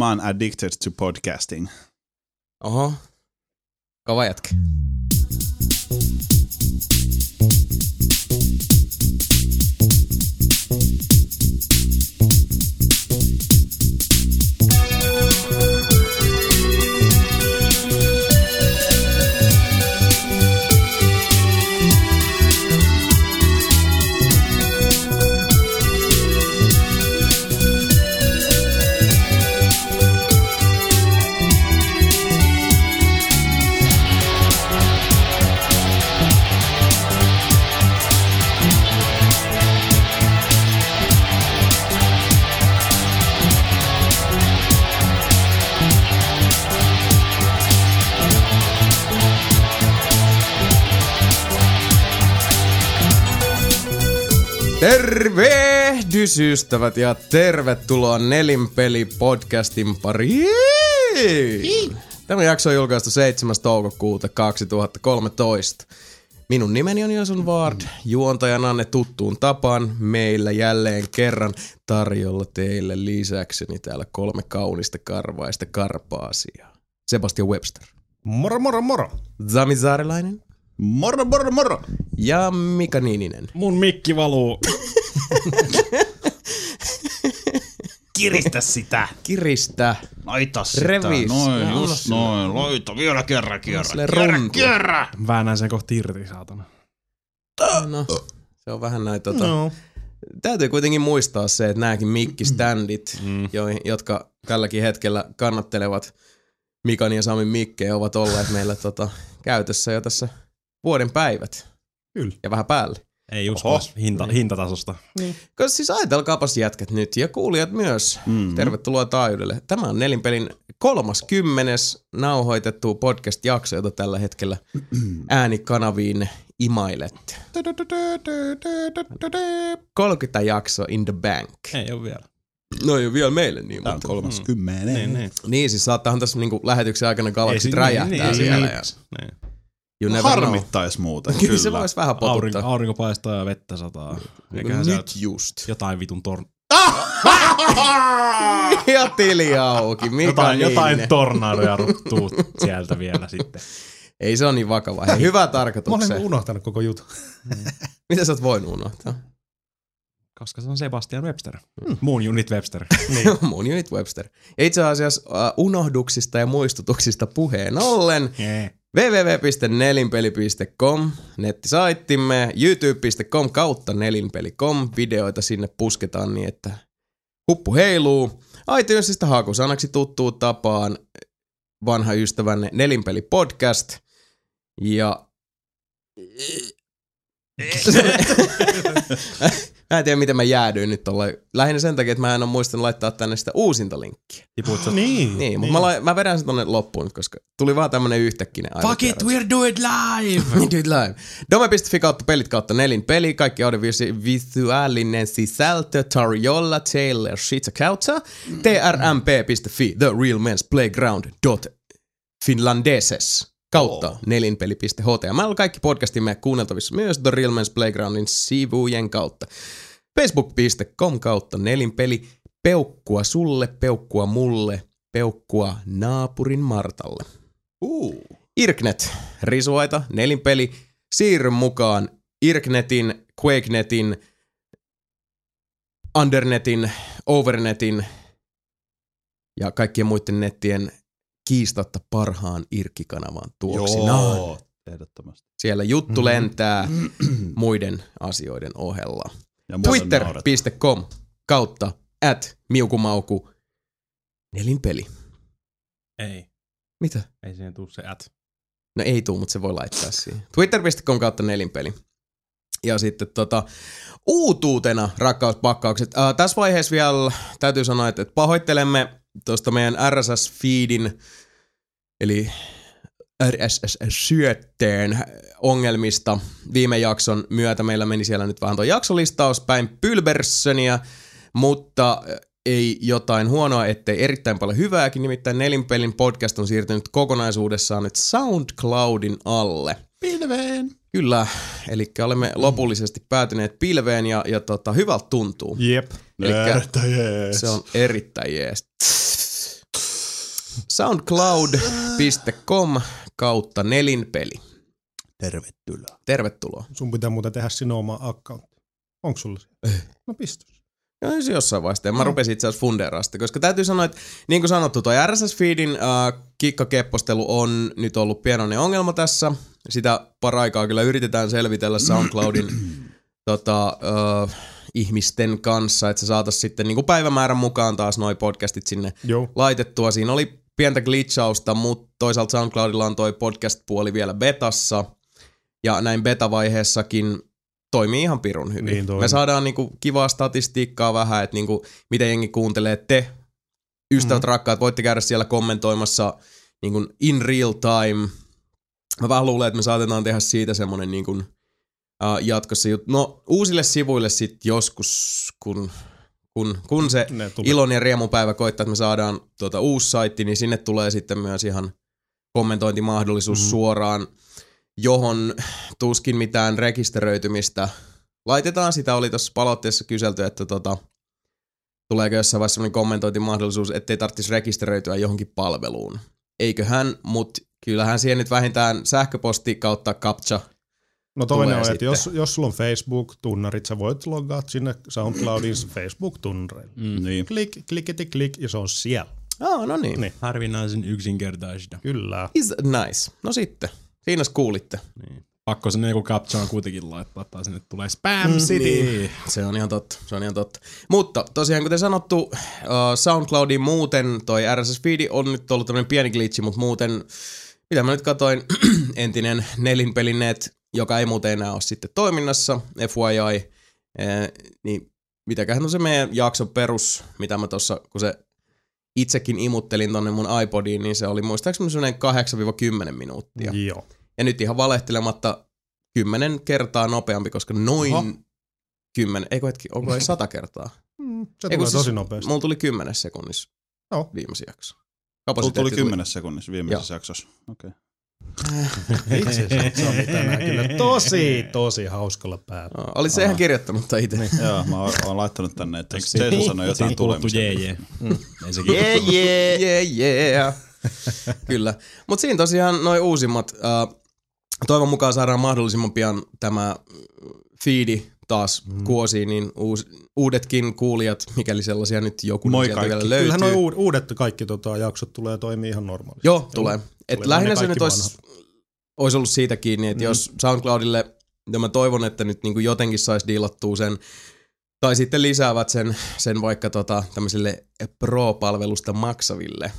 Oon addicted to podcasting. Oho. Kova jätkä. Tervehdys ystävät ja tervetuloa Nelinpeli podcastin pariin. Tämä jakso on julkaistu 7. toukokuuta 2013. Minun nimeni on Jason Ward, juontajananne tuttuun tapaan. Meillä jälleen kerran tarjolla teille lisäkseni täällä kolme kaunista karvaista karpaasia. Sebastian Webster, Moro, moro, moro. Zami Saarilainen Moro, moro, moro! ja Mika Niininen. Mun mikki valuu. Kiristä sitä! Kiristä. Laita sitä. Revis. Noin, Anna just noin. Laita vielä kerran, kerran. sille Kerran, kerran! Väännän sen kohti irti, saatana. No, se on vähän näin tota... No. Täytyy kuitenkin muistaa se, että nämäkin mikkiständit, Mm. jo, jotka tälläkin hetkellä kannattelevat Mikan ja Samin mikkejä, ovat olleet meillä tota, käytössä jo tässä vuoden päivät Kyllä. ja vähän päälle. Ei just Oho. hinta, hintatasosta. Koska siis ajatelkaapas jätkät nyt ja kuulijat myös. Mm. Tervetuloa taajuudelle. Tämä on Nelinpelin kolmas kymmenes nauhoitettu podcast-jakso, jota tällä hetkellä äänikanaviin imailette. 30 jakso in the bank. Ei oo vielä. No ei ole vielä meille niin, on mutta... kolmas kymmenen. Niin, niin. Niin, siis saattaahan tässä niinku lähetyksen aikana galaksit si- räjähtää niin, niin, siellä. niin, ja niin. You No, never know. harmittais muuten, Kyllä kyllä. se voisi vähän Aurinko, potuttaa. aurinko paistaa ja vettä sataa. No, Eiköhän se nyt just. jotain vitun tor... ja tili auki. Mika Jotain, jotain Niininen. tornadoja ruttuu sieltä vielä sitten. Ei se on niin vakava. Hei, hyvää Mä olen tarkoitukseen. unohtanut koko jutun. Mitä sä oot voinut unohtaa? Koska se on Sebastian Webster. Muun unit Webster. Niin. Mun unit Webster. Ja itse asiassa uh, unohduksista ja muistutuksista puheen ollen Yeah. www.nelinpeli.com, nettisaittimme, youtube.com kautta nelinpeli.com, videoita sinne pusketaan niin, että huppu heiluu. iTunesista hakusanaksi tuttuun tapaan vanha ystävänne Nelinpeli podcast. Ja mä en tiedä, miten mä jäädyin nyt tolle. Lähinnä sen takia, että mä en ole muistanut laittaa tänne sitä uusinta linkkiä. Tipuit sä... Niin, Niin. niin. mutta mä, la- mä vedän sen tonne loppuun, koska tuli vaan tämmönen yhtäkkinen Fuck it, we're do it live! Do it live. Dome.fi kautta pelit kautta nelin peli, kaikki audiovisuaalinen sisältö, tarjolla Taylor Shita kautta, trmp.fi, the real men's playground dot finlandeses kautta oh. nelinpeli.html. Kaikki podcastimme kuunneltavissa myös The Real Men's Playgroundin sivujen kautta. Facebook.com kautta nelinpeli. Peukkua sulle, peukkua mulle, peukkua naapurin Martalle. Uh. Irknet, risuaita, nelinpeli, siirry mukaan Irknetin, QuakeNetin, Undernetin, Overnetin ja kaikkien muiden nettien kiistatta parhaan Irkkikanavan tuoksinaan. Joo, ehdottomasti. Siellä juttu Mhm. lentää muiden asioiden ohella. Twitter.com kautta at miukumauku nelinpeli. Ei, Mitä? ei siihen tuu se at. No ei tuu, mutta se voi laittaa siihen. Twitter.com kautta nelinpeli. Ja sitten tota, uutuutena rakkauspakkaukset. Äh, tässä vaiheessa vielä täytyy sanoa, että, että pahoittelemme tuosta meidän RSS-feedin, eli RSS-syötteen ongelmista viime jakson myötä. Meillä meni siellä nyt vähän tuo jaksolistaus päin Pylberssonia, mutta ei jotain huonoa, ettei erittäin paljon hyvääkin. Nimittäin Nelinpelin podcast on siirtynyt kokonaisuudessaan nyt SoundCloudin alle. Pilveen. Kyllä, eli olemme lopullisesti päätyneet pilveen ja, ja tota, hyvältä tuntuu. Jep. Elikkä jees. se on erittäin jees. soundcloud.com kautta nelinpeli. Tervetuloa. Tervetuloa. Sun pitää muuten tehdä sinun oma accountti. Onko sulla se? No pistos. Joo, se jossain vaiheessa. Ja mä rupesin itse asiassa sitä, koska täytyy sanoa, että niin kuin sanottu, toi RSS-feedin äh, kikkakeppostelu on nyt ollut pienoinen ongelma tässä. Sitä paraikaa kyllä yritetään selvitellä SoundCloudin tota, äh, ihmisten kanssa, että se saataisiin sitten niin kuin päivämäärän mukaan taas noi podcastit sinne Joo. laitettua. Siinä oli pientä glitchausta, mutta toisaalta SoundCloudilla on toi podcast-puoli vielä betassa. Ja näin beta-vaiheessakin toimii ihan pirun hyvin. Niin toimii. Me saadaan niinku kivaa statistiikkaa vähän, että niinku, miten jengi kuuntelee te. Ystävät mm. rakkaat, voitte käydä siellä kommentoimassa niinku in real time. Mä vähän luulen, että me saatetaan tehdä siitä semmonen niinku, uh, jatkossa juttu. No uusille sivuille sitten joskus, kun, kun, kun se ilon ja riemun päivä koittaa, että me saadaan tuota uusi saitti, niin sinne tulee sitten myös ihan kommentointimahdollisuus Mhm. mm-hmm. suoraan, johon tuskin mitään rekisteröitymistä laitetaan. Sitä oli tuossa palautteessa kyselty, että tota, tuleeko jossain vaiheessa sellainen kommentointimahdollisuus, ettei tarvitsisi rekisteröityä johonkin palveluun. Eiköhän, mutta kyllähän siihen nyt vähintään sähköposti kautta captcha. No toinen tulee on, että sitten. jos, jos sulla on Facebook-tunnarit, sä voit logaa sinne SoundCloudin Facebook-tunnareille. Mm. Niin. Klik, kliketi klik ja se on siellä. Ah, no niin. Niin. Harvinaisen yksinkertaista. Kyllä. Is nice. No sitten. Siinä kuulitte. Niin. Pakko sinne joku captchaan kuitenkin laittaa, tai sinne tulee Spam City. Niin. Se on ihan totta, se on ihan totta. Mutta tosiaan kuten sanottu, uh, SoundCloudin muuten toi RSS-feedi on nyt ollut tämmöinen pieni glitchi, mutta muuten, mitä mä nyt katoin, entinen nelinpelineet, joka ei muuten enää ole sitten toiminnassa, FYI, eh, niin mitäköhän on se meidän jakson perus, mitä mä tossa, kun se itsekin imuttelin tonne mun iPodiin, niin se oli muistaakseni semmoinen 8-10 minuuttia. Joo. Ja nyt ihan valehtelematta kymmenen kertaa nopeampi, koska noin Oho. kymmenen, eikö hetki, onko ei sata kertaa? Mm, Se Eikö tulee siis tosi nopeasti. Mulla tuli kymmenes sekunnissa Joo. viimeisin jakso. Sulla Kapasiteetti tuli kymmenessä sekunnissa viimeisessä jaksossa. Okei. Itse asiassa se oli tänään kyllä tosi, tosi hauskalla päällä. No, Olit se ihan kirjoittanut tai itse? Joo, mä oon, oon laittanut tänne, että Eikö Jason sanoi jotain tulemista. jee jee. Sekin Yeah, yeah, yeah, yeah. Kyllä. Mutta siinä tosiaan noin uusimmat. Uh, toivon mukaan saadaan mahdollisimman pian tämä feedi taas mm. kuosiin, niin uus, uudetkin kuulijat, mikäli sellaisia nyt joku Moi sieltä kaikki. vielä löytyy. Kyllähän nuo uudet, kaikki tota, jaksot tulee toimii ihan normaalisti. Joo, tulee. Et Tulee lähinnä se nyt olisi, olisi ollut siitä kiinni, että mm. jos SoundCloudille, ja mä toivon, että nyt niin kuin jotenkin saisi diilattua sen, tai sitten lisäävät sen, sen vaikka tota, tämmöisille pro-palvelusta maksaville,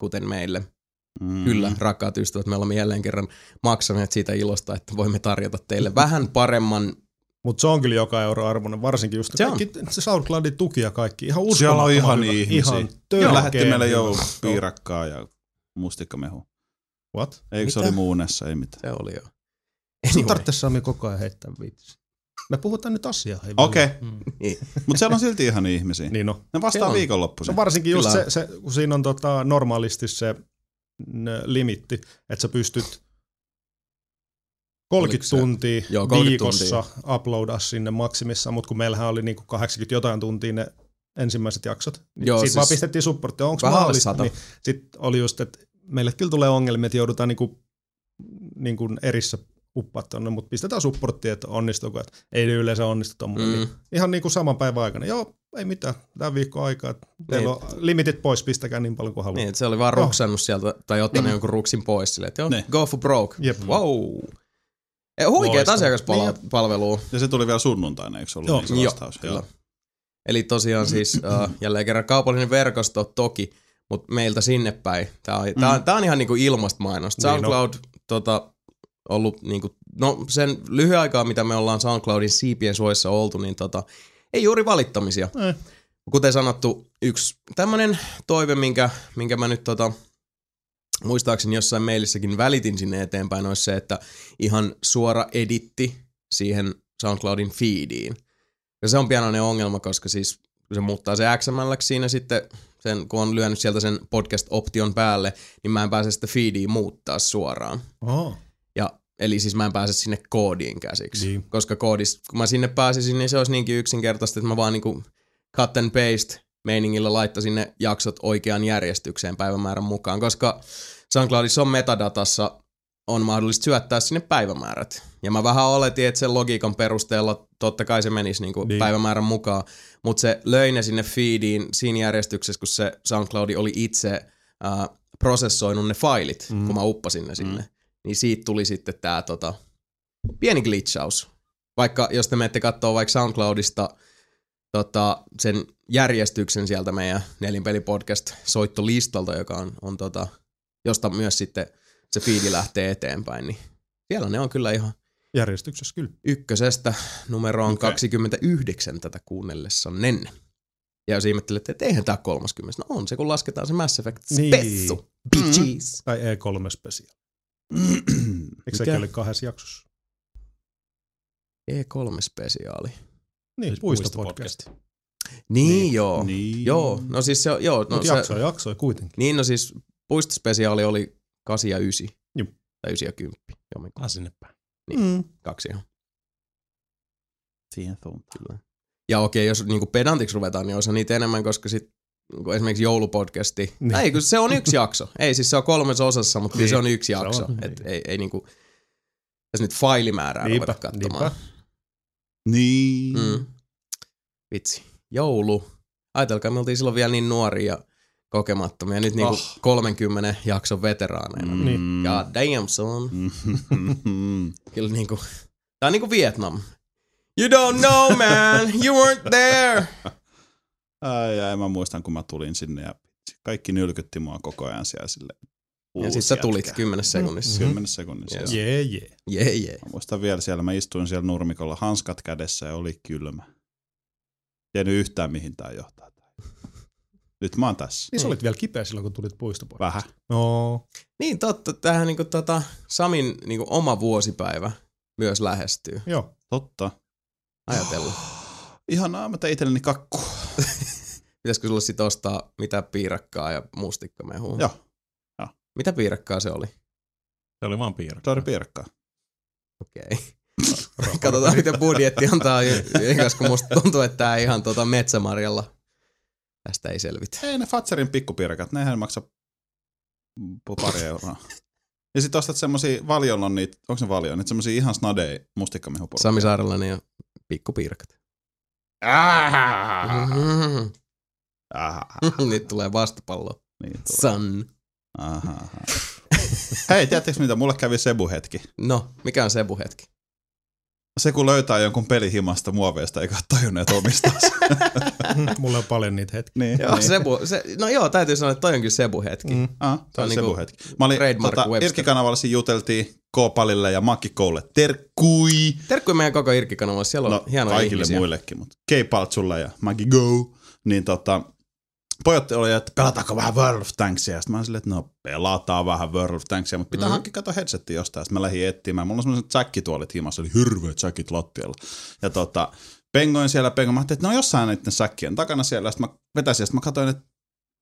kuten meille. Mm. Kyllä, rakkaat ystävät, me olemme jälleen kerran maksaneet siitä ilosta, että voimme tarjota teille vähän paremman Mutta se on kyllä joka euro arvoinen, varsinkin just Se on. kaikki se SoundCloudin tuki ja kaikki. Ihan Siellä on uskomattoman ihan hyvä. ihmisiä. Ihan Joo, lähetti meille hyvä. joulupiirakkaa ja mustikkamehu. What? Eikö se Mitä? oli muunessa? Ei mitään. Se oli jo. Sun Anyway. tarvitse Sami koko ajan heittää viitsi. Me puhutaan nyt asiaa. Okei, okay. Niin. mutta siellä on silti ihan ihmisiä. Niin no. Ne vastaa Se on. viikonloppuisin. No varsinkin just Kyllä. se, se, kun siinä on tota, normaalisti se n, limitti, että sä pystyt 30 Oliko se? tuntia Joo, 30 viikossa uploadaa sinne maksimissa, mutta kun meillähän oli niinku 80 jotain tuntia ne ensimmäiset jaksot, niin Joo, sit siis vaan pistettiin supporttia, onko mahdollista, niin sit oli just, että meille kyllä tulee ongelmia, että joudutaan niinku, niinku erissä uppaa tonne, mutta pistetään supporttia, että onnistuuko, että ei ne yleensä onnistu tommoinen. Mm. Niin ihan niinku saman päivän aikana, joo, ei mitään, tämä viikko aikaa, teillä Niin. on limitit pois, pistäkää niin paljon kuin haluaa. Niin, se oli vaan ruksannut sieltä, tai ottanut jonkun ruksin pois silleen, että joo, Niin. go for broke. Jep. Wow. Huikeet asiakaspalvelua. Ja se tuli vielä sunnuntaina, eikö se ollut Joo. niin se Joo, vastaus? kyllä. Eli tosiaan siis uh, jälleen kerran kaupallinen verkosto toki, mutta meiltä sinne päin. Tämä on, tää on, tää on ihan niinku ilmasta mainosta. Niin, no. SoundCloud tota, ollut niinku, no sen lyhyen aikaa, mitä me ollaan SoundCloudin siipien suojassa oltu, niin tota, ei juuri valittamisia. Eh. Kuten sanottu, yksi tämmönen toive, minkä, minkä mä nyt tota, muistaakseni jossain mailissakin välitin sinne eteenpäin, olisi se, että ihan suora editti siihen SoundCloudin feediin. Ja se on pienoinen ongelma, koska siis se muuttaa se XML siinä sitten, sen, kun on lyönyt sieltä sen podcast-option päälle, niin mä en pääse sitä feediä muuttaa suoraan. Oho. Ja, eli siis mä en pääse sinne koodiin käsiksi. Niin. Koska koodis, kun mä sinne pääsisin, niin se olisi niinkin yksinkertaista, että mä vaan niinku cut and paste meiningillä laittaisin ne jaksot oikeaan järjestykseen päivämäärän mukaan, koska SoundCloudissa on metadatassa on mahdollista syöttää sinne päivämäärät. Ja mä vähän oletin, että sen logiikan perusteella totta kai se menisi niinku Niin. niin. päivämäärän mukaan, mutta se löi ne sinne feediin siinä järjestyksessä, kun se SoundCloud oli itse äh, prosessoinut ne failit, mm. kun mä uppasin ne sinne. Mm. Niin siitä tuli sitten tää tota, pieni glitchaus. Vaikka jos te menette katsoa vaikka SoundCloudista tota, sen järjestyksen sieltä meidän nelinpelipodcast soittolistalta, joka on, on tota, josta myös sitten se fiidi lähtee eteenpäin, niin siellä ne on kyllä ihan Järjestyksessä kyllä. ykkösestä numeroon Okei. okay. 29 tätä kuunnellessa nenne. Ja jos ihmettelette, että eihän tää 30, no on se, kun lasketaan se Mass Effect Niin. spessu. Bitches. Tai E3 Special. Eikö sekin oli kahdessa jaksossa? E3 spesiaali. Niin, Siis puistopodcast. puistopodcast. Niin, Niin, niin joo. niin. Niin. Joo, no siis se, joo, no Mutta se, jaksoja, jaksoja kuitenkin. niin no siis puistospesiaali oli 8 ja 9. Juu. Tai 9 ja 10. Jomminkumpi. Ah, sinne päin. Niin. Mm. Kaksi ihan. Siihen suuntaan. Kyllä. Ja okei, jos niinku pedantiksi ruvetaan, niin olisi niitä enemmän, koska sit niinku esimerkiksi joulupodcasti. Niin. Niin. Ei, kun se on yksi jakso. Ei, siis se on kolmessa osassa, mutta niin. se on yksi Se on, jakso. niin. Et ei, ei niinku, tässä nyt failimäärää Niinpä, ruveta katsomaan. niinpä. Niin. Mm. Vitsi. Joulu. Ajatelkaa, me oltiin silloin vielä niin nuoria ja kokemattomia. Nyt niinku Oh. 30 jakson veteraaneina. Mm. Niin. God damn son. Mm. Kyllä niinku, tää on niinku Vietnam. You don't know man, you weren't there. Ai, ai, mä muistan, kun mä tulin sinne ja kaikki nylkytti mua koko ajan siellä sille. Ja sit sä tulit kymmenessä sekunnissa. Kymmenessä sekunnissa. Yes. Jee, jee. Jee, jee. Mä muistan vielä siellä, mä istuin siellä nurmikolla hanskat kädessä ja oli kylmä. Tiennyt yhtään mihin tää johtaa. Nyt mä oon tässä. Niin sä olit vielä kipeä silloin, kun tulit puistopodcast. Vähän. No, Niin totta, tähän niinku tota, Samin niinku oma vuosipäivä myös lähestyy. joo. Totta. Ajatella. Ihanaa, mä tein itselleni kakku. Pitäisikö sulle sit ostaa mitä piirakkaa ja mustikkamehua? Joo. Mitä piirakkaa se oli? Se oli vaan piirre. Se oli piirakkaa. Okei. Katsotaan, miten budjetti antaa, koska musta tuntuu, että tää ihan tota metsämarjalla tästä ei selvitä. Ei ne Fatserin pikkupiirakat, nehän maksa pari euroa. Ja sit ostat semmosia, valjolla on niitä, onko se valjo, niitä semmosia ihan snadei mustikkamehupurkkeja. Sami Saarelainen ja pikkupiirakat. Ah, ah, Nyt tulee vastapallo. niin tulee. Sun. Aha. Hei, tiedättekö mitä? Mulle kävi Sebu-hetki. No, mikä on Sebu hetki? Se kun löytää jonkun pelihimasta muoveista eikä tajunneet omistaa sen. Mulla on paljon niitä hetkiä. niin, Joo, niin. Sebu, se, no joo, täytyy sanoa, että toi on kyllä Sebu hetki. Mm. Ah, se on on niinku Sebu-hetki. Mä olin tota. Irkki-kanavalla siinä juteltiin K-palille ja Makki Koulle. Terkkui! Terkkuja meidän koko Irkki-kanavalla, siellä on no, hienoja kaikille ihmisiä. muillekin, mutta K-Paltsulle ja Maggie Go, niin tota, pojat oli, että pelataanko vähän World of Tanksia, ja sitten mä olin silleen, että no pelataan vähän World of Tanksia, mutta pitää Mhm. mm-hmm. hankkia kato headsetti jostain, sitten mä lähdin etsimään, mulla on semmoiset säkkituolit himassa, oli hirveät säkit lattialla, ja tota, pengoin siellä, pengoin, mä ajattelin, että ne on jossain niiden säkkien takana siellä, sitten mä vetäisin, ja sitten mä katsoin, että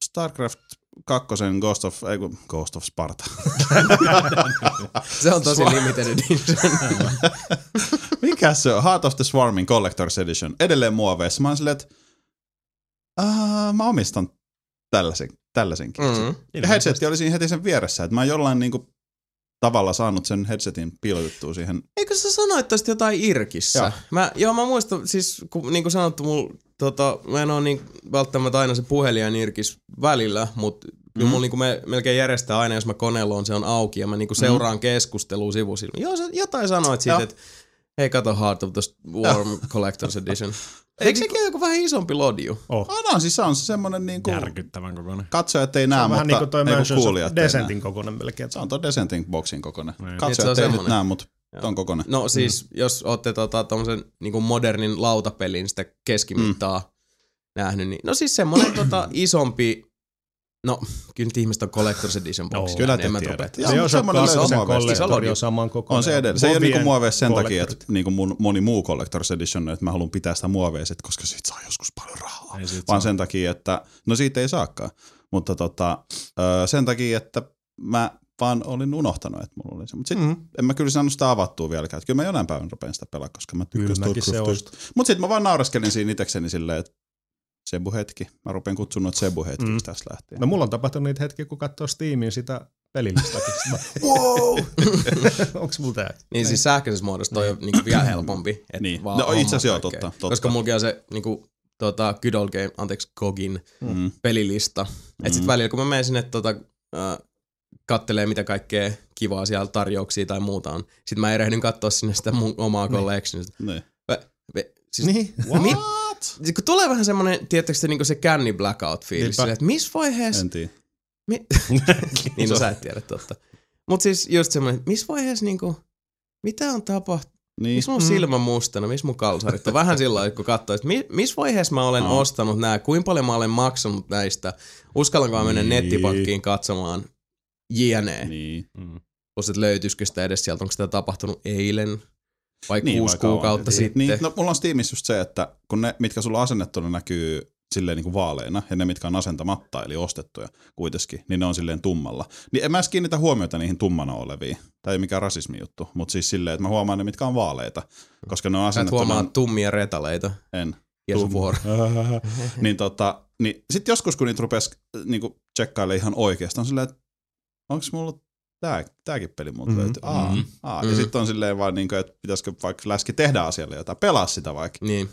StarCraft 2 Ghost of, ei kun Ghost of Sparta. Se on tosi limited edition. Mikä se on? Heart of the Swarming Collector's Edition. Edelleen muoveissa. Mä oon silleen, että uh, mä omistan tällaisen, tällaisenkin. Mm. mm. Ja headsetti oli siinä heti sen vieressä, että mä oon jollain niinku tavalla saanut sen headsetin piilotettua siihen. Eikö sä sanoit tosta jotain Irkissä? Joo. Mä, joo, mä muistan, siis kun, niin kuin sanottu, mul, tota, mä en oo niin välttämättä aina se puhelin Irkis välillä, mutta kyllä Mm. mulla niinku me, melkein järjestää aina, jos mä koneella on, se on auki ja mä niinku seuraan keskustelua sivusilmin. Joo, sä jotain sanoit siitä, että hei kato Heart of the Warm Collector's Edition. Eikö sekin ole joku vähän isompi lodju? Oh. Oh, no, siis se on se semmonen niinku, Järkyttävän kokoinen. katsojat ei Se näe, on vähän mutta niin kuin toi ei kuulijat. Descentin kokoinen melkein. Se on tuo Descenting boxin kokoinen. Niin. Se Katsojat on ei nyt näe, mutta Joo. se on kokoinen. No siis, mm. jos ootte tota, tommosen niinku modernin lautapelin sitä keskimittaa mm. nähnyt, niin no siis semmonen tota, isompi, no kyllä nyt ihmiset on Collector's Edition box. No, kyllä te mä Se on semmoinen. Iso kollektori lodju. on saman kokoinen. On se edelleen. Se ei ole niinku muoveissa sen takia, että niinku mun, moni muu Collector's Edition, että mä haluan pitää sitä muoveissa, koska siitä saa joskus paljon rahaa. Vaan sen takia, että, no siitä ei saakaan, mutta tota, sen takia, että mä vaan olin unohtanut, että mulla oli se. Mutta sitten Mm. en mä kyllä saanut sitä avattua vieläkään. Että kyllä mä jonain päivänä rupean sitä pelaa, koska mä tykkään se StarCraftista. Mutta sitten mä vaan naureskelin siinä itekseni silleen, että Sebu-hetki. Mä rupean kutsumaan noita Sebu-hetkiksi Mm. mm. tästä lähtien. No mulla on tapahtunut niitä hetkiä, kun katsoo Steamin sitä pelillistakin. wow! Onks mulla tää? Niin siis sähköisessä muodossa toi on niinku vielä helpompi. Et Niin. vaan No, itse asiassa joo, totta, totta. Koska mullakin on se niinku, tota, Good Old Game, anteeksi, Gogin Mm. pelilista. Et Mm. sit välillä kun mä menen sinne tota, äh, kattelee mitä kaikkea kivaa siellä tarjouksia tai muuta on. Sitten mä erehdyn katsoa sinne sitä mun omaa collectionista. Niin. Siis, Niin. Mit? Siis kun tulee vähän semmonen, tiedättekö se, niinku se canny blackout fiilis, että missä vaiheessa... En tiedä. Mi- niin no sä et tiedä totta. Mut siis just semmonen, että missä vaiheessa niinku, mitä on tapahtunut? Niin. Missä mun Mm. silmä mustana, missä mun kalsarit on? Vähän sillä lailla, kun katsoo, että mi- missä vaiheessa mä olen No. ostanut nämä, kuinka paljon mä olen maksanut näistä, uskallanko mä mennä Niin. nettipakkiin katsomaan jne. Niin. Mm. Plus, että löytyisikö sitä edes sieltä, onko sitä tapahtunut eilen vai Niin, kuusi vai kuukautta Niin, sitten. Niin, no, mulla on Steamissa just se, että kun ne, mitkä sulla asennettuna näkyy silleen niin kuin vaaleina, ja ne, mitkä on asentamatta, eli ostettuja kuitenkin, niin ne on silleen tummalla. Niin en mä edes kiinnitä huomiota niihin tummana oleviin. Tämä ei mikään rasismi juttu, mutta siis silleen, että mä huomaan ne, mitkä on vaaleita, koska ne on Sä asennettuna... huomaa tummia retaleita En. ja sun vuoro. niin tota, niin sit joskus kun niitä rupes niinku tsekkailemaan ihan oikeasti, on silleen, että onks mulla tää, tääkin peli multa Mhm. mm-hmm. löytyy. Aa, Mhm. aa. Ja sitten on silleen vaan niinku, että pitäisikö vaikka läski tehdä asialle jotain, pelaa sitä vaikka. Niin.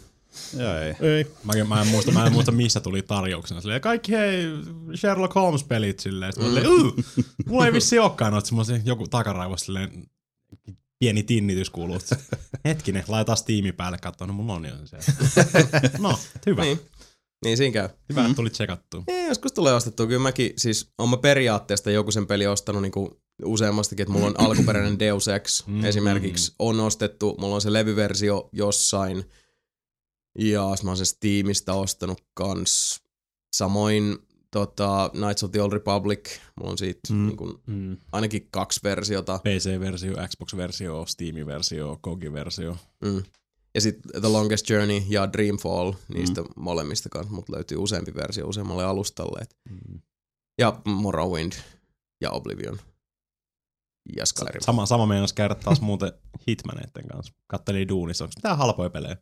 Ja ei. Ei. Mä, mä, en muista, mä en muista, missä tuli tarjouksena. Silleen, kaikki hei, Sherlock Holmes-pelit silleen. Sitten mä olin, "Uu, mulla ei vissi olekaan noita semmoisia joku takaraivossa silleen, pieni tinnitys kuuluu. Hetkinen, laitetaan Steamin päälle katsoa, no mulla on jo se. No, hyvä. Niin. Niin siinä käy. Hyvä, että tuli tsekattua. Ei, joskus tulee ostettua. Kyllä mäkin, siis on mä periaatteesta joku sen peli ostanut niinku useammastakin, että mulla on alkuperäinen Deus Ex Mm. esimerkiksi on ostettu, mulla on se levyversio jossain, ja mä oon sen Steamista ostanut kans. Samoin tota, Knights of the Old Republic, mulla on siitä Mm. mm. niinku, Mm. ainakin kaksi versiota. PC-versio, Xbox-versio, Steam-versio, GOG-versio. Mm. Ja sitten The Longest Journey ja Dreamfall, niistä mm. molemmista kanssa, mutta löytyy useampi versio useammalle alustalle. Et. Mm. Ja Morrowind ja Oblivion. Ja Skyrim. Sama, sama meinas käydä taas muuten Hitmaneiden kanssa. Kattelin duunissa, onko mitään halpoja pelejä.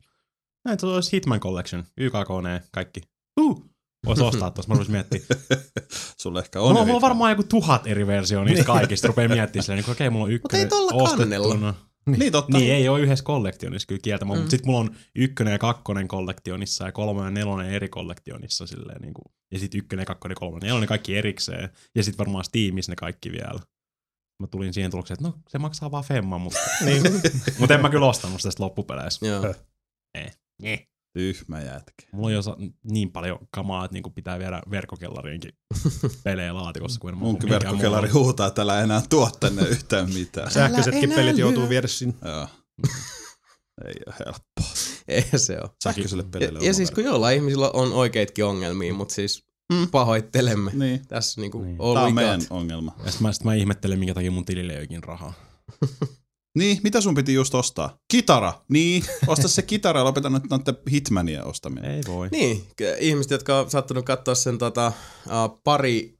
Näin, se olisi Hitman Collection, YKKN, kaikki. Uh, Voisi ostaa tuossa, mä rupesin miettimään. Sulla ehkä On mulla, mulla on varmaan joku tuhat eri versiota niistä kaikista. Rupeaa miettimään silleen, niin okei, okay, mulla on ykkönen ei tolla kannella. Ostettuna. Niin totta. Niin, ei ole yhdessä kollektionissa kyllä kieltämään, Mm. mutta sitten mulla on ykkönen ja kakkonen kollektionissa ja kolmonen ja nelonen eri kollektionissa silleen niin kuin, ja sitten ykkönen, kakkonen, kolmonen, nelonen kaikki erikseen ja sitten varmaan Steamissa ne kaikki vielä. Mä tulin siihen tulokseen, että no se maksaa vaan femma, mutta, Niin. mutta en mä kyllä ostanut sitä loppupeleissä. Joo. Eh. Tyhmä jätkä. Mulla on jo niin paljon kamaa, että niinku pitää viedä verkkokellariinkin pelejä laatikossa, kuin Munkin verkkokellari muu. huutaa, että älä enää tuo tänne yhtään mitään. Sähköisetkin pelit lyö. joutuu viedä sinne. Joo. Ei ole helppoa. Ei se ole. Sähköiselle Ja, pelille ja on siis kun jollain ihmisillä on oikeitkin ongelmia, mutta siis Mm. pahoittelemme. Niin. Tässä niinku Niin. all on meidän ongelma. Ja sit mä, sit mä ihmettelen, minkä takia mun tilille ei rahaa. Niin, mitä sun piti just ostaa? Kitara. Niin, osta se kitara ja lopeta nyt noiden Hitmania ostaminen. Ei voi. Niin, ihmiset, jotka on sattunut katsoa sen tota, uh, pari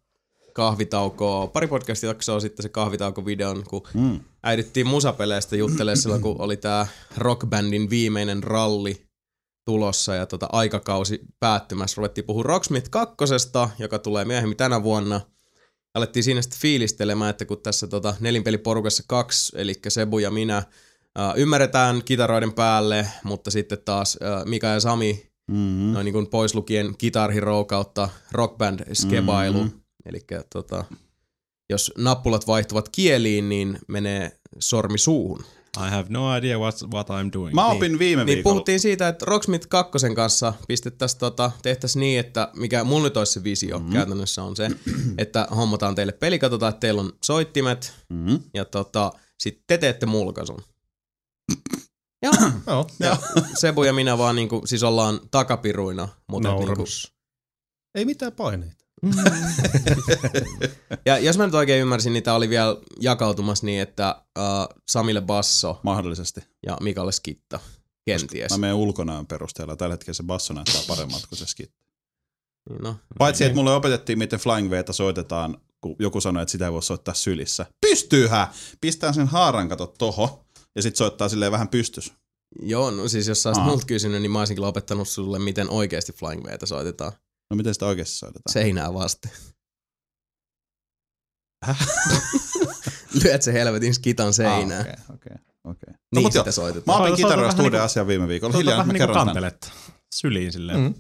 kahvitaukoa, pari podcast-jaksoa sitten se kahvitauko-videon, kun Mm. äidittiin musapeleistä juttelee silloin, kun oli tää rockbandin viimeinen ralli tulossa ja tota aikakausi päättymässä. Ruvettiin puhua Rocksmith 2, joka tulee myöhemmin tänä vuonna. Alettiin siinä sitten fiilistelemään, että kun tässä tota nelinpeliporukassa kaksi, eli Sebu ja minä, ää, ymmärretään kitaroiden päälle, mutta sitten taas ää, Mika ja Sami, Mm-hmm. noin niin kuin pois lukien Guitar Hero kautta Rockband skebailu. Mhm. Eli tota, jos nappulat vaihtuvat kieliin, niin menee sormi suuhun. I have no idea what, what I'm doing. Mä opin viime Niin viikolla. puhuttiin siitä, että Rocksmith 2 kanssa pistettäisiin tota, tehtäisiin niin, että mikä mulla nyt olisi se visio Mhm. mm-hmm. käytännössä on se, että hommataan teille peli, katsotaan, että teillä on soittimet Mm-hmm. ja tota, sitten te teette mulkaisun. Ja, Joo. ja Sebu ja minä vaan niinku, siis ollaan takapiruina, mutta niinku. Ei mitään paineita. Ja jos mä nyt oikein ymmärsin, niin tää oli vielä jakautumassa niin, että uh, Samille basso Mahdollisesti. ja Mikalle skitta. Kenties. Mä menen ulkonäön perusteella. Tällä hetkellä se basso näyttää paremmalta kuin se skit. Niin No. Paitsi, että mulle opetettiin, miten Flying Vtä soitetaan, kun joku sanoi, että sitä ei voi soittaa sylissä. Pystyyhä! Pistää sen haaran kato toho, ja sit soittaa silleen vähän pystys. Joo, no siis jos sä olisit multa kysynyt, niin mä olisin kyllä opettanut sulle, miten oikeasti Flying Vtä soitetaan. No miten sitä oikeasti soitetaan? Seinää vasten. Lyöt se helvetin skitan seinään. Ah, Okei, okei, okei. No Niin joo, sitä soitetaan. mä opin vähän uuden niinku- asian viime viikolla. Hiljaa, vähän kerron tän. kantelet syliin silleen. Mm.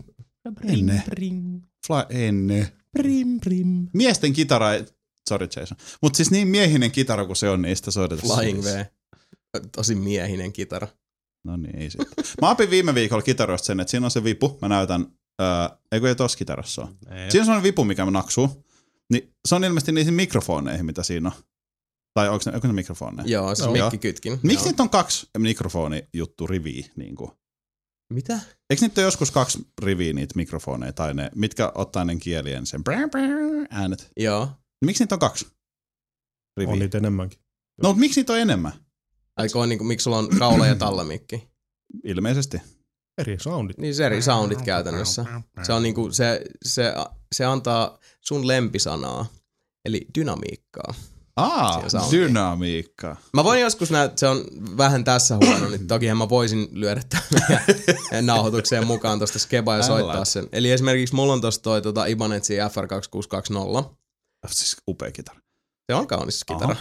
Ennen. Fly, ennen. brim, brim. Miesten kitara ei... Sorry Jason. Mutta siis niin miehinen kitara kuin se on, niin sitä soiteta Flying sylissä. V. Tosi miehinen kitara. No niin, ei sitten. Mä opin viime viikolla kitaroista sen, että siinä on se vipu. Mä näytän, ää, eikö ei tossa kitarassa ole. Ei. Siinä on sellainen vipu, mikä naksuu. Niin se on ilmeisesti niihin mikrofoneihin, mitä siinä on. Tai onko ne, onko ne mikrofoneja? Joo, siis Joo. mikkikytkin. Miksi niitä on kaksi mikrofonijuttu riviä? Niin kuin? Mitä? Eikö niitä ole joskus kaksi riviä niitä mikrofoneja, tai ne, mitkä ottaa ne kielien sen brr, brr, äänet? Joo. Niin miksi niitä on kaksi riviä? On niitä enemmänkin. No, mutta miksi niitä on enemmän? Aiko on niinku, miksi sulla on kaula ja tallamikki? Ilmeisesti. Eri soundit. Niin se eri soundit käytännössä. Se on niinku, se, se, se antaa sun lempisanaa, eli dynamiikkaa. Aa, soundia. dynamiikka. Mä voin joskus näyttää, se on vähän tässä huono, niin tokihan mä voisin lyödä tämän nauhoitukseen mukaan tosta skebaa ja soittaa sen. Eli esimerkiksi mulla on tossa toi tota Ibanetsi FR2620. Siis upea kitara. Se on kaunis kitara.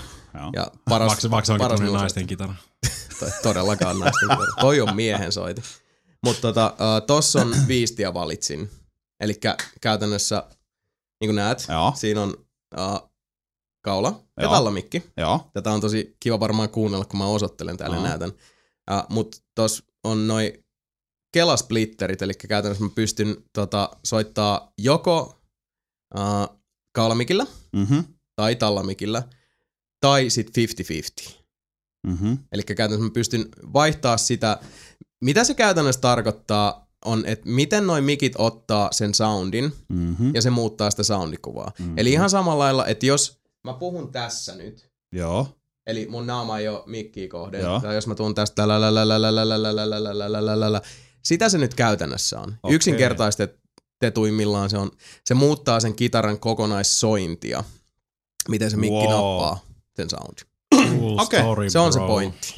Ja paras, Vaikka, vaikka se onkin paras naisten kitara. Toi todellakaan naisten kitara. Toi on miehen soiti. Mutta tota, tossa on viistiä valitsin. Eli käytännössä, niin kuin näet, Joo. siinä on uh, kaula ja Joo. tallamikki. Joo. Tätä on tosi kiva varmaan kuunnella, kun mä osoittelen täällä Joo. näytän. Uh, Mutta tossa on noi kelasplitterit, eli käytännössä mä pystyn tota, soittaa joko uh, kaulamikillä Mhm. tai tallamikillä, tai sitten 50-50. Mhm. Eli käytännössä mä pystyn vaihtaa sitä, mitä se käytännössä tarkoittaa, on, että miten noin mikit ottaa sen soundin mm-hmm. ja se muuttaa sitä soundikuvaa. Mm-hmm. Eli ihan samalla lailla, että jos mä puhun tässä nyt, Joo. eli mun naama ei ole mikkiä kohden, Joo. tai jos mä tuun tästä sitä se nyt käytännössä on. Okay. Yksinkertaistetuimmillaan se on, se muuttaa sen kitaran kokonaissointia, miten se mikki wow. nappaa sen sound. Cool okay. story, se on bro. se pointti.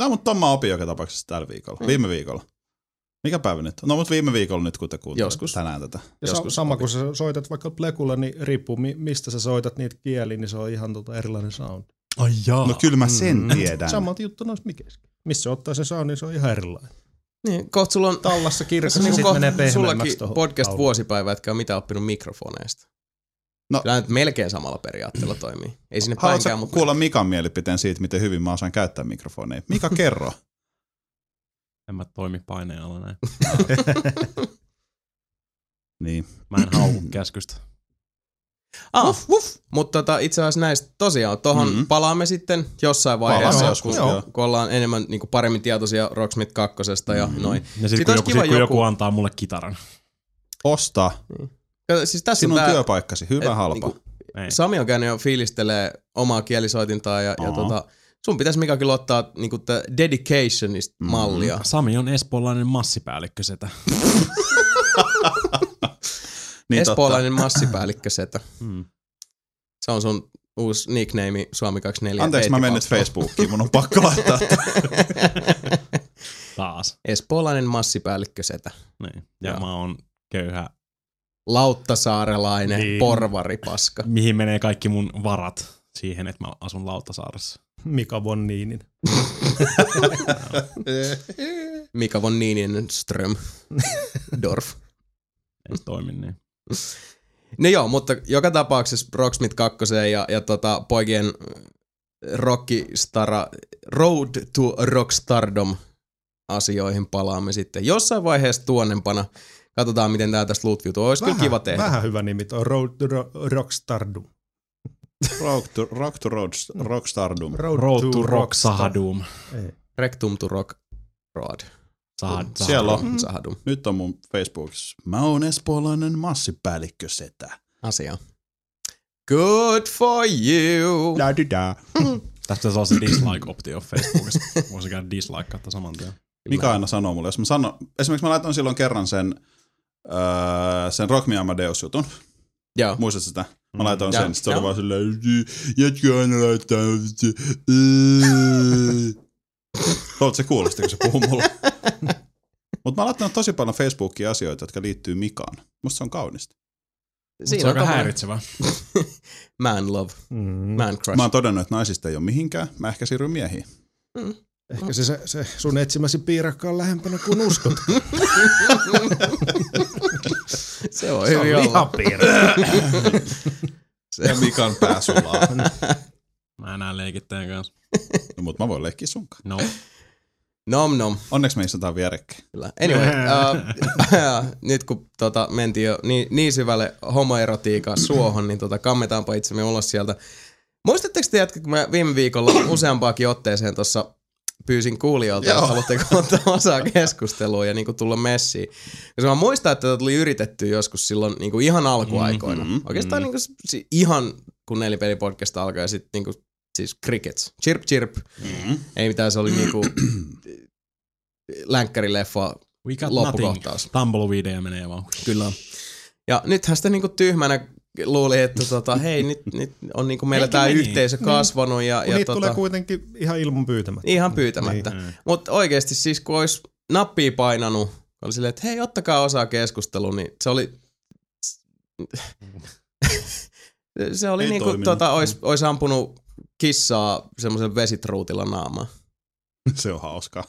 No, mutta ton mä opin joka tapauksessa tällä viikolla. Viime viikolla. Mikä päivä nyt? No, mutta viime viikolla nyt, kun te kuuntelette Joskus. tänään tätä. Ja Joskus sama opin. kun sä soitat vaikka plekulla, niin riippuu mi- mistä sä soitat niitä kieliä, niin se on ihan tota erilainen sound. Ai jaa. No kyllä mä sen Mm. tiedän. Samalta juttu noissa mikeissäkin. Missä se ottaa sen soundin, se on ihan erilainen. Niin, kohta sulla on Tallassa kirjassa, niin niin kuin sit menee pehmeämmäksi sullakin tohon podcast lauluun. vuosipäivä, etkä ole mitään oppinut mikrofoneista. No. Kyllä nyt melkein samalla periaatteella toimii. Ei sinne Haluatko päinkään, mutta kuulla Mikan mielipiteen siitä, miten hyvin mä osaan käyttää mikrofoneja? Mika, kerro. En mä toimi paineen alla näin. niin. Mä en hauku käskystä. ah, wuff, wuff. Mutta tota, itse asiassa näistä tosiaan, tohon Mhm. mm-hmm. palaamme sitten jossain vaiheessa, joskus, joskus, joo. kun ollaan enemmän niin kuin paremmin tietoisia Rocksmith 2 ja Mhm. noin. Ja sit, Sit kun, joku, kiva sit, kun joku joku- antaa mulle kitaran. Osta. Ja Siis tässä Sinun on tää, työpaikkasi. Hyvä, et halpa. niinku- Ei. Sami on käynyt jo fiilistelee omaa kielisoitintaa ja, ja tota, sun pitäisi Mika kyllä ottaa niinku tää dedicationista Mhm. mallia. Sami on espoolainen massipäällikkö setä. niin Espoolainen massipäällikkö setä. Hmm. Se on sun uusi nickname Suomi 24. Anteeksi, mä menen nyt Facebookiin. Mun on pakko laittaa. Taas. Espoolainen massipäällikkö setä. Niin. Ja Joo. mä oon köyhä. Lauttasaarelainen Niin. porvaripaska. Mihin menee kaikki mun varat siihen, että mä asun Lauttasaaressa. Mika von Niinin. Mika von Niinenström. Dorf. Ei se toimi niin. No joo, mutta joka tapauksessa Rocksmith 2 ja, ja tota, poikien Rockistara, Road to Rockstardom asioihin palaamme sitten jossain vaiheessa tuonnempana. Katsotaan, miten tää tästä loot-viutuu. Olisi kyllä kiva tehdä. Vähän hyvä nimi tuo Road to Ro- Rockstardom. rock to, rock to road, rockstardom. Road to Rock Rockstar. Sahadum. Ei. Rectum to Rock Road. Sahad, Siellä on. Sahadum. Nyt on mun Facebookissa. Mä oon espoolainen massipäällikkö setä. Asia. Good for you. Da, di, da. Tästä pitäisi olla se dislike-optio Facebookissa. Voisi käydä dislike saman tien. Mika aina sanoo mulle, jos mä sanon, esimerkiksi mä laitoin silloin kerran sen, öö, sen Rock Me Amadeus jutun. Joo. Muistatko sitä? Mä laitoin sen, sit se oli vaan silleen, jätkä aina laittaa, Haluatko se kuulosti, kun se puhuu mulle? Mutta mä oon laittanut tosi paljon Facebookiin asioita, jotka liittyy Mikaan. Musta se on kaunista. se on aika häiritsevä. Man love, Mm. man crush. Mä oon todennut, että naisista ei ole mihinkään. Mä ehkä siirryn miehiin. Ehkä se, se, se sun etsimäsi piirakka on lähempänä kuin uskot. se on se on lihapiirakka. Ja Mikan pää sulaa. Mä enää leikittäjän kanssa. no, mutta mä voin leikkiä sunkaan. No. Nom nom. Onneksi me istutaan vierekkäin. Kyllä. Anyway, uh, nyt kun tota, mentiin jo niin, niin syvälle homoerotiikan suohon, niin tota, kammetaanpa itsemme ulos sieltä. Muistatteko te jätkä, kun mä viime viikolla useampaakin otteeseen tuossa pyysin kuulijoilta, että haluatteko ottaa osaa keskusteluun ja niin tulla messiin. Koska mä muistan, että tätä tuli yritetty joskus silloin niin kuin ihan alkuaikoina. Mhm, Oikeastaan niin kuin, ihan kun nelipelipodcast alkoi ja sitten niin kuin, siis crickets. Chirp chirp. Mm-hmm. Ei mitään, se oli niinku länkkärileffa We got loppukohtaus. nothing. Tumbleweedeja menee vaan. Kyllä. Ja nythän sitä niinku tyhmänä luuli, että tota, hei, nyt, nyt on niinku meillä tämä meni. yhteisö kasvanut ja, ja niitä tulee tota, kuitenkin ihan ilman pyytämättä. ihan pyytämättä. Mm. Mutta oikeasti siis kun olisi nappia painanut, oli silleen, että hei, ottakaa osaa keskusteluun, niin se oli... se oli Ei niinku, toiminut. tota, ois, ois ampunut kissaa semmoisen vesitruutilla naamaan. Se on hauskaa.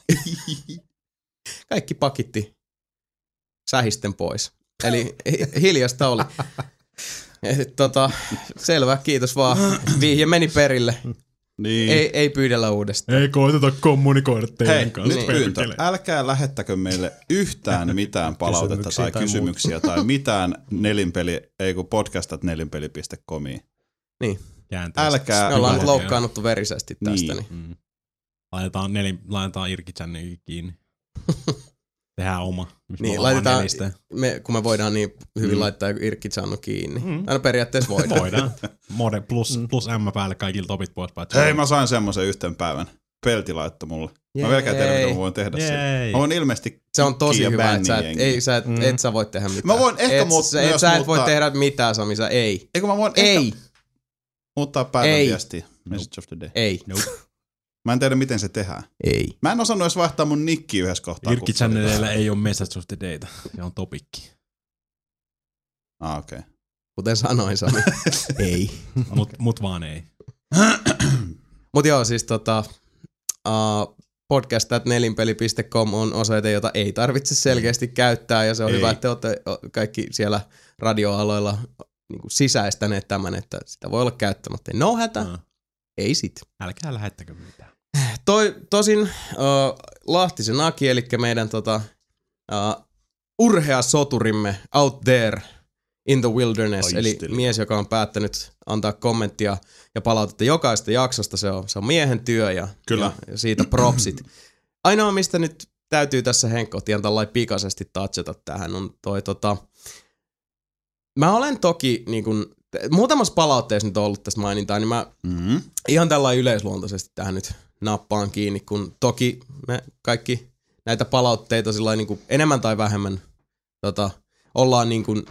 kaikki pakitti sähisten pois. Eli hi- hiljasta oli. Et, tota, selvä, kiitos vaan. Vihje meni perille. Niin. Ei, ei pyydellä uudestaan. Ei koiteta kommunikoida teidän Hei, kanssa. nyt Niin. pyyntö. Älkää lähettäkö meille yhtään mitään palautetta Kysymyksiä tai tai kysymyksiä tai mitään nelinpeli, ei kun podcastat nelinpeli.comiin. Käänteistä. Älkää- Me ollaan nyt loukkaannuttu verisesti tästä. Niin. Niin. Mm. Laitetaan, neli, laitetaan Irki Channekin kiinni. Tehdään oma. Niin, ollaan laitetaan- nelistä. Me, kun me voidaan niin hyvin Mm. laittaa joku Irkki Channu kiinni. Mm. Aina periaatteessa voidaan. Voidaan. Mode plus, Mm. plus M päälle kaikilta topit pois. Hei, mä sain semmoisen yhten päivän. Pelti laittoi mulle. Mä vieläkään tiedä, mitä mä voin tehdä. Jei. Mä voin ilmeisesti Se on tosi hyvä, että sä et, ei, sä et, Mm. et sä voi tehdä mitään. Mä voin ehkä et, muut- sä, et, sä et voi tehdä mitään, Sami, sä ei. Eikö mä voin Ei, ehkä muuttaa päivän Ei. viestiä. Message of the day. ei, Mä en tiedä, miten se tehdään. ei. Mä en osannut edes vaihtaa mun nikkiä yhdessä kohtaa. Oli Channelilla ei ole Message of the Data. Se on topikki. Ah, okei. Okay. Kuten sanoin, Sami. ei. Mut, mut vaan ei. Mutta joo, siis tota, uh, podcast.nelinpeli.com on osoite, jota ei tarvitse selkeästi käyttää, ja se on Ei. hyvä, että te olette kaikki siellä radioaloilla niin kuin sisäistäneet tämän, että sitä voi olla käyttämättä. No hätä, Mm. ei sit. Älkää lähettäkö mitään. Toi, tosin uh, Lahtisen Aki, eli meidän tota, uh, urhea soturimme out there in the wilderness, eli Taistelija. mies, joka on päättänyt antaa kommenttia ja palautetta jokaista jaksosta, se on, se on miehen työ ja, Kyllä. ja, ja siitä propsit. Ainoa, mistä nyt täytyy tässä Henkko tällainen pikaisesti touchata tähän, on toi tota... Mä olen toki niin kun, muutamassa palautteessa nyt on ollut tästä mainintaa, niin mä Mm-hmm. ihan tällä yleisluontoisesti tähän nyt nappaan kiinni, kun toki me kaikki näitä palautteita sillä niin kuin enemmän tai vähemmän tota, ollaan niin kuin,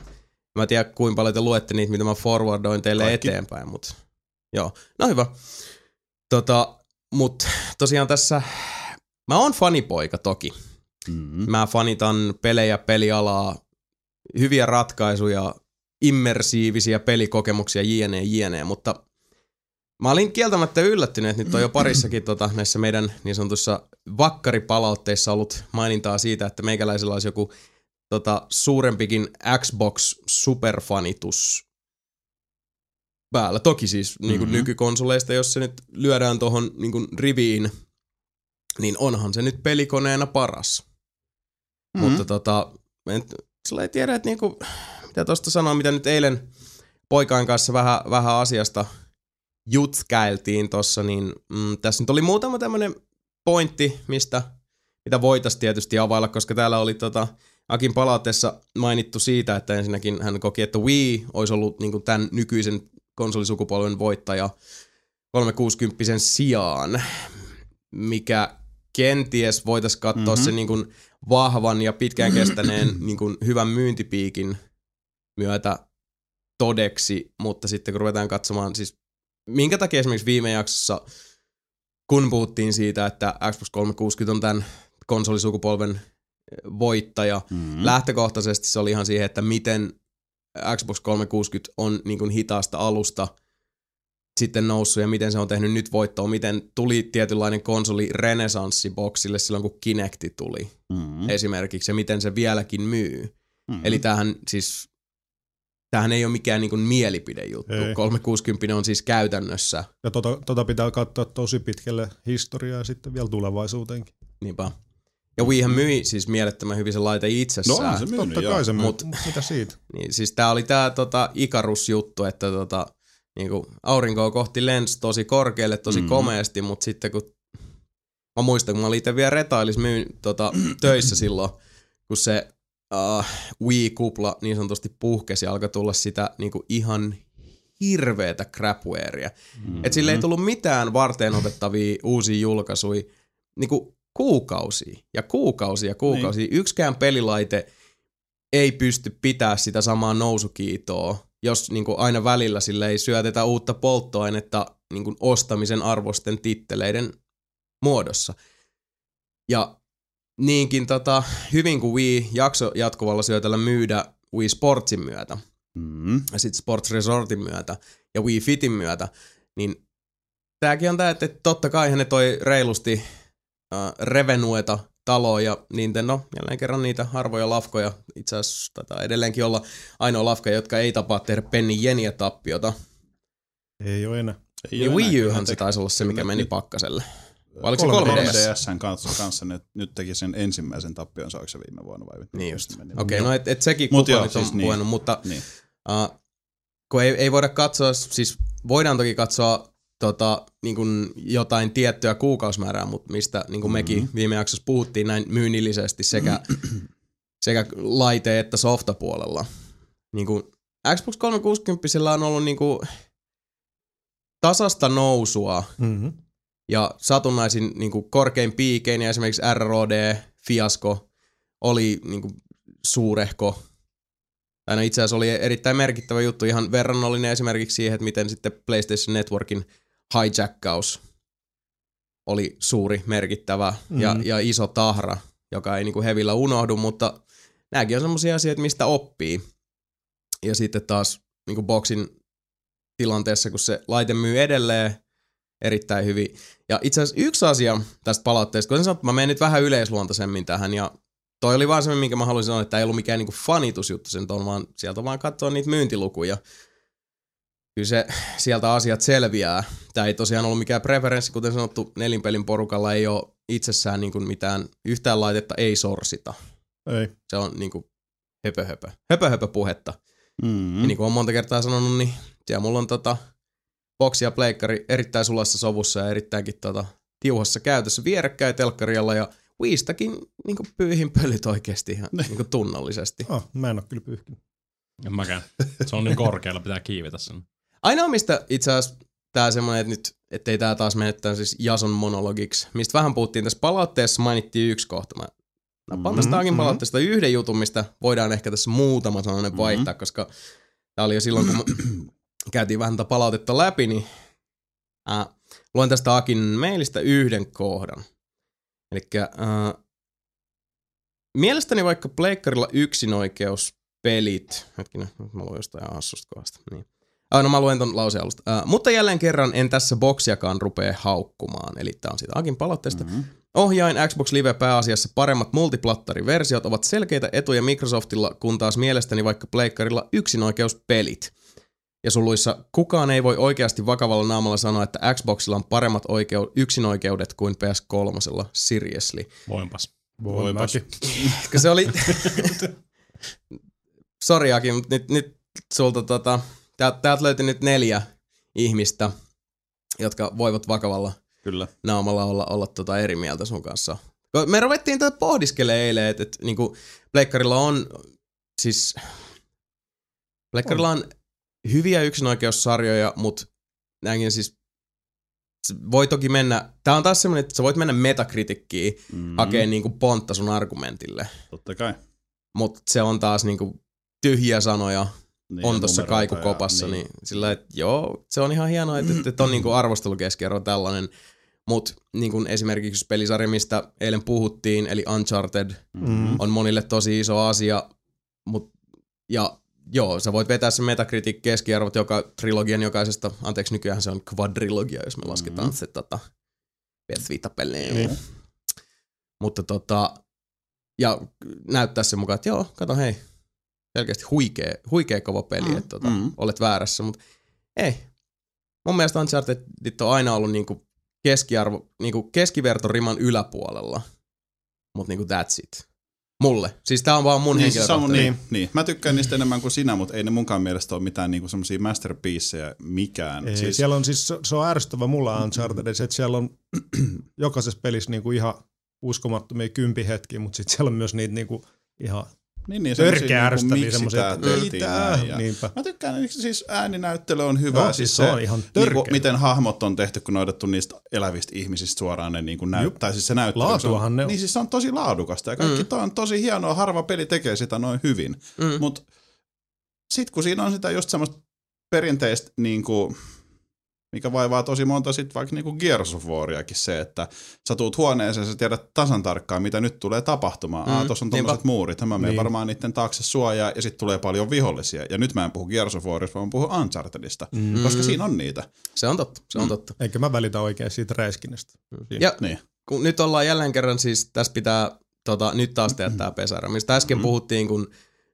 mä en tiedä kuinka paljon te luette niitä, mitä mä forwardoin teille Kaikki. eteenpäin, mutta joo, no hyvä. Tota, mut tosiaan tässä, mä oon fanipoika toki. Mm-hmm. Mä fanitan pelejä, pelialaa, hyviä ratkaisuja, immersiivisiä pelikokemuksia, jne, jne, mutta mä olin kieltämättä yllättynyt, että nyt on jo parissakin tota, näissä meidän niin sanotussa vakkaripalautteissa ollut mainintaa siitä, että meikäläisellä olisi joku tota, suurempikin Xbox superfanitus päällä. Toki siis niin kuin Mhm. nykykonsoleista, jos se nyt lyödään tuohon niin riviin, niin onhan se nyt pelikoneena paras. Mm-hmm. Mutta tota, en, sulla ei tiedä, että niinku, mitä tosta sanoa, mitä nyt eilen poikain kanssa vähän, vähän asiasta jutskäiltiin tossa, niin mm, tässä nyt oli muutama tämmönen pointti, mistä, mitä voitaisiin tietysti availla, koska täällä oli tota, Akin palautteessa mainittu siitä, että ensinnäkin hän koki, että Wii olisi ollut niinku tämän nykyisen konsolisukupolven voittaja 360 sijaan, mikä kenties voitaisiin katsoa mm-hmm. Mhm. sen niin kuin vahvan ja pitkään kestäneen niin kuin hyvän myyntipiikin myötä todeksi, mutta sitten kun ruvetaan katsomaan, siis minkä takia esimerkiksi viime jaksossa kun puhuttiin siitä, että Xbox 360 on tämän konsolisukupolven voittaja, mm. lähtökohtaisesti se oli ihan siihen, että miten Xbox 360 on niin kuin hitaasta alusta sitten noussut ja miten se on tehnyt nyt voittoa, miten tuli tietynlainen konsoli renesanssi boksille silloin, kun Kinecti tuli Mm. esimerkiksi ja miten se vieläkin myy. Mm. Eli tämähän siis, tämähän ei ole mikään niin kuin mielipidejuttu. Ei. 360 on siis käytännössä, Ja tota, tota pitää katsoa tosi pitkälle historiaa ja sitten vielä tulevaisuuteenkin. niinpä. Ja Wiihän myi siis mielettömän hyvin se laite No itsessään. onhan se myynyt, Totta joo. kai se myy. Mut- Mitä siitä? Niin, siis tää oli tää tota, Ikarus-juttu, että tota, niinku, aurinkoa kohti lensi tosi korkealle, tosi mm. komeasti, mutta sitten kun mä muistan, kun mä olin itse vielä retailis myyn, tota, töissä silloin, kun se uh, Wii-kupla niin sanotusti puhkesi ja alkoi tulla sitä niinku, ihan hirveetä crapwarea. Mm. Et sille ei tullut mitään varten otettavia uusia julkaisuja niinku kuukausia ja kuukausia ja kuukausia. Niin. Yksikään pelilaite ei pysty pitää sitä samaa nousukiitoa, jos niinku aina välillä sille ei syötetä uutta polttoainetta niinku ostamisen arvosten titteleiden muodossa. Ja niinkin tota, hyvin kuin Wii jakso jatkuvalla syötellä myydä Wii Sportsin myötä, Mm. ja sitten Sports Resortin myötä ja Wii Fitin myötä, niin tääkin on tää, että totta kai ne toi reilusti äh, revenueta taloa ja Nintendo, jälleen kerran niitä harvoja lafkoja, itse asiassa taitaa edelleenkin olla ainoa lafka, jotka ei tapaa tehdä pennin jeniä tappiota. Ei ole enää. Ei Niin oo Wii enää Uhan se taisi olla se, mikä meni pakkaselle. Vai oliko se 3DS? 3DSn kanssa, kanssa ne nyt teki sen ensimmäisen tappion, saako se viime vuonna vai? Niin just. Okei, okay, no et, et sekin Mut joo, nyt on siis niin. puhunut, mutta Niin. Uh, kun ei, ei voida katsoa, siis voidaan toki katsoa tota, niin kuin jotain tiettyä kuukausimäärää, mutta mistä niin kuin mekin viime jaksossa puhuttiin näin myynnillisesti sekä, sekä laite- että softapuolella. Niin kuin Xbox 360 on ollut niin kuin tasasta nousua Mm-hmm. Ja satunnaisin niin kuin korkein piikein ja esimerkiksi ROD-fiasko oli niin kuin suurehko. Tai no itse asiassa oli erittäin merkittävä juttu, ihan verrannollinen esimerkiksi siihen, että miten sitten PlayStation Networkin hijackkaus oli suuri, merkittävä ja, Mhm. ja iso tahra, joka ei niin kuin hevillä unohdu, mutta nämäkin on semmoisia asioita, mistä oppii. Ja sitten taas niin kuin boxin tilanteessa, kun se laite myy edelleen erittäin hyvin. Ja itse asiassa yksi asia tästä palautteesta, kun sanottu, mä menen nyt vähän yleisluontaisemmin tähän ja toi oli vaan se, minkä mä haluaisin sanoa, että ei ollut mikään niinku fanitusjuttu sen on vaan sieltä vaan katsoa niitä myyntilukuja. Kyllä se, sieltä asiat selviää. Tämä ei tosiaan ollut mikään preferenssi, kuten sanottu, nelinpelin porukalla ei ole itsessään niinku mitään, yhtään laitetta ei sorsita. Ei. Se on niinku höpö höpö, höpö höpö puhetta. Mm. Ja niin kuin olen monta kertaa sanonut, niin siellä mulla on tota boksi ja pleikkari erittäin sulassa sovussa ja erittäinkin tota tiuhassa käytössä vierekkäin telkkarialla ja Wiistäkin niin pyyhin pölyt oikeasti ihan niin tunnollisesti. Ah, mä en oo kyllä pyyhkinyt. En mäkään. Se on niin korkealla, pitää kiivetä sen. Ainoa mistä itse asiassa tää semmonen, että nyt, ettei tää taas mene tämän siis Jason monologiksi, mistä vähän puhuttiin tässä palautteessa, mainittiin yksi kohta. Mä nappaan tästä Mhm, Agin mhm. palautteesta yhden jutun, mistä voidaan ehkä tässä muutama sananen vaihtaa, koska tää oli jo silloin, kun käytiin vähän tätä palautetta läpi, niin äh, luen tästä Akin mailista yhden kohdan. Eli äh, mielestäni vaikka pleikkarilla yksinoikeuspelit, hetkinen, nyt mä luen jostain hassusta kohdasta, niin. Ah, no mä luen ton lauseen alusta. Uh, mutta jälleen kerran en tässä boksiakaan rupee haukkumaan. Eli tää on siitä Akin palautteesta. Mm-hmm. Ohjain Xbox Live pääasiassa paremmat multiplattariversiot ovat selkeitä etuja Microsoftilla, kun taas mielestäni vaikka pleikkarilla yksinoikeuspelit. Ja suluissa kukaan ei voi oikeasti vakavalla naamalla sanoa, että Xboxilla on paremmat oikeu- yksinoikeudet kuin PS3. Seriously. Voinpas. Voin mäkin. Koska se oli... Sori Aki, mutta nyt, nyt sulta tota... Täältä, löytyi nyt neljä ihmistä, jotka voivat vakavalla Kyllä. naamalla olla, olla tota eri mieltä sun kanssa. Me ruvettiin tätä pohdiskelemaan eilen, että, että niinku Pleikkarilla on, siis Pleikkarilla on hyviä yksinoikeussarjoja, mutta näinkin siis voi toki mennä, tää on taas semmonen, että sä voit mennä metakritikkiin Mm. mm. hakee niinku pontta sun argumentille, Totta kai. mutta se on taas niinku tyhjiä sanoja, Niin, on ja tuossa kaikukopassa, niin. niin sillä että joo, se on ihan hienoa, että, että on niinku arvostelukeskiarvo tällainen, Mutta niin kuin esimerkiksi pelisarja, mistä eilen puhuttiin, eli Uncharted, Mm. on monille tosi iso asia. Mut, ja joo, sä voit vetää se Metacritic keskiarvot joka trilogian jokaisesta, anteeksi nykyään se on quadrilogia, jos me lasketaan Mhm. se tota, PS Vita-peleen. Niin. Mutta tota, ja näyttää sen mukaan, että joo, kato hei, selkeästi huikea, huikea kova peli, Mm, että tota, mm. olet väärässä, mutta ei. Mun mielestä Uncharted on aina ollut niinku keskiarvo, niinku keskivertoriman yläpuolella, mutta niinku that's it. Mulle. Siis tää on vaan mun Niin, siis se on, henkilökohtainen. niin, niin. Mä tykkään niistä enemmän kuin sinä, mutta ei ne munkaan mielestä ole mitään niinku semmosia masterpieceja mikään. Ei, siis, siellä on siis, se- on ärsyttävä mulla Unchartedissa, että siellä on jokaisessa pelissä niinku ihan uskomattomia kympihetkiä, mutta sitten siellä on myös niitä niinku ihan niin, niin, törkeä semmosia ärsyttäviä semmoisia, että mitä, ja- niinpä. Mä tykkään, että siis ääninäyttely on hyvä. Joo, siis se on ihan törkeä. Niinku, miten hahmot on tehty, kun on otettu niistä elävistä ihmisistä suoraan ne niinku näyt, tai siis se näyttely. Laatuahan se on, ne on. Niin siis se on tosi laadukasta ja kaikki mm. toi on tosi hienoa, harva peli tekee sitä noin hyvin. Mm. Mutta sitten kun siinä on sitä just semmoista perinteistä, niinku, mikä vaivaa tosi monta sit vaikka niinku Gears of Wariakin se, että sä tuut huoneeseen ja sä tiedät tasan tarkkaan, mitä nyt tulee tapahtumaan. Mm. Mm, Aa, tuossa on tommoset muurit, mä menen Niin. varmaan niiden taakse suojaa, ja sitten tulee paljon vihollisia. Ja nyt mä en puhu Gears of Warista, vaan mä puhun Unchartedista, mm. koska siinä on niitä. Se on totta, se on Mm. totta. Eikä mä välitä oikein siitä räiskinnästä. Siinä. Ja Niin. kun nyt ollaan jälleen kerran siis, tässä pitää tota, nyt taas tehdä tää pesara, mistä äsken Mm. puhuttiin, kun,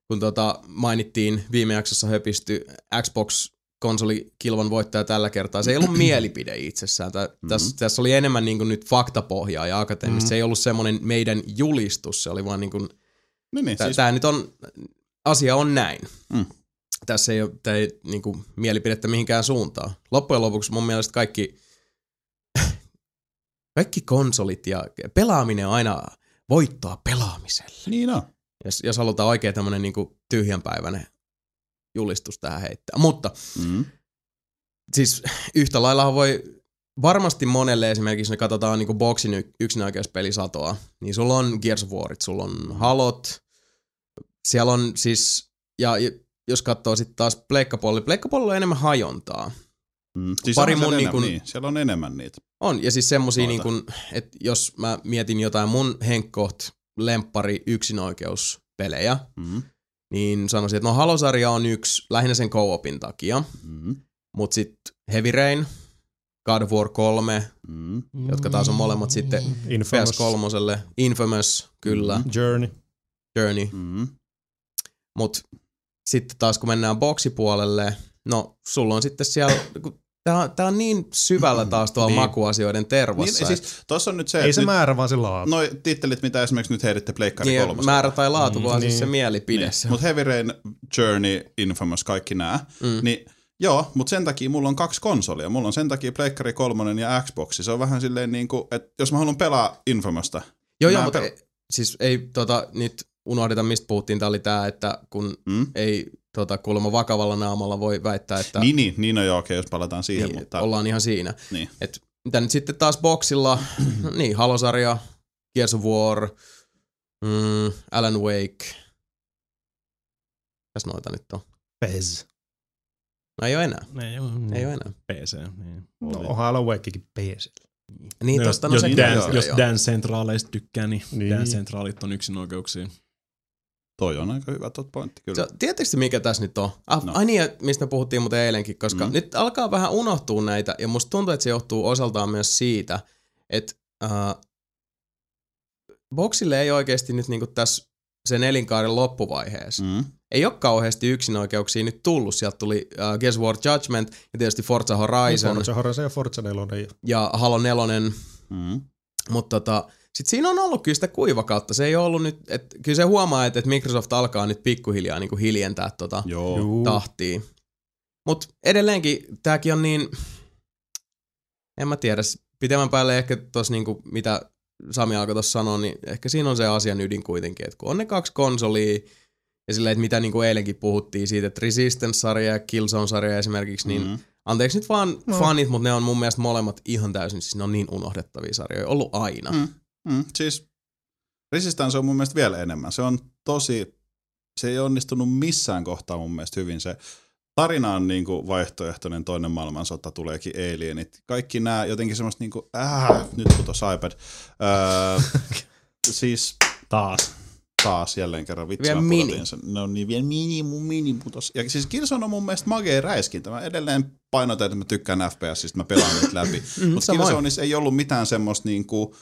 kun tota, mainittiin viime jaksossa höpisty Xbox konsolikilvan voittaja tällä kertaa. Se ei ollut mielipide itsessään. Tä, Mm. tässä, tässä oli enemmän niin kuin nyt faktapohjaa ja akateemista. Mm. Se ei ollut semmoinen meidän julistus, se oli vaan niin kuin, Niin, niin, Tää, siis, tää nyt on, asia on näin. Mm. Tässä ei ole tää ei, niinku, mielipidettä mihinkään suuntaan. Loppujen lopuksi mun mielestä kaikki, kaikki konsolit ja pelaaminen on aina voittoa pelaamiselle. niin on. Jos, jos halutaan oikein tämmönen niinku tyhjänpäiväinen julistus tähän heittää. Mutta Mm. siis yhtä lailla voi varmasti monelle esimerkiksi, me katsotaan niinku boksin yksinäköispelisatoa, niin sulla on Gears of Warit, sulla on Halot, siellä on siis, ja jos katsoo sitten taas Pleikkapuolella, Pleikkapuolella on enemmän hajontaa. Mm. Siis Pari mun enemmän, niinku- niin, siellä on enemmän niitä. On, ja siis semmosia niin kuin, että jos mä mietin jotain mun henkkoht lemppari yksinoikeuspelejä, Mm. Niin sanoisin, että no Halosarja on yksi, lähinnä sen co-opin takia, Mm. mut sitten Heavy Rain, God of War 3, Mm. jotka taas on molemmat sitten Infamous, PS3, Infamous, kyllä, Journey. Journey, Mm. mut sitten taas kun mennään boksipuolelle, no sulla on sitten siellä, kun tää, on- tää on niin syvällä taas tuolla Niin. makuasioiden tervassa. Niin, siis tossa on nyt se, Ei että se nyt, määrä, vaan se laatu. noi tittelit, mitä esimerkiksi nyt heiditte Pleikkari niin, kolmosen. määrä tai laatu, Mm, vaan siis se niin. mielipide. Niin. se- Mutta Heavy Rain, Journey, Infamous, kaikki nämä. Mm. Niin joo, mutta sen takia mulla on kaksi konsolia. Mulla on sen takia Pleikkari kolmonen ja Xbox. Se on vähän silleen niin kuin, että jos mä haluan pelaa Infamousta, Joo, Mä joo, en mutta pel- ei, siis ei tota, nyt unohdeta, mistä puhuttiin. Tämä oli tämä, että kun mm? ei tota, kuulemma vakavalla naamalla voi väittää, että niin, niin, niin, no joo, okei, jos palataan siihen, niin, mutta ollaan ihan siinä. niin. Et, mitä nyt sitten taas boksilla, no niin, Halosarja, Gears of War, mm, Alan Wake. Kas noita nyt on? Pez. No ei ole enää. Ei ole, Ei ole enää. PC. Niin. No, onhan Alan Wakekin PC. Niin, No, tosta no jos, dance, joo, jos. Dance Centraleista tykkää, niin, Niin. Dance Centralit on yksin oikeuksia. Toi on aika hyvä tot pointti kyllä. Tiedättekö mikä tässä nyt on? Ah, No. no. Ai niin, mistä me puhuttiin muuten eilenkin, koska Mm. nyt alkaa vähän unohtua näitä, ja musta tuntuu, että se johtuu osaltaan myös siitä, että äh, boksille ei oikeasti nyt niinku tässä sen elinkaaren loppuvaiheessa. Mm. Ei ole kauheasti yksinoikeuksia nyt tullut. Sieltä tuli äh, Guess War Judgment ja tietysti Forza Horizon Forza Horizon ja Forza 4. Ja ja Halo 4, Mm. mutta tota, sit siinä on ollut kyllä sitä kuivakautta. Se ei ole ollut nyt, et, kyllä se huomaa, että et Microsoft alkaa nyt pikkuhiljaa niinku hiljentää tota Joo. Juu. tahtiin. Mutta edelleenkin tääkin on niin, en mä tiedä, pitemmän päälle ehkä tuossa niinku, mitä Sami alkoi tuossa sanoa, niin ehkä siinä on se asian ydin kuitenkin, että kun on ne kaksi konsolia, ja silleen, että mitä niinku eilenkin puhuttiin siitä, että Resistance-sarja ja Killzone-sarja esimerkiksi, niin Mm. anteeksi nyt vaan no. fanit, mutta ne on mun mielestä molemmat ihan täysin, siis ne on niin unohdettavia sarjoja, ollut aina. Mm. Mm. Mm. Siis Resistance on mun mielestä vielä enemmän. Se on tosi, se ei onnistunut missään kohtaa mun mielestä hyvin se tarina on niinku vaihtoehtoinen, toinen maailmansota, tuleekin alienit. Kaikki nämä jotenkin semmoista niinku, äh, nyt putos iPad. Öö, siis Taas. taas jälleen kerran vitsi. Vielä mini. Sen. No niin, vielä mini, mun mini putos. Ja siis Killzone on mun mielestä magea räiskintä. Mä edelleen painotan, että mä tykkään FPSistä, mä pelaan niitä läpi. Mutta samoin. Killzoneissa ei ollut mitään semmoista niinku,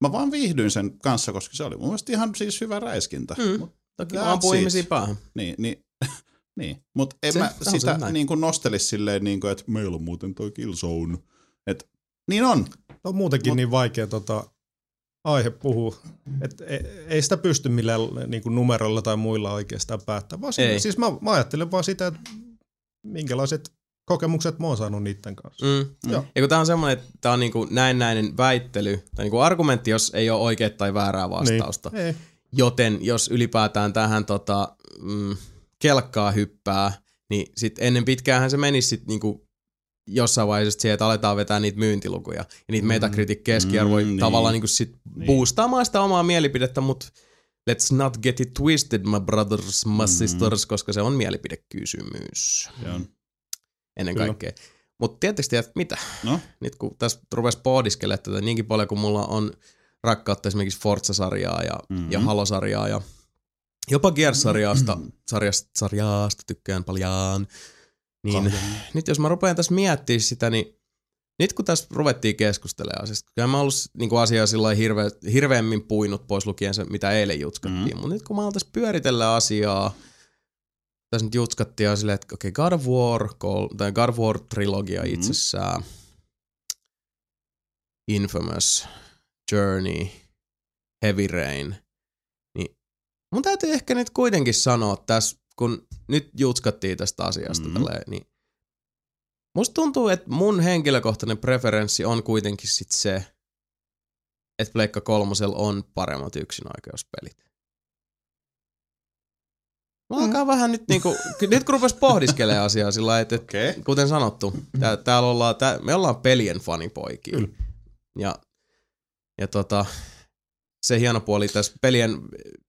mä vaan viihdyin sen kanssa, koska se oli mun mielestä ihan siis hyvä räiskintä. Mm. Mut, Toki ampuu it. ihmisiä päähän. niin, niin, niin. Mutta en Se- mä sitä niin kuin nostelis silleen, niin kuin, että meillä on muuten toi Killzone. Et, niin on. on muutenkin Mut- niin vaikea tota, aihe puhua, että ei, ei sitä pysty millään niin kuin numerolla tai muilla oikeastaan päättämään. Vaan ei. Siis mä, mä ajattelen vaan sitä, että minkälaiset kokemukset mä oon saanut niiden kanssa. Mm. Joo. Ja kun tää on semmoinen, että tää on niinku näennäinen väittely, tai niinku argumentti, jos ei ole oikea tai väärää vastausta. Niin. Ei. Joten jos ylipäätään tähän tota, mm, kelkkaa hyppää, niin sit ennen pitkäänhän se menisi sit niinku jossain vaiheessa siihen, että aletaan vetää niitä myyntilukuja. Ja niitä Metacritic keskiarvoja Mm, mm, niin. tavallaan niinku sit Niin. boostaamaan sitä omaa mielipidettä, mutta let's not get it twisted, my brothers, my sisters, koska se on mielipidekysymys Se on. Ennen kaikkea. Mutta tietysti, tiedät mitä? No, Nyt kun tässä rupesi pohdiskelemaan tätä niinkin paljon, kun mulla on rakkautta esimerkiksi Forza-sarjaa ja, Mhm. mm-hmm. ja Halo-sarjaa ja jopa Gears-sarjasta sarjasta, sarjasta tykkään paljon. Niin Kahden. nyt jos mä rupean tässä miettimään sitä, niin nyt kun tässä ruvettiin keskustelemaan asiasta, kyllä mä oon ollut niin asiaa sillä hirve, hirveämmin puinut pois lukien se, mitä eilen jutskattiin, Mhm. mm. mutta nyt kun mä aloin tässä pyöritellä asiaa, tässä nyt jutskattiin silleen, että okei, okay, God of War, tai God of War trilogia Mhm. itsessään, Infamous, Journey, Heavy Rain, niin mun täytyy ehkä nyt kuitenkin sanoa tässä, kun nyt jutskattiin tästä asiasta Mhm. mm-hmm. tälleen, niin musta tuntuu, että mun henkilökohtainen preferenssi on kuitenkin sit se, että Pleikka kolmosella on paremmat yksioikeuspelit. Mä alkaa vähän nyt niinku, nyt kun rupes pohdiskelemaan asiaa sillä lailla, että. Okay. kuten sanottu, tää, täällä ollaan, tää, me ollaan pelien fanipoikia. Kyllä. Ja, ja tota, se hieno puoli tässä pelien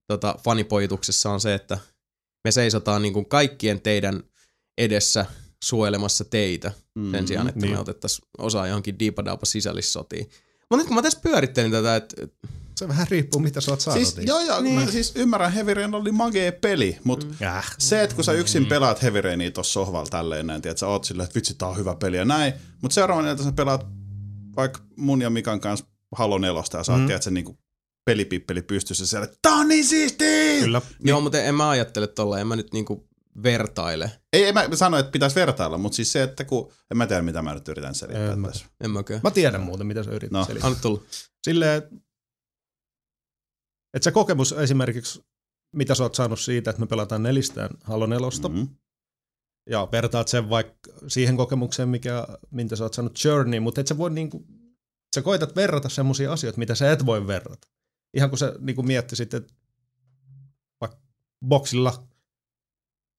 tota, fanipojituksessa on se, että me seisotaan niin kuin kaikkien teidän edessä suojelemassa teitä Mm. sen sijaan, että niin. me otettaisiin osaa johonkin diipadaapa sisällissotiin. Mutta nyt kun mä tässä pyörittelin tätä, että Se vähän riippuu, mitä sä oot saanut. Siis, joo, joo, niin. mä siis ymmärrän, Heavy Rain oli magee peli, mutta mm. Äh. se, että kun sä yksin pelaat Heavy Rainia tossa sohvalla tälleen näin, tiedät, sä oot silleen, että vitsi, tää on hyvä peli ja näin, mutta seuraavana ilta sä pelaat vaikka mun ja Mikan kanssa Halo 4 ja sä oot, Mm. mm. tiedät, se niinku pelipippeli pystyssä siellä, että tää on niin siistiä! Kyllä. niin. joo, mutta en mä ajattele tolla, en mä nyt niinku vertaile. Ei, en mä sano, että pitäisi vertailla, mutta siis se, että kun, en mä tiedä, mitä mä nyt yritän selittää En mä. tässä. En mäkään. Mä tiedän muuten, mitä sä yrität No. no. selittää. Anna tulla. Silleen, että et se kokemus esimerkiksi, mitä sä oot saanut siitä, että me pelataan nelistään Halo 4, mm. Mm. ja vertaat sen vaikka siihen kokemukseen, mikä, mitä sä oot saanut Journey, mutta et sä voi niinku, sä koitat verrata semmoisia asioita, mitä sä et voi verrata. Ihan kun sä niinku miettisit, että vaikka boksilla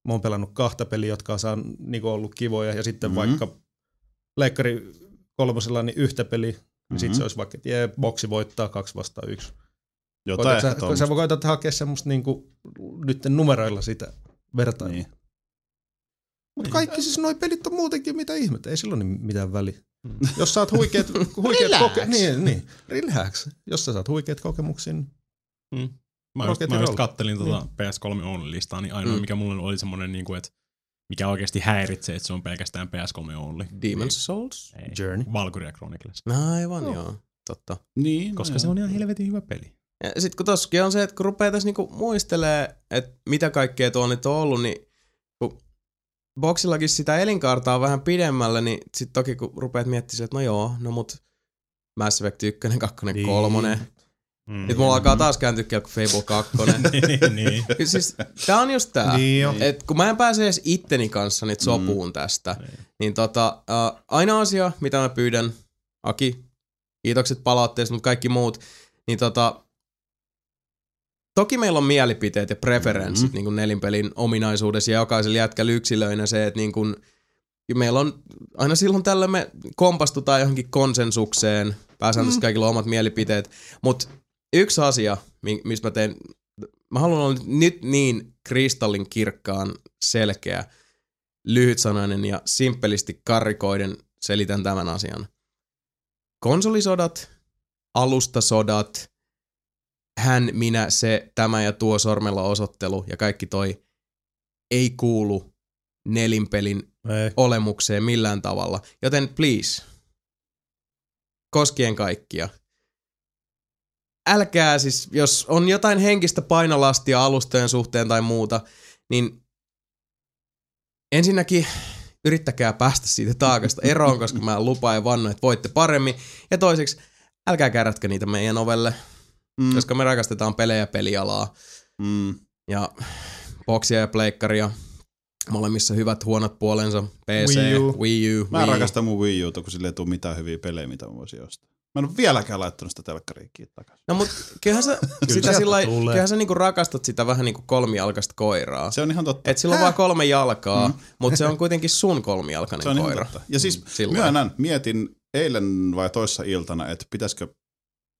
mä oon pelannut kahta peliä, jotka on saanut, niinku ollut kivoja, ja sitten Mhm. mm-hmm. vaikka Leikkari kolmosella niin yhtä peliä, niin mm-hmm. sitten se olisi vaikka, että jee, boksi voittaa kaksi vastaan yksi. Jotain sä, sä koetat hakea semmoista niinku, nyt numeroilla sitä vertailua. Niin. Niin. Mutta kaikki siis noi pelit on muutenkin mitä ihmettä, ei silloin niin mitään väliä. Mm. Jos saat huikeat, huikeat Relax. koke- niin, niin, relax. Jos sä saat huikeat kokemuksia, niin Mä just, mä just kattelin tota PS3 Only-listaa, niin ainoa Mm. mm. mikä mulle oli semmonen, niin kuin, että mikä oikeasti häiritsee, että se on pelkästään PS3 Only. Demon's Souls? Ei. Journey. Valkyria Chronicles. Aivan, Joo. joo. Totta. Niin, Koska no se on ihan helvetin hyvä peli. Ja sit kun tossakin on se, että kun rupeaa tässä niinku muistelee, että mitä kaikkea tuo nyt on ollut, niin kun boksillakin sitä elinkaartaa vähän pidemmälle, niin sit toki kun rupeat miettimään, että no joo, no mut Mass Effect 1, 2, Niin. 3. Mm. Nyt mulla alkaa taas kääntyä kelkko Fable 2. niin, niin. Siis tää on just tää. Niin jo. Et kun mä en pääse edes itteni kanssa nyt sopuun mm. tästä, Niin. niin tota, uh, aina asia, mitä mä pyydän, Aki, kiitokset palautteesta, mutta kaikki muut, niin tota, toki meillä on mielipiteet ja preferenssit mm-hmm. niin kuin nelinpelin ominaisuudessa ja jokaisella jätkällä yksilöinä se, että niin kuin, meillä on aina silloin tällä me kompastutaan johonkin konsensukseen, pääsääntöisesti kaikilla on omat mielipiteet, mutta yksi asia, mi- mistä mä teen, mä haluan olla nyt niin kristallin kirkkaan selkeä, lyhytsanainen ja simppelisti karikoiden selitän tämän asian. Konsolisodat, alustasodat, hän, minä, se, tämä ja tuo sormella osoittelu ja kaikki toi ei kuulu nelinpelin Ei. olemukseen millään tavalla. Joten please, koskien kaikkia, älkää siis, jos on jotain henkistä painolastia alustojen suhteen tai muuta, niin ensinnäkin yrittäkää päästä siitä taakasta eroon, koska mä lupaan ja vannon, että voitte paremmin. Ja toiseksi, älkää kärätkö niitä meidän ovelle, Mm, koska me rakastetaan pelejä ja pelialaa. mm, Ja boksia ja pleikkaria, molemmissa hyvät huonot puolensa. PC, Wii U. Wii U. Mä Wii U. rakastan mun Wii Uta, kun sille ei tule mitään hyviä pelejä, mitä mä voisin ostaa. Mä en ole vieläkään laittanut sitä telkkariin kiinni takaisin. No mut kyllähän sä, sitä sillä, kyllähän sä niinku rakastat sitä vähän niinku kolmijalkaista koiraa. Se on ihan totta. Et sillä on vaan kolme jalkaa, mm. mutta se on kuitenkin sun kolmijalkainen Se on ihan koira. totta. Ja siis Sillä myönnän, mietin eilen vai toissa iltana, että pitäisikö,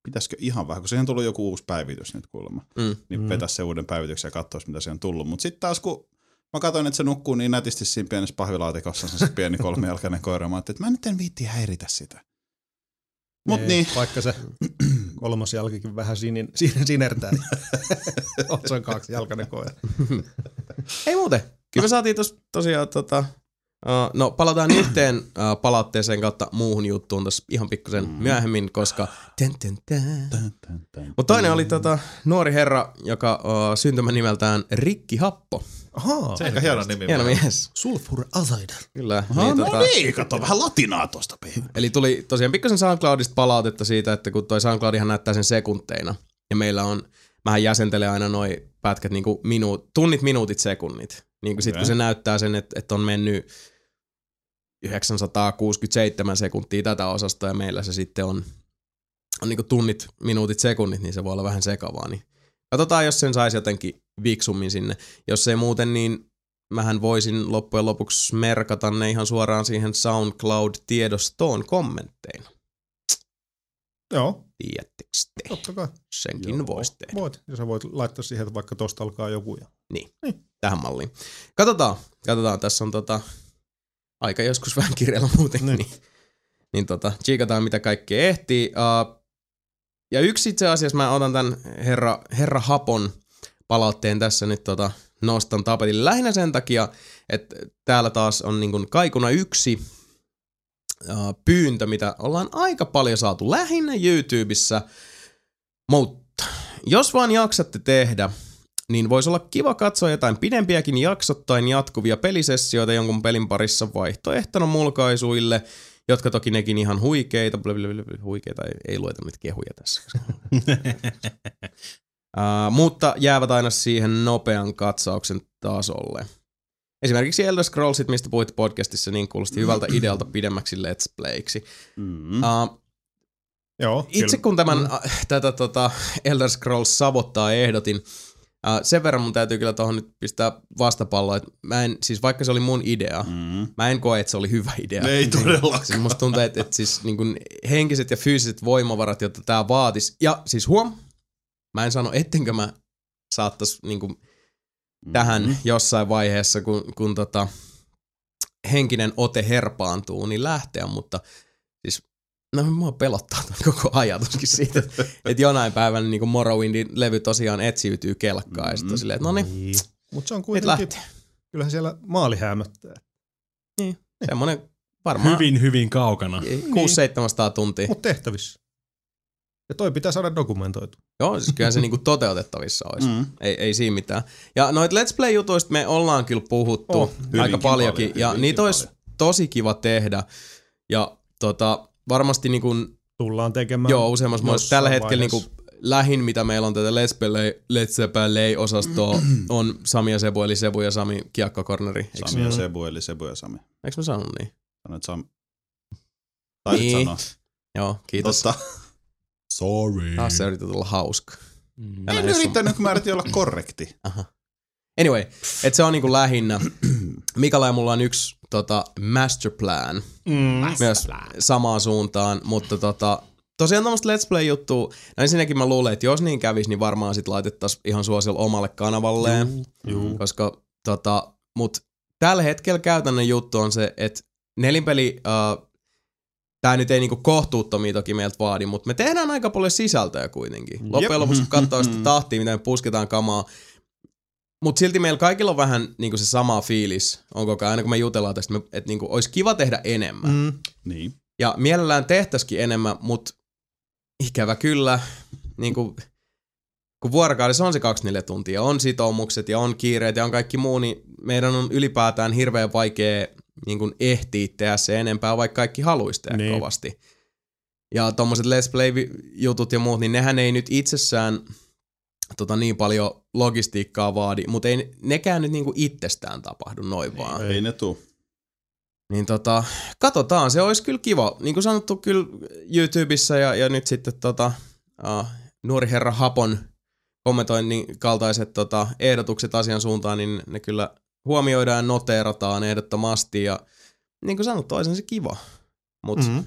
pitäisikö ihan vähän, kun siihen on tullut joku uusi päivitys nyt kuulemma, Mm. niin Mm. mm. vetä se uuden päivityksen ja katsoisi, mitä siihen on tullut. Mutta sitten taas kun mä katsoin, että se nukkuu niin nätisti siinä pienessä pahvilaatikossa, se pieni kolmijalkainen koira, mä että mä nyt en viitti häiritä sitä. Mut Ei, niin, Vaikka se kolmas jalkikin vähän sinin, sin, sinertää. on se on kaksi jalkainen koira. Ei muuten. Kyllä me saatiin tos, tosiaan tota, uh, no palataan yhteen uh, palautteeseen kautta muuhun juttuun tuossa ihan pikkusen mm. myöhemmin, koska. Mutta toinen oli tota, nuori herra, joka uh, syntymä nimeltään Rikki Happo. Ahaa, Se aika hieno nimi. Hieno mies. Sulfur Azaida. Kyllä. Aha, niin, no tota, niin, kato vähän latinaa tosta. Eli tuli tosiaan pikkasen SoundCloudista palautetta siitä, että kun toi SoundCloudihan näyttää sen sekunteina, ja meillä on, mähän jäsentelen aina noi pätkät niinku minu, tunnit, minuutit, sekunnit. Niin kuin sit kun se näyttää sen, että, että on mennyt 967 sekuntia tätä osastoa ja meillä se sitten on, on niinku tunnit, minuutit, sekunnit, niin se voi olla vähän sekavaa. Niin katsotaan, jos sen saisi jotenkin viksummin sinne. Jos ei muuten, niin mähän voisin loppujen lopuksi merkata ne ihan suoraan siihen SoundCloud-tiedostoon kommentteina. Joo, Tiedättekö te? totta kai. Senkin voisi tehdä. Voit. Ja sä voit laittaa siihen, että vaikka tosta alkaa joku. Ja... Tähän malliin. Katsotaan. Katsotaan. Tässä on tota, aika joskus vähän kireellä muutenkin. Niin. Niin, niin tota, tsiikataan mitä kaikkea ehtii. Uh, ja yksi itse asiassa mä otan tämän herra, herra Hapon palautteen tässä nyt tota, nostan tapetille. Lähinnä sen takia, että täällä taas on niin kuin kaikuna yksi uh, pyyntö, mitä ollaan aika paljon saatu lähinnä YouTubessa. Mutta jos vaan jaksatte tehdä, niin voisi olla kiva katsoa jotain pidempiäkin jaksottain jatkuvia pelisessioita jonkun pelin parissa vaihtoehtona mulkaisuille, jotka toki nekin ihan huikeita, huikeita, ei, ei lueta nyt kehuja tässä. uh, mutta jäävät aina siihen nopean katsauksen tasolle. Esimerkiksi Elder Scrollsit, mistä puhuit podcastissa, niin kuulosti hyvältä idealta pidemmäksi Let's Playksi. Mm. Uh, Joo, itse kyllä. kun tämän, mm. tätä tota, Elder Scrolls savottaa ehdotin, sen verran mun täytyy kyllä tuohon nyt pistää vastapalloa, että mä en, siis vaikka se oli mun idea, mm. Mm. mä en koe, että se oli hyvä idea. Ei todellakaan. Siis musta tuntuu, että, että siis niin kun henkiset ja fyysiset voimavarat, jotta tää vaatis, ja siis huom, mä en sano, ettenkö mä saattais niin kun tähän Mm. jossain vaiheessa, kun, kun tota, henkinen ote herpaantuu, niin lähteä, mutta no mua pelottaa koko ajatuskin siitä, että, että jonain päivänä niin Morrowindin levy tosiaan etsiytyy kelkkaan ja sitten on silleen, että no niin, Niin. Mutta se on kuitenkin, kyllähän siellä maali hämöttää. Semmoinen varmaan Hyvin, hyvin kaukana. 600-700 tuntia. Mutta tehtävissä. Ja toi pitää saada dokumentoitu. Joo, siis kyllä se niinku toteutettavissa olisi. Mm. Ei, ei siinä mitään. Ja noit Let's Play-jutuista me ollaan kyllä puhuttu Oh, aika paljonkin. paljon, ja niitä olisi tosi kiva tehdä. Ja tota, varmasti niinku, Tullaan tekemään. joo, useammassa jossain Tällä hetkellä vaiheessa. niinku lähin, mitä meillä on tätä Let's Play, Let's Play-osastoa, on Sami ja Sebu, eli Sebu ja Sami kiekkokorneri. Eikö, Sami ja. Sebu, eli Sebu ja Sami. eikö mä sanonut niin? Sanoit Sam... Taisit Niin. sanoa. Joo, kiitos. Totta. Sorry. Taas se yritit olla hauska. Mm. En yrittänyt, kun mä yritin olla korrekti. Aha. Anyway, että se on niinku lähinnä. Mikaela ja mulla on yksi tota, master plan Mm. myös samaan suuntaan, mutta tota, tosiaan tämmöistä Let's Play-juttua, no ensinnäkin mä luulen, että jos niin kävisi, niin varmaan sit laitettaisiin ihan suosiolla omalle kanavalleen, Juu. koska tota, mut tällä hetkellä käytännön juttu on se, että nelinpeli, uh, tämä nyt ei niinku kohtuuttomia toki meiltä vaadi, mutta me tehdään aika paljon sisältöä kuitenkin. Jep. Loppujen lopuksi kun katsoo sitä tahtia, miten me pusketaan kamaa, mutta silti meillä kaikilla on vähän niinku se sama fiilis, on koko ajan, aina kun me jutellaan tästä, että niinku, olisi kiva tehdä enemmän. Mm. Niin. Ja mielellään tehtäisikin enemmän, mutta ikävä kyllä, niin kuin, kun vuorokaudessa on se 24 tuntia, on sitoumukset ja on kiireet ja on kaikki muu, niin meidän on ylipäätään hirveän vaikea niin kuin ehtiä tehdä se enempää, vaikka kaikki haluaisi tehdä Niin. niin. kovasti. Ja tommoset Let's Play-jutut ja muut, niin nehän ei nyt itsessään tota, niin paljon logistiikkaa vaadi, mutta ei nekään nyt niinku itsestään tapahdu noin vaan. Ei ne tuu. Niin tota, katsotaan, se olisi kyllä kiva. Niin kuin sanottu, kyllä YouTubessa ja, ja nyt sitten tota, uh, nuori herra Hapon kommentoinnin kaltaiset tota, ehdotukset asian suuntaan, niin ne kyllä huomioidaan ja noteerataan ehdottomasti. Ja niin kuin sanottu, olisi se kiva. Mutta mm. Mm.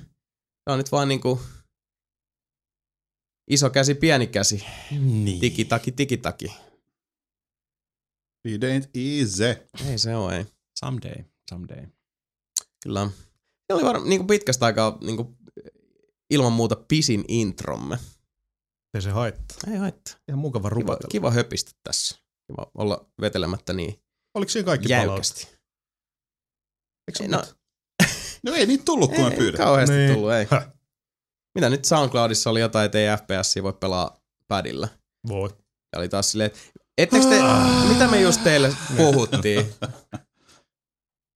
se on nyt vaan niin kuin iso käsi, pieni käsi. Niin. Tikitaki, tikitaki. It ain't easy. Ei se ole, ei. Someday, someday. Kyllä. Se oli varmaan niin pitkästä aikaa niin kuin, ilman muuta pisin intromme. Ei se haittaa. Ei haittaa. Ihan mukava Kiva, rupatella. kiva höpistä tässä. Kiva olla vetelemättä niin Oliko siinä kaikki jäykästi. Eikö se Ei, no, no, ei niitä tullut, kun me ei, pyydettiin. kauheasti Niin. tullut, ei. Häh. Mitä nyt SoundCloudissa oli jotain, että ei FPS voi pelaa padilla. Voi. Ja oli taas silleen, että te, mitä me just teille puhuttiin?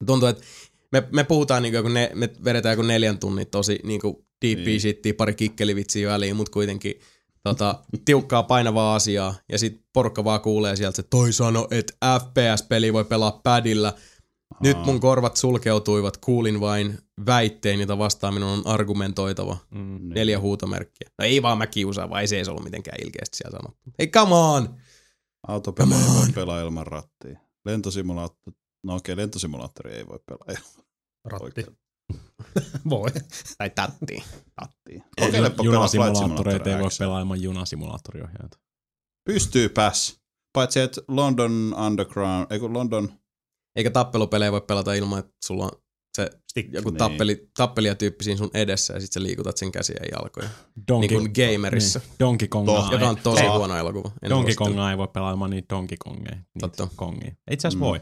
Tuntuu, että me, me puhutaan niin kuin, ne, me vedetään joku neljän tunnin tosi niin kuin deep Niin. niin. shittiä, pari kikkelivitsiä väliin, mutta kuitenkin tota, tiukkaa painavaa asiaa. Ja sit porukka vaan kuulee sieltä, että toi sano, että FPS-peli voi pelaa padilla. Nyt mun korvat sulkeutuivat, kuulin vain väitteen, jota vastaan minun on argumentoitava. Mm. Neljä huutomerkkiä. No ei vaan mä kiusaan, vai ei se ollut mitenkään ilkeästi siellä sanottu. Ei come on! Autopelejä ei voi pelaa ilman rattia. Lentosimulaattori, no okei, lentosimulaattori ei voi pelaa ilman Ratti. oikein Voi. Tai tatti. Kokeilepa pelaa Flight Junasimulaattoreita ei voi pelaa ilman junasimulaattoriohjainta. Pystyy pääs. Paitsi, että London Underground, ei kun London, Eikä tappelupelejä voi pelata ilman, että sulla on se Stick. joku Niin. tappeli, tappelia tyyppi siinä sun edessä ja sit sä liikutat sen käsiä ja jalkoja. Donkey, Niin kuin gamerissa, Niin. Donkey. Toh. joka on tosi Ei. huono elokuva. En Donkey. Kongaa ei voi pelaa ilman niitä Donkey Kongeja. Niitä Totta. Kongia. Itse asiassa Mm. voi.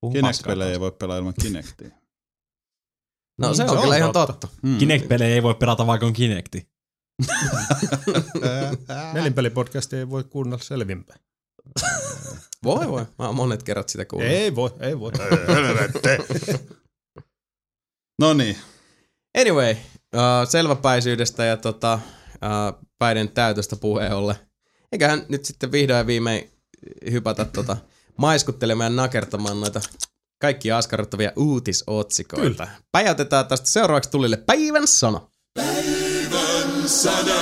Puhun Kinect-pelejä ei voi pelaa ilman Kinectia. No se Mm, on se kyllä on ihan totta. totta. Mm. Kinect-pelejä ei voi pelata vaikka on Kinecti. Nelinpelipodcasti ei voi kuunnella selvinpäin. Voi voi, mä oon monet kerrat sitä kuullut. Ei voi, ei voi. No niin, Anyway, uh, selväpäisyydestä ja tota, uh, päiden täytöstä puheen ollen. Eiköhän nyt sitten vihdoin ja viimein hypätä tota, maiskuttelemaan ja nakertamaan noita kaikki askarruttavia uutisotsikoita. Kyllä. Päjäytetään tästä seuraavaksi tulille päivän sana. Päivän sana.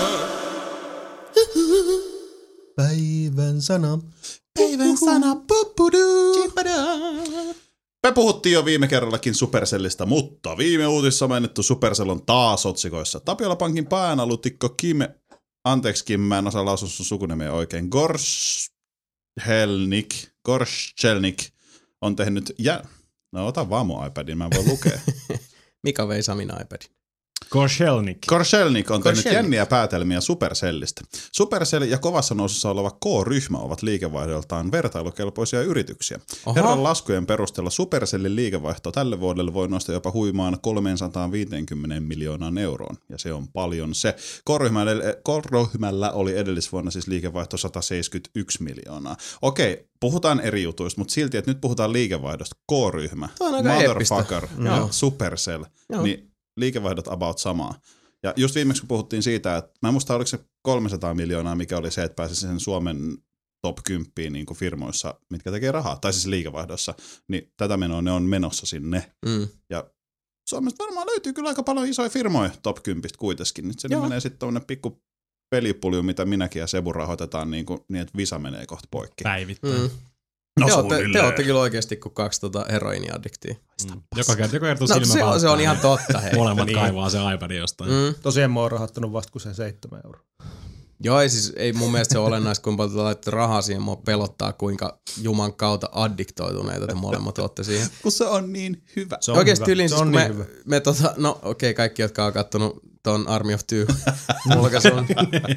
Päivän sana Me puhuttiin jo viime kerrallakin Supercellista, mutta viime uutisissa mainittu Supercell on taas otsikoissa. Tapiola Pankin päänalutikko Kim, anteeksi Kim, mä en osaa lausua sun sukunimeä oikein, Gorshelnik, Gorshelnik on tehnyt, jä... no ota vaan mun iPadin, mä en voi lukea. Mika vei Samin iPadin. Korshelnik. Korshelnik on tehnyt jänniä päätelmiä Supercellistä. Supercell ja kovassa nousussa oleva K-ryhmä ovat liikevaihdoltaan vertailukelpoisia yrityksiä. Oho. Herran laskujen perusteella Supercellin liikevaihto tälle vuodelle voi nostaa jopa huimaan 350 miljoonaan euroon, ja se on paljon se. K-ryhmällä, K-ryhmällä oli edellisvuonna siis liikevaihto 171 miljoonaa. Okei, puhutaan eri jutuista, mutta silti, että nyt puhutaan liikevaihdosta. K-ryhmä, Motherfucker Joo. Supercell, Joo. niin liikevaihdot about samaa. Ja just viimeksi kun puhuttiin siitä, että mä en muista oliko se 300 miljoonaa, mikä oli se, että pääsisi sen Suomen top 10 niin kuin firmoissa, mitkä tekee rahaa, tai siis liikevaihdossa, niin tätä menoa ne on menossa sinne. Mm. Suomesta varmaan löytyy kyllä aika paljon isoja firmoja top 10 kuitenkin. Nyt se Joo. menee sitten tuonne pikku pelipulju, mitä minäkin ja Sebu rahoitetaan niin, kuin, niin että Visa menee kohta poikki. Päivittäin. Mm. No te, olette, te olette kyllä oikeasti kuin kaksi tota heroiniaddiktia. Mm. Joka kerta, joka kerta No silmä se on, se on ihan totta, hei. Molemmat Niin. kaivaa se iPadin jostain. Mm. Tosiaan mä oon rahoittanut vasta kuin sen seitsemän euroa. Joo, ei siis ei mun mielestä se ole olennaista, kuinka paljon te laitatte rahaa siihen. Mua pelottaa, kuinka Juman kautta addiktoituneita te molemmat olette siihen. Kun se on niin hyvä. Se on Oikeasti hyvä. yliin, se siis on kun niin me, hyvä. me tota, no okei, okay, kaikki, jotka on kattonut ton Army of Two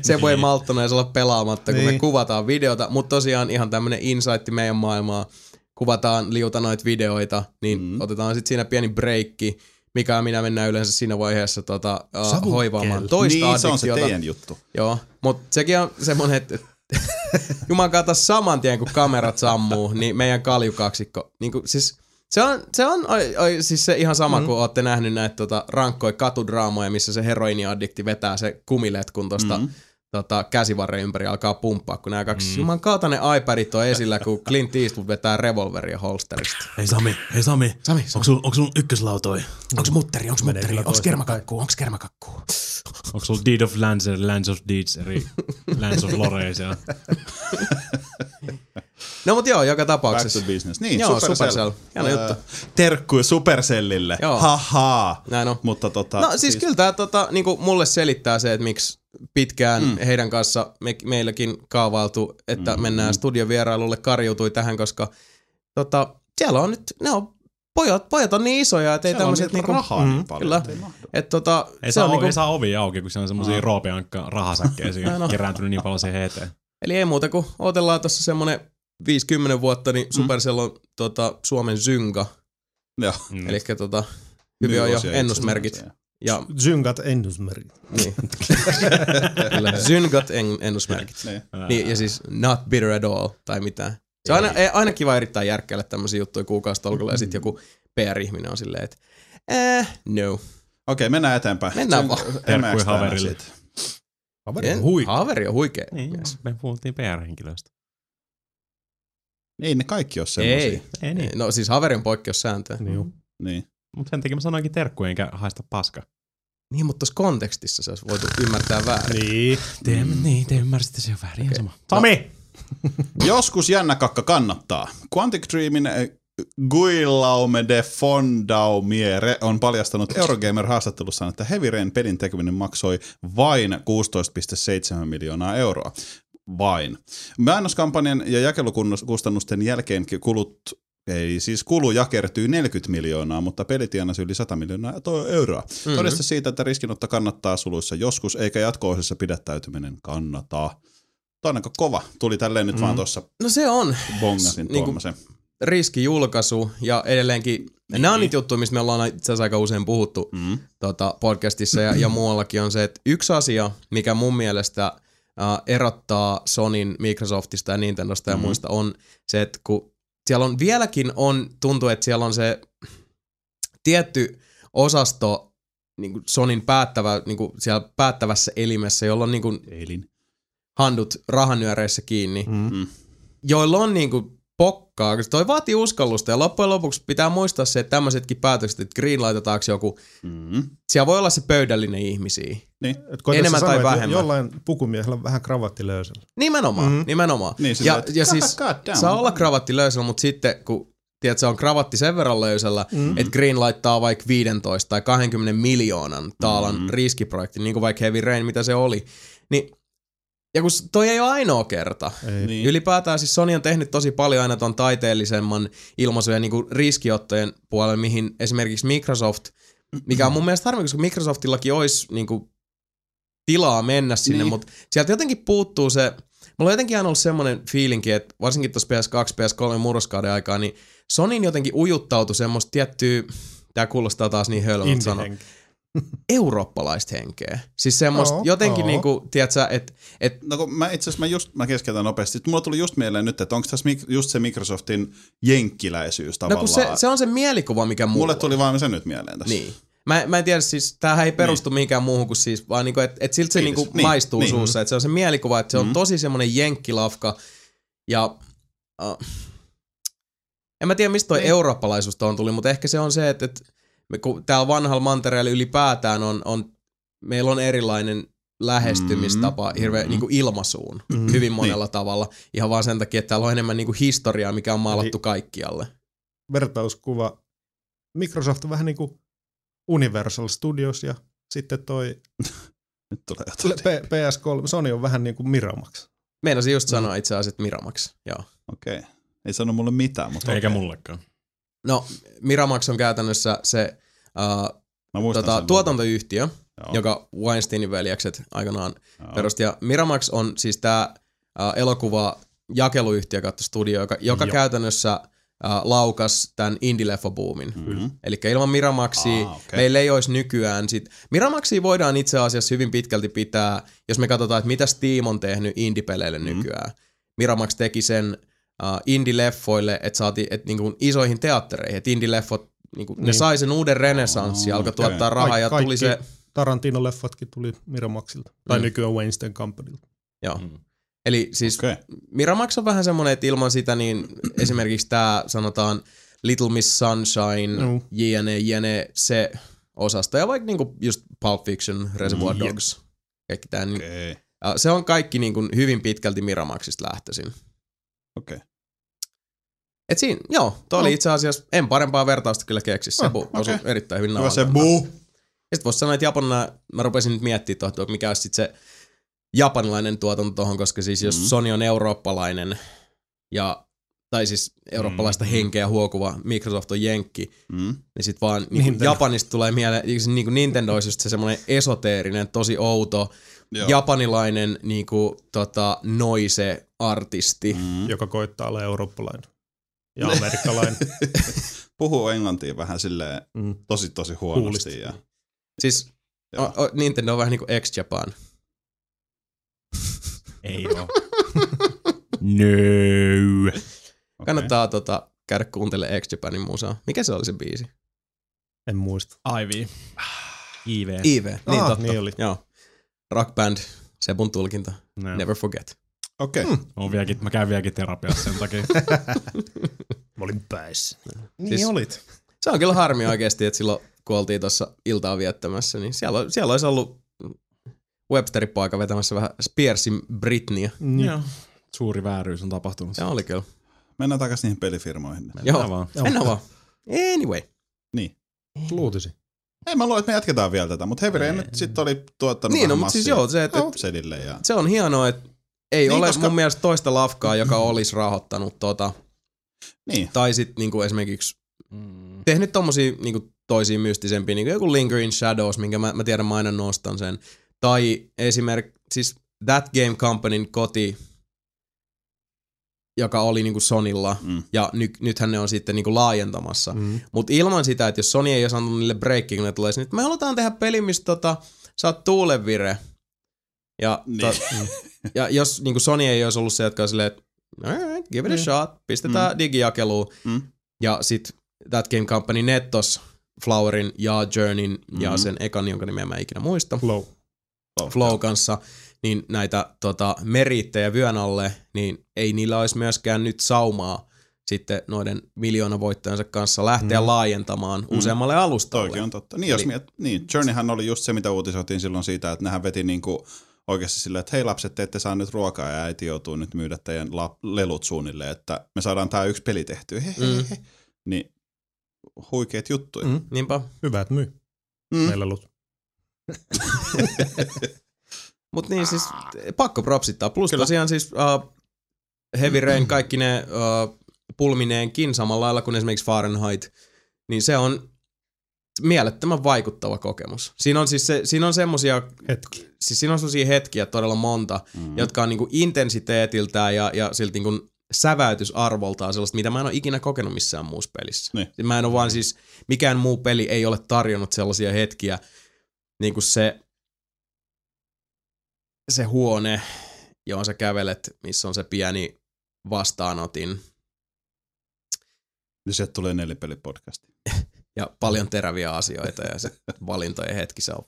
se voi malttonees olla pelaamatta, kun me Niin. kuvataan videota, mutta tosiaan ihan tämmönen insight meidän maailmaa, kuvataan liuta noita videoita, niin mm. otetaan sitten siinä pieni breikki, mikä minä mennään yleensä siinä vaiheessa tota, uh, hoivaamaan toista niin, se on se teidän juttu. Joo, mutta sekin on semmoinen, että Juman kautta saman tien, kun kamerat sammuu, niin meidän kaljukaksikko, niin kuin, siis se on, se on oi, oi, siis se ihan sama, mm. kun olette nähnyt näitä tota, rankkoja katudraamoja, missä se heroiniaddikti vetää se kumiletkun tosta mm. tota, käsivarren ympäri alkaa pumppaa, kun nämä kaksi mm. juman kautta ne iPadit on esillä, kun Clint Eastwood vetää revolveria holsterista. Hei Sami, hei Sami. Sami, Onko sulla onko sul ykköslautoi? onks mutteri, onks mutteri, toista kermakakkuu, onks kermakakkuu? Onko sulla Deed of Lands Lands of Deeds eri Lands of Lores ja... No mut joo, joka Back to tapauksessa. business. Niin, Joo, Supercell. Supercell. Hieno Ää, juttu. Terkkuja Supercellille. Joo. Haha. Näin on. Mutta tota, No siis, siis kyllä tämä tota, niinku mulle selittää se, että miksi pitkään Mm. heidän kanssa me, meilläkin kaavailtu, että Mm, mennään mm. studiovierailulle, karjuutui tähän, koska tota, siellä on nyt, ne on, pojat, pojat on niin isoja, että ei tämmöiset niinku, rahaa niin mm, paljon, kyllä, että ei mahdu. että tota, Ei, se saa, on niinku... ei saa ovi auki, kun siellä on semmosia Aa. roopeankka rahasäkkejä siinä on. kerääntynyt niin paljon siihen eteen. eli ei muuta kuin otellaan tuossa semmonen 50 vuotta, niin Supercell on tota, Suomen synga, Joo. Mm. eli tota, hyvin on jo ennusmerkit. Ja Zyngat ennusmerkit. niin, kyllä, syngat en, ennusmerkit. Niin. Niin, ja siis not bitter at all, tai mitään. Se on aina, ei, aina kiva yrittää järkkäillä tämmöisiä juttuja kuukausitolkulla, ja sitten joku PR-ihminen on silleen, että eh, no. Okei, mennään eteenpäin. Mennään vaan. ekstää haverille. Kaveri En, on huikea. Haveri on huikea. Niin, mies. me puhuttiin PR-henkilöistä. Ei ne kaikki ole semmosia. Ei. Ei niin. No siis Haveri on poikkeussääntö. Niin. Niin. Mutta sen takia mä sanoinkin terkkuja enkä haista paska. Niin, mutta tuossa kontekstissa se olisi voitu ymmärtää väärin. Niin. Te, niin, te ymmärsitte sen jo väärin. Okei. Sama. Sami! Joskus jännä kakka kannattaa. Quantic Dreamin eh, Guillaume de Fondaumiere on paljastanut Eurogamer-haastattelussaan, että Heavy Rain pelin tekeminen maksoi vain 16,7 miljoonaa euroa. Vain. Mainoskampanjan ja jakelukustannusten jälkeen kulut ei siis kuluja kertyy 40 miljoonaa, mutta peli tienasi yli 100 miljoonaa euroa. Mm-hmm. Mhm. Todiste siitä, että riskinotto kannattaa suluissa joskus, eikä jatko pidättäytyminen kannata. Toi on aika kova. Tuli tälleen nyt mm. vaan tuossa No se on bongasin Niinku- tuommoisen. riskijulkaisu, ja edelleenkin, niin. nämä on niitä juttuja, mistä me ollaan itse asiassa aika usein puhuttu Mm. tota, podcastissa ja, ja muuallakin on se, että yksi asia, mikä mun mielestä erottaa Sonin Microsoftista ja Nintendosta ja Mhm. muista on se, että kun siellä on vieläkin on, tuntuu, että siellä on se tietty osasto niin kuin Sonin päättävä, niin kuin siellä päättävässä elimessä, jolla on niin kuin Eilin. handut rahanyöreissä kiinni, Mm. Mm. joilla on niin kuin pokkaa, koska toi vaatii uskallusta ja loppujen lopuksi pitää muistaa se, että tämmöisetkin päätökset, että greenlightataanko joku, Mm. siellä voi olla se pöydällinen ihmisiä. Niin. Et Enemmän sä tai sanoa, että vähemmän. Jollain pukumiehellä on vähän kravatti löysällä. Nimenomaan, mm. nimenomaan. Niin, ja, että ja God siis damn. saa olla kravatti löysällä, mutta sitten kun tiedät, se on kravatti sen verran löysällä, mm. että Green laittaa vaikka 15 tai 20 miljoonan taalan mm. riskiprojekti, niin kuin vaikka Heavy Rain, mitä se oli, niin ja kun toi ei ole ainoa kerta. Ei. Niin. Ylipäätään siis Sony on tehnyt tosi paljon aina ton taiteellisemman ilmaisujen niin riskiottojen puolelle, mihin esimerkiksi Microsoft, mikä on mun mielestä harmi, koska Microsoftillakin olisi niin kuin, tilaa mennä sinne, Niin. mutta sieltä jotenkin puuttuu se, mulla on jotenkin aina ollut semmoinen fiilinki, että varsinkin tuossa PS2, PS3 murroskauden aikaa, niin Sonin jotenkin ujuttautui semmoista tiettyä, tää kuulostaa taas niin hölmöltä sanoa. Eurooppalaista henkeä. Siis semmoista Joo, jotenkin joo. niinku, tiedätkö, että et, No kun mä itse asiassa mä just, mä keskeytän nopeasti. Mulla tuli just mieleen nyt, että onko tässä mik- just se Microsoftin jenkkiläisyys no tavallaan. kun se, se on se mielikuva, mikä mulla Mulle tuli vaan se nyt mieleen tässä. Niin. Mä, mä en tiedä, siis tämähän ei perustu niin. mihinkään muuhun kuin siis, vaan niinku, että et siltä se Fiilis. niinku Niin, maistuu niin. suussa. Että se on se mielikuva, että se on Mm. tosi semmoinen jenkkilafka. Ja uh, en mä tiedä, mistä toi Niin. eurooppalaisuus tuohon tuli, mutta ehkä se on se, että, että me, kun täällä vanhalla mantereella ylipäätään on, on, meillä on erilainen lähestymistapa Mm. hirveän Mm. niin kuin ilmaisuun Mm. hyvin monella tavalla. Ihan vaan sen takia, että täällä on enemmän niin kuin historiaa, mikä on maalattu Eli- kaikkialle. Vertauskuva. Microsoft on vähän niin kuin Universal Studios ja sitten toi Nyt tulee jotain. P- PS3, Sony on vähän niin kuin Miramax. Meinasin just sanoa itse asiassa, että Miramax, joo. Okei. Ei sano mulle mitään, mutta Eikä okei. mullekaan. No, Miramax on käytännössä se uh, Mä tota, tuotantoyhtiö, Joo. joka Weinsteinin veljekset aikanaan Joo. perusti. Ja Miramax on siis tämä uh, elokuva jakeluyhtiö kautta studio, joka, joka Joo. käytännössä uh, laukas tämän indie-leffa-boomin. Mhm. Eli ilman Miramaxia Aa, okei. meillä ei olisi nykyään sit. Miramaxia voidaan itse asiassa hyvin pitkälti pitää, jos me katsotaan, että mitä Steam on tehnyt indie-peleille Mhm. nykyään. Miramax teki sen uh, indie-leffoille, että saatiin et, niinku, isoihin teattereihin, että indie-leffot, niinku, ne Niin. sai sen uuden renessanssin, Aa, alkoi okei. tuottaa rahaa ja Kaikki- tuli se, Tarantino-leffatkin tuli Miramaxilta. Tai Mm. nykyään Weinstein Companylta. joo. Mm. Eli siis Okei. Miramax on vähän semmoinen, että ilman sitä niin esimerkiksi tämä sanotaan Little Miss Sunshine, Mm. jne, jne, se osasto. Ja vaikka niinku just Pulp Fiction, Reservoir Mm, Dogs, kaikki tää, niin, äh, se on kaikki niinku hyvin pitkälti Miramaxista lähtöisin. Okei. Et siinä, joo, toi oli No. itse asiassa, en parempaa vertausta kyllä keksi. Se Oh, oh, okei. osui erittäin hyvin Hyvä se buu. Ja sit voisi sanoa, että Japanina, mä rupesin nyt miettimään tuohon, että mikä olisi sit se japanilainen tuotanto tuohon, koska siis jos Mhm. Sony on eurooppalainen ja tai siis eurooppalaista Mhm. henkeä huokuva, Microsoft on jenkki, Mm. niin sit vaan niin. Japanista tulee mieleen, niin kuin Nintendo olisi just se semmoinen esoteerinen, tosi outo, Joo. japanilainen niin kuin, tota, noise-artisti. Mm. Mm. joka koittaa olla eurooppalainen ja amerikkalainen. Puhuu englantia vähän silleen Mm. tosi tosi huonosti. Ja, Siis o, o, Nintendo on vähän niin kuin ex-Japan. Ei oo. no. okei. Kannattaa tota, käydä kuuntelemaan ex-Japanin musaa. Mikä se oli se biisi? En muista. Ivy. IV. IV, niin Ah, totta. niin oli. Joo. Rock band, Sebun tulkinta. No. Never forget. Okei. Mm. Mä, vieläkin, mä käyn vieläkin terapiassa sen takia. Mä olin päissä. Niin Siis- olit. Se on kyllä harmi oikeasti, että silloin kun oltiin tuossa iltaa viettämässä, niin siellä, siellä olisi ollut Websterin poika vetämässä vähän Spearsin Britneyä. Niin. Joo. Suuri vääryys on tapahtunut. Se oli kyllä. Mennään takaisin niihin pelifirmoihin. Mennään Joo. vaan. Mennään vaan. Anyway. Niin. Luutisi. Ei mä luulen, että me jatketaan vielä tätä, mutta Heavy Rain nyt sitten oli tuottanut Niin, no, mutta siis joo, se, että, sedille ja... se on hienoa, että ei Niin, ole koska- mun mielestä toista lafkaa, joka olisi rahoittanut tota, Niin. tai sitten niinku esimerkiksi Mm. tehnyt tommosia niinku toisia mystisempiä, niinku joku Lingering Shadows, minkä mä, mä tiedän, mä aina nostan sen. Tai esimerkiksi siis That Game Companyn koti, joka oli niinku Sonilla, Mm. ja ny, nythän ne on sitten niinku laajentamassa. Mm. Mm. Mutta ilman sitä, että jos Sony ei olisi antanut niille breakkiä, kun ne tulee sinne, että me halutaan tehdä peli, missä tota, sä oot tuulevire. Ja, Niin. to, ja jos niinku Sony ei olisi ollut se, jotka on silleen, että alright, give it a Niin. shot, pistetään mm. digijakeluun. Mm. Ja sit That Game Company nettos Flowerin ja Journeyn mm. ja sen ekan, jonka nimeä mä en ikinä muista, Flow. Flow kanssa, niin näitä tota, meriittejä vyön alle, niin ei niillä olisi myöskään nyt saumaa sitten noiden miljoonavoittajansa kanssa lähteä Mm. laajentamaan Mm. useammalle alustalle. Toikin on totta. Niin, jos Eli- miet, niin, Journeyhän oli just se, mitä uutisoitiin silloin siitä, että nehän veti niinku oikeasti silleen, että hei lapset, te ette saa nyt ruokaa ja äiti joutuu nyt myydä teidän la- lelut suunnilleen, että me saadaan tää yksi peli tehtyä. He. Niin huikeet juttuja. Mm. Niinpä. Hyvä, että myy. Mm. Meillä lut. Mutta niin siis pakko propsittaa. Plus Kyllä. tosiaan siis uh, Heavy Rain, kaikki ne uh, pulmineenkin samalla lailla kuin esimerkiksi Fahrenheit, niin se on mielettömän vaikuttava kokemus. Siinä on siis se, siinä on semmosia, Hetki. siis siinä on semmosia hetkiä todella monta, Mm. jotka on niinku intensiteetiltään ja, ja silti niinku säväytysarvoltaan sellaista, mitä mä en ole ikinä kokenut missään muussa pelissä. Niin. Mä en ole vaan siis, mikään muu peli ei ole tarjonnut sellaisia hetkiä, niin kuin se, se huone, johon sä kävelet, missä on se pieni vastaanotin Niin sieltä tulee nelipelipodcasti. ja paljon teräviä asioita ja se valintojen hetki, se on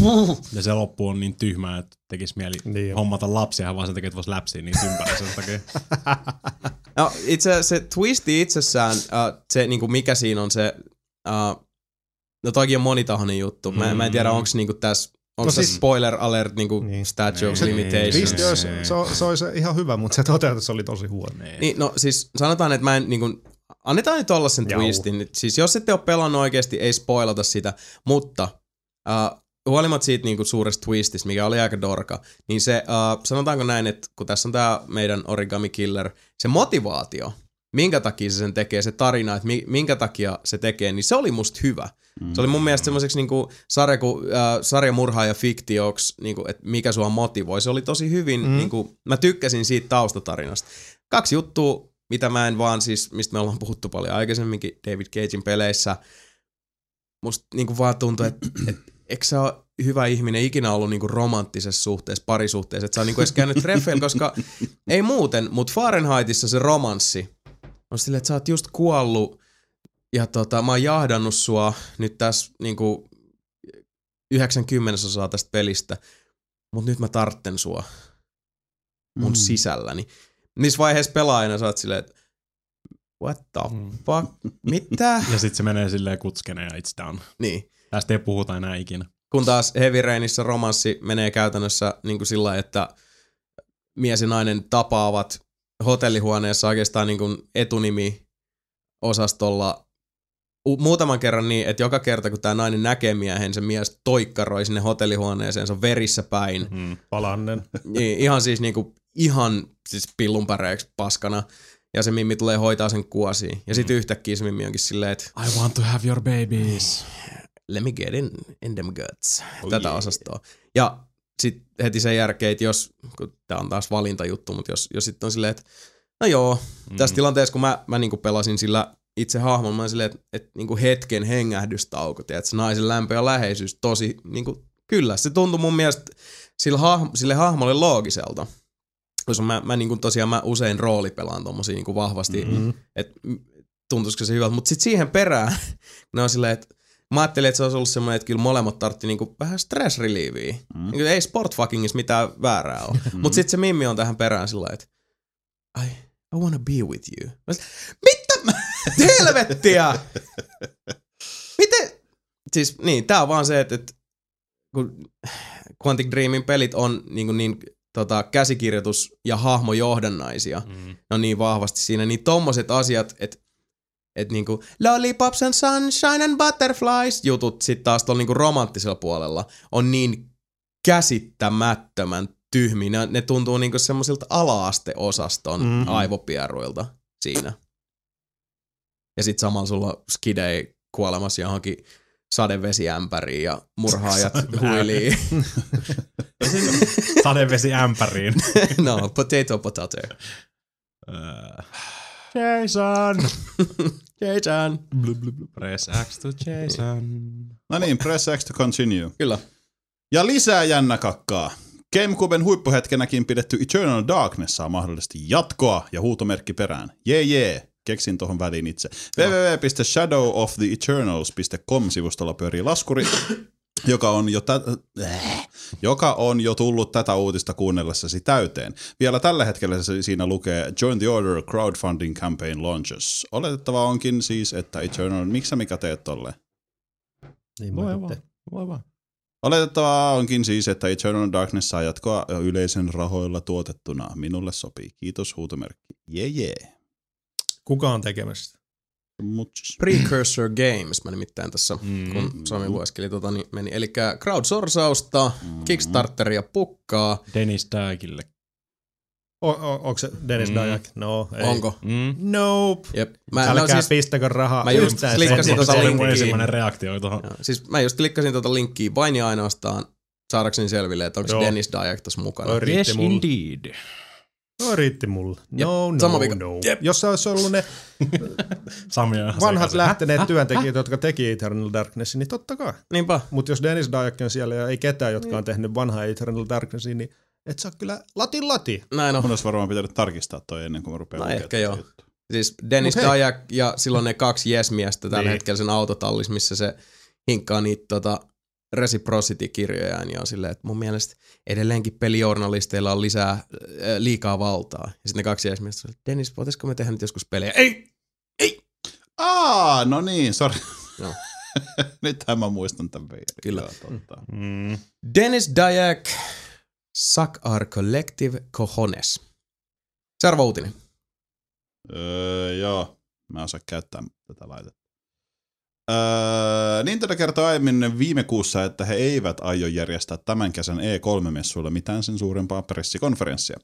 Ja se loppu on niin tyhmää, että tekisi mieli Niin. hommata lapsia, vaan sen takia, että voisi läpsiä niin ympäri sen takia. No itse se twisti itsessään, uh, se niinku mikä siinä on se, uh, no toikin on monitahoinen juttu. Mä, mä en tiedä, Mm. onko niinku tässä, onko No se siis- spoiler alert niinku Niin. statue of Ei. limitations. Twisti olisi, se, on- se olisi ihan hyvä, mutta se toteutus oli tosi huono. Niin, no siis sanotaan, että mä en niinku, annetaan nyt olla sen Jau. twistin. Siis jos ette ole pelannut oikeasti, ei spoilata sitä, mutta uh, huolimatta siitä niinku suuresta twististä, mikä oli aika dorka, niin se, uh, sanotaanko näin, että kun tässä on tämä meidän Origami Killer, se motivaatio, minkä takia se sen tekee, se tarina, että mi- minkä takia se tekee, niin se oli musta hyvä. Mm. Se oli mun mielestä semmoiseksi niinku sarja, uh, sarjamurhaa ja fiktioksi, niinku, että mikä sua motivoi. Se oli tosi hyvin, mm. niinku, mä tykkäsin siitä taustatarinasta. Kaksi juttua, mitä mä en vaan siis, mistä me ollaan puhuttu paljon aikaisemminkin David Cagein peleissä, musta niinku vaan tuntuu, että et, eikö sä ole hyvä ihminen ikinä ollut niinku romanttisessa suhteessa, parisuhteessa, että sä on niinku edes käynyt treffeillä, koska ei muuten, mutta Fahrenheitissa se romanssi on silleen, että sä oot just kuollut ja tota, mä oon jahdannut sua nyt tässä niinku 90 osaa tästä pelistä, mutta nyt mä tartten sua mun mm. sisälläni. Niissä vaiheissa pelaajana sä oot silleen, että what the Mm. fuck, mitä? Ja sitten se menee silleen kutskeneen ja it's done. niin. Tästä ei puhuta enää ikinä. Kun taas Heavy Rainissa romanssi menee käytännössä niin kuin sillä että mies ja nainen tapaavat hotellihuoneessa oikeastaan niin kuin etunimi osastolla muutaman kerran niin, että joka kerta kun tämä nainen näkee miehen, se mies toikkaroi sinne hotellihuoneeseen, se on verissä päin. Mm. Palannen. Niin, ihan siis niinku, ihan siis pillunpäreeksi paskana. Ja se Mimmi tulee hoitaa sen kuosiin. Ja sitten yhtäkkiä se Mimmi onkin silleen, että I want to have your babies. let me get in, in them guts. Oh Tätä yeah. osastoa. Ja sitten heti sen jälkeen, että jos, kun tämä on taas valintajuttu, mutta jos, jos sitten on silleen, että no joo, mm. tässä tilanteessa kun mä, mä niinku pelasin sillä itse hahmon, mä silleen, että, että niinku hetken hengähdystauko, että se naisen lämpö ja läheisyys tosi, niinku, kyllä, se tuntui mun mielestä sille, hahmo, sille hahmolle loogiselta. Koska mä, mä niinku tosiaan mä usein roolipelaan tommosia niinku vahvasti, Mm. että tuntuisiko se hyvältä. Mutta sitten siihen perään, ne on silleen, että mä ajattelin, että se olisi ollut semmoinen, että kyllä molemmat tartti niinku vähän stress relieviä. Mm. Niin, ei sport fuckingissa mitään väärää ole. Mm. Mutta sitten se Mimmi on tähän perään sillä että I, I wanna be with you. Mä sit, Mitä? Helvettiä! Miten? Siis niin, tää on vaan se, että, että kun Quantic Dreamin pelit on niin, kuin niin tota, käsikirjoitus- ja hahmojohdannaisia, Mm. ne on niin vahvasti siinä, niin tommoset asiat, että et niinku lollipops and sunshine and butterflies jutut sit taas tuolla niinku romanttisella puolella on niin käsittämättömän tyhmiä. Ne, tuntuu niinku semmoisilta ala-asteosaston Mhm. mm-hmm. aivopieruilta siinä. Ja sit samalla sulla skidei kuolemassa johonkin sadevesiämpäriin ja murhaajat huilii. Sadevesi ämpäriin. no, potato potato. Äh. Jason! Jason. Press X to Jason. No niin, press X to continue. Kyllä. Ja lisää jännäkakkaa. Gamecuben huippuhetkenäkin pidetty Eternal Darkness saa mahdollisesti jatkoa ja huutomerkki perään. Jee jee, keksin tuohon väliin itse. www.shadowoftheeternals.com-sivustolla pyörii laskuri, joka on jo tä- äh, joka on jo tullut tätä uutista kuunnellessasi täyteen. Vielä tällä hetkellä se siinä lukee Join the Order Crowdfunding Campaign Launches. Oletettavaa onkin siis, että Eternal, miksi sä mikä teet tolle? Niin Voi vaan. Voi vaan. Oletettavaa onkin siis, että Eternal Darkness saa jatkoa yleisen rahoilla tuotettuna. Minulle sopii. Kiitos huutomerkki. Jee jee. Kuka on tekemässä sitä? Mutsis. Precursor Games, mä nimittäin tässä, Mm. kun Sami lueskeli, tota, niin meni. Eli crowdsourcausta, Kickstarteria pukkaa. Dennis. O, o, onko se Dennis Mm. mm. Dajak? No, ei. Onko? Mm. Nope. Jep. Mä, Älkää no, siis, pistäkö rahaa. mä just yhtään klikkasin tota se oli mun linkkiä. ensimmäinen reaktio tuohon. joo, siis mä just klikkasin tota linkkiä vain ja ainoastaan saadakseni selville, että onko. Dennis Dyack tässä mukana. Mulle. indeed. No riitti mulle. Jep, No, no, sama vika. no. Jep. Jos se olisi ollut ne vanhat lähteneet työntekijät, jotka teki Eternal Darknessin, niin totta kai. Niinpä. Mutta jos Dennis Dyack on siellä ja ei ketään, jotka on tehnyt vanhaa Eternal Darknessin, niin et saa kyllä latin lati. Näin on. Mun olisi varmaan pitänyt tarkistaa toi ennen kuin mä rupean No ehkä joo. Siis Dennis. Dyack ja silloin ne kaksi jes-miestä tällä Niin. hetkellä sen autotallis, missä se hinkkaa niitä tota, reciprocity-kirjojaan ja on silleen, että mun mielestä edelleenkin pelijournalisteilla on lisää, äh, liikaa valtaa. Ja sitten ne kaksi jes-miestä sanoo, Dennis, voitaisiko me tehdä nyt joskus pelejä? Ei! Aa, no niin, sori. Joo. Nythän mä muistan tämän vielä. Kyllä. Joo, totta. Mm. Dennis Dyack, suck our collective cojones. Seuraava uutinen. Öö, joo, mä en osaa käyttää tätä laitetta. Öö, Nintendo kertoi aiemmin viime kuussa, että he eivät aio järjestää tämän kesän E3-messuilla mitään sen suurempaa pressikonferenssia.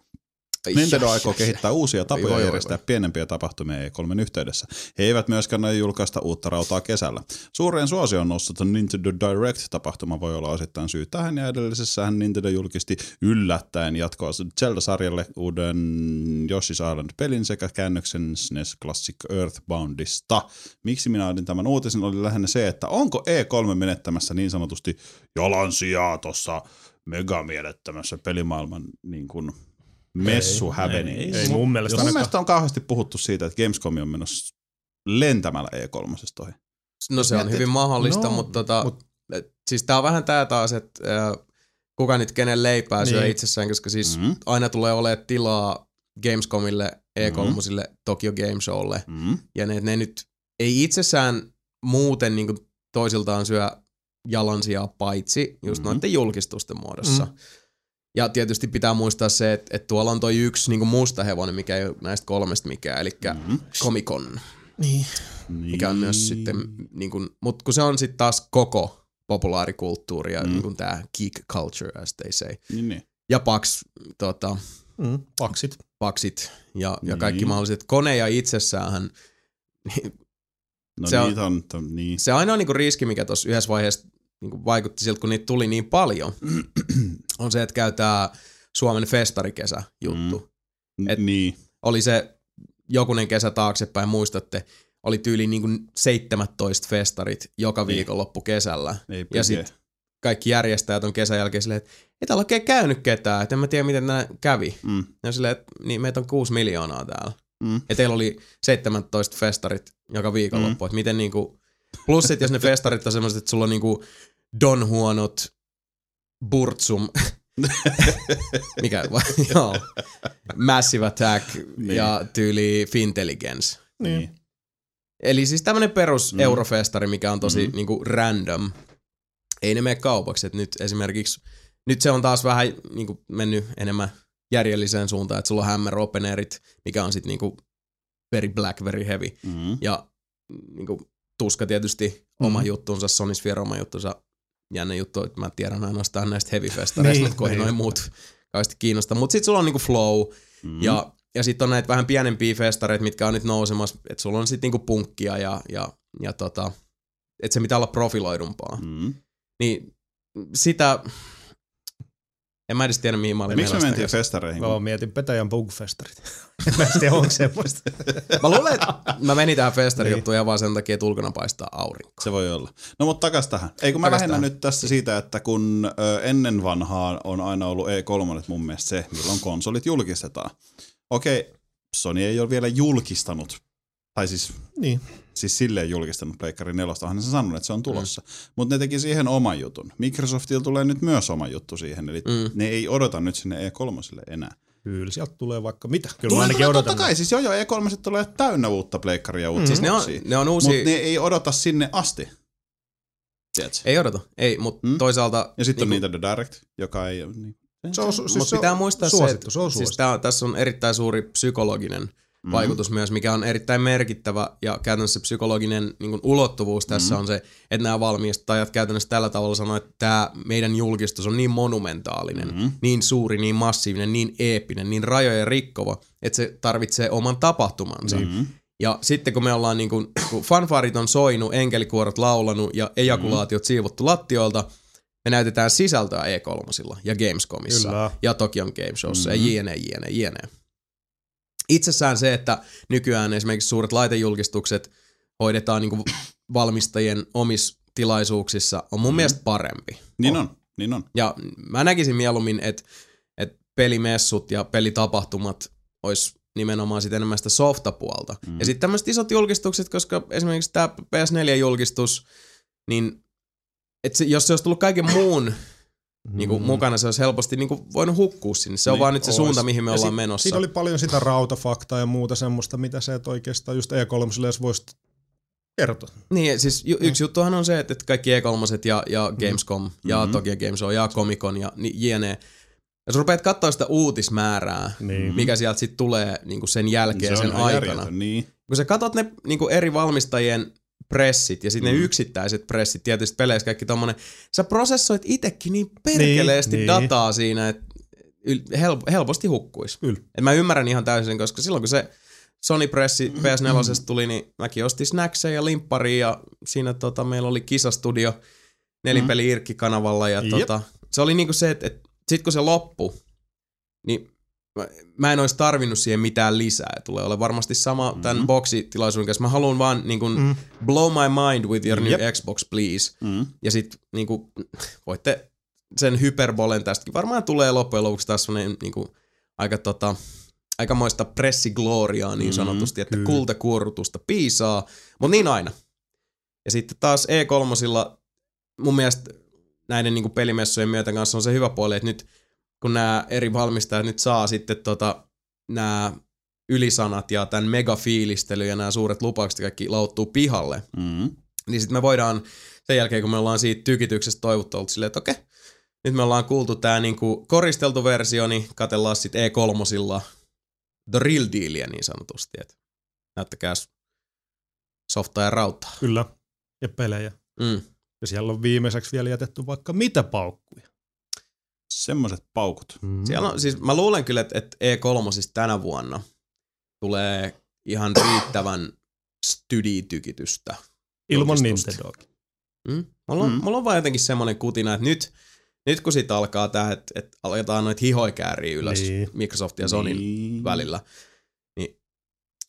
Nintendo aikoo kehittää uusia tapoja voi, järjestää pienempiä tapahtumia E3 yhteydessä. He eivät myöskään aio julkaista uutta rautaa kesällä. Suureen suosioon noussut Nintendo Direct-tapahtuma voi olla osittain syy tähän ja edellisessähän Nintendo julkisti yllättäen jatkoa Zelda-sarjalle uuden Yoshi's Island-pelin sekä käännöksen SNES Classic Earthboundista. Miksi minä otin tämän uutisen oli lähinnä se, että onko E3 menettämässä niin sanotusti jalansijaa tuossa mega mielettömässä pelimaailman niin kuin messuhävenissä. Ei mun mielestä Mun mielestä on kauheasti puhuttu siitä, että Gamescom on menossa lentämällä E3 ohi. No se on hyvin mahdollista, No, mutta tota, mut- et, siis tää on vähän tää taas, että äh, kuka nyt kenen leipää syö Niin. itsessään, koska siis Mm. aina tulee olemaan tilaa Gamescomille, E3, Mm. Tokyo Game Showlle, Mm. ja ne, ne nyt ei itsessään muuten niin toisiltaan syö jalansijaa paitsi just Mhm. noiden julkistusten muodossa. Mm. Ja tietysti pitää muistaa se, että, että tuolla on toi yksi niin musta hevonen, mikä ei ole näistä kolmesta mikään, eli Mm. Comic Con, Niin. mikä on myös sitten, niin kuin, mutta kun se on sitten taas koko populaarikulttuuri ja Mm. niin kuin tämä geek culture, as they say. Niin, niin. Ja Pax, tota, Mm. Paksit. Paksit ja, ja Niin. kaikki mahdolliset. Koneja itsessään, No Se on- niitä on, to, niin. se ainoa niin kuin riski, mikä tuossa yhdessä vaiheessa niin kuin vaikutti siltä, kun niitä tuli niin paljon, on se, että käy tää Suomen festarikesä juttu. Mm. et- niin. Oli se jokunen kesä taaksepäin, muistatte, oli tyyli niin kuin 17 festarit joka Niin. viikonloppu kesällä. Ei Ja pidä. sit kaikki järjestäjät on kesän jälkeen silleen, että ei täällä oikein käynyt ketään, että en mä tiedä miten nämä kävi. Mm. Ja silleen, että niin meitä on 6 miljoonaa täällä. Mm. Ja teillä oli 17 festarit joka viikonloppu, mm. että miten niinku, plus sit jos ne festarit on semmoiset, että sulla on niinku Don Huonot, Burtsum, mikä, joo, Massive Attack Niin. ja tyyli Fintelligence. Niin. Eli siis tämmönen perus Mm. mm. eurofestari, mikä on tosi Mm. mm. niinku random. Ei ne mene kaupaksi, että nyt esimerkiksi, nyt se on taas vähän niinku mennyt enemmän järjelliseen suuntaan, että sulla on Hammer Openerit, mikä on sitten niinku very black, very heavy. Mm. Ja niinku, Tuska tietysti oma Mhm. juttunsa, Sony Sphere oma juttunsa. Jännä juttu, että mä tiedän ainoastaan näistä heavy festareista, Niin, ei niin. noin muut kauheasti kiinnosta. Mutta sitten sulla on niinku flow, Mm. ja, ja sitten on näitä vähän pienempiä festareita, mitkä on nyt nousemassa, että sulla on sitten niinku punkkia ja, ja, ja tota, että se pitää olla profiloidumpaa. Mm. Niin sitä, en mä edes tiedä mihin mä olin Miksi me mentiin festareihin? Mä mietin Petäjän bugfestarit. mä en tiedä, onko semmoista. Mä luulen, että mä menin tähän festari Niin. juttuun ihan vaan sen takia, että ulkona paistaa aurinko. Se voi olla. No mutta takas tähän. Ei kun mä Takas lähinnä tähän. nyt tässä siitä, että kun ö, ennen vanhaa on aina ollut E3 mun mielestä se, milloin konsolit julkistetaan. Okei, Sony ei ole vielä julkistanut, tai siis, Niin. Siis silleen julkistanut Pleikkari 4, onhan se sanonut, että se on tulossa. Mm. Mutta ne teki siihen oman jutun. Microsoftilla tulee nyt myös oma juttu siihen, eli mm. Mm. ne ei odota nyt sinne E3 enää. Kyllä sieltä tulee vaikka mitä. Kyllä Tulee, ainakin tulee odotan. totta kai, siis joo joo, E3 tulee täynnä uutta pleikkaria ja uutta mm. Siis ne on, ne on uusia, Mutta ne ei odota sinne asti. Tiedätkö? ei odota, ei, mutta Mm. mm. toisaalta... Ja sitten niinku- on Nintendo Direct, joka ei... Niin. Se on, siis Mutta se on pitää muistaa se, suosittu, että se on siis tää, on- tässä on erittäin suuri psykologinen Mm. mm. vaikutus myös, mikä on erittäin merkittävä ja käytännössä psykologinen niin kuin ulottuvuus tässä Mm. on se, että nämä valmistajat käytännössä tällä tavalla sanoo, että tämä meidän julkistus on niin monumentaalinen, Mm. niin suuri, niin massiivinen, niin eeppinen, niin rajoja rikkova, että se tarvitsee oman tapahtumansa. Mm. Ja sitten kun me ollaan niin kuin, kun fanfarit on soinut, enkelikuorot laulanut ja ejakulaatiot siivottu lattioilta, me näytetään sisältöä E3 ja Gamescomissa Kyllä. ja Tokion Game Showssa Mhm. mm-hmm. ja jne, jne, jne. Itsessään se, että nykyään esimerkiksi suuret laitejulkistukset hoidetaan niin valmistajien omissa tilaisuuksissa, on mun mm. mielestä parempi. Niin on, niin on. Ja mä näkisin mieluummin, että, että pelimessut ja pelitapahtumat olisi nimenomaan sit enemmän sitä softapuolta. Mm. Mm. Ja sitten tämmöiset isot julkistukset, koska esimerkiksi tämä PS4-julkistus, niin et se, jos se olisi tullut kaiken muun niin kuin, mukana, se olisi helposti niin kuin, voinut hukkua sinne. Se on Niin, vaan nyt se ois. suunta, mihin me Ja ollaan sit- menossa. Siinä oli paljon sitä rautafaktaa ja muuta semmoista, mitä se et oikeastaan just E3 edes voisi kertoa. Niin, siis ju- yksi juttuhan on se, että kaikki E3 ja, ja Gamescom mm. ja Mhm. Tokyo Game Show ja Comic Con ja ni- jne. Jos rupeat katsoa sitä uutismäärää, Niin. mikä sieltä sitten tulee niin kuin sen jälkeen, Se sen on aikana. järjetön, Niin. Kun sä katot ne niin kuin eri valmistajien pressit ja sitten mm. ne yksittäiset pressit tietysti peleissä kaikki tommonen. Sä prosessoit itekin niin perkeleesti Niin, niin, niin. dataa siinä, että yl- hel- helposti hukkuisi. Kyllä. Et mä ymmärrän ihan täysin, koska silloin kun se Sony Pressi PS4 tuli, niin mäkin ostin snackseja ja limpparia ja siinä tota, meillä oli kisastudio nelinpeli Irkki-kanavalla ja Jep. tota, se oli niinku se, että et, sit kun se loppui, niin mä, mä en olisi tarvinnut siihen mitään lisää. Tulee ole varmasti sama tämän mm-hmm. boksitilaisuuden kanssa. Mä haluan vaan niinku mm. blow my mind with your Jep. new Xbox, please. Mm. Ja sit niinku, voitte sen hyperbolen tästäkin. Varmaan tulee loppujen lopuksi taas sellainen niinku, aika tota, aikamoista pressigloriaa niin sanotusti, että kyllä. kultakuorutusta piisaa, mutta niin aina. Ja sitten taas E3 mun mielestä näiden niinku pelimessujen myötä kanssa on se hyvä puoli, että nyt kun nämä eri valmistajat nyt saa sitten tota, nämä ylisanat ja tämän megafiilistely ja nämä suuret lupaukset kaikki lauttuu pihalle, Mm. niin sitten me voidaan sen jälkeen, kun me ollaan siitä tykityksestä toivottu oltu silleen, että okei, nyt me ollaan kuultu tää niinku koristeltu versio, niin katellaan sitten E3 the real dealia niin sanotusti, että näyttäkääs softaa ja rautaa. Kyllä. Ja pelejä. Mm. Ja siellä on viimeiseksi vielä jätetty vaikka mitä paukkuja. Semmoiset paukut. Mm. Siellä on, siis mä luulen kyllä, että, että E3 siis tänä vuonna tulee ihan riittävän studitykitystä. Ilman julkistusta. Nintendoa. Mm? Mulla, on, Mm. mulla on vaan jotenkin semmoinen kutina, että nyt, nyt kun siitä alkaa tää, että, että aletaan noita hihoikääriä ylös Niin. niin. Microsoft ja Sonin Niin. niin. välillä, niin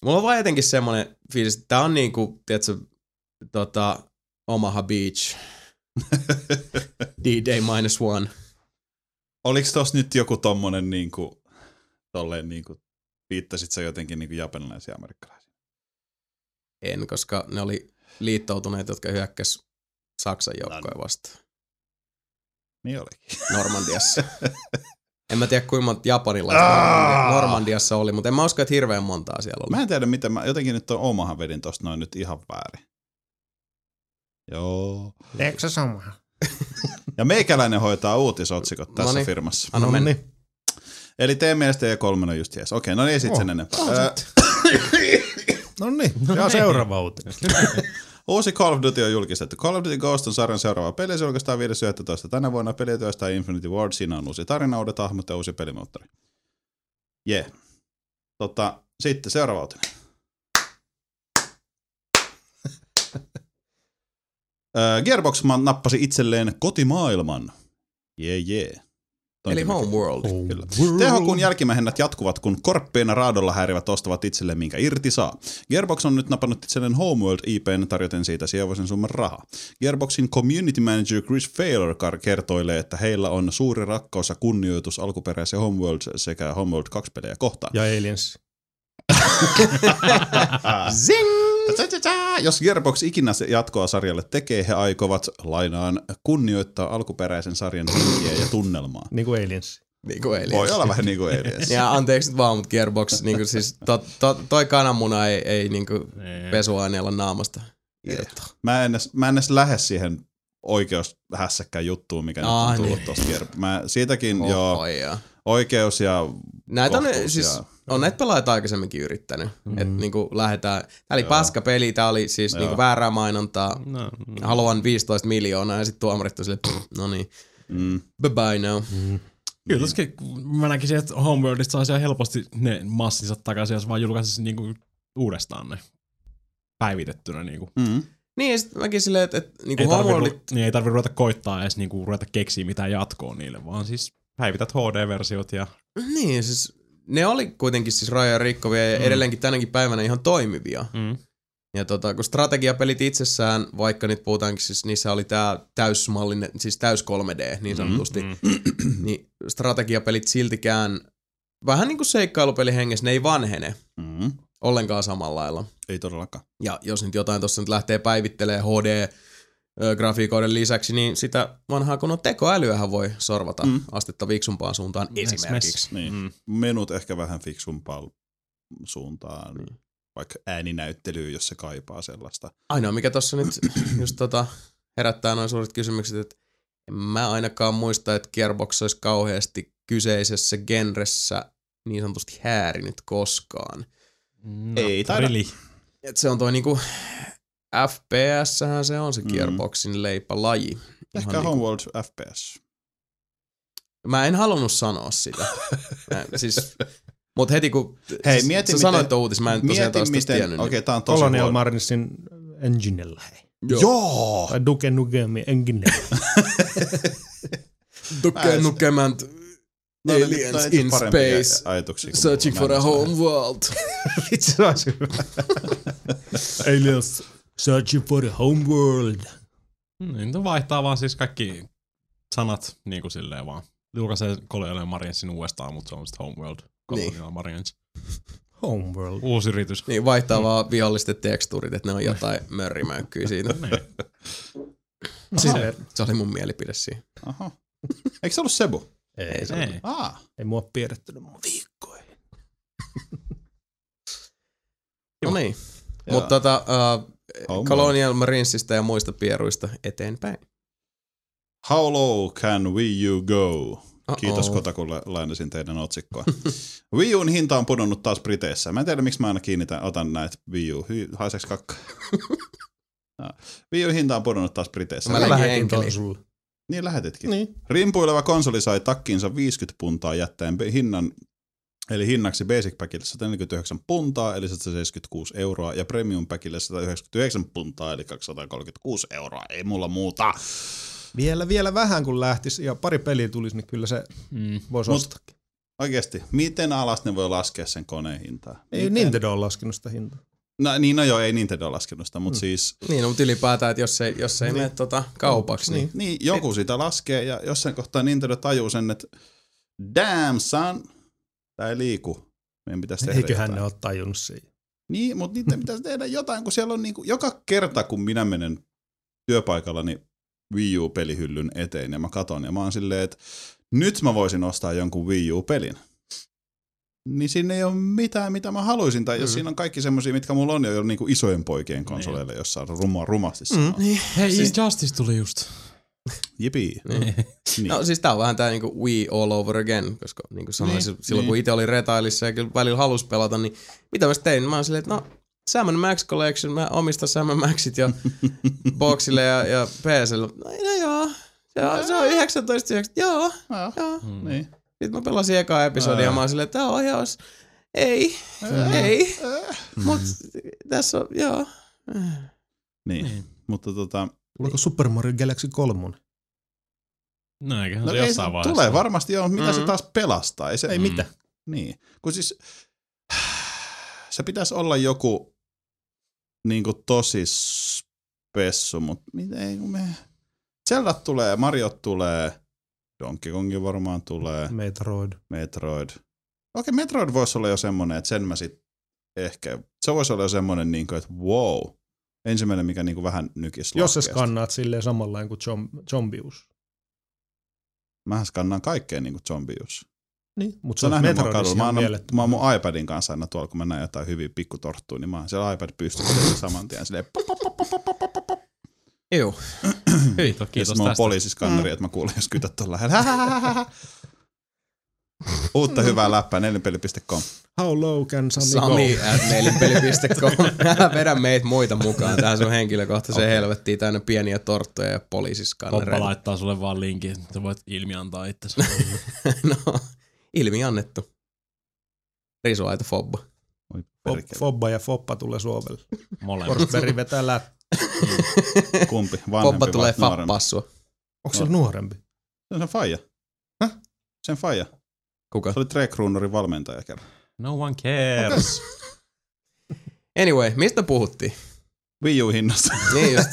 mulla on vaan jotenkin semmoinen fiilis, että tää on niinku, tiedätkö, tota, Omaha Beach, D-Day minus one. Oliko tossa nyt joku tommonen niinku, tolleen niinku, viittasit sä jotenkin niinku japanilaisia ja amerikkalaisia? En, koska ne oli liittoutuneet, jotka hyökkäs Saksan joukkoja vastaan Niin olikin. Normandiassa. en mä tiedä kuinka monta japanilaista Normandia- Normandiassa oli, mutta en mä usko, että hirveän montaa siellä oli. Mä en tiedä, miten mä jotenkin nyt on omahan vedin tosta noin nyt ihan väärin. Joo. Eikö se sama? Ja meikäläinen hoitaa uutisotsikot tässä Noniin. firmassa. Anna mennä. Nonni. Eli teidän mielestä E3 on just jees. Okei, no niin sit Oh. sen enempää. Öö, No niin, ja seuraava uutinen. Uusi Call of Duty on julkistettu. Call of Duty Ghost on sarjan seuraava peli. Se julkaistaan 5.11. tänä vuonna. Peli työstää Infinity Ward. Siinä on uusi tarina, uudet hahmot ja uusi pelimoottori. Jee. Yeah. Tota, sitten seuraava uutinen. Öö, Gearbox nappasi itselleen kotimaailman. Jee, jee. Eli Homeworld. Kyllä. THQn jälkimähennät jatkuvat, kun korppeina raadolla häirivät ostavat itselleen minkä irti saa. Gearbox on nyt napannut itselleen Homeworld IPn tarjoten siitä sievoisen summan rahaa. Gearboxin community manager Chris Failer kertoilee, että heillä on suuri rakkaus ja kunnioitus alkuperäisiä Homeworld sekä Homeworld 2 pelejä kohtaan. Ja Aliens. Zing! Jos Gearbox ikinä se jatkoa sarjalle tekee, he aikovat lainaan kunnioittaa alkuperäisen sarjan henkiä ja tunnelmaa. Niin kuin Aliens. Niin kuin Aliens. Voi olla vähän niin kuin Aliens. Ja anteeksi nyt vaan, mutta Gearbox, niin kuin siis to, to, toi kananmuna ei, ei niin kuin pesuaineella naamasta irtoa. Mä en edes, mä en edes lähde siihen oikeushässäkkään juttuun, mikä nyt on tullut niin. tosta Gear- Mä siitäkin oh, joo, Oi, joo. oikeus ja Näitä on, siis, ja- on näitä pelaajat aikaisemmin yrittänyt. Mm. Että niinku lähdetään, tää oli Joo. paska peli, tää oli siis Joo. niinku väärää mainontaa. No, Haluan 15 miljoonaa ja sitten tuomarit on silleen, "Pff, no niin, mm, bye bye now. Kyllä tossakin mä näkisin, että Homeworldista saisi ihan helposti ne massinsa takaisin, jos vaan julkaisisi niinku uudestaan ne päivitettynä. Niinku. mm. Niin, ja sit mäkin silleen, että et, niinku Ei, tarvi, Homeworldit, ru- niin ei tarvi ruveta koittaa edes niinku ruveta keksiä mitään jatkoa niille, vaan siis päivität HD-versiot ja niin siis ne oli kuitenkin siis rajoja rikkovia ja Mm. edelleenkin tänäkin päivänä ihan toimivia. mm. Ja tota, kun strategiapelit itsessään, vaikka nyt puhutaankin, siis niissä oli tää täysmallinen, siis täys 3D niin sanotusti, Mm. niin strategiapelit siltikään, vähän niin kuin seikkailupeli hengessä, ne ei vanhene Mm. ollenkaan samalla lailla. Ei todellakaan. Ja jos nyt jotain tuossa nyt lähtee päivittelee HD-grafiikoiden lisäksi, niin sitä vanhaa kun on tekoälyähän voi sorvata Mm. mm. astetta fiksumpaan suuntaan Mes, esimerkiksi. Niin. Mm. Menut ehkä vähän fiksumpaan suuntaan, Niin. vaikka ääninäyttelyyn, jos se kaipaa sellaista. Ainoa mikä tuossa nyt just tota herättää noin suuret kysymykset, että en mä ainakaan muista, että Gearbox olisi kauheasti kyseisessä genressä niin sanotusti häärinyt koskaan. No, Ei taida. really. Et se on toi niinku, FPS-sähän se on se Mm. Gearboxin leipälaji. Ihan Ehkä niinku- Homeworld FPS. Mä en halunnut sanoa sitä. Mä, siis, mut heti kun Hei, siis, mieti sä miten- sanoit tuon uutisen, mä en tosiaan tosta miten, tiennyt. okei niin- okay, tää on tosi Colonial huono. Marnesin enginellä. hei. Joo. Joo! Tai Duke Nukemi enginellä. Duke Nukement No, Aliens no, in space. Ajatuksia, Searching for a home world. Vitsi, se olisi hyvä. Aliens searching for a home world. Niin, to vaihtaa vaan siis kaikki sanat niin kuin silleen vaan. Julkaisee Colonial Mariensin uudestaan, mutta se on sitten Homeworld. Colonial niin. Mariens. Home world. Uusi yritys. Niin, vaihtaa vaan vihollisten tekstuurit, että ne on jotain mörrimäykkyä siitä. Niin. Se, se oli mun mielipide siihen. Aha. Eikö se ollut Sebu? Ei, se Ei. Ah. ei mua piirrettynyt mun viikkoihin. No niin. Mutta tota, uh, Homeworld. Colonial Marinesista ja muista pieruista eteenpäin. How low can Wii U go? Kiitos Uh-oh. Kotakulle lainasin teidän otsikkoa. Wii Un hinta on pudonnut taas Briteissä. Mä en tiedä, miksi mä aina kiinnitän, otan näitä Wii U. Hy, haiseks kakka? No. Wii U hinta on pudonnut taas Briteissä. Mä lähetin ton enkeliin. sulle. Niin lähetitkin. Niin. Rimpuileva konsoli sai takkinsa 50 puntaa jättäen hinnan, eli hinnaksi Basic Packille 149 puntaa, eli 176 euroa, ja Premium Packille 199 puntaa, eli 236 euroa. Ei mulla muuta. Vielä, vielä vähän kun lähtis ja pari peliä tulisi, niin kyllä se Mm. voisi Mut- ostaakin. Oikeesti, miten alas ne voi laskea sen koneen hintaa? Ei Miten? Nintendo ole laskenut sitä hintaa. No, niin, no joo, ei Nintendo laskenut sitä, mutta mm. siis Niin, no, mutta ylipäätään, että jos ei, jos ei Niin. mene tota kaupaksi, niin, niin, joku sitä laskee, ja jossain kohtaa Nintendo tajuu sen, että damn son, tää ei liiku. Meidän pitäisi tehdä Eiköhän ne jotain. ole tajunnut siinä. Niin, mutta niiden pitäisi tehdä jotain, kun siellä on niinku, joka kerta, kun minä menen työpaikallani Wii U-pelihyllyn eteen ja mä katon ja mä oon silleen, että nyt mä voisin ostaa jonkun Wii U-pelin. Niin siinä ei ole mitään, mitä mä haluaisin. Tai jos Mm. siinä on kaikki semmosia, mitkä mulla on jo niinku isojen poikien konsoleilla, jossa on ruma, rumasti. Mm. niin. Hei, Siis- Injustice tuli just. Jipii. niin. Niin. No siis tää on vähän tää niinku Wii all over again, koska niinku sanoin, Niin, silloin niin. kun itse oli retailissa ja kyllä välillä halusi pelata, niin mitä mä tein? Mä oon silleen, että no Sam Max Collection, mä omistan Sam Maxit ja Boxille ja, ja PClle. No, no joo, se on, se on 19, 19 joo, Ah, joo. Mm. niin. Sitten mä pelasin eka episodia ja mä oon silleen, että tää ohjaus, ei, ei, mut tässä on, joo. Niin. Niin. Mutta tota, Tuleeko Super Mario Galaxy 3? No eiköhän no se ei, se jossain vaiheessa. tulee varmasti joo, mitä mm. se Mhm. taas pelastaa. Ei, se, Ei Mm. mitään. Niin, kun siis se pitäisi olla joku niin kuin tosi spessu, mutta mitä ei kun me... Zeldat tulee, Mariot tulee, Donkey Kong varmaan tulee, Metroid. Metroid. Okei, Metroid voisi olla jo semmoinen, että sen mä sit ehkä, se voisi olla jo semmoinen, niin kuin, että wow, ensimmäinen, mikä niin kuin vähän nykis Jos sä skannaat silleen samanlainen kuin Zom- Zombius. Mähän skannaan kaikkea niin kuin zombius. Niin, mutta Se on nähnyt kadulla. Mä, oon, mielettömän. mä oon mun iPadin kanssa aina tuolla, kun mä näen jotain hyviä pikkutorttuja, niin mä oon siellä iPad pystyssä saman tien silleen pop, pop, pop, pop, pop, pop. Joo. Kiitos, Ja kiitos sit mulla on tästä. poliisiskanneri, että mä kuulen, jos kytät tuolla lähellä. Uutta hyvää läppää, nelinpeli.com. How low can Sami, Sami go? at nelinpeli.com. Älä vedä meitä muita mukaan tähän sun henkilökohtaiseen Okei. okay. helvettiin täynnä pieniä torttuja ja Poppa poliisiskannereita. laittaa sulle vaan linkin, että sä voit ilmi antaa itsesi. no, ilmi annettu. Risuaita fobba. Fobba ja Foppa tulee Suomelle. Molemmat. Forsberg vetää lät. Kumpi? Vanhempi Fobba vai tulee nuorempi? fappassua. Onko se nuorempi? Se on sen faija. Häh? Sen faija. Kuka? Se oli Tre Kruunorin valmentaja kerran. No one cares. Anyway, mistä puhuttiin? Wii U hinnasta. Niin just.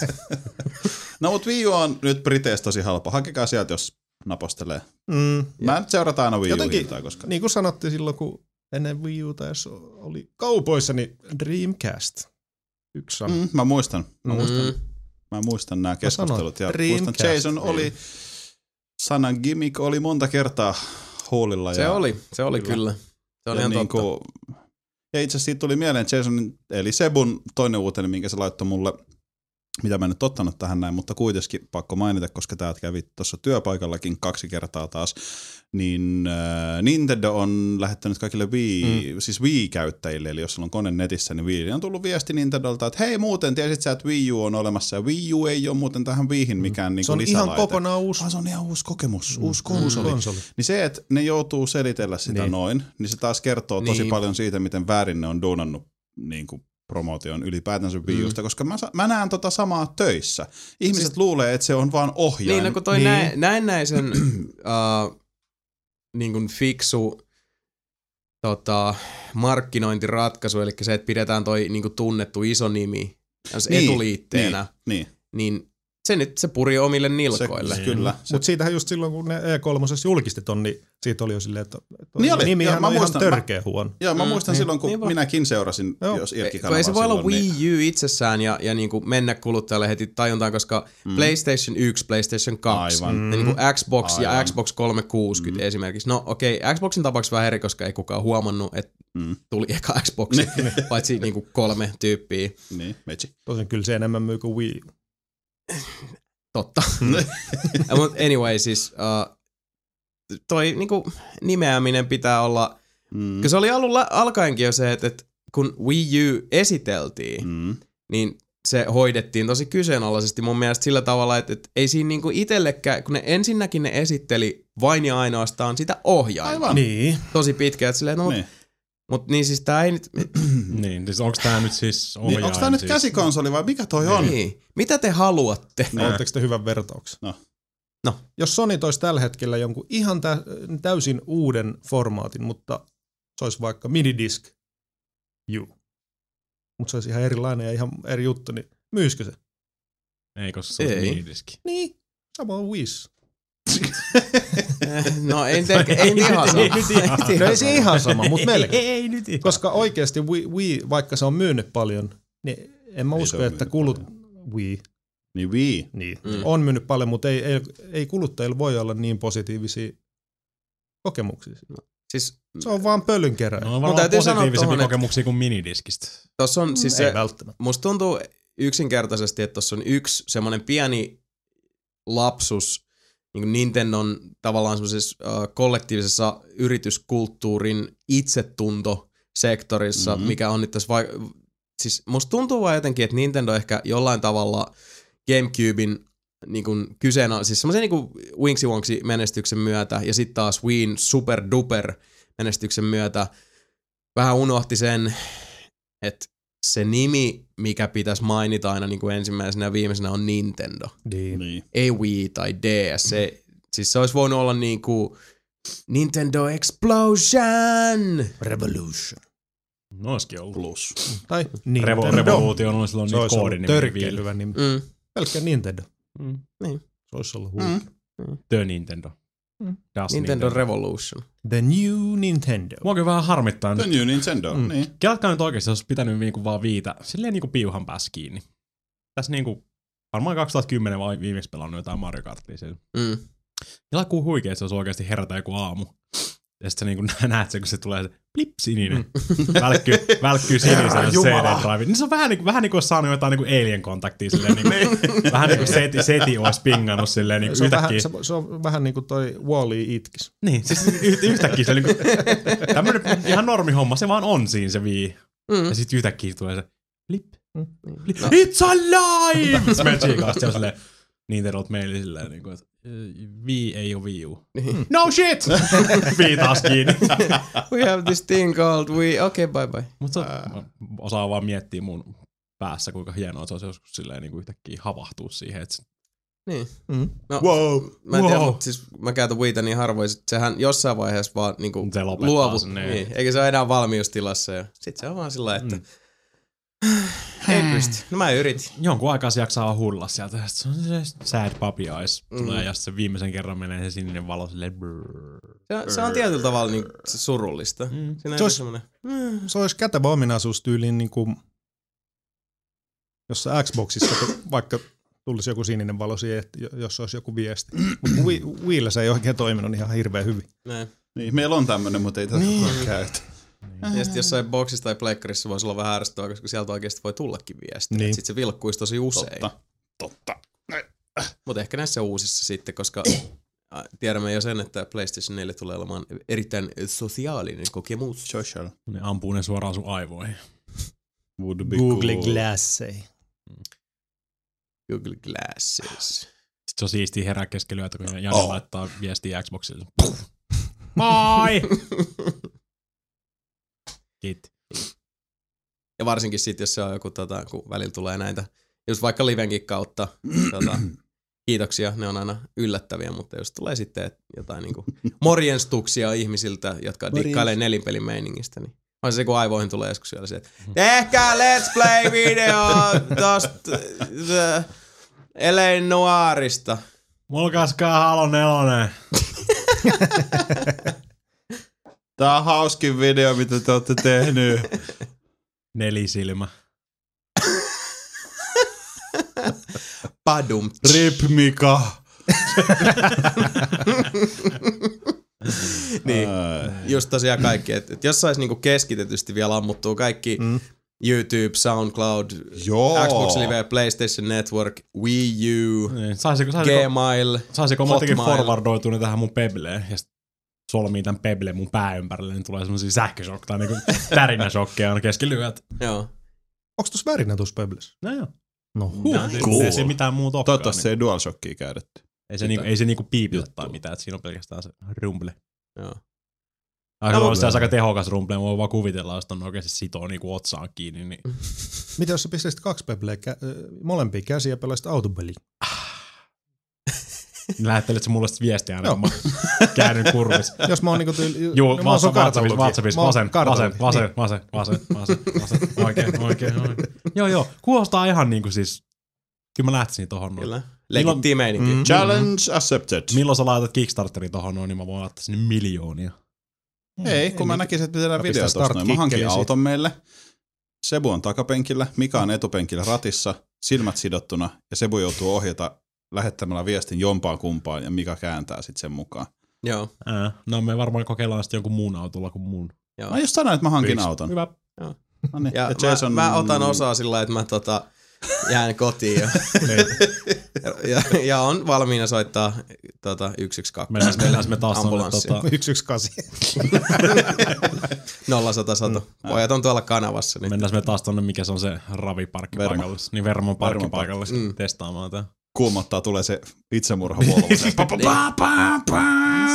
no mut Wii U on nyt Briteissä tosi halpa. Hakekaa sieltä, jos napostelee. Mm. Mä nyt seurataan aina Wii U Jotenkin, hintaa, koska... niin kuin sanottiin silloin, kun ennen Wii Uta, jos oli kaupoissa, niin Dreamcast. Yksi sana. Mm, mä muistan. Mä muistan. Mm. Mä muistan nämä sanoin, keskustelut. Ja muistan, Jason oli, sanan gimmick oli monta kertaa huulilla. Se ja, oli, se oli Kyllä. kyllä. Se oli ja, ihan niin totta. kuin, ja itse asiassa siitä tuli mieleen Jason, eli Sebun toinen uutinen, minkä se laittoi mulle mitä mä en nyt ottanut tähän näin, mutta kuitenkin pakko mainita, koska täältä kävi tuossa työpaikallakin kaksi kertaa taas, niin äh, Nintendo on lähettänyt kaikille Wii, mm. siis Wii-käyttäjille, eli jos sulla on kone netissä, niin Wii, on tullut viesti Nintendolta, että hei muuten, tiesit sä, että Wii U on olemassa, ja Wii U ei ole muuten tähän Wiihin mikään niin Se on lisälaite. ihan kokonaan uusi. Ah, se on ihan uusi kokemus, uusi uusi konsoli. konsoli. Niin se, että ne joutuu selitellä sitä niin. Noin, niin se taas kertoo tosi Niin. paljon siitä, miten väärin ne on duunannut niin kuin promotion ylipäätänsä Wii Usta, koska mä, mä näen tota samaa töissä. Ihmiset siis, luulee, että se on vaan ohjain. Niin, no kun toi Niin. niin. näennäisen uh, niin kuin fiksu tota, markkinointiratkaisu, eli se, että pidetään toi niin kuin tunnettu iso nimi Niin, etuliitteenä, Niin, niin, niin se nyt se puri omille nilkoille. se, kyllä. Se, Mutta siitähän just silloin, kun ne E3 julkisti ton, niin siitä oli jo silleen, että Niin oli. nimihän Joo, mä on ihan muistan, törkeä huono. joo, mä Mm, muistan niin. silloin, kun Niin minäkin seurasin, Joo. jos Kun Irkki-kanavaa ei se voi olla niin, Wii U itsessään ja, ja niin kuin mennä kuluttajalle heti tajuntaan, koska mm. PlayStation 1, PlayStation 2 Aivan. ja niin kuin Xbox ja Aivan. Xbox 360 mm. esimerkiksi. No okei, okay, Xboxin tapauksessa vähän eri, koska ei kukaan huomannut, että Mm. tuli eka Xbox, paitsi niin kuin kolme tyyppiä. niin, metsi. Tosin kyllä se enemmän myy kuin Wii. U. Totta. Mutta anyway, siis uh, toi niinku nimeäminen pitää olla, Mm. kun se oli alun la- alkaenkin jo se, että, että kun Wii U esiteltiin, Mm. niin se hoidettiin tosi kyseenalaisesti mun mielestä sillä tavalla, että, että ei siinä niinku itsellekään, kun ne ensinnäkin ne esitteli vain ja ainoastaan sitä ohjainta. Aivan. Niin. Tosi pitkä, että silleen, no, Niin. Niin. mut niin siis tää ei nyt, Niin, siis onks tää nyt siis ohjain? Niin, onko tämä nyt siis? käsikonsoli vai mikä toi on? niin. Mitä te haluatte? Niin. Oletteko te hyvän vertauksen? No. No. Jos Sony toisi tällä hetkellä jonkun ihan tä- täysin uuden formaatin, mutta se olisi vaikka minidisc U. Mutta se olisi ihan erilainen ja ihan eri juttu, niin myisikö se? Ei, koska se on minidiski. Niin, sama on Wii's. No ei, te, ei, nyt ihan sama. Ei nyt ihan. Ei No ei se ihan sama, mutta melkein. Ei, ei nyt ihan. Koska oikeasti Wii, Wii, vaikka se on myynyt paljon, niin en mä Ei usko, että kulut... Wii, Niin Wii. niin, Mm. mm. on myynyt paljon, mutta ei, ei, ei kuluttajilla voi olla niin positiivisia kokemuksia. Siis Se on vaan pölynkerä. No on varmaan positiivisempi kokemuksia kuin minidiskistä. tossa on siis ei se, välttämättä. musta tuntuu yksinkertaisesti, että tuossa on yksi semmoinen pieni lapsus niin Nintendon tavallaan semmoisessa uh, kollektiivisessa yrityskulttuurin itsetuntosektorissa, Mhm. mm-hmm. mikä on nyt tässä vai... Siis musta tuntuu vaan jotenkin, että Nintendo ehkä jollain tavalla Gamecubein niin kuin kyseena, siis semmoisen niin Winxy Wonxy menestyksen myötä ja sitten taas Wiiin super duper menestyksen myötä vähän unohti sen, että se nimi, mikä pitäisi mainita aina niin kuin ensimmäisenä ja viimeisenä on Nintendo. Niin. Niin. Ei Wii tai DS. Se, siis se olisi voinut olla niin kuin Nintendo Explosion! Revolution. No olisikin ollut. Plus. Tai Revo, Nintendo. Revoluutio on silloin niitä koodinimiä hyvä nimi. Mm. Pelkkä Nintendo. Mm. Se olisi ollut Mm. huikea. The Nintendo. Mm. Das Nintendo Revolution. The New Nintendo. Mua kyllä vähän harmittaa The nyt. New Nintendo. Mm. Niin. Kelatkaa nyt oikeesti, olisi pitänyt niinku vaan viitä silleen niinku piuhan päässä kiinni. Tässä niinku, varmaan 2010 vai viimeksi pelannut jotain Mario Kartia siellä. Mm. Kuin huikea, se olisi oikeasti herätä joku aamu. Ja sitten sä niinku näet sen, kun se tulee se blip sininen. välkkyy, välkkyy sinisellä Herra se Jumala. CD-drive. Niin se on vähän niin kuin, vähän niin kuin olisi saanut jotain niin kuin alien-kontaktia silleen. Niin kuin, vähän niin kuin seti, seti olisi pingannut silleen niin Se on, vähän, yhtäkkiä. se, se on vähän niin kuin toi Wall-E itkis. Niin, siis yht, yhtäkkiä se on niin kuin, tämmönen ihan normihomma, se vaan on siinä se vii. Mm. Ja sitten yhtäkkiä tulee se blip. blip. No. It's alive! Sitten me tsiikaa, se on silleen, Nintendolta meille silleen, niin kuin, että Wii ei ole Wii U. Niin. No shit! Wii taas kiinni. We have this thing called Wii. Okei, okay, bye bye. Mutta mä osaan vaan miettiä mun päässä, kuinka hienoa se olisi joskus silleen niin kuin yhtäkkiä havahtua siihen, että Niin. Mm. No, Wow. Mä en tiedä, Wow. mutta siis mä käytän Wiita niin harvoin, että sehän jossain vaiheessa vaan niinku Se sen, niin. Niin. Eikä se ole enää valmiustilassa. Ja sit se on vaan sillä että Mm. Ei pysty. No mä yritin. jonkun aikaa se jaksaa hulla sieltä. Se on se sad puppy eyes. Tulee Mm. ja se viimeisen kerran menee se sininen valo silleen brrrr. Se, on- se on tietyllä tavalla niin surullista. Mm. Siinä Se on olisi- semmoinen... Mm. Se olisi kätevä ominaisuus tyyliin niin kuin jossa Xboxissa kun vaikka tulisi joku sininen valo siihen, jos olisi joku viesti. Mutta Wii, Wiillä se ei oikein toiminut ihan hirveän hyvin. Näin. Niin, meillä on tämmönen, mutta ei tätä niin. käytä. Ja sitten jossain boksissa tai pleikkarissa voisi olla vähän ärsyttävää, koska sieltä oikeasti voi tullakin viestiä. Niin. Sitten se vilkkuisi tosi usein. Totta. Totta. Mutta ehkä näissä uusissa sitten, koska äh, tiedämme jo sen, että PlayStation 4 tulee olemaan erittäin sosiaalinen kokemus. Social. Ne ampuu ne suoraan sun aivoihin. Would be Google cool. Glassei. Google Glasses. Sitten se on siistiä herää keskellä yötä, kun Jani oh. laittaa viestiä Xboxille. Moi! Kiitti. Ja varsinkin sitten, jos se on joku, tota, kun välillä tulee näitä, just vaikka livenkin kautta, tota, kiitoksia, ne on aina yllättäviä, mutta jos tulee sitten jotain niinku morjenstuksia ihmisiltä, jotka Morjens. dikkailee nelinpelin meiningistä, niin on se, kun aivoihin tulee joskus siellä se, että tehkää Let's Play video tosta äh, Elaine Noirista. Mulkaiskaa Halo 4. Tää on hauskin video, mitä te olette tehnyt. Nelisilmä. Padum. Rip Mika. niin. Just tosiaan kaikki, että et jos sais niinku keskitetysti vielä ammuttua kaikki mm. YouTube, SoundCloud, Joo. Xbox Live, PlayStation Network, Wii U, Niin, Saisiko, saisiko, Gmail, saisiko mä jotenkin Hotmail. forwardoitua ne tähän mun pebleen ja sit solmii tän pebleen mun pää ympärille, niin tulee semmosia sähkösokka tai niinku tärinäsokkeja aina keskellä yötä. Joo. Onks tuossa värinä tuossa Pebbles? No joo. No Huh, cool. Ei se mitään muuta olekaan. Toivottavasti se ei DualShockia käytetty. Ei se, niinku, ei se niinku piipitä tai juttua. mitään, että siinä on pelkästään se rumble. Joo. Aika No, mutta- olisi aika tehokas rumble, voi vaan kuvitella, jos on oikeasti sitoo niinku otsaan kiinni. Niin. Mitä jos sä pistäisit kaksi Pebleä, kä- ö, molempia käsiä ja pelaisit autopeliä? Lähettelet se mulle sit viestiä aina, Joo. kun mä käännyn kurvis. Jos mä oon niinku tyyli... Juu, no. WhatsAppissa, Mä oon vasen, vasen, vasen, vasen, vasen, vasen, vasen, vasen, oikein, oikein, oikein. Joo, joo, kuulostaa ihan niinku siis, kyllä mä lähtisin tohon noin. Kyllä. Legittiä meininki. Mm. Mm. Challenge accepted. Milloin sä laitat Kickstarterin tohon noin, niin mä voin laittaa sinne miljoonia. Ei, kun mä näkisin, että Mä video tosta noin. Mä hankin auton meille. Sebu on takapenkillä, Mika on etupenkillä ratissa, silmät sidottuna, ja Sebu joutuu ohjata lähettämällä viestin jompaan kumpaan, ja Mika kääntää sitten sen mukaan. Joo. Ää, no me varmaan kokeillaan sitten jonkun muun autolla kuin mun. Joo. Mä just sanoin, että mä hankin Peace. auton. Hyvä. No niin. Ja, ja Jason... mä, mä, otan osaa sillä, että mä tota, jään kotiin ja, ja, ja, on valmiina soittaa tota, 112. Mennään, mennään me taas Ambulanssi. tota, 118. 0100 sato. Pojat on tuolla kanavassa nyt. mennään me taas tonne, mikä se on se raviparkkipaikalle. Niin Vermon parkkipaikalle Mm. mm. testaamaan tää. Kuumottaa, tulee se itsemurha Volvo. Se-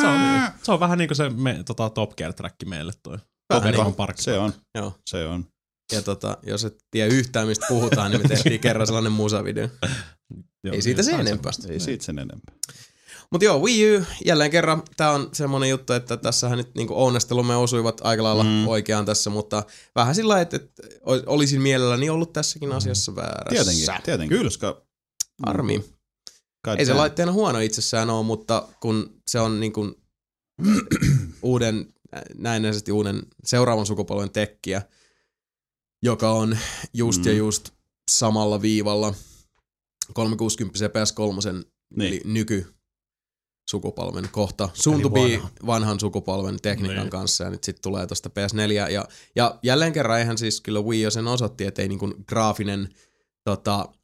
Se on, se on vähän niinku se me, tota, Top Gear track meille toi. Vähän niin. parkki. Se on, Joo. se on. Ja tota, jos et tiedä yhtään mistä puhutaan, niin me tehtiin kerran sellainen musavideo. Joo, Ei siitä niin, sen se enempää. semmoista. Ei siitä sen enempää. Mutta joo, Wii U, jälleen kerran, tämä on semmoinen juttu, että tässähän nyt niinku ounnastelumme osuivat aika lailla Mm. mm. oikeaan tässä, mutta vähän sillä lailla, että, että ol- olisin mielelläni ollut tässäkin asiassa väärässä. Tietenkin, tietenkin. Kyllä. Koska Harmi. kai Ei se laitteena huono itsessään ole, mutta kun se on niin kuin uuden, näennäisesti uuden seuraavan sukupolven tekkiä, joka on just mm. ja Mm. just samalla viivalla 360 ja PS3 Niin. eli nyky sukupolven kohta. Soon to be vanha. vanhan sukupolven tekniikan Niin. kanssa ja nyt sitten tulee tuosta PS4. Ja, ja jälleen kerran eihän siis kyllä Wii jo sen osoitti, että ei niinku graafinen tota, äh,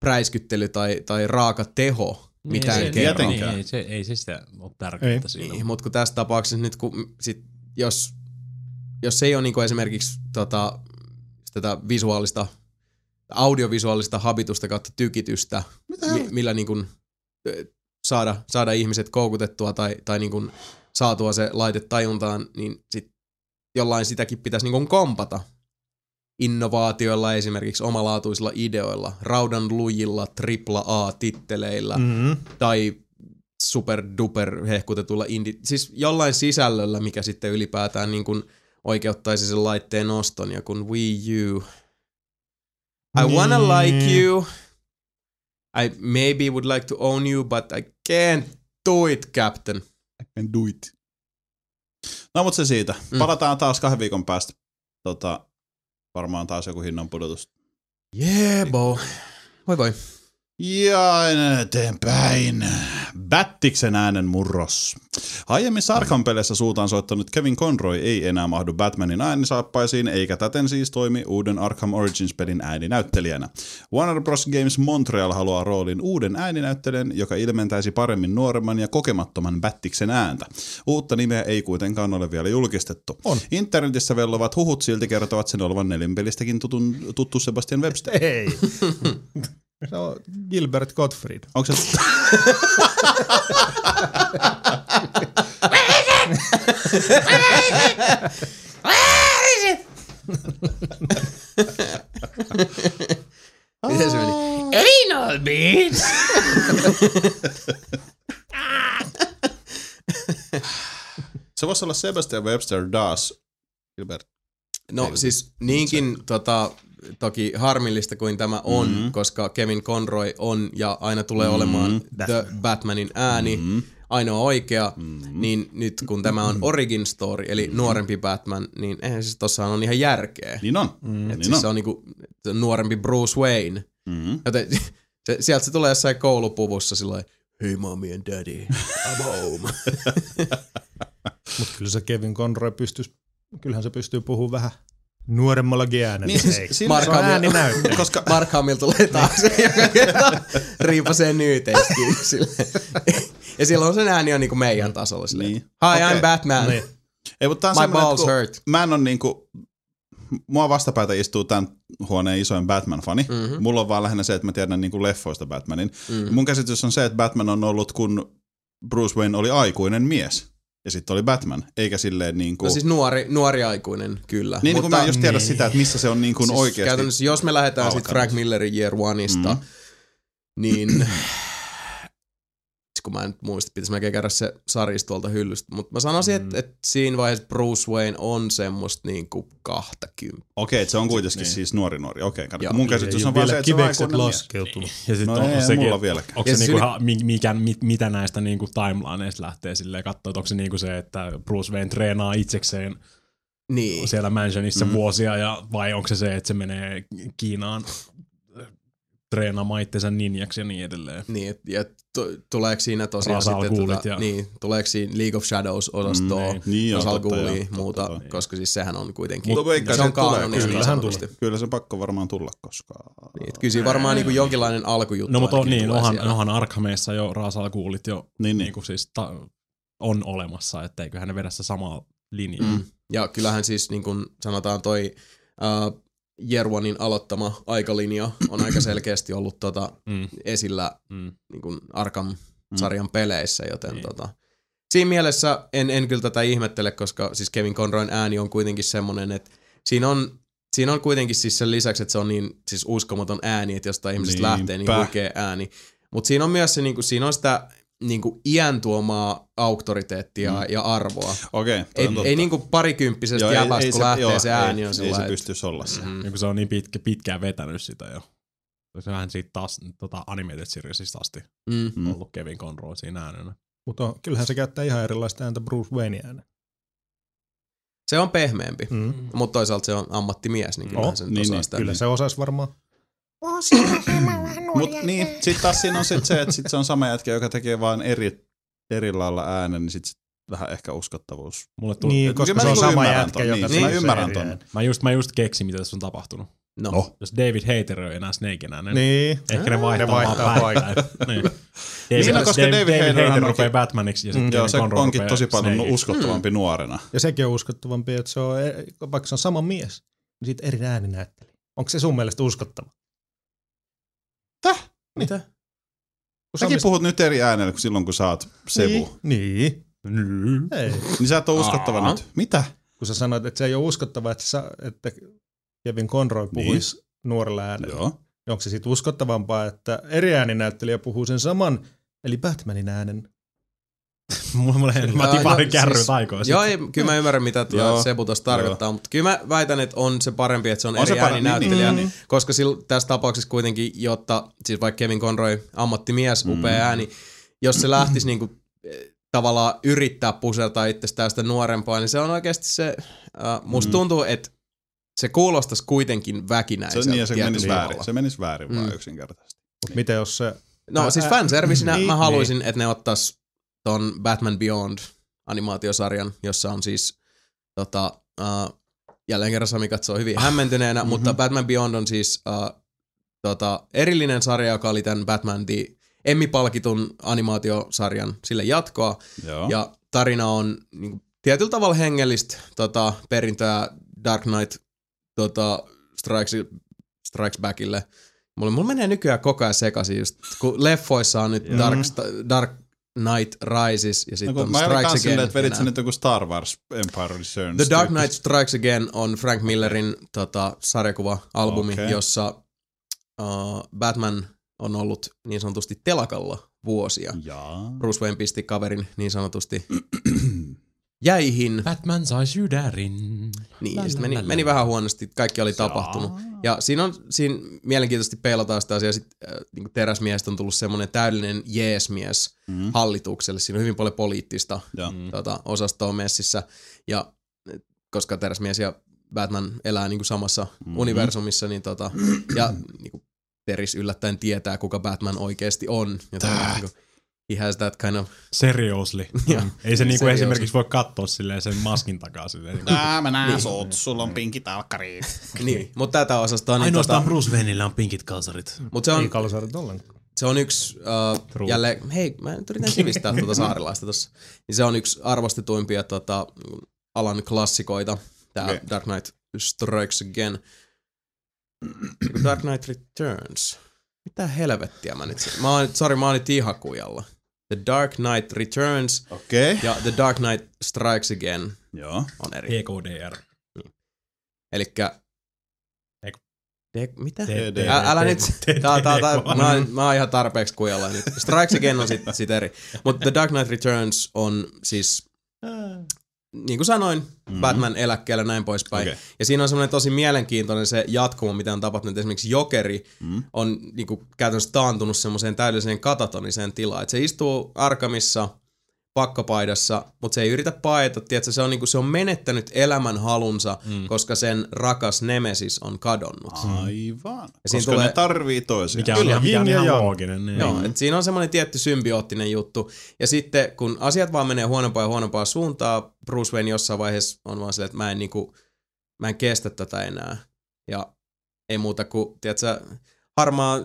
präiskyttely tai, tai raaka teho mitään ei, se, kerro. niin, ei, se, ei se sitä ole tärkeintä Ei. siinä. Niin, mutta kun tässä tapauksessa nyt, kun sit, jos, jos ei ole niinku esimerkiksi tota, tätä visuaalista, audiovisuaalista habitusta kautta tykitystä, mi, millä niinku, saada, saada ihmiset koukutettua tai, tai niinku saatua se laite tajuntaan, niin sit jollain sitäkin pitäisi niinku kompata innovaatioilla, esimerkiksi omalaatuisilla ideoilla, raudan lujilla, tripla A-titteleillä, Mm-hmm. tai super duper hehkutetulla indie, siis jollain sisällöllä, mikä sitten ylipäätään niin kuin oikeuttaisi sen laitteen oston, ja kun Wii U, I wanna Niin. like you, I maybe would like to own you, but I can't do it, captain. I can do it. No mutta se siitä. Mm. Palataan taas kahden viikon päästä. Tota, varmaan taas joku hinnan pudotus. Yeah, bo. Voi voi. Ja eteenpäin. Battiksen äänen murros. Aiemmin Sarkan peleissä suutaan soittanut Kevin Conroy ei enää mahdu Batmanin äänisaappaisiin, eikä täten siis toimi uuden Arkham Origins-pelin ääninäyttelijänä. Warner Bros. Games Montreal haluaa roolin uuden ääninäyttelijän, joka ilmentäisi paremmin nuoremman ja kokemattoman Battiksen ääntä. Uutta nimeä ei kuitenkaan ole vielä julkistettu. On. Internetissä vellovat huhut silti kertovat sen olevan nelinpelistäkin tutun, tuttu Sebastian Webster. Ei. Se on Gilbert Gottfried. Onko se... Miten se meni? Anal beats! Se voisi olla Sebastian Webster Das Gilbert. No siis niinkin tota, toki harmillista kuin tämä on, mm-hmm. koska Kevin Conroy on ja aina tulee mm-hmm. olemaan The Batmanin ääni, mm-hmm. ainoa oikea, mm-hmm. niin nyt kun tämä on origin story, eli mm-hmm. nuorempi Batman, niin eihän siis tossa on ihan järkeä. Niin on. Mm, Et niin siis on. se on niinku nuorempi Bruce Wayne. Mm-hmm. Joten se, sieltä se tulee jossain koulupuvussa silloin, Hey mommy and daddy, I'm home. Mutta kyllä se Kevin Conroy pystyisi, kyllähän se pystyy puhumaan vähän nuoremmallakin äänellä. Niin siis Ei. siinä- se on ääni näyttää. Koska Mark Hamill tulee kerta riipasee nyyteiskin silleen. Ja silloin sen ääni on niinku meidän tasolla silleen. Niin. Hi, Okei. I'm Batman. Niin. Ei, mutta My balls kun hurt. Mä en on niinku, mua vastapäätä istuu tämän huoneen isoin Batman-fani. Mhm. Mm-hmm. Mulla on vaan lähinnä se, että mä tiedän niinku leffoista Batmanin. Mm. Mm-hmm. Mun käsitys on se, että Batman on ollut, kun Bruce Wayne oli aikuinen mies. Ja sitten oli Batman, eikä silleen niinku... No siis nuori, nuori aikuinen, kyllä. niin, kun mä en just tiedä niin. sitä, että missä se on niinku siis oikeasti... Käytännössä, jos me lähdetään sitten. Frank Millerin Year Oneista, Mm. niin kun mä en nyt muista, pitäisi melkein käydä se sarjista tuolta hyllystä, mutta mä sanoisin, Mm. että, että siinä vaiheessa Bruce Wayne on semmoista niinku 20. Okei, että se on kuitenkin niin. siis nuori nuori. Okei, kato. Joo. Mun käsitys on vaan vielä se, että se on aikuinen laskeutunut. Ja sitten No on, ei, sekin, mulla vieläkään. Onko se niinku, yli- ihan, mi- mikä, mit, mitä näistä niinku timelineista lähtee silleen katsoa, että onko se niinku se, että Bruce Wayne treenaa itsekseen Niin. siellä mansionissa mm. vuosia, ja, vai onko se se, että se menee Kiinaan treenaamaan itsensä ninjaksi ja niin edelleen. Niin, et- ja t- tuleeko siinä tosiaan Ra's al sitten, tota, ja- niin, tuleeko siinä League of Shadows-osastoa, Mm, niin joo, Ra's al totta Ghulia, joo, muuta, totta kai. koska siis sehän on kuitenkin, Mutta se on se tulee, kaanonista kyllä. niin Kyllähän sanotusti. Kyllä se pakko varmaan tulla, koska... Niin, et kyllä siinä varmaan niinku jonkinlainen alkujuttu No mutta on, niin, onhan, siellä. onhan Arkhameissa jo Ra's al Ghulit jo Niin, niin. niinku siis ta, on olemassa, että eiköhän ne vedä sitä samaa linjaa. Mm. Ja kyllähän siis niin kuin sanotaan toi uh, Jerwanin aloittama aikalinja on aika selkeästi ollut tota, Mm. esillä Mm. niin kuin Arkham-sarjan peleissä, joten Niin. tota, siinä mielessä en, en kyllä tätä ihmettele, koska siis Kevin Conroyn ääni on kuitenkin semmoinen, että siinä on, siinä on kuitenkin siis sen lisäksi, että se on niin siis uskomaton ääni, että jostain ihmisestä Niinpä. lähtee niin huikea ääni. Mutta siinä on myös se, niin kuin, siinä on sitä niin kuin iän tuomaa auktoriteettia mm. ja arvoa. Okei, toi Ei, on totta. ei niinku parikymppisestä Joo, ei- jäbästä, ei kun lähtee joo, se ääni ei, on Ei sillä se lailla, pystyisi olla se. Mm. Ja kun se on niin pitkä, pitkään vetänyt sitä jo. Se vähän siitä taas tota animated seriesista asti Mm. Mm. ollut Kevin Conroy siinä äänenä. Mutta kyllähän se käyttää ihan erilaista ääntä Bruce Wayne äänen. Se on pehmeämpi, mm. Mutta toisaalta se on ammattimies, niin kyllähän Oh, se nyt niin, osaa niin, sitä. Kyllä se osaisi varmaan. Mut niin, sit taas siinä on sit se, että sit se on sama jätkä, joka tekee vaan eri, eri lailla äänen, niin sit sit vähän ehkä uskottavuus. Mulle tuli, Niin, koska kyllä se mä on niinku sama jätkä, ton, joka niin, tekee mä ymmärrän eri ton. äänen. mä, just, mä just keksin, mitä tässä on tapahtunut. No. Oh. Jos David Hater ei enää Snakein äänen, Niin. ehkä ne vaihtaa, Ne vaihtaa paikkaa. niin. Niin, no, koska David, David David Hater onkin- rupeaa Batmaniksi ja sitten Mm. Joo, se Conroy onkin tosi paljon Snakeiksi. uskottavampi nuorena. Ja sekin on uskottavampi, että se on, vaikka se on sama mies, niin siitä eri ääni näytteli. Onko se sun mielestä uskottava? Mitä? Kun se on Säkin mistä- puhut nyt eri äänellä kuin silloin, kun sä oot Sevu. Niin. niin. Ei. Niin sä et ole uskottava Aa. nyt. Mitä? Kun sä sanoit, että se ei ole uskottava, että, sä, että Kevin Conroy puhuisi niin. nuorella äänellä. Joo. Niin onko se sitten uskottavampaa, että eri ääninäyttelijä puhuu sen saman, eli Batmanin äänen? Mulla, tipahdin no, kärry siis- taikoon. Joo, ei, kyllä mä ymmärrän, mitä tuo Joo. Sebu tuossa tarkoittaa, mutta kyllä mä väitän, että on se parempi, että se on, On eri se parempi, ääninäyttelijä, niin, niin, koska sil, tässä tapauksessa kuitenkin, jotta, siis vaikka Kevin Conroy, ammattimies, upea Mm. ääni, jos se lähtisi niinku, eh, tavallaan yrittää pusertaa itsestään sitä nuorempaa, niin se on oikeasti se, uh, musta Mm. tuntuu, että se kuulostaisi kuitenkin Se, väkinäiseltä niin, ja se menisi väärin. Se menisi väärin Mm. vaan yksinkertaisesti. Mutta miten jos se No siis fanservicinä niin, mä haluaisin, että ne ottais ton Batman Beyond animaatiosarjan, jossa on siis tota, uh, jälleen kerran Sami katsoo hyvin hämmentyneenä, Mhm. mutta Batman Beyond on siis uh, tota, erillinen sarja, joka oli tämän Batman The Emmy-palkitun animaatiosarjan sille jatkoa. Joo. Ja tarina on niin kuin, tietyllä tavalla hengellistä tota, perintöä Dark Knight tota, Strikes, Strikes Backille. Mulla, mulla menee nykyään koko ajan sekaisin, just, kun leffoissa on nyt. Dark, Sta- Dark Knight Rises ja No, sitten kun on Strikes kans silleen, Again. että vedit sä enää. nyt joku Star Wars Empire Returns. The Dark. Knight Strikes Again on Frank Millerin tota, sarjakuva-albumi, okay. jossa uh, Batman on ollut niin sanotusti telakalla vuosia. Jaa. Bruce Wayne pisti kaverin niin sanotusti jäihin. Batman sai sydärin. Niin, La, ja sit la, meni, meni vähän huonosti, kaikki oli tapahtunut. Ja siinä on siinä mielenkiintoisesti peilataan sitä asiaa, sit äh, niin teräsmiehestä on tullut semmoinen täydellinen jeesmies Mm. hallitukselle. Siinä on hyvin paljon poliittista. Mm. tota, osastoa messissä. Ja koska teräsmies ja Batman elää niin kuin samassa Mhm. mm-hmm. universumissa, niin tota, ja niin kuin Teris yllättäen tietää, kuka Batman oikeasti on. Ja tällä, niin kuin, he has that kind of... Seriously. Joo. Ei se niinku Seriously. esimerkiksi voi katsoa silleen sen maskin takaa. Silleen, niinku. Tää mä näen Niin. sut, sulla on pinkit talkkari. niin, mutta tätä osastoa... Niin, Ainoastaan tota, Bruce Wayneillä on pinkit kalsarit. mutta se Ei on, kalsarit ollenkaan. se on yksi, uh, True. jälleen, hei, mä nyt yritän sivistää tuota saarilaista tossa. Niin se on yksi arvostetuimpia tota, alan klassikoita, tää Okei. okay. Dark Knight Strikes Again. Dark Knight Returns. Mitä helvettiä mä nyt... Mä oon, sorry, mä oon nyt ihan kujalla. The Dark Knight Returns Okei. Okay. ja The Dark Knight Strikes Again Joo. on eri. EKDR. Elikkä... Eiku. De, mitä? Ä, älä nyt, tää, tää, tää, mä, oon- mä oon ihan tarpeeksi kujalla nyt. Strikes Again on sit, sit eri. Mutta The Dark Knight Returns on siis, niin kuin sanoin, mm-hmm. Batman eläkkeellä näin poispäin. Okei. Ja siinä on semmoinen tosi mielenkiintoinen se jatkumo, mitä on tapahtunut. Esimerkiksi Jokeri Mm. on niin kuin, käytännössä taantunut semmoiseen täydelliseen katatoniseen tilaan. Et se istuu Arkamissa pakkapaidassa, mutta se ei yritä paeta. Tiedätkö, se, on, niin kuin, se on menettänyt elämän halunsa, mm. koska sen rakas Nemesis on kadonnut. Aivan. Ja siinä Koska tulee- ne tarvii toisiaan. Mikä on, Kyllä, ihan, mikä on ja ihan looginen. Niin. Joo, et siinä on semmoinen tietty symbioottinen juttu. Ja sitten kun asiat vaan menee huonompaa ja huonompaa suuntaa, Bruce Wayne jossain vaiheessa on vaan silleen, että mä en, niinku, mä en kestä tätä enää. Ja ei muuta kuin, tiedätkö, harmaa,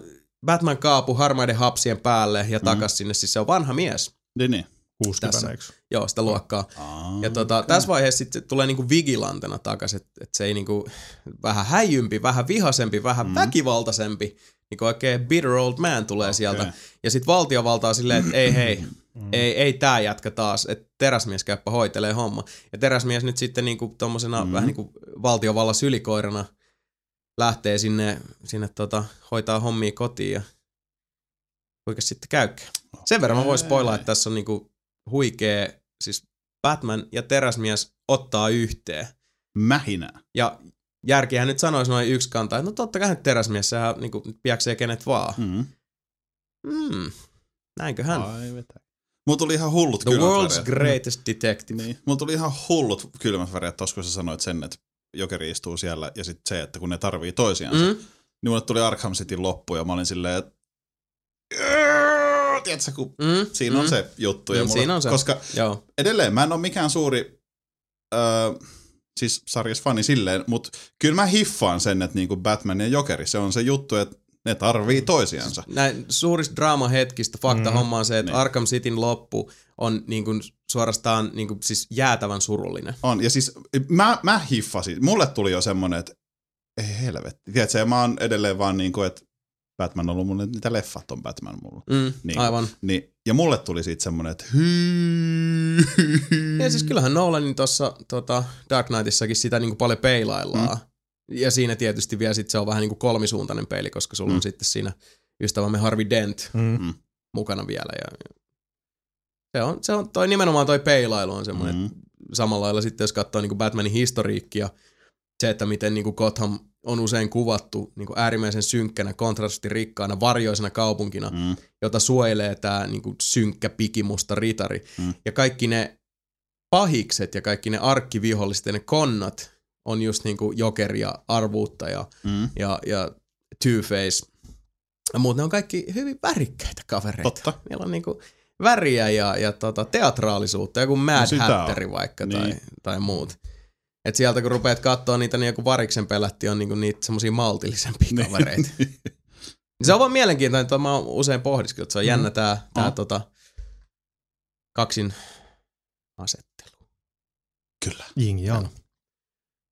Batman kaapu harmaiden hapsien päälle ja takas sinne. Siis se on vanha mies. Niin, niin. 60 Tässä. eikö? Joo, sitä luokkaa. Aa, Ja tota, tässä vaiheessa sitten tulee niinku vigilantena takaisin, että et se ei niinku, vähän häijympi, vähän vihasempi, vähän mm. väkivaltaisempi, niinku oikein bitter old man tulee okay. sieltä. Ja sitten valtiovalta on silleen, että ei hei, ei, ei tää jätkä taas, että teräsmies käyppä hoitelee homma. Ja teräsmies nyt sitten niinku tommosena mm. vähän niinku valtiovallan sylikoirana lähtee sinne, sinne tota, hoitaa hommia kotiin ja kuinka sitten käykään. Sen verran mä voin spoilaa, että tässä on niinku huikea, siis Batman ja teräsmies ottaa yhteen. Mähinä. Ja järkihän nyt sanoisi noin yksi kantaa, että no totta kai nyt teräsmies, sehän niinku piäksee kenet vaan. Mm. Hmm. Näinköhän? Ai vetä. Mulla tuli ihan hullut The world's väreet. greatest detective. Niin. Mulla tuli ihan hullut kylmät väreet tossa, kun sä sanoit sen, että Jokeri istuu siellä ja sitten se, että kun ne tarvii toisiansa. Mm. Mm? Niin mulle tuli Arkham Cityn loppu ja mä olin silleen, että tiedätkö, kun Mm? siinä on mm. se juttu. Ja Mm, mulla, siinä on se. Koska Joo. edelleen mä en ole mikään suuri öö, siis sarjas fani silleen, mutta kyllä mä hiffaan sen, että niinku Batman ja Jokeri, se on se juttu, että ne tarvii toisiansa. Näin suurista draamahetkistä fakta Mm. homma on se, että Niin. Arkham Cityn loppu on niin kuin suorastaan niin kuin siis jäätävän surullinen. On, ja siis mä, mä hiffasin, mulle tuli jo semmonen, että ei helvetti. Tiedätkö, ja mä oon edelleen vaan niinku, että Batman on ollut mulle, mitä leffat on Batman mulla. Mm, Niin. Aivan. Niin, ja mulle tuli siitä semmonen, että hyy. Ja siis kyllähän Nolanin tuossa tota, Dark Knightissakin sitä niin kuin paljon peilaillaan. Mm. Ja siinä tietysti vielä sit se on vähän niin kuin kolmisuuntainen peili, koska sulla mm. On sitten siinä ystävämme Harvey Dent Mm. mukana vielä. Ja, se on, se on toi, nimenomaan toi peilailu on semmoinen, mm. Mm. samalla lailla sitten jos katsoo niin kuin Batmanin historiikkia, se, että miten niin kuin Gotham on usein kuvattu niin kuin äärimmäisen synkkänä, kontrastirikkaana, varjoisena kaupunkina, mm. Jota suojelee tämä niin kuin synkkä pikimusta ritari. Mm. Ja kaikki ne pahikset ja kaikki ne arkkiviholliset ja ne konnat on just niin kuin Joker ja Arvuutta ja, Mm. ja, ja Two-Face. Mutta ne on kaikki hyvin värikkäitä kavereita. Totta. Niillä on niinku väriä ja, ja tota, teatraalisuutta, joku Mad No Hatteri vaikka Niin. tai, tai muut. Et sieltä kun rupeat katsoa niitä, niin joku variksen pelätti on niinku niitä semmosia maltillisempia Niin. kavereita. Niin Se on vaan mielenkiintoinen, että mä oon usein pohdiskellut, että se on jännä tää, tää Oh. tota, kaksin asettelu. Kyllä. Jing yang.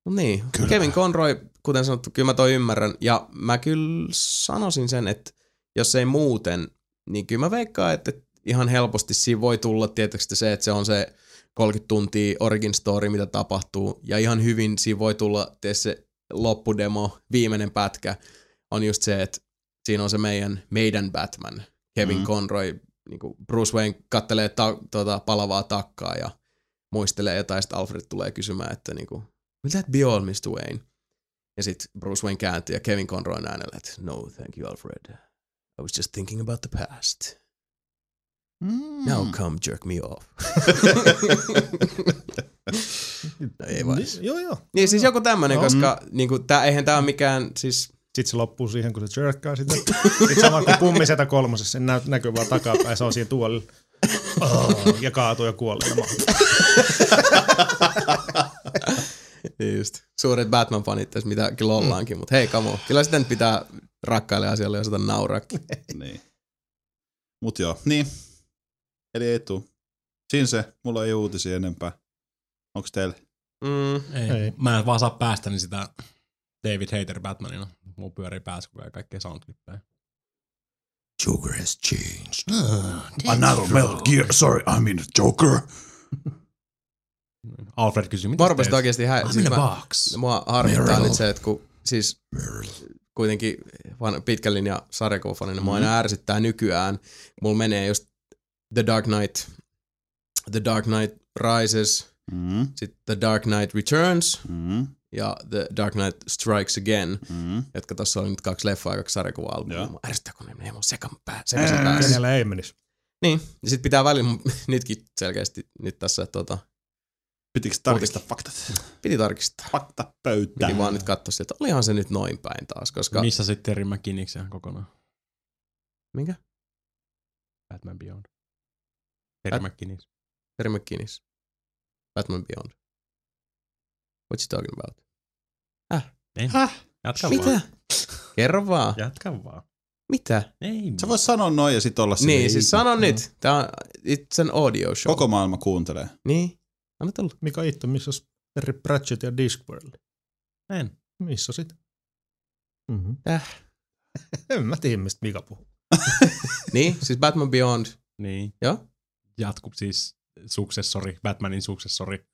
No niin, kyllä. Kevin Conroy, kuten sanottu, kyllä mä toi ymmärrän. Ja mä kyllä sanoisin sen, että jos ei muuten, niin kyllä mä veikkaan, että ihan helposti siinä voi tulla tietysti se, että se on se 30 tuntia origin story, mitä tapahtuu. Ja ihan hyvin siinä voi tulla se loppudemo, viimeinen pätkä, on just se, että siinä on se meidän, meidän Batman, Kevin Mm. mm. Conroy, niin kuin Bruce Wayne kattelee ta- tota, palavaa takkaa ja muistelee jotain, sitten Alfred tulee kysymään, että niinku, will that be all, Mr. Wayne? Ja sitten Bruce Wayne kääntyy ja Kevin Conroy äänellä, että no, thank you, Alfred. I was just thinking about the past. Mm. Now come jerk me off. no, ei vai. Niin, Joo, joo. Niin siis joku tämmönen, Joo. koska niinku, tää, eihän tää ole mikään, siis Sitten se loppuu siihen, kun se jerkkaa sitä. Sitten sama kuin kummisetä kolmosessa, sen nä- näkyy vaan takapäin, se on siinä tuolilla. Oh, ja kaatuu ja kuolee. niin just, suuret Batman-fanit tässä, mitä kyllä ollaankin, mutta hei, kamo, kyllä sitä nyt pitää rakkaille asialle ja osata nauraakin. Niin. Mut joo, niin. Eli ei tuu. Siinä se, mulla ei uutisia enempää. Onks teillä? Mm, Ei. Ei. Mä en vaan saa päästäni sitä David Hater Batmanina. Mulla pyörii päässä koko ajan kaikkea soundclippejä. Joker has changed. Another Metal Gear, sorry, I mean Joker. Alfred kysyy, mitä Mä rupesin oikeesti hä- I'm siis in a mä, box. mua harmittaa nyt se, että kun siis kuitenkin van- pitkän linjan sarjakuvafanina niin mua Mm. aina ärsyttää nykyään. Mulla menee just The Dark Knight, The Dark Knight Rises, Mm, sitten The Dark Knight Returns mm, ja The Dark Knight Strikes Again, mm. jotka tossa on nyt kaksi leffaa ja kaksi sarjakuva-albumia. Ärsyttää, kun ne menee mun sekan pää, sekaisin Ää, päässä. Kenellä ei menisi. Niin, ja sit pitää välillä, nytkin selkeästi nyt tässä tota, Pitikö tarkistaa faktat? piti tarkistaa. Fakta pöytään. Piti vaan nyt katsoa sieltä, että olihan se nyt noin päin taas, koska... Missä sitten Terry McKinnicksen kokonaan? Minkä? Batman Beyond. Terry Bat- McKinnick. Terry McKinnis. Batman Beyond. What you talking about? Ei. Häh? Jatka vaan. Mitä? Kerro vaan. Jatka vaan. Mitä? Ei. Sä vois sanoa noin ja sit olla silleen, Niin, siis sano nyt. Tää on, it's an audio show. Koko maailma kuuntelee. Niin. Anna tulla. Mika Itto, missä on Terry Pratchett ja Discworld? En. Missä sit? Mm-hmm. Äh. En mä tiedä, mistä Mika puhuu. Niin, siis Batman Beyond. Niin. Joo. Jatku siis suksessori, Batmanin suksessori.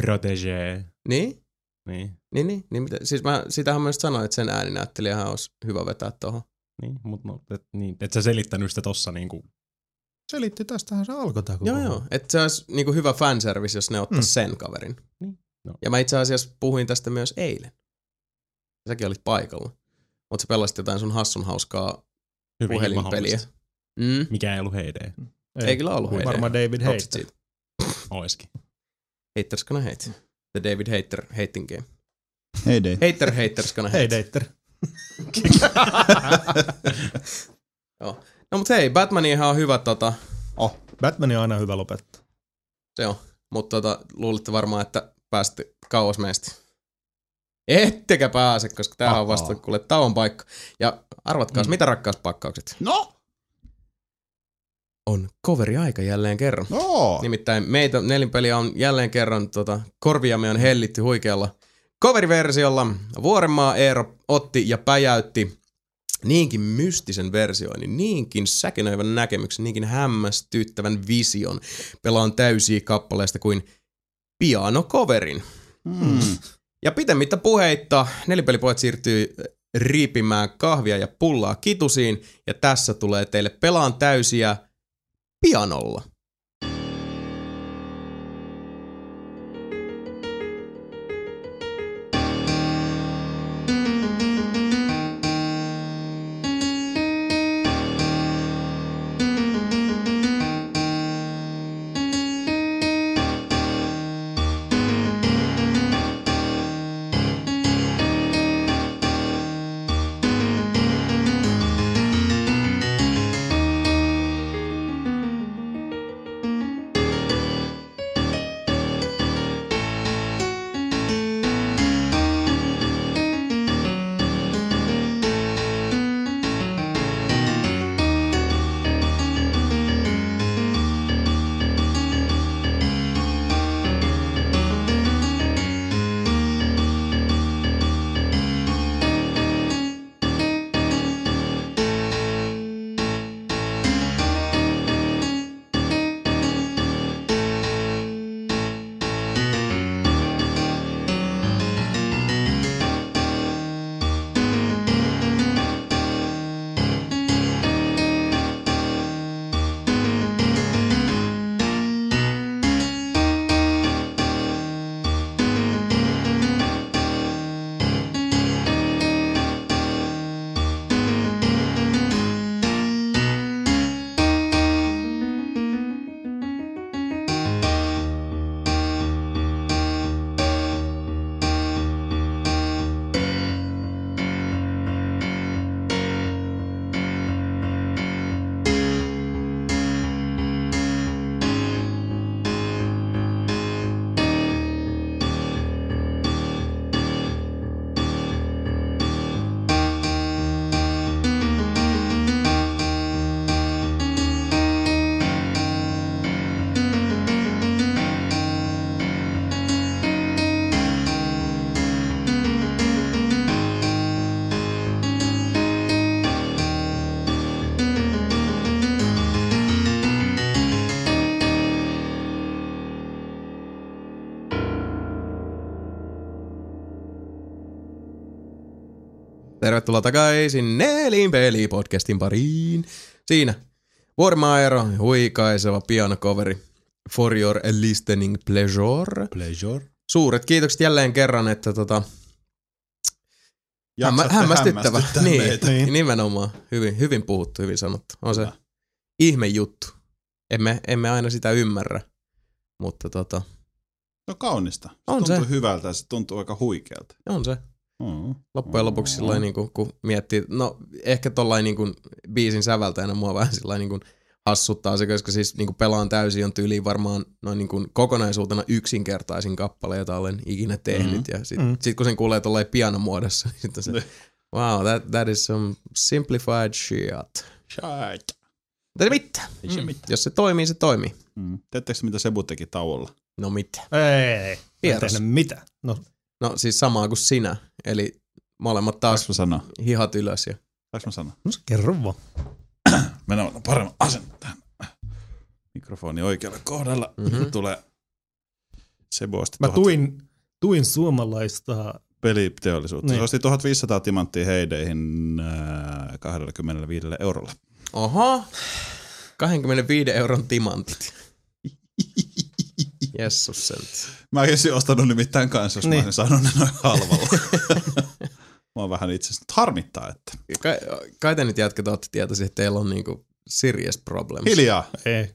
Protégé. Niin? Niin. Niin, niin. niin mitä? Siis mä, sitähän mä just sanoin, että sen ääninäyttelijähän olisi hyvä vetää tohon. Niin, mut no, et, niin, et sä selittänyt sitä tossa niinku. Selitti, tästähän se alkoi tää koko Joo, joo. Että se olisi niinku hyvä fanservice, jos ne ottais Mm. sen kaverin. Niin, no. Ja mä itse asiassa puhuin tästä myös eilen. Säkin olit paikalla. Mutta sä pelasit jotain sun hassun hauskaa Hyvinkin puhelinpeliä. Mm. Mikä ei ollut heide. Ei kyllä ollut heidän. Varmaan David siitä. Oiskin. Haters gonna hate. The David Hater hating game. Hei dei. Hater haters gonna hate. Hei Dater. Joo. No mut hei, Batmanihan on hyvä tota, Oh, Batman on aina hyvä lopettaa. se on. Mutta tota, luulitte varmaan, että pääsitte kauas meistä. Ettekä pääse, koska tää on vasta kuule tauon paikka. Ja arvatkaas, mm. mitä rakkauspakkaukset? no, On coveri-aika jälleen kerran. no. Nimittäin meitä nelinpeliä on jälleen kerran tota, korviamme on hellitty huikealla coveriversiolla. Vuorenmaa Eero otti ja päjäytti niinkin mystisen versioinnin, niinkin säkenöivän näkemyksen, niinkin hämmästyttävän vision pelaan täysiä kappaleista kuin pianocoverin. Mm. Ja pitemmittä puheitta nelipelipojat siirtyy riipimään kahvia ja pullaa kitusiin, ja tässä tulee teille pelaan täysiä pianolla. Tervetuloa takaisin Nelin peli-podcastin pariin. Siinä Vuorimaero, huikaiseva pianokoveri. For your listening pleasure. Pleasure. Suuret kiitokset jälleen kerran, että tota, hämmä, hämmästyttävä. Niin, meitä. niin, nimenomaan. Hyvin, hyvin puhuttu, hyvin sanottu. On se Hyvä. ihme juttu. Emme, emme aina sitä ymmärrä, mutta tota, No kaunista. Se On tuntuu se. hyvältä ja se tuntuu aika huikealta. on se. Mm. Loppujen lopuksi sillä niin kuin, kun miettii, no ehkä tollain niin kuin biisin säveltäjänä mua vähän sillä niin kuin hassuttaa se, koska siis niin kuin pelaan täysin on tyyliin varmaan noin niin kuin kokonaisuutena yksinkertaisin kappale, jota olen ikinä tehnyt. Mhm. Mm-hmm. Ja sit, Mhm. mm. sit kun sen kuulee tollain pianomuodossa, niin sitten se, wow, that, that is some simplified shit. Shit. Mutta ei mitään. Ei se mitään. Jos se toimii, se toimii. Mm. Teettekö mitä Sebu teki tauolla? No mitä? Ei, ei. Vieras. Vieras. mitä? No, No siis samaa kuin sinä. Eli molemmat taas mä sanoa? hihat ylös. Ja... Saanko mä sanoa? no kerro vaan. Mennään ottaa paremman asennon tähän. Mikrofoni oikealla kohdalla. Mhm. Mm-hmm. Tulee Sebu osti Mä tuhat tuin, tuin suomalaista peliteollisuutta. Niin. Se osti 1500 timanttia heideihin äh, 25 eurolla. Oho. 25 euron timantit. Jessus sent. Mä olisin ostanut nimittäin kanssa, jos niin. Niin. mä olisin saanut ne noin halvalla. mä oon vähän itse asiassa nyt harmittaa, että Kai, kai te nyt jätkät ootte tietoisia, että teillä on niinku serious problems. hiljaa. Ei.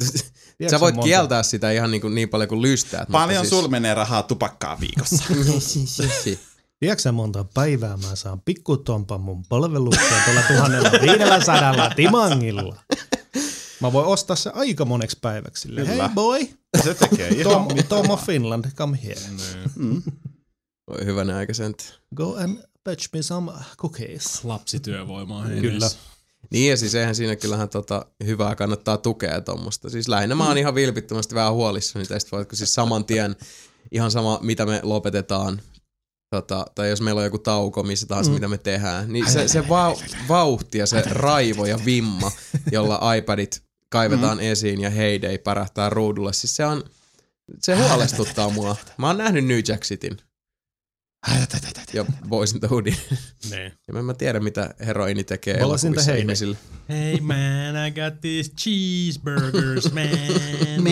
Sä voit kieltää sitä ihan niinku niin paljon kuin lystäät. Paljon siis... sul menee rahaa tupakkaa viikossa. siis... Tiedätkö sä monta päivää mä saan pikkutompan mun palvelukseen tuolla 1500 timangilla? Mä voin ostaa se aika moneksi päiväksi sille. Kyllä. Hey boy, Se tekee ihan Tom. Tom of Finland, come here. Mm. Voi hyvänä aika sent. Go and fetch me some cookies. Lapsityövoimaa Kyllä. heidessä. Niin ja siis eihän siinä kyllähän tota, hyvää kannattaa tukea tuommoista. Siis lähinnä mä oon ihan vilpittömästi vähän huolissani tästä, voitko siis saman tien ihan sama mitä me lopetetaan, tota, tai jos meillä on joku tauko, missä tahansa mm. mitä me tehdään, niin se, se vau, vauhti ja se raivo ja vimma, jolla iPadit kaivetaan mm. esiin ja Heyday pärähtää ruudulle, siis se on, se huolestuttaa mua. Mä oon nähnyt New Jack Cityn ja Boys in the Hoodin. Niin. Ja mä en mä tiedä, mitä heroini tekee elokuvissa ihmisille. Hey man, I got these cheeseburgers, man.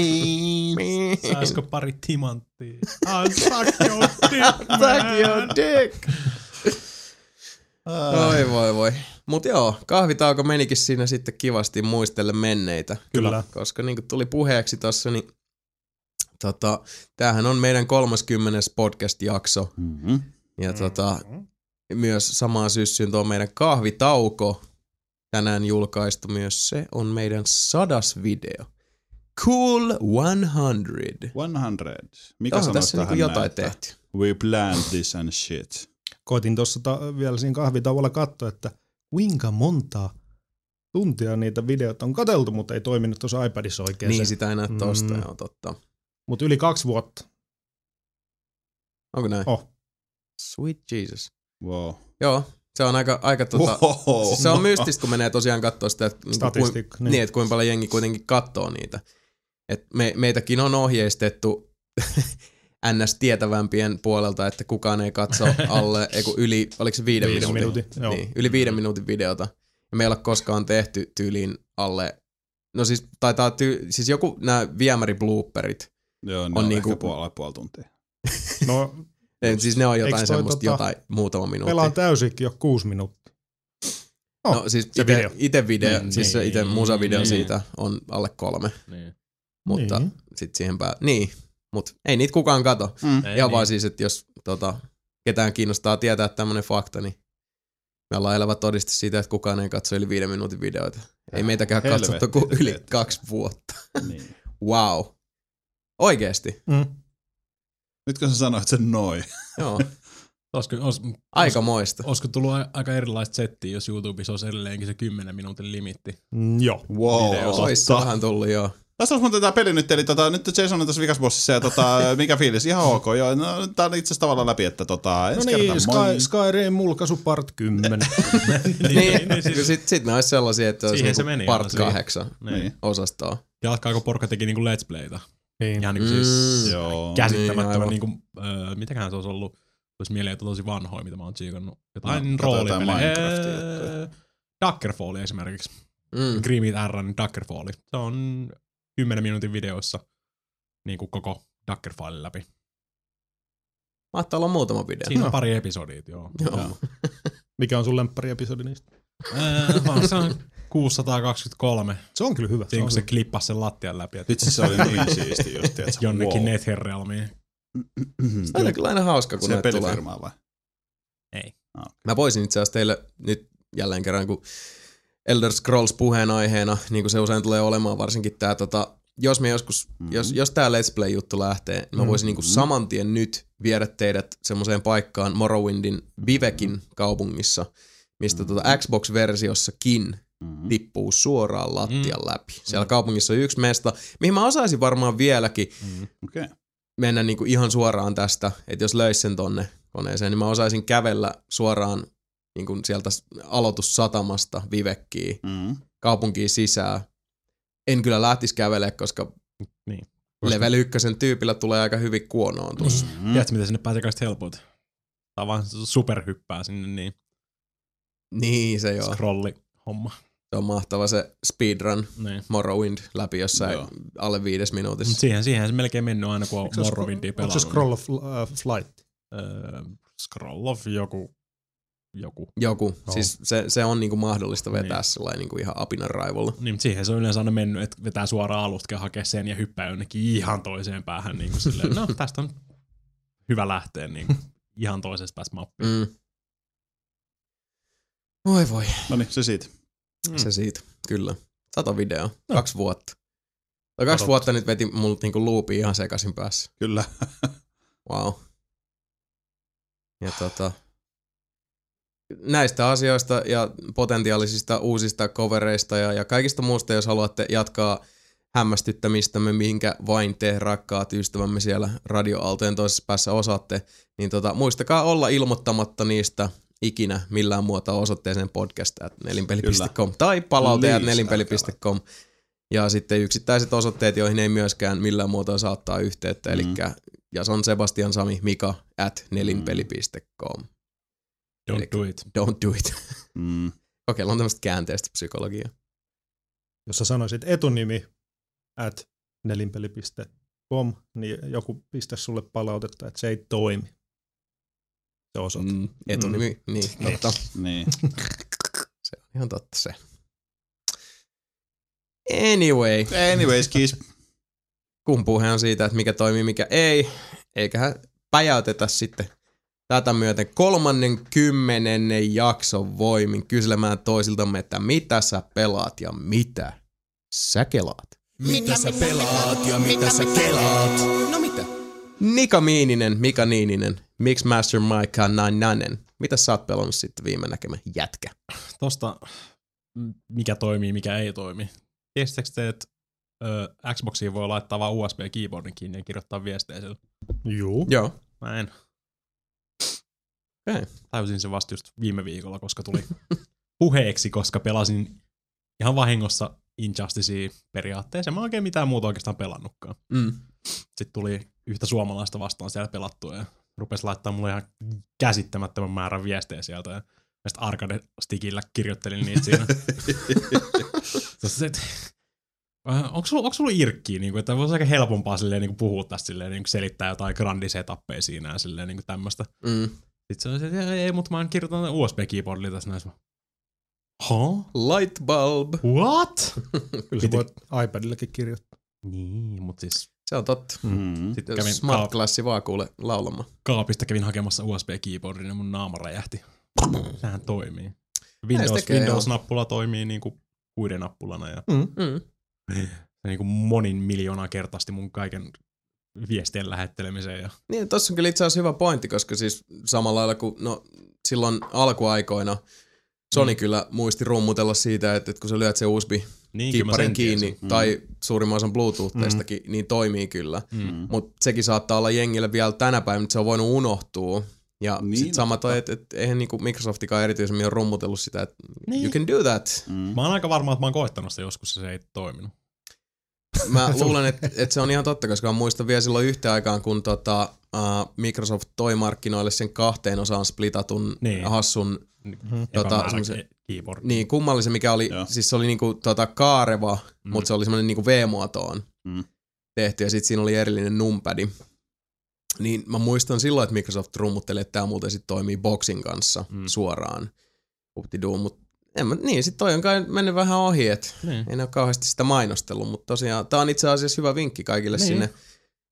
Saisiko pari timanttia? I'll suck your dick, man. Suck your dick! Oi voi voi. Mut joo, kahvitauko menikin siinä sitten kivasti muistelle menneitä. Kyllä. Koska niin kuin tuli puheeksi tossa, niin tota, tämähän on meidän 30. podcast-jakso. Mm-hmm. Ja tota, myös samaan syssyyn tuo meidän kahvitauko tänään julkaistu myös se on meidän sadas video. Cool 100. 100. Mikä sanoisi tässä tähän niinku jotain näin, että tehty. We planned this and shit. Koitin tuossa ta- vielä siinä kahvitauolla katsoa, että kuinka monta tuntia niitä videoita on katseltu, mutta ei toiminut tuossa iPadissa oikein Niin sitä ei näe tosta, Mm. joo totta. Mutta yli kaksi vuotta. Onko näin? Oh. Sweet Jesus. Wow. Joo, se on aika, aika tota, Wow. siis se on mystistä, kun menee tosiaan katsoa sitä, että, niinku, kuin, niin. niin, että kuinka paljon jengi kuitenkin katsoo niitä. Et me, meitäkin on ohjeistettu ns. tietävämpien puolelta, että kukaan ei katso alle, ei kun yli, oliko se viiden, Viiden minuutin? minuutin, joo. Niin, yli viiden minuutin videota. Ja me ei ole koskaan tehty tyyliin alle, no siis taitaa, ty, siis joku nämä viemäri blooperit, Joo, ne on on, niinku- ehkä puoli, puoli tuntia. No, Ei, siis ne on jotain semmoista, tota- jotain muutama minuutti. pelaan täysinkin jo kuusi minuuttia. Oh, No siis se ite, video. ite video, Niin, siis se ite niin, musavideo niin. siitä on alle kolme, Niin. mutta Niin. sit siihen pää... Niin, mut ei niitä kukaan kato. Mm. Ei Ihan niin. vaan siis, että jos tota, ketään kiinnostaa tietää tämmönen fakta, niin me ollaan elävä todiste siitä, että kukaan ei katso yli viiden minuutin videoita. Ei meitäkään Helvetti katsottu kuin yli teette. kaksi vuotta. Niin. Wow. Oikeesti. Mm. Nyt kun sä sanoit sen noin. Joo. Olisiko, olis, Aika moista. olisiko tullut a- aika erilaista settiä, jos YouTubessa olisi edelleenkin se 10 minuutin limitti? Mm, joo. Wow. Ois se vähän tullut, joo. Tässä olisi muuten tämä peli nyt, eli tota, nyt Jason on tässä vikasbossissa ja tota, mikä fiilis? Ihan ok, joo. No, tää on itse asiassa tavallaan läpi, että tota, ensi No niin, kertaa moi. Sky, Skyrim mulkaisu part 10. Niin, niin siis- sit, sit ne olisi sellaisia, että olisi Siihen se niinku meni part aina siihen. kahdeksan Niin. osastoa. Jatkaako porukka teki niinku Let's Playta? niin. Ihan niinku siis Mm. Joo. Niin, käsittämättömän aivan. niinku, öö, mitäköhän se olisi ollut? Tulisi mieleen, että tosi vanhoja, mitä mä oon tsiikannut. Jotain No, no, roolipelejä. Minecraftia Duckerfall esimerkiksi. Mm. Grimit Rn Duckerfall. Se on 10 minuutin videoissa niin kuin koko Duckerfallin läpi. Mahtaa olla muutama video. Siinä on pari episodia, joo. Joo. Mikä on sun lemppari-episodi niistä? Eee, vaan se on 623. Se on kyllä hyvä. Se Siinä on kun se klippasi sen lattian läpi, että Vitsi se oli niin siisti just, jonnekin wow. Netherrealmiin. Se on kyllä aina hauska, kun Se näitä tulee. vai? Ei. Mä voisin itse asiassa teille nyt jälleen kerran, kun Elder Scrolls puheenaiheena, niin kuin se usein tulee olemaan, varsinkin tää tota, jos me joskus, Mhm. mm-hmm. jos, jos tää Let's Play-juttu lähtee, niin mä voisin niinku saman tien nyt viedä teidät semmoiseen paikkaan Morrowindin Vivekin kaupungissa, mistä tota Xbox-versiossakin Mhm. tippuu suoraan lattian läpi. Siellä kaupungissa on yksi mesta, mihin mä osaisin varmaan vieläkin Okei. mennä niinku ihan suoraan tästä, että jos löis sen tonne koneeseen, niin mä osaisin kävellä suoraan niinku sieltä aloitussatamasta Vivekkiin, Mhm. kaupunkiin sisään. En kyllä lähtisi kävelemään, koska Niin. level ykkösen tyypillä tulee aika hyvin kuonoon tuossa. Mhm. Tiedätkö, miten sinne pääsee kaikista helpoiten? Tää on vaan superhyppää sinne, niin Niin, se joo. scrolli homma. Se on mahtava se speedrun Niin. Morrowind läpi jossain Joo. alle viides Mut minuutissa. siihen, siihen se melkein mennyt aina, kun on Morrowindia Onko pelannut. se Scroll of uh, Flight? Öö, scroll of joku. Joku. Joku. Joo. Siis se, se on niinku mahdollista vetää Niin. sellainen niinku ihan apinan raivolla. Niin, mutta siihen se on yleensä aina mennyt, että vetää suoraan alusta hakea sen ja hyppää jonnekin ihan toiseen päähän. Niin kuin silleen, no tästä on hyvä lähteä niin kuin, ihan toisesta päästä mappia. Mm. Voi voi, No niin, se siitä. Mm. se siitä, kyllä. Sata video, kaksi vuotta. Tai kaksi vuotta nyt veti mulla niinku loopi ihan sekaisin päässä. Kyllä. Wow. Ja tota, näistä asioista ja potentiaalisista uusista covereista ja, ja kaikista muusta, jos haluatte jatkaa hämmästyttämistämme, minkä vain te rakkaat ystävämme siellä radioaaltojen toisessa päässä osaatte, niin tota, muistakaa olla ilmoittamatta niistä ikinä millään muotoa osoitteeseen podcast.nelinpeli.com tai palaute Please, nelinpeli.com ja sitten yksittäiset osoitteet, joihin ei myöskään millään muotoa saattaa yhteyttä, Mm. eli Jason Sebastian Sami Mika at nelinpeli.com. Don't Eli- do it. Don't do it. Mm. Kokeillaan tämmöistä käänteistä psykologiaa. Jos sä sanoisit etunimi at nelinpeli.com, niin joku pistä sulle palautetta, että se ei toimi. Se osoite. Mm, etunimi, mm. niin, totta. Niin. Se on ihan totta se. Anyway, Anyways, kun puhe on siitä, että mikä toimii, mikä ei, eiköhän päjäytetä sitten tätä myöten kolmannen kymmenennen jakson voimin kyselemään toisiltamme, että mitä sä pelaat ja mitä sä kelaat. Mitä sä pelaat ja mitä sä kelaat? No mitä? Nika Miininen, Mika Niininen, Mix Master Mike Nainen. Mitä sä oot pelannut sitten viime näkemä jätkä? Tosta, mikä toimii, mikä ei toimi. Tiesittekö te, että Xboxiin voi laittaa vaan USB-keyboardin kiinni ja kirjoittaa viestejä sillä? Juu. Joo. Mä en. Okei. Tajusin sen vasta just viime viikolla, koska tuli puheeksi, koska pelasin ihan vahingossa Injusticea periaatteessa. Mä en oikein mitään muuta oikeastaan pelannutkaan. Mm. Sitten tuli yhtä suomalaista vastaan siellä pelattua ja rupesi laittaa mulle ihan käsittämättömän määrän viestejä sieltä. Ja sitten arcade stickillä kirjoittelin niitä siinä. Äh, onko sulla, onko sulla irkkiä, niin kuin, että voisi aika helpompaa silleen, niin kuin puhua tästä silleen, niin kuin selittää jotain grandisetappeja siinä ja silleen, niin kuin tämmöistä. Mm. Sitten se on se, että ei, mutta mä kirjoitan USB-keyboardilla tässä näissä. Huh? Light bulb. What? Kyllä sä Piti- voit iPadillakin kirjoittaa. niin, mutta siis Se on totta. Mm. sitten kävin Smart kaap- Classi vaan kuule laulamaan. kaapista kävin hakemassa USB-keyboardin ja mun naama räjähti. Sehän toimii. Windows, tekee, Windows-nappula toimii niinku kuiden nappulana ja Mm. se niinku monin miljoonaa kertaasti mun kaiken viestien lähettelemiseen. Ja, Niin, tossa on kyllä itse asiassa hyvä pointti, koska siis samalla lailla kuin no, silloin alkuaikoina Sony Mm. kyllä muisti rummutella siitä, että, että kun sä lyöt se USB niin, kipparin sen kiinni, tiesin. mm. tai suurimman osan Bluetooth-teistakin, mm. niin toimii kyllä. Mm. Mutta sekin saattaa olla jengille vielä tänä päivänä, että se on voinut unohtua. Ja Niin, sitten sama toi, että et, eihän niinku Microsoftikaan erityisemmin ole rummutellut sitä, että Niin. you can do that. Mm. Mä oon aika varma, että mä oon koettanut sitä joskus ja se ei toiminut. Mä luulen, että et se on ihan totta, koska mä muistan vielä silloin yhteen aikaan, kun tota, uh, Microsoft toi markkinoille sen kahteen osaan splitatun Niin. hassun, Tota, Epämäärä semmosen- keyboard. niin kummallisen, mikä oli, Joo. siis se oli niinku tota kaareva, mm. mutta se oli semmoinen niinku V-muotoon Mm. tehty ja sitten siinä oli erillinen numpadi. Niin mä muistan silloin, että Microsoft rummutteli, että tämä muuten sitten toimii Boxin kanssa mm. Suoraan. Mutta en mä, niin, sit toi on kai mennyt vähän ohi, että Niin. ei ne ole kauheasti sitä mainostellut, mutta tosiaan tää on itse asiassa hyvä vinkki kaikille niin. Sinne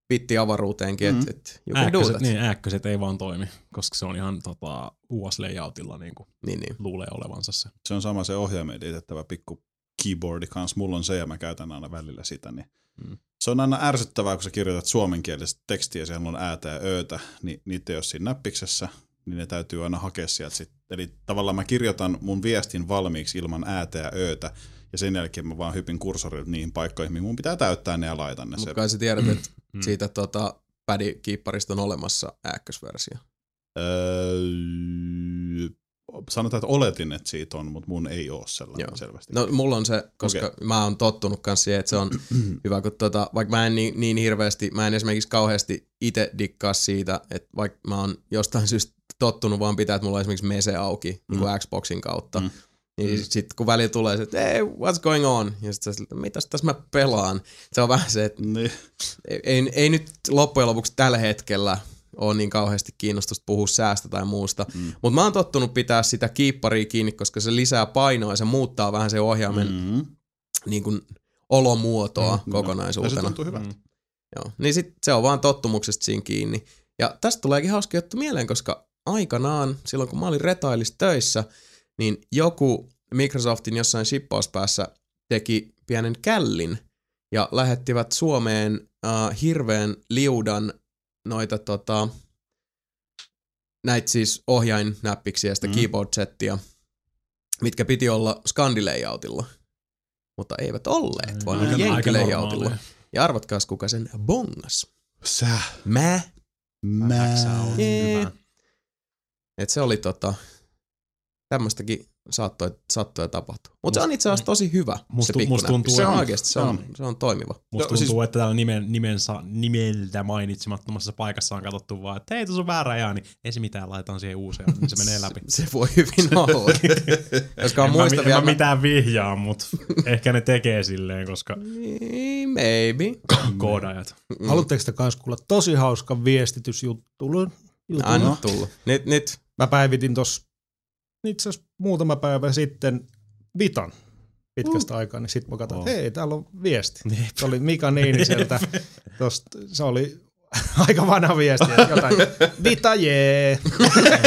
bitti-avaruuteenkin, Mm. että et, do Ääkköset, niin, ääkköset ei vaan toimi, koska se on ihan tota, US-layoutilla niin kuin niin, niin. luulee olevansa se. Se on sama se ohjaimeen liitettävä pikku keyboardi kanssa. Mulla on se ja mä käytän aina välillä sitä. Niin Mm. Se on aina ärsyttävää, kun sä kirjoitat suomenkielistä tekstiä siellä on äätä ja öötä, niin niitä ei ole siinä näppiksessä, niin ne täytyy aina hakea sieltä sit. Eli tavallaan mä kirjoitan mun viestin valmiiksi ilman äätä ja öötä, ja sen jälkeen mä vaan hypin kursorilta niihin paikkoihin, mihin mun pitää täyttää ne ja laitan ne. Mutta Se, kai sä tiedät, että Mm. siitä tota, pädikiipparista on olemassa ääkkösversio. öö, sanotaan, että oletin, että siitä on, mutta mun ei ole sellainen Joo. selvästi. No mulla on se, koska okay. mä oon tottunut kans siihen, että se on hyvä, kun tota, vaikka mä en niin, niin hirveästi, mä en esimerkiksi kauheasti itse dikkaa siitä, että vaikka mä oon jostain syystä tottunut vaan pitää, että mulla on esimerkiksi mese auki mm. niin kuin Xboxin kautta, Mm. niin mm. sitten kun välillä tulee se, että hey, what's going on? Ja sitten sä, että mitäs tässä mä pelaan? Se on vähän se, että Niin. ei, ei, ei nyt loppujen lopuksi tällä hetkellä ole niin kauheasti kiinnostusta puhua säästä tai muusta. Mm. Mutta mä oon tottunut pitää sitä kiipparia kiinni, koska se lisää painoa ja se muuttaa vähän se ohjaimen mm. Niin kuin olomuotoa mm, se kokonaisuutena. tuntuu hyvältä. Mm. Joo. Niin sit se on vaan tottumuksesta siinä kiinni. Ja tästä tuleekin hauska juttu mieleen, koska aikanaan, silloin kun mä olin retailis töissä, niin joku Microsoftin jossain shippauspäässä teki pienen källin ja lähettivät Suomeen äh, hirveän liudan noita tota, näitä siis ohjainnäppiksiä ja sitä Mm. keyboard-settiä, mitkä piti olla skandilayoutilla. Mutta eivät olleet, vaan Aika-. Ja arvatkaas kuka sen bongas. Sä. Mä. Mä. Hyvä. Et se oli tota, tämmöistäkin saattoi, saattoi tapahtua. Mutta se on itse asiassa tosi hyvä, Musta- se musta tuntuu, se on oikeasti, se se on, se on toimiva. Musta Joo, tuntuu, siis- että täällä nimen, nimensä, nimeltä mainitsemattomassa paikassa on katsottu vaan, että hei, tuossa on väärä ääni. niin Ei se mitään, laitan siihen uusia, niin se menee läpi. Se voi hyvin olla. Koska on en muista mä, vielä... en mä mitään vihjaa, mutta ehkä ne tekee silleen, koska Niin, Maybe. koodajat. Mm. Haluatteko te kans kuulla tosi hauskan viestitysjutulun? jutun? Anna tulla. Nyt, nyt. Mä päivitin tossa itse asiassa muutama päivä sitten Vitan pitkästä aikaa, niin sitten mä katsoin, että Oh. hei, täällä on viesti. Jep. Se oli Mika Niiniseltä. Tosta, se oli aika vanha viesti, jotain, Vita jee.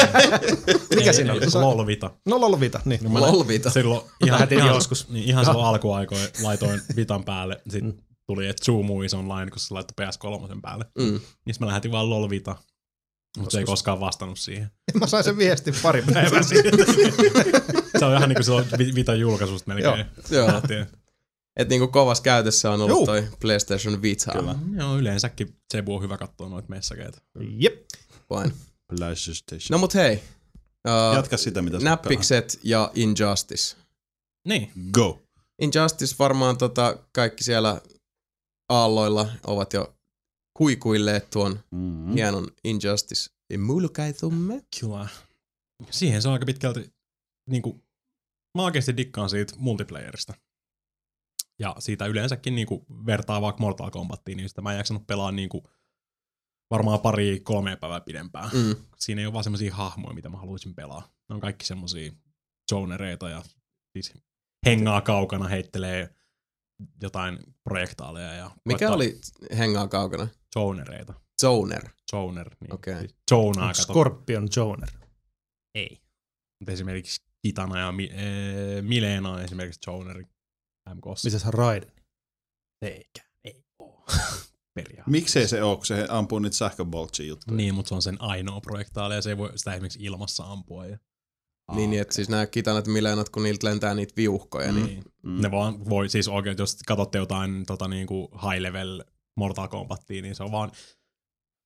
Mikä siinä oli? Se- Lolvita. No lol Vita, niin. mä Lolvita. Silloin ihan, ihan, joskus. Niin, ihan silloin alkuaikoin laitoin Vitan päälle. Sitten tuli, että Zoom is online, kun se laittoi PS3 päälle. Mm. Niin mä lähetin vaan Lolvita. Mutta se ei koskaan vastannut siihen. Mä sain sen viestin pari päivää sitten. Se on ihan niin kuin silloin Vi- Vitan julkaisusta melkein. Joo. lähtien. Et niinku kovassa käytössä on ollut Juu. toi PlayStation Vita. Kyllä. Joo, yleensäkin Cebu on hyvä katsoa noita messakeita. Jep. Fine. PlayStation. No mut hei. Uh, Jatka sitä, mitä sä Näppikset ja Injustice. Niin. Go. Injustice varmaan tota, kaikki siellä aalloilla ovat jo huikuilleet tuon Mm. mm. hienon Injustice mulkaitumme. Kyllä. Siihen se on aika pitkälti, niin kuin, mä oikeasti dikkaan siitä multiplayerista. Ja siitä yleensäkin niin kuin, vertaa vaikka Mortal Kombatiin, niin sitä mä en jaksanut pelaa niin kuin, varmaan pari kolme päivää pidempään. Mm. Siinä ei ole vaan semmosia hahmoja, mitä mä haluaisin pelaa. Ne on kaikki semmosia zonereita ja siis hengaa kaukana, heittelee jotain projektaaleja ja Mikä koittaa- oli hengaa kaukana? Zonereita. Zoner. Zoner. Niin. Okei. Siis zonaa, kato. Scorpion Joner. Ei. Mutta esimerkiksi Kitana ja Mi- ee, Milena on esimerkiksi Joneri MKssa. Mitäs Raiden? Eikä. Ei oo. Periaatteessa. Miksei se ole, kun se ampuu niitä sähköboltsia juttuja? Niin, mutta se on sen ainoa projektaali ja se ei voi sitä esimerkiksi ilmassa ampua. Ja... Niin, niin, että siis nämä kitanat milenat, kun niiltä lentää niitä viuhkoja, mm. niin Niin. Mm. Ne vaan voi, siis oikein, jos katsotte jotain tota, niinku high level Mortal Kombatia, niin se on vaan,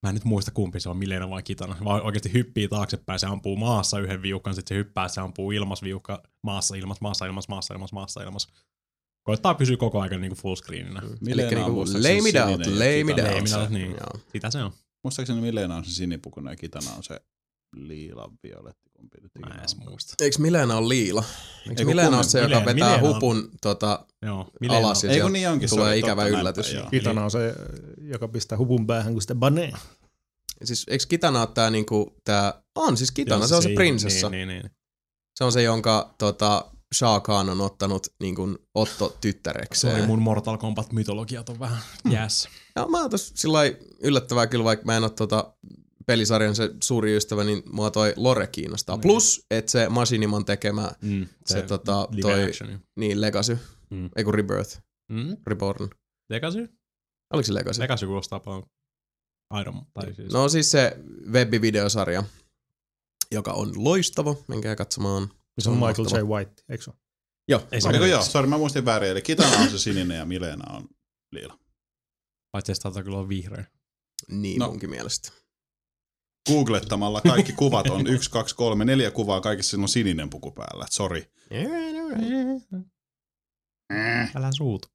mä en nyt muista kumpi se on, Milena vai Kitana, vaan oikeasti hyppii taaksepäin, se ampuu maassa yhden viuhkan, sitten se hyppää, se ampuu ilmas viuhka, maassa ilmas, maassa ilmas, maassa ilmas, maassa ilmas. Koittaa pysyä koko ajan niinku full screeninä. Mm. Milena Eli on niinku muistaakseni lay me ja lay me out. Lay me se. niin. Joo. Sitä se on. Muistaakseni Milena on se sinipukunen ja Kitana on se liila violetti. Kumpi nyt Mä en edes muista. Eikö Milena ole liila? Eikö Ei, kun Milena ole se, joka Milena- vetää Milena on- hupun tota, Joo. alas ja kun niin onkin, tulee sorry, ikävä yllätys. näinpä, joo. Kitana on se, joka pistää hupun päähän kuin sitä banee. Siis eikö Kitana ole tää niinku, tää, on siis Kitana, se on se prinsessa. Niin, niin, niin. Se on se, jonka tota, Shah Khan on ottanut niin kuin Otto tyttärekseen. Sori, mun Mortal Kombat mytologiat on vähän jäässä. Ja mä oon tossa sillä yllättävää kyllä, vaikka mä en ole tota pelisarjan se suuri ystävä, niin mua toi Lore kiinnostaa. Niin. Plus, että se Machiniman tekemä, Mm, Se tota, live toi- actioni. niin Legacy, Mm. ei kun Rebirth, Mm. Reborn. Legacy? Oliko se Legacy? Legacy kuulostaa paljon Iron, tai siis... No siis se webbivideosarja, joka on loistava, menkää katsomaan. Se on Michael mahtava. J. White, eikö se? Joo, Ei se Oliko ole joo, sori mä muistin väärin. Eli Kitana on se sininen ja Milena on liila. Paitsi että taitaa kyllä olla vihreä. niin No. munkin mielestä. Googlettamalla kaikki kuvat on yksi, kaksi, kolme, neljä kuvaa, kaikissa on sininen puku päällä. Sori. Älä suutu.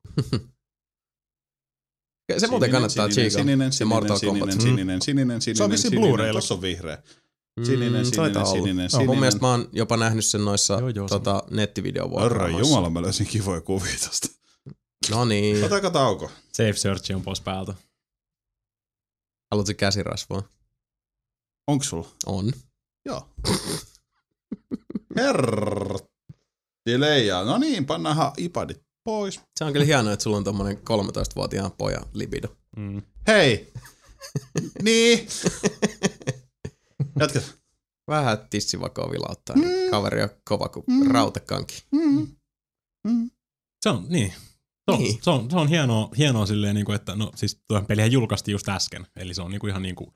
Se muuten kannattaa sininen, tsiikaa. sininen, sininen, Mortal Kombat. sininen, sininen, sininen, sininen, Se on vissiin sininen, Blu-raylla. Tossa on vihreä. Mm, Sininen, sininen, sininen, No, sininen. mun mielestä mä oon jopa nähnyt sen noissa Joo, joo, tota, Herra nettivideovuokraamoissa. Jumala, mä löysin kivoja kuvia tosta. No niin. Otaka tauko. Safe search on pois päältä. Haluatko käsirasvaa? Onks sulla? On. Joo. Hertti leijaa. No niin, pannaanhan iPadit pois. Se on kyllä hienoa, että sulla on tommonen 13-vuotiaan pojan libido. Mm. Hei! niin! Jatka. Vähän tissivakoa vilauttaa, niin kaveri on kova kuin Mm. rautakanki. Mm. Mm. Se on, niin. Se on, Niin. se on, se on hienoa, hienoa silleen, niin kuin, että no siis tuo pelihän julkaistiin just äsken, eli se on niin kuin ihan niin kuin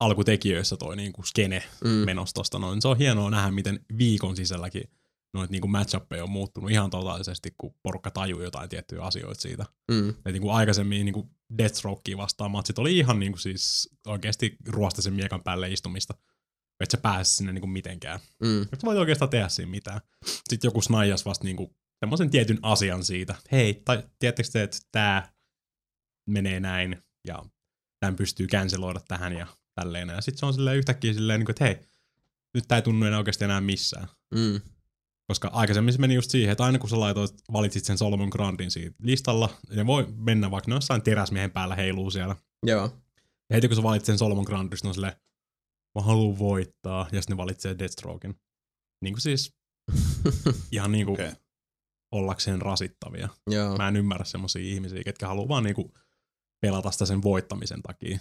alkutekijöissä toi niin kuin skene Mm. menossa tosta noin. Se on hienoa nähdä, miten viikon sisälläkin noita niin match on muuttunut ihan totaalisesti, kun porukka tajuu jotain tiettyjä asioita siitä. Mm. Et niin kuin aikaisemmin niin kuin Deathstrokea vastaan matsit oli ihan niin kuin siis oikeasti ruostaisen miekan päälle istumista. Et sä pääse sinne niin kuin mitenkään. Mm. Et sä voit oikeastaan tehdä siinä mitään. Sitten joku snaijas vasta niin kuin semmoisen tietyn asian siitä. Hei, tai tiedättekö te, että tää menee näin ja tämän pystyy canceloida tähän ja tälleen. Ja sitten se on silleen yhtäkkiä silleen, niin kuin, että hei, nyt tää ei tunnu enää oikeasti enää missään. Mm. Koska aikaisemmin se meni just siihen, että aina kun sä laitoit, valitsit sen Solomon Grandin siitä listalla, ne voi mennä vaikka ne jossain teräsmiehen päällä heiluu siellä. Joo. Ja heti kun sä valitset sen Solomon Grandin, on silleen, mä haluan voittaa, ja sitten ne valitsee Deathstroken. Niin kuin siis ihan niin kuin Okei. okay. ollakseen rasittavia. Joo. Mä en ymmärrä semmosia ihmisiä, ketkä haluaa vaan niinku pelata sitä sen voittamisen takia.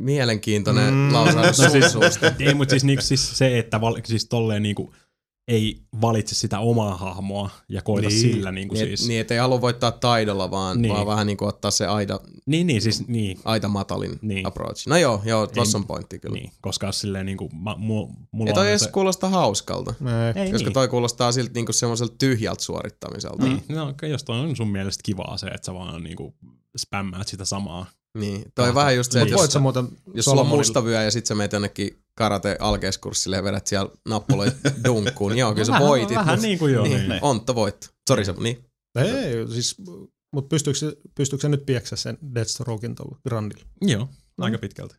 Mielenkiintoinen Mm. lausahdus No siis-. Ei, mutta siis, niinku, siis se, että val, siis tolleen niinku, ei valitse sitä omaa hahmoa ja koita Niin. niin. sillä niinku Niin, siis. et, niin, et ei halua voittaa taidolla, vaan, niin. Niin. vaan vähän niin kuin ottaa se aida, niin, niin, siis niin, aita matalin niin. Niin. approach. No joo, joo, tossa on pointti kyllä. Niin. niin, koska jos silleen niinku, mä, mu, mulla Ei toi on edes se, kuulosta hauskalta, Ei. ei, koska niin. toi kuulostaa siltä niinku semmoiselta tyhjältä suorittamiselta. Niin, no, jos toi on sun mielestä kivaa se, että sä vaan niinku spämmäät sitä samaa. Niin. Toi on vähän just se, Niin. että jos, sä muuten jos sulla on Solomonilla- musta vyö ja sit sä meet jonnekin karate alkeiskurssille ja vedät siellä nappuloita dunkkuun, niin joo, kyllä sä vähän, voitit. Vähän mut- niin kuin joo. niin, Niin. niin. Ontto voitto. Sori se, niin. Ei, siis, mutta pystyykö, se- pystyykö se nyt pieksä sen Deathstroken tuolla Grandilla? Joo, aika pitkälti.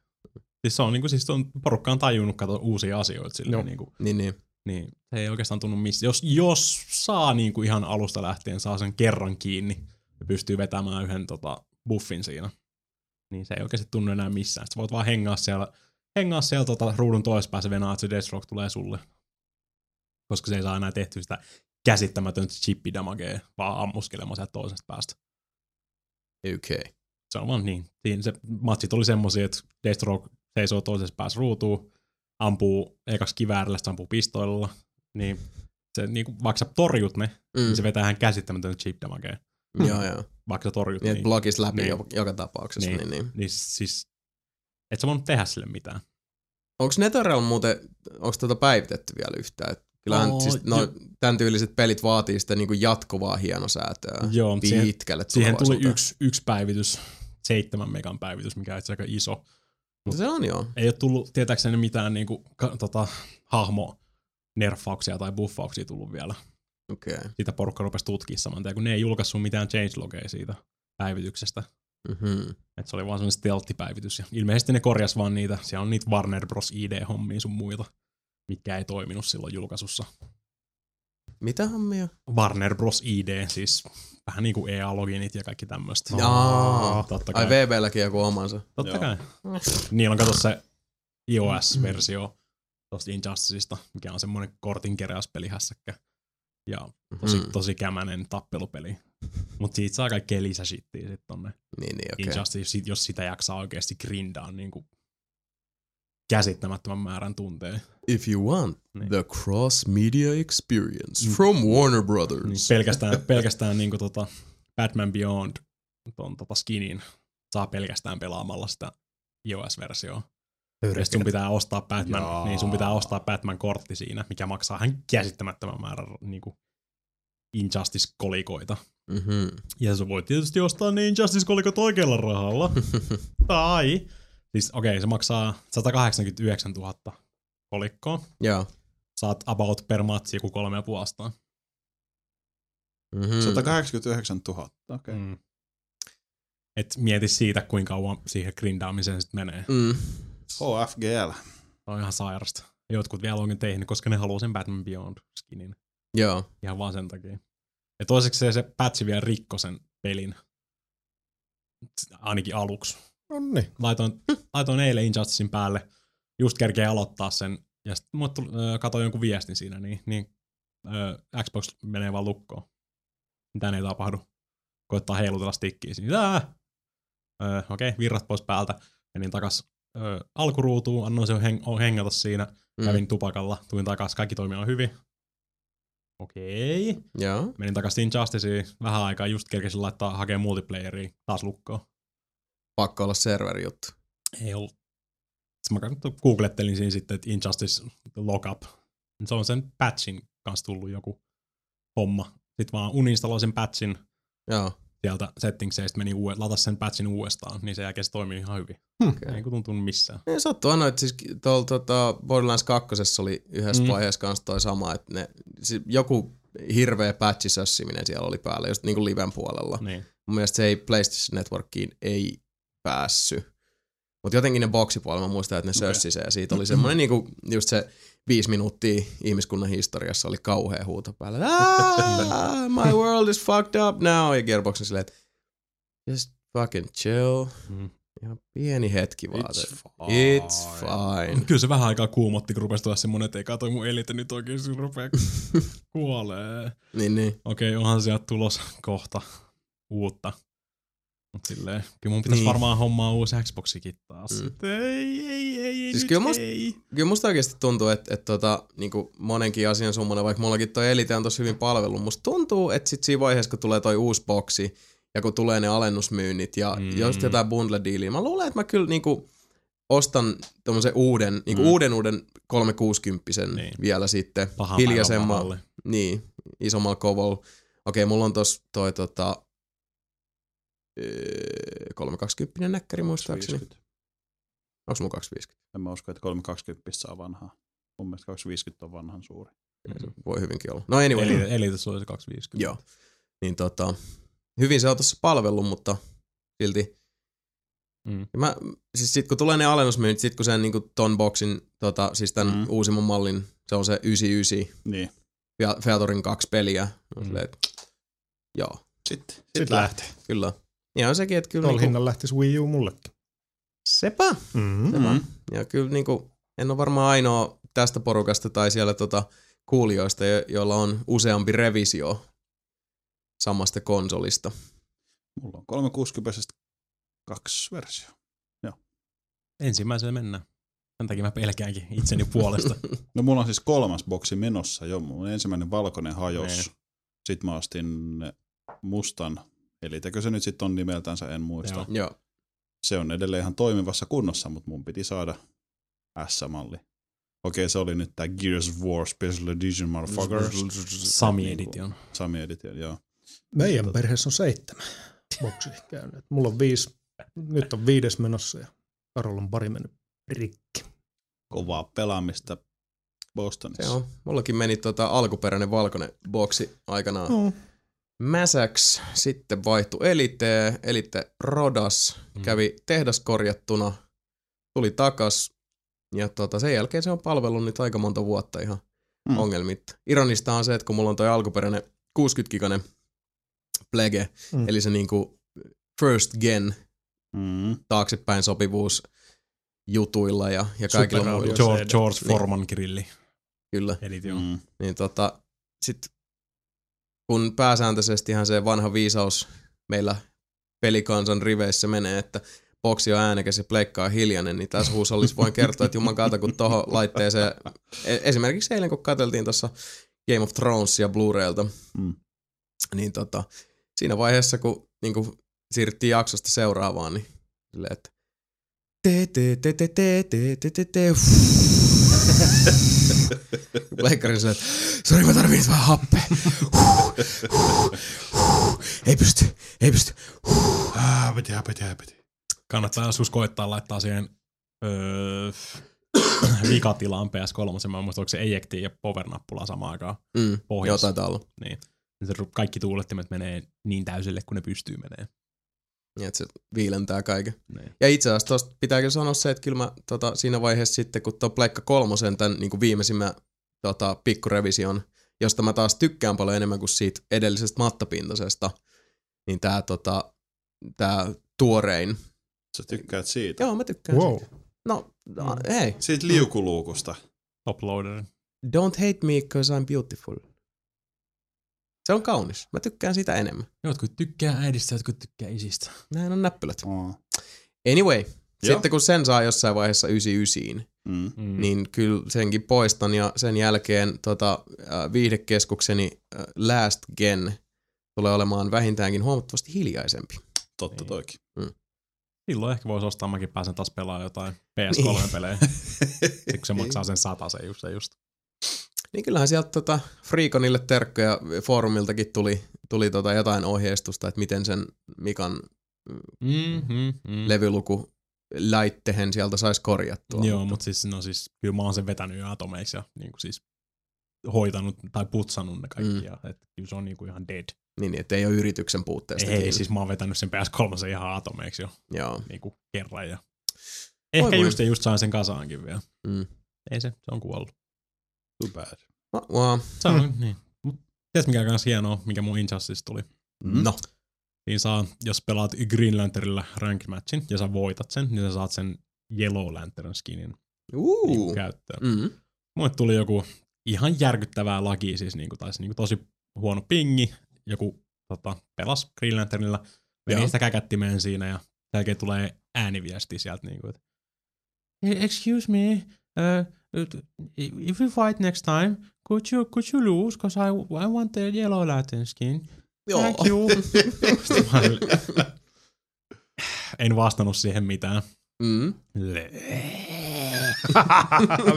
Siis se on, niinku, siis on, porukka on tajunnut kato uusia asioita silleen, Joo. niinku, Niin, niin. niin se ei oikeastaan tunnu missään. Jos, jos saa niinku ihan alusta lähtien, saa sen kerran kiinni ja pystyy vetämään yhden tota, buffin siinä, niin se ei oikeasti tunnu enää missään. Sitten voit vaan hengaa siellä, hengaa siellä tota, ruudun toisessa päässä venaa, että se Deathstroke tulee sulle. Koska se ei saa enää tehtyä sitä käsittämätöntä chippidamagea, vaan ammuskelemaan sieltä toisesta päästä. Okay. Se on vaan niin. Siinä se matsit oli semmosia, että Deathstroke seisoo toisessa päässä ruutuun, ampuu ekaksi kiväärillä, sitten ampuu pistoilla, niin se niinku, vaikka sä torjut ne, Mm. niin se vetää ihan käsittämätön chip damagea. Joo, joo. Vaikka sä torjut Niin, niin, läpi Niin. jo- joka tapauksessa. Niin. Niin. Niin, niin. niin siis et sä voinut tehdä sille mitään. Onko Netherrealm muuten, onko tuota päivitetty vielä yhtään? Et Kyllähän Oo, siis no, jo- tämän tyyliset pelit vaatii sitä niinku jatkuvaa hienosäätöä Joo, mutta siihen, pitkälle siihen tuli yksi, yksi päivitys, seitsemän megan päivitys, mikä on itse aika iso. Mutta Se on joo. Ei ole tullut tietääkseni mitään niinku, ka, tota, hahmo nerfauksia tai buffauksia tullut vielä. Okei. Okay. Sitä porukka rupesi tutkimaan saman tien, kun ne ei julkaissut mitään changelogeja siitä päivityksestä. Mm-hmm. Et se oli vaan semmoinen stealth-päivitys. Ja ilmeisesti ne korjas vaan niitä. Siellä on niitä Warner Bros. ID-hommia sun muita, mitkä ei toiminut silloin julkaisussa. Mitä hommia? Warner Bros. ID, siis vähän niin kuin EA-loginit ja kaikki tämmöistä. Jaa. Totta kai. Ai VBlläkin joku omansa. Totta Joo. kai. Niillä on kato se iOS-versio tosta Injusticeista, mikä on semmoinen kortinkeräyspelihässäkkä. Ja tosi, Mhm. tosi kämänen tappelupeli. Mutta siitä saa kaikkea lisäshittiä sit tonne Niin, niin okei. okay. Injustice, jos sitä jaksaa oikeasti grindaa niin kuin käsittämättömän määrän tunteja. If you want Niin. the cross-media experience from Warner Niin Brothers. pelkästään, pelkästään niin kuin tota Batman Beyond ton tota skinin saa pelkästään pelaamalla sitä iOS-versioa. Ja sit sun pitää ostaa Batman, Jaa. niin sun pitää ostaa Batman-kortti siinä, mikä maksaa ihan käsittämättömän määrän niin kuin Injustice-kolikoita. Mhm. Ja sä voit tietysti ostaa ne Injustice-kolikot oikealla rahalla. tai, siis okei, okay, se maksaa 189 000 kolikkoa. Joo. Saat about per matsi joku kolme ja puolestaan. Mhm. 189 000. Okei. Mm. Et mieti siitä, kuinka kauan siihen grindaamiseen sitten menee. Mm. HFGL. Se on ihan sairasta. Jotkut vielä onkin tehnyt, koska ne haluaa sen Batman Beyond skinin. Joo. Ihan vaan sen takia. Ja toiseksi se, se patchi vielä rikko sen pelin. Ainakin aluksi. No niin. Laitoin, laitoin eilen Injusticein päälle. Just kerkeä aloittaa sen. Ja sitten mulle tuli, ö, katsoin jonkun viestin siinä, niin, niin ö, Xbox menee vaan lukkoon. Mitään ei tapahdu. Koittaa heilutella stikkiä siinä. Okei, okay, virrat pois päältä. Menin takas ö, alkuruutuun, annoin sen heng- hengata siinä. Mm. Kävin tupakalla, tulin takas, kaikki toimii on hyvin. Okei. Joo. Menin takaisin Injusticeen vähän aikaa, just kerkesin laittaa hakea multiplayeria taas lukkoon. Pakko olla serveri juttu. Ei ollut. Sitten mä googlettelin siinä sitten, että Injustice Lockup. Se on sen patchin kanssa tullut joku homma. Sitten vaan uninstalloin sen patchin Joo. Sieltä settingseistä, meni uue, latas sen patchin uudestaan, niin se jälkeen se toimii ihan hyvin. Okay. Ei kun tuntunut missään. Ei sattuu aina, että siis tuolla tota Borderlands 2 oli yhdessä Mm. vaiheessa kanssa toi sama, että ne, siis joku hirveä patchisössiminen siellä oli päällä, just niinku liven puolella. Niin. Mun mielestä se ei PlayStation Networkiin ei päässyt. Mutta jotenkin ne boksipuolella, mä muistan, että ne sössi se, ja siitä oli semmoinen niinku, just se viisi minuuttia ihmiskunnan historiassa oli kauhea huuto päällä. My world is fucked up now. Ja Gearbox on silleen, että just fucking chill. Mm. Ihan pieni hetki vaan. It's fine. It's fine. Kyllä se vähän aikaa kuumotti, kun rupesi tulla semmonen, että ei katoi mun elite nyt oikeesti rupee kuolee. niin, niin. Okei, onhan sieltä tulos kohta uutta. Mut silleen, kyllä mun pitäisi Niin. varmaan hommaa uusi Xboxikin taas. Mm. Ei, ei, ei, ei, Siis nyt kyllä musta- ei. Kyllä musta oikeasti tuntuu, että, että tota, niin monenkin asian summana, vaikka mullakin toi Elite on tosi hyvin palvellut, musta tuntuu, että sit siinä vaiheessa, kun tulee toi uusi boksi, ja kun tulee ne alennusmyynnit ja mm. Just jotain bundle-diiliä, mä luulen, että mä kyllä niinku ostan tommosen uuden, niinku Mm. uuden uuden 360 niin. Vielä sitten, Pahan hiljaisemman, niin, isommalla kovolla. Okei, mulla on tos toi tota, 320 näkkäri muistaakseni. 250. Onko mulla 250? En mä usko, että 320 saa vanhaa. Mun mielestä 250 on vanhan suuri. Mm. Voi hyvinkin olla. No anyway. Eli, eli tässä olisi 250. Joo. Niin tota, hyvin se on tuossa palvellut, mutta silti. Mm. Ja Mä, siis sit kun tulee ne alennusmyynnit, sit kun sen niinku ton boxin, tota, siis tämän Mm. mm. uusimman mallin, se on se 99 Niin. Fea- Featorin kaksi peliä. Mm. Silleen, joo, Sitten, Sit sitten lähtee. kyllä. Ja on sekin, että kyllä Tuolla niinku, hinnalla lähtisi Wii U mullekin. sepä. Mm-hmm. sepä. Ja kyllä niinku, en ole varmaan ainoa tästä porukasta tai siellä tota, kuulijoista, jo- joilla on useampi revisio samasta konsolista. Mulla on 360 kaksi versio. Ensimmäisellä mennään. Sen takia mä pelkäänkin itseni puolesta. No mulla on siis kolmas boksi menossa jo. Mun ensimmäinen valkoinen hajos. Niin. Sitten mä ostin mustan. Eli tekö se nyt sitten on nimeltänsä, en muista. Joo. joo. Se on edelleen ihan toimivassa kunnossa, mutta mun piti saada S-malli. Okei, se oli nyt tää Gears of War Special Edition, motherfuckers. Sami Edition. Sami Edition, joo. Meidän perheessä on seitsemän boksia käynyt. Mulla on viisi, nyt on viides menossa ja Karol on pari mennyt rikki. Kovaa pelaamista Bostonissa. Se on. Mullakin meni tota alkuperäinen valkoinen boksi aikanaan. No. Mäsäks sitten vaihtui Elite, Elite Rodas, Mm. kävi tehdas korjattuna, tuli takas ja tota, sen jälkeen se on palvellut nyt aika monta vuotta ihan Mm. ongelmitta. Ironista on se, että kun mulla on toi alkuperäinen 60-giganen Plege, Mm. eli se niinku first gen Mm. taaksepäin sopivuus jutuilla ja, ja kaikilla Super muilla. George, CD. George Niin. Foreman grilli. Kyllä. Eli joo. Mm. Niin tota, sit kun pääsääntöisestihän se vanha viisaus meillä pelikansan riveissä menee, että boksi on äänekäs ja pleikkaa hiljainen, niin tässä huushollissa voin kertoa, että juman kautta kun tohon laitteeseen, e- esimerkiksi eilen kun katseltiin tuossa Game of Thronesia Blu-raylta, Mm. niin tota, siinä vaiheessa kun niin kuin siirryttiin jaksosta seuraavaan, niin silleen, että te te te te te te te te te Leikkarin silleen, että sori mä tarvitsen vähän happea. Huh, huh, huh. Ei pysty, ei pysty. Häpeti, häpeti, häpeti. Kannattaa joskus koittaa laittaa siihen öö, vikatilaan PS3. Mä en muista, onko se ejecti ja power-nappula samaan aikaan Mm, joo, pohjassa. taitaa olla. Niin. Se kaikki tuulettimet menee niin täysille, kun ne pystyy menee. Niin, että se viilentää kaiken. Niin. Ja itse asiassa tosta pitääkö sanoa se, että kyllä mä tota, siinä vaiheessa sitten, kun tuo Pleikka kolmosen tämän niin viimeisimmän tota, pikkurevision, josta mä taas tykkään paljon enemmän kuin siitä edellisestä mattapintaisesta, niin tää, tota, tää tuorein. Sä tykkäät siitä? Joo, mä tykkään Wow. siitä. No, no hei, Siitä liukuluukusta. Toploader. don't hate me cause I'm beautiful. Se on kaunis. Mä tykkään sitä enemmän. Jotkut tykkää äidistä, jotkut tykkää isistä. Näin on näppylät. Oh. Anyway, Joo. sitten kun sen saa jossain vaiheessa 99, Mm. Mm. niin kyllä senkin poistan ja sen jälkeen tota, äh, viihdekeskukseni äh, Last Gen tulee olemaan vähintäänkin huomattavasti hiljaisempi. Totta Niin. toikin. Silloin ehkä voisi ostaa, mäkin pääsen taas pelaamaan jotain PS3-pelejä. Sitten kun se maksaa sen sata se just, se just. Niin kyllähän sieltä tota, Freakonille terkkoja foorumiltakin tuli, tuli tota jotain ohjeistusta, että miten sen Mikan Mm, mm, levyluku laittehen sieltä saisi korjattua. Joo, mutta siis, no siis, kyllä mä oon sen vetänyt atomeiksi ja niin kuin siis hoitanut tai putsannut ne kaikki. Mm. Ja, että kyllä se on niin kuin ihan dead. Niin, että ei ole yrityksen puutteesta Ei, kiinni. siis mä oon vetänyt sen PS3 ihan atomeiksi jo Joo. niin kuin kerran. Ja... Ehkä voi. just ja just sain sen kasaankin vielä. Mm. Ei se, se on kuollut. Too bad. Wow. Se on, mm. niin. Mut tiedätkö mikä on kans hienoa, mikä mun Injustice tuli? Mm. No. Niin saa, jos pelaat Green Lanternilla ranked matchin ja sä voitat sen, niin sä saat sen Yellow Lantern skinin Uh. niin käyttöön. Mm. Mulle tuli joku ihan järkyttävää laki, siis niinku, tai niinku tosi huono pingi. Joku tota, pelas Green Lanternilla, veni Joo. sitä käkättimeen siinä ja sen jälkeen tulee ääniviesti sieltä niinku, että Excuse me, uh, if we fight next time, could you, could you lose, because I, I want the yellow lantern skin. Joo. Thank you. Sitten en vastannut siihen mitään. Mm.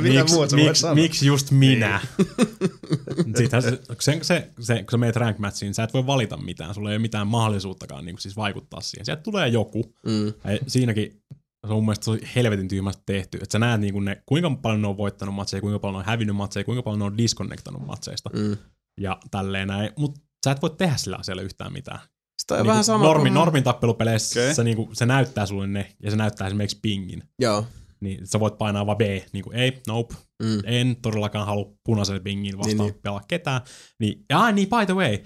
Mitä Miks, miksi, miksi just minä? Sittenhän se, se, se, se, kun sä meet rank matchiin, sä et voi valita mitään. Sulla ei ole mitään mahdollisuuttakaan niin siis vaikuttaa siihen. Sieltä tulee joku. Mm. Ja siinäkin se on mun mielestä tosi helvetin tyhmästi tehty. Että sä näet niin ne, kuinka paljon ne on voittanut matseja, kuinka paljon ne on hävinnyt matseja, kuinka paljon ne on disconnectanut matseista. Mm. Ja tälleen näin. Mutta sä et voi tehdä sillä asialla yhtään mitään. Sitä on Niinku vähän sama normi, kuin... normin tappelupeleissä Okei. se, niinku, se näyttää sulle ne, ja se näyttää esimerkiksi pingin. Joo. Niin sä voit painaa vaan B, niinku ei, nope, Mm. en todellakaan halua punaisen pingin vastaan Niin, niin, niin. pelaa ketään. Niin, ja niin, by the way,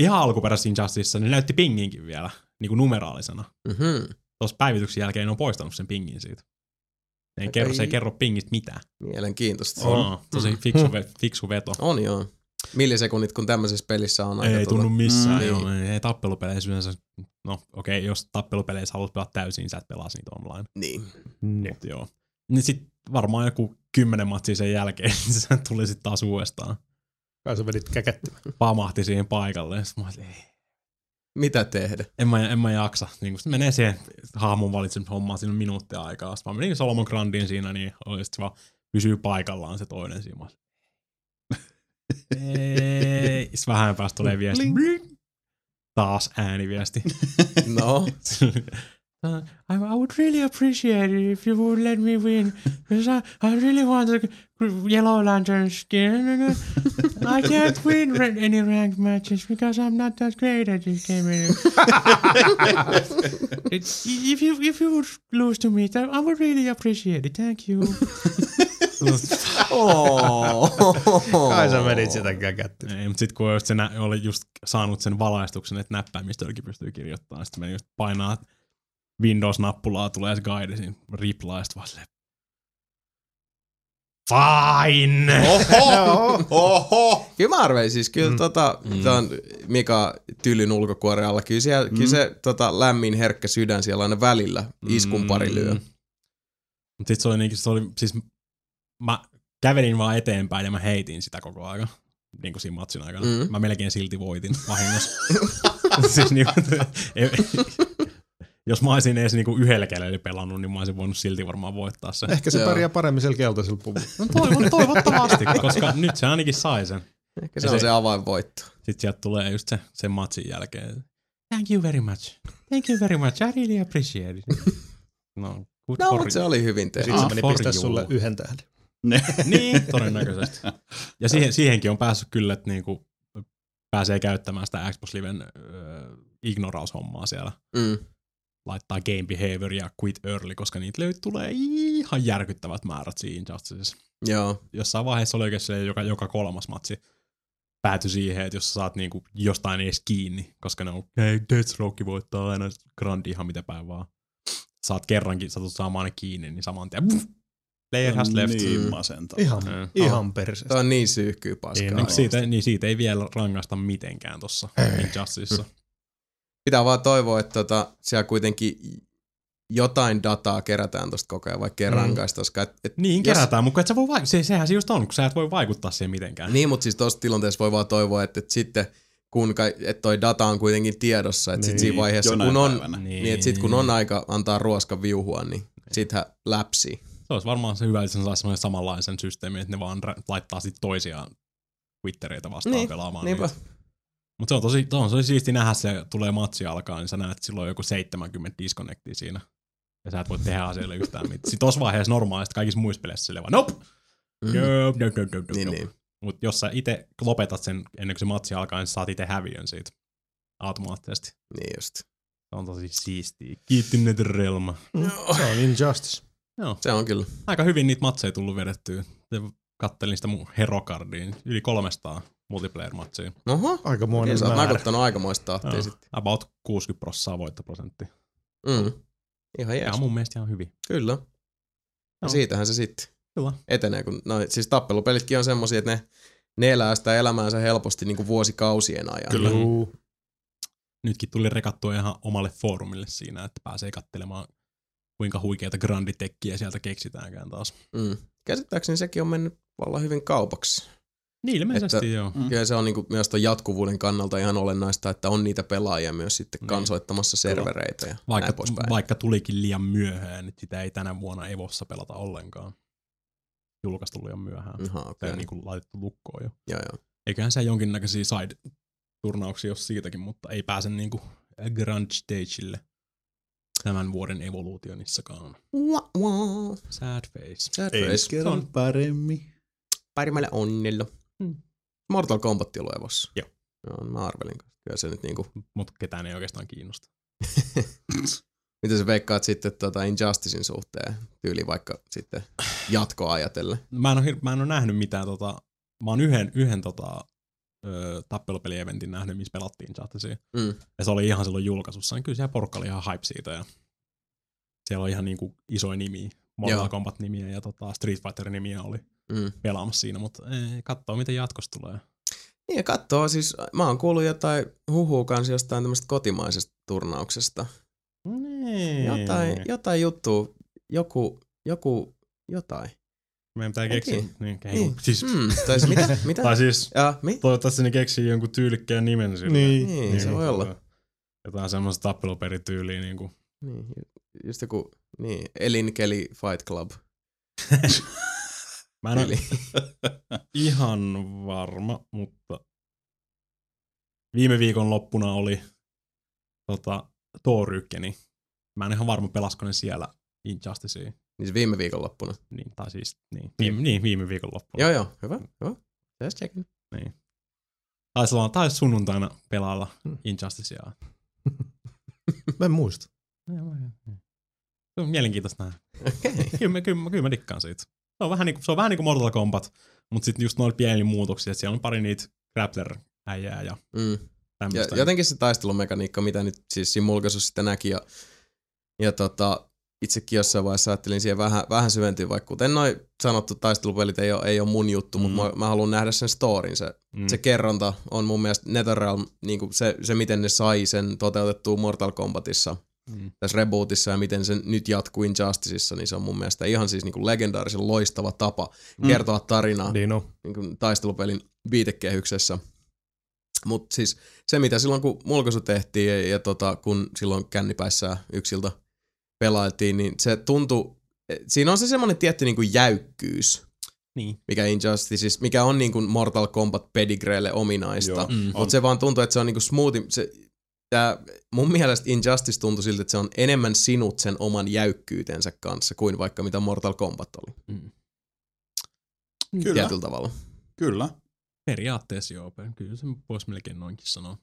ihan alkuperäisessä Injusticeissa ne näytti pinginkin vielä, niinku numeraalisena. Mm-hmm. Tuossa päivityksen jälkeen ne on poistanut sen pingin siitä. Ne ei kerro, se ei kerro pingistä mitään. Mielenkiintoista. On. Tosi fiksu, ve, fiksu veto. On joo. Millisekunnit, kun tämmöisessä pelissä on aika ei tuota- tunnu missään. Mm. Mm, joo, ei, ei tappelupeleissä yleensä. No okei, okay, jos tappelupeleissä haluat pelata täysin, niin sä et pelaa niitä online. Niin. Mut joo. Niin sit varmaan joku kymmenen matsia sen jälkeen, niin se tuli sit taas uudestaan. Kai sä vedit käkättimään. Pamahti siihen paikalle. Sitten mä olin, ei, Mitä tehdä? en mä, en mä jaksa. Niin kun menee siihen hahmon valitsemisen hommaan, siinä on minuuttia aikaa. Sitten mä menin Solomon Grandiin siinä, niin oli sit vaan pysyy paikallaan se toinen siinä. Ei. Sitten vähän päästä tulee viesti. Taas ääniviesti. No. Uh, I, I would really appreciate it if you would let me win, because I, I really want the Yellow Lantern skin. I can't win ra- any ranked matches because I'm not that great at this game. It- if you if you would lose to me, I I would really appreciate it. Thank you. Kai sä menit sitä käkättyä. Ei, mutta sitten kun se nä- oli just saanut sen valaistuksen, että näppäimistöölläkin pystyy kirjoittamaan, sitten meni just painaa Windows-nappulaa, tulee se guide siinä sitten vaan silleen, Fine! Oho! Oho! Kyllä mä arvelin siis, kyllä mm. tota, mm. on Mika Tylyn ulkokuoren alla, kyllä, siellä, mm. kyllä se tota, lämmin herkkä sydän siellä aina välillä iskun pari lyö. Mutta sitten se oli, niinkin, se oli siis, mä kävelin vaan eteenpäin ja mä heitin sitä koko ajan. Niin kuin siinä matsin aikana. Mm. Mä melkein silti voitin vahingossa. siis niin, jos mä olisin edes niinku yhdellä kädellä pelannut, niin mä olisin voinut silti varmaan voittaa sen. Ehkä se Joo. pärjää paremmin sillä keltaisella puvulla. No toivon, toivottavasti, koska nyt se ainakin sai sen. Ehkä se Ja on se- se avainvoitto. Sitten sieltä tulee just se, sen matsin jälkeen. Thank you very much. Thank you very much. I really appreciate it. No, good No, for mutta se oli hyvin tehty. Sitten se Ah, meni pistää you. sulle yhden tähden. Ne. Niin, todennäköisesti. Ja siihen, siihenkin on päässyt kyllä, että niinku pääsee käyttämään sitä Xbox Liven äh, ignoraus-hommaa siellä. Mm. Laittaa game behavior ja quit early, koska niitä löyt tulee ihan järkyttävät määrät siinä Injusticessa. Joo. Jossain vaiheessa oli oikein joka, joka kolmas matsi päätyi siihen, että jos sä saat niinku jostain edes kiinni, koska ne on, hei, Deathstroke voittaa aina Grandi ihan mitä päin vaan. Saat kerrankin, satut saamaan ne kiinni, niin saman tien, player has left. Niin masentavaa. Ihan, Mm. ihan perseestä. Tämä on niin syyhkyä paskaa. Niin, Niin siitä, niin siitä ei vielä rangaista mitenkään tossa Injusticessa. Pitää vaan toivoa, että tota, siellä kuitenkin jotain dataa kerätään tosta koko ajan, vaikka ei Mm. rangaista, koska et, et Niin, jos- kerätään, mutta et sä voi vaik- se, sehän se just on, kun sä et voi vaikuttaa siihen mitenkään. Niin, mutta siis tuossa tilanteessa voi vaan toivoa, että, että sitten kun ka- että toi data on kuitenkin tiedossa, että niin, sit siinä vaiheessa, jonain kun on, päivänä. niin. niin että sit kun on aika antaa ruoska viuhua, niin sittenhän läpsii. Se olisi varmaan se hyvä, että sen saisi samanlaisen systeemin, että ne vaan ra- laittaa sit toisiaan Twittereitä vastaan Niin, pelaamaan niinpä. niitä. Mutta se on tosi, se on tosi siisti nähdä, se tulee matsi alkaa, niin sä näet, että silloin on joku 70 disconnectia siinä. Ja sä et voi tehdä asioille yhtään mitään. Sitten tossa vaiheessa normaalisti kaikissa muissa peleissä silleen vaan, nope, Mm. nope, nope, nope, nope, Niin, nope. niin. Mutta jos sä itse lopetat sen ennen kuin se matsi alkaa, niin sä saat itse häviön siitä automaattisesti. Niin just. Se on tosi siistiä. Kiitti NetherRealm. Se on Injustice. Joo. Se on kyllä. Aika hyvin niitä matseja tullut vedettyä. Kattelin sitä mun Herocardiin. Yli 300 multiplayer-matsia. Oho, Aika monen niin sä oot nakuttanut aikamoista tahtia sitten. About 60 prosenttia voittoprosentti. Mm. Ihan Ja jees. on mun mielestä ihan hyvin. Kyllä. Ja Joo. siitähän se sitten Kyllä. etenee. Kun, no, siis tappelupelitkin on semmosia, että ne, ne elää sitä elämäänsä helposti niin kuin vuosikausien ajan. Kyllä. Juu. Nytkin tuli rekattua ihan omalle foorumille siinä, että pääsee katselemaan kuinka huikeita granditekkiä sieltä keksitäänkään taas. Mm. Käsittääkseni sekin on mennyt vallan hyvin kaupaksi. Niin ilmeisesti Että- joo. Mm. Kyllä se on niinku myös ton jatkuvuuden kannalta ihan olennaista, että on niitä pelaajia myös sitten Niin. kansoittamassa servereitä ja Vaikka, näin poispäin. vaikka tulikin liian myöhään, niin sitä ei tänä vuonna Evossa pelata ollenkaan. Julkaistu liian myöhään. Aha, Se okei. on niin kuin laitettu lukkoon jo. Joo, joo. Eiköhän se jonkinnäköisiä side-turnauksia ole siitäkin, mutta ei pääse niinku Grand Stageille tämän vuoden evoluutionissakaan. Wah, wah. Sad face. Sad Ensi face. kerran paremmin. Pärimälle onnilla. Mm. Mortal Kombat ollut Evossa. Joo. Joo, mä arvelin. Kyllä se nyt niinku, Mutta ketään ei oikeastaan kiinnosta. mitä sä veikkaat sitten tota Injusticein suhteen, tyyli vaikka sitten jatkoa ajatellen. Mä en ole, mä en ole nähnyt mitään tota, mä oon yhden, yhden tota, ö, tappelupelieventin nähnyt, missä pelattiin Justicea. Mm. Ja se oli ihan silloin julkaisussa, niin kyllä siellä porukka oli ihan hype siitä. Ja siellä on ihan niinku isoja nimiä, Mortal Joo. Kombat-nimiä ja tota Street Fighter-nimiä oli Mm. pelaamassa siinä, mutta ei, katsoo miten jatkossa tulee. Niin ja katsoo, siis mä oon kuullut jotain huhua kanssa jostain tämmöistä kotimaisesta turnauksesta. Niin. Jotain, jotain juttua, joku, joku, jotain. Meidän pitää keksiä. Niin, Niin. niin. Siis, Mm, tai se, mitä? mitä? tai siis Ja, mi? toivottavasti ne keksii jonkun tyylikkään nimen sille. Niin. Niin, se voi olla. Jotain semmoista tappeluperityyliä. Niin kuin. Niin, ju- just joku, niin, Elinkeli Fight Club. Mä en ole ihan varma, mutta viime viikon loppuna oli tota, Thor 1, Mä en ihan varma, pelasko ne siellä Injusticea. Niin viime viikonloppuna. Niin, tai siis, niin, viime, niin, viime viikon loppuun. Joo, joo. Hyvä, hyvä. Just checking. Niin. Taisi olla, taisi sunnuntaina pelailla Hmm. Injusticea. Mä en muista. Mielenkiintoista nähdä. Okei. Kyllä, mä- kyllä, kyllä mä dikkaan siitä. Se on vähän niinku, se on vähän niinku Mortal Kombat, mutta sitten just noilla pieniä muutoksia, että siellä on pari niitä grappler-äijää ja Mm. Ja jotenkin se taistelumekaniikka, mitä nyt siis siinä mulkaisussa sitten näki ja, ja tota, itsekin jossain vaiheessa ajattelin siihen vähän, vähän syventyä, vaikka kuten noin sanottu taistelupelit ei ole, ei ole mun juttu, mm. Mutta mä, mä haluan nähdä sen storin. Se, mm. se kerronta on mun mielestä NetherRealm, niin se, se miten ne sai sen toteutettua Mortal Kombatissa, Mm. tässä rebootissa ja miten se nyt jatkuu Injusticessa, niin se on mun mielestä ihan siis niin kuin legendaarisen loistava tapa Mm. kertoa tarinaa Niin on. niin kuin taistelupelin viitekehyksessä. Mutta siis se, mitä silloin kun mulkaisu tehtiin ja, ja tota, kun silloin kännipäissä yksiltä pelailtiin, niin se tuntui, siinä on se semmoinen tietty niin kuin jäykkyys, Niin. mikä Injustice, mikä on niin kuin Mortal Kombat pedigreelle ominaista. Joo. Mm. Mutta se vaan tuntuu, että se on niinku smoothi. Se, tää, mun mielestä Injustice tuntui siltä, että se on enemmän sinut sen oman jäykkyytensä kanssa kuin vaikka mitä Mortal Kombat oli. Mm. Kyllä, Tietyllä tavalla. kyllä. Periaatteessa joo, kyllä se voisi melkein noinkin sanoa.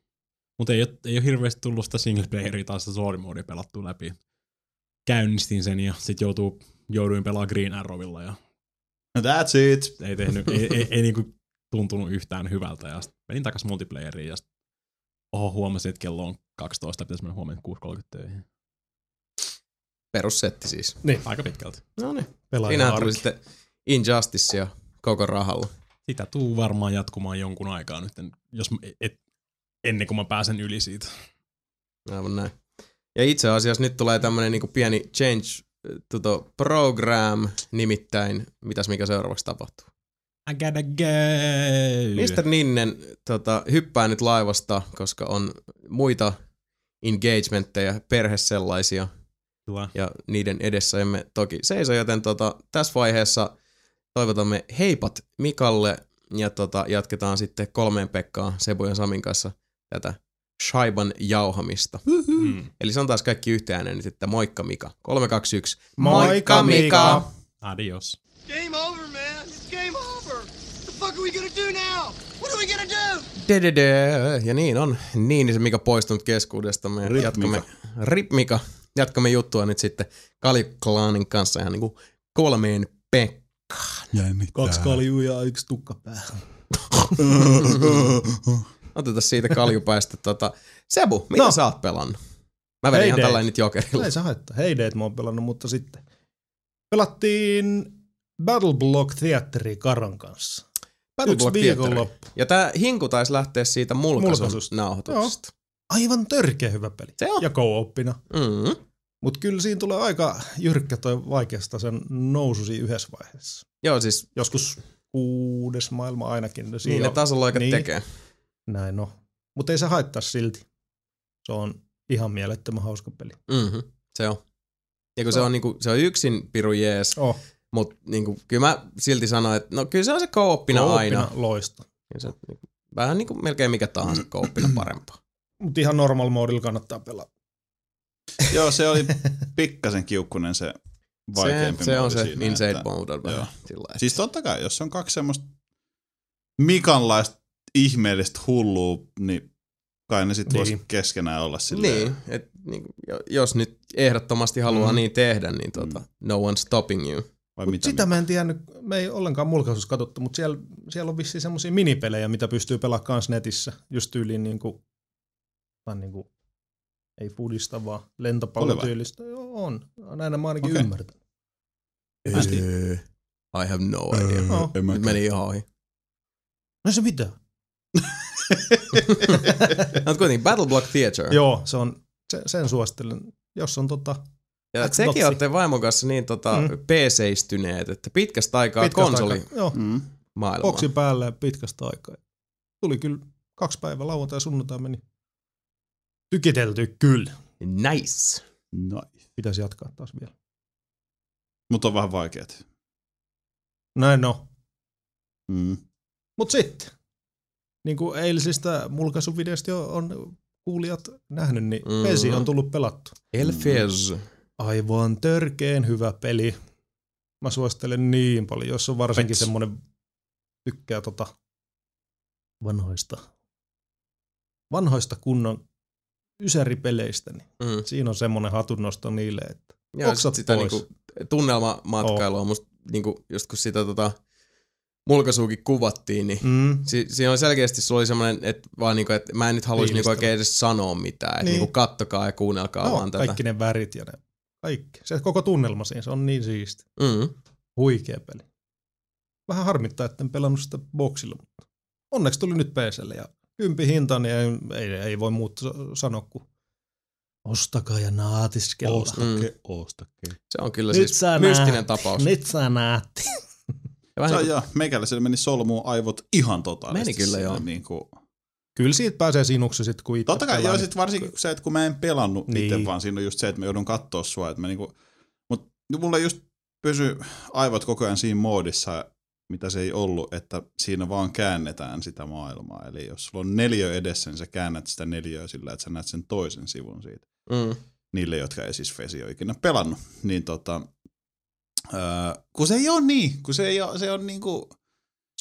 Mutta ei, ole- ei ole hirveästi tullut sitä single playeria tai sitä story modea pelattua läpi. Käynnistin sen ja sitten joutuu, jouduin pelaamaan Green Arrowilla ja That's it. ei, tehnyt, ei, ei, ei niinku tuntunut yhtään hyvältä. Ja sitten menin takas multiplayeriin ja sitten oho, huomasin, että kello on 12, pitäisi mennä huomenna 6.30 töihin. Perussetti siis. Aika pitkälti. No niin. Pelaaja Siinähän tuli sitten Injusticea koko rahalla. Sitä tuu varmaan jatkumaan jonkun aikaa nyt, jos, mä- et, ennen kuin mä pääsen yli siitä. Aivan näin. Ja itse asiassa nyt tulee tämmönen niinku pieni change to the program, nimittäin, mitäs mikä seuraavaksi tapahtuu. I gotta go! Mr. Ninnen tota, hyppää nyt laivasta, koska on muita engagementteja, perhe sellaisia, Tuo. ja niiden edessä emme toki seiso, joten tota, tässä vaiheessa toivotamme heipat Mikalle, ja tota, jatketaan sitten kolmeen Pekkaan Sebu ja Samin kanssa tätä Shaiban jauhamista. Mm. Eli sanotaan taas kaikki yhteen nyt, että moikka Mika. 3, 2, 1. Moikka, Mika! Adios. Game over, we gonna do now? What are we gonna do? Dedede. Ja niin on. Niin, niin se Mika poistunut keskuudestamme. Rip Jatkamme, Mika. Rip Mika. Jatkamme juttua nyt sitten Kaljuklaanin kanssa ihan niinku kolmeen Pekkaan. Kaksi kaljua ja yksi tukkapää. Otetaan siitä kaljupäistä. Tota. Sebu, mitä no. Sä oot pelannut? Mä vedin ihan Heyday. tällainen nyt jokerilla. Ei se haittaa. Heideit mä oon pelannut, mutta sitten pelattiin Battle Block Theatteri Karon kanssa. Battle Yksi Block Theater. viikonloppu. Ja tää hinku taisi lähteä siitä mulkaisun Mulkaisusta. nauhoituksesta. Aivan törkeä hyvä peli. Se on. Ja co-oppina. Mm. Mutta kyllä siinä tulee aika jyrkkä toi vaikeasta sen nousu siinä yhdessä vaiheessa. Joo, siis Joskus kuudes maailma ainakin. Siinä niin ne on- tasoloikat niin. tekee. Näin no. Mutta ei se haittaa silti. Se on ihan mielettömän hauska peli. Mm-hmm. Se on. Ja kun se on, niinku, se on yksin piru jees, Oh, mutta niinku, kyllä mä silti sanoin, että no kyllä se on se co-oppina aina. loista. Ja se, niinku, vähän niinku melkein mikä tahansa co-oppina parempaa. Mutta ihan normal moodilla kannattaa pelata. Joo, se oli pikkasen kiukkunen se vaikeampi se, se on se siinä, insane että- mode on vähän joo. sillä. Siis totta kai, jos on kaksi semmoista Mikanlaista ihmeellistä hullua, niin kai ne sitten Niin. voisi keskenään olla silleen. Niin, et, niin, jos nyt ehdottomasti haluaa Mm. niin tehdä, niin tota, no one stopping you. Vai Mut mitä? sitä mä en tiennyt, me ei ollenkaan mulkaisuus katsottu, mutta siellä, siellä on vissiin semmoisia minipelejä, mitä pystyy pelaamaan kans netissä. Just tyyliin niinku, tai niinku, ei foodista vaan lentopallotyylistä. Joo, on. Näin mä ainakin okay. ymmärtänyt. Öö, I have no idea. Oh. En Nyt mäkään. meni ihan ohi. No se mitä? Mutta kuitenkin Battle Block Theater. Joo, se on, se, sen suosittelen. Jos on tota, Ja Xboxi. tekin olette vaimon kanssa niin tota, Mm. PC-istyneet, että pitkästä aikaa pitkästä konsoli aikaa, joo, Mm. maailmaa. boksi päälle ja pitkästä aikaa. Tuli kyllä kaksi päivää lauantai ja sunnuntai meni. Tykitelty kyllä. Nice. Nice. Pitäisi jatkaa taas vielä. Mutta on vähän vaikeet. Näin no. Mm. Mut sitten, niin kuin eilisistä mulkaisuvideosta jo on kuulijat nähnyt, niin Mm. Pesi on tullut pelattu. Elfez. Aivan törkeen hyvä peli. Mä suosittelen niin paljon, jos on varsinkin Pets. semmonen, tykkää tota vanhoista, vanhoista kunnon ysäripeleistä, niin Mm. siinä on semmonen hatunnosto niille, että Ja Oksat sit sitä pois. niinku, tunnelmamatkailua on musta niinku, just kun sitä tota, mulkaisuukin kuvattiin, niin mm, Si- siinä oli selkeästi, se oli semmoinen, että vaan niinku, että mä en nyt haluaisi niinku oikein edes sanoa mitään, että Niin. niinku kattokaa ja kuunnelkaa no, vaan tätä. kaikki ne värit ja ne kaikki. Se koko tunnelma siinä, se on niin siisti. Mm. Huikea peli. Vähän harmittaa, että en pelannut sitä boksilla, mutta onneksi tuli nyt PClle ja kympi hinta, niin ei, ei, ei voi muuta sa- sanoa kuin ostakaa ja naatiskella. Ostake, ostake. Se on kyllä Nyt siis mystinen näet. tapaus. Nyt sä näet. Ja vähän Se on niinku, joo, meikäläisellä meni solmuun aivot ihan totaalisesti. Meni kyllä, joo. Niin kuin, Kyllä siitä pääsee sinuksi sit, kun itse totta kai, joo, niin- sit varsinkin se, että kun mä en pelannut niin. Niin. itse, vaan siinä on just se, että mä joudun katsoa sua. Että mä niinku, mut mulla just pysy aivot koko ajan siinä moodissa, mitä se ei ollut, että siinä vaan käännetään sitä maailmaa. Eli jos sulla on neljä edessä, niin sä käännät sitä neljöä sillä, että sä näet sen toisen sivun siitä. mm. Niille, jotka ei siis Fesi ole ikinä pelannut. Niin tota, öö, kun se ei ole niin, kun se, ei ole, se on niinku,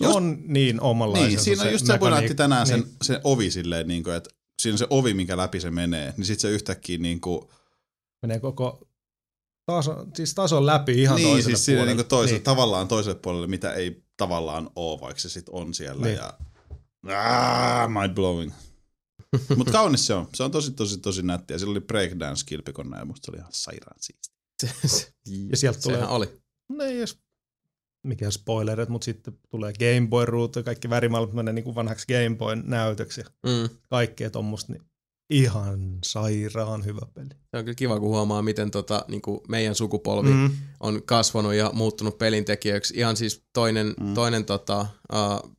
se just- on niin omanlaisensa niin, siinä on just se, kun näytti tänään sen, sen ovi silleen, niin kuin, että siinä on se ovi, minkä läpi se menee, niin sitten se yhtäkkiä niin kuin, Menee koko taso, siis tason läpi ihan niin, toiselle siis siinä puolelle. niin toiselle, Niin. tavallaan toiselle puolelle, mitä ei tavallaan ole, vaikka se sitten on siellä. Niin. Ja, ah, mind blowing. Mutta kaunis se on. Se on tosi, tosi, tosi nättiä. Sillä oli breakdance-kilpikonna ja musta se oli ihan sairaan siisti. Ja sieltä Sehän tulee- oli. No ei edes mikään spoilerit, mutta sitten tulee Game Boy ruutu ja kaikki värimaailmat menee niin kuin vanhaksi Game Boyn näytöksi Mm. kaikkea tuommoista, niin ihan sairaan hyvä peli. Se on kyllä kiva, kun huomaa, miten tota, niin kuin meidän sukupolvi mm. On kasvanut ja muuttunut pelintekijöiksi. Ihan siis toinen. Mm. toinen tota, uh,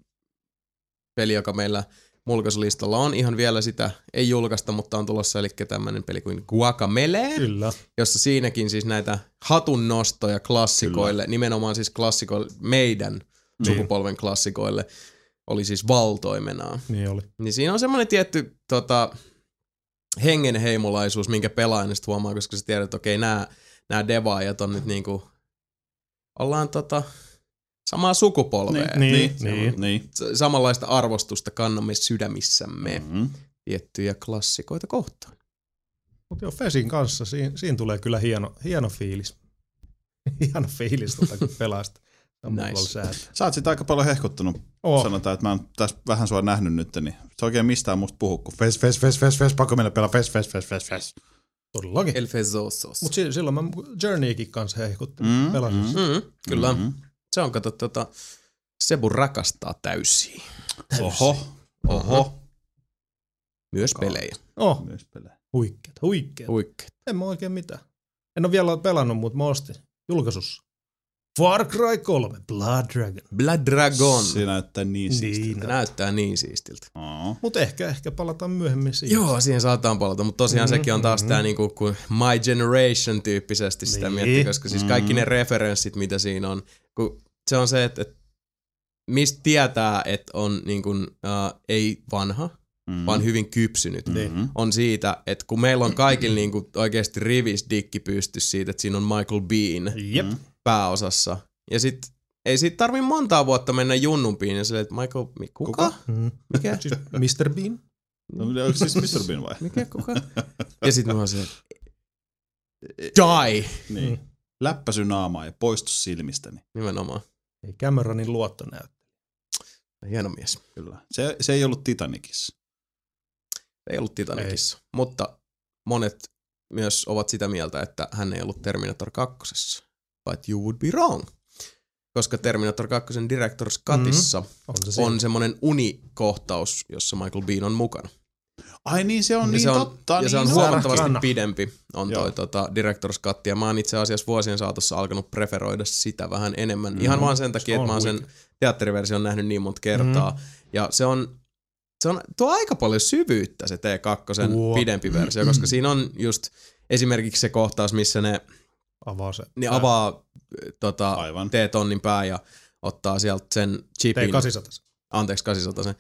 peli, joka meillä mulkaisulistalla on ihan vielä sitä, ei julkaista, mutta on tulossa, eli tämmöinen peli kuin Guacamele, Kyllä. jossa siinäkin siis näitä hatun nostoja klassikoille, Kyllä. nimenomaan siis klassikoille, meidän Niin. sukupolven klassikoille, oli siis valtoimenaan. Niin oli. Niin siinä on semmoinen tietty tota, hengenheimolaisuus, minkä pelaajan sitten huomaa, koska sä tiedät, että okei, nämä devaajat on nyt niinku, ollaan tota, samaa sukupolvea. Niin, niin, niin. niin. S- Samanlaista arvostusta kannamme sydämissämme mm. Mm-hmm. tiettyjä klassikoita kohtaan. Mutta joo, Fesin kanssa siinä, siinä tulee kyllä hieno, hieno fiilis. hieno fiilis, tota, kun pelaa sitä. Nice. Sä oot sitä aika paljon hehkuttanut. Oh. Sanotaan, että mä oon tässä vähän sua nähnyt nyt, niin se oikein mistään musta puhu, kun fes, fes, fes, fes, fes, pakko mennä pelaa, fes, fes, fes, fes, fes. Todellakin. El Fezosos. Mutta silloin mä Journeykin kanssa hehkuttin. Mm, Mm, pelasin. mm. Mm. Kyllä. Mm. Mm-hmm. Se on, kato, tota, Sebu rakastaa täysiä. Oho, oho. Myös pelejä. Oh, Myös pelejä. huikkeet, huikkeet. Huikkeet. En mä oikein mitään. En ole vielä pelannut, mutta mä ostin julkaisussa. Far Cry 3, Blood Dragon. Blood Dragon. Se näyttää niin Niin. siistiltä. Näyttää niin siistiltä. Oo. Mutta ehkä, ehkä palataan myöhemmin siihen. Joo, siihen saattaa palata, mutta tosiaan Mhm, sekin on taas mhm. tää niinku kuin My Generation tyyppisesti sitä Niin. miettii, koska siis kaikki ne referenssit, mitä siinä on, kun se on se, että, että mistä tietää, että on niin kuin, uh, ei vanha, Mm. vaan hyvin kypsynyt, Mhm. on siitä, että kun meillä on kaikilla niin kuin oikeasti rivis dikki pysty siitä, että siinä on Michael Bean Jep. Mm. Pääosassa, ja sit ei siitä tarvi montaa vuotta mennä junnumpiin ja silleen, että Michael, mi- kuka? Kuka? Mm. Mikä? Siis Mr. Bean? No, onko siis Mr. Bean vai? Mikä, kuka? ja sitten mä oon se, die! Niin. Mm. Läppäsy naamaa ja poistu silmistäni. Nimenomaan. Ei Cameronin luotto näy. Hieno mies. Kyllä. Se, se ei ollut Titanicissa. Ei ollut Titanicissa. Ei. Mutta monet myös ovat sitä mieltä, että hän ei ollut Terminator 2. But you would be wrong. Koska Terminator 2 Director's Cutissa On se mm-hmm. siinä. on semmoinen unikohtaus, jossa Michael Bean on mukana. Ai niin, se on ja niin se on, totta. ja niin se on no. huomattavasti Sarakana. pidempi, on Joo. toi tota, Director's Cut. Ja mä oon itse asiassa vuosien saatossa alkanut preferoida sitä vähän enemmän. Mhm. Ihan vaan sen takia, Se että mä oon sen teatteriversion nähnyt niin monta kertaa. Mhm. Ja se on, se on, tuo aika paljon syvyyttä se T2 Tuo. pidempi versio, koska siinä on just esimerkiksi se kohtaus, missä ne, Avaa se. ne avaa äh, tota, Aivan. T-tonnin pää ja ottaa sieltä sen chipin, T800. anteeksi 800 sen,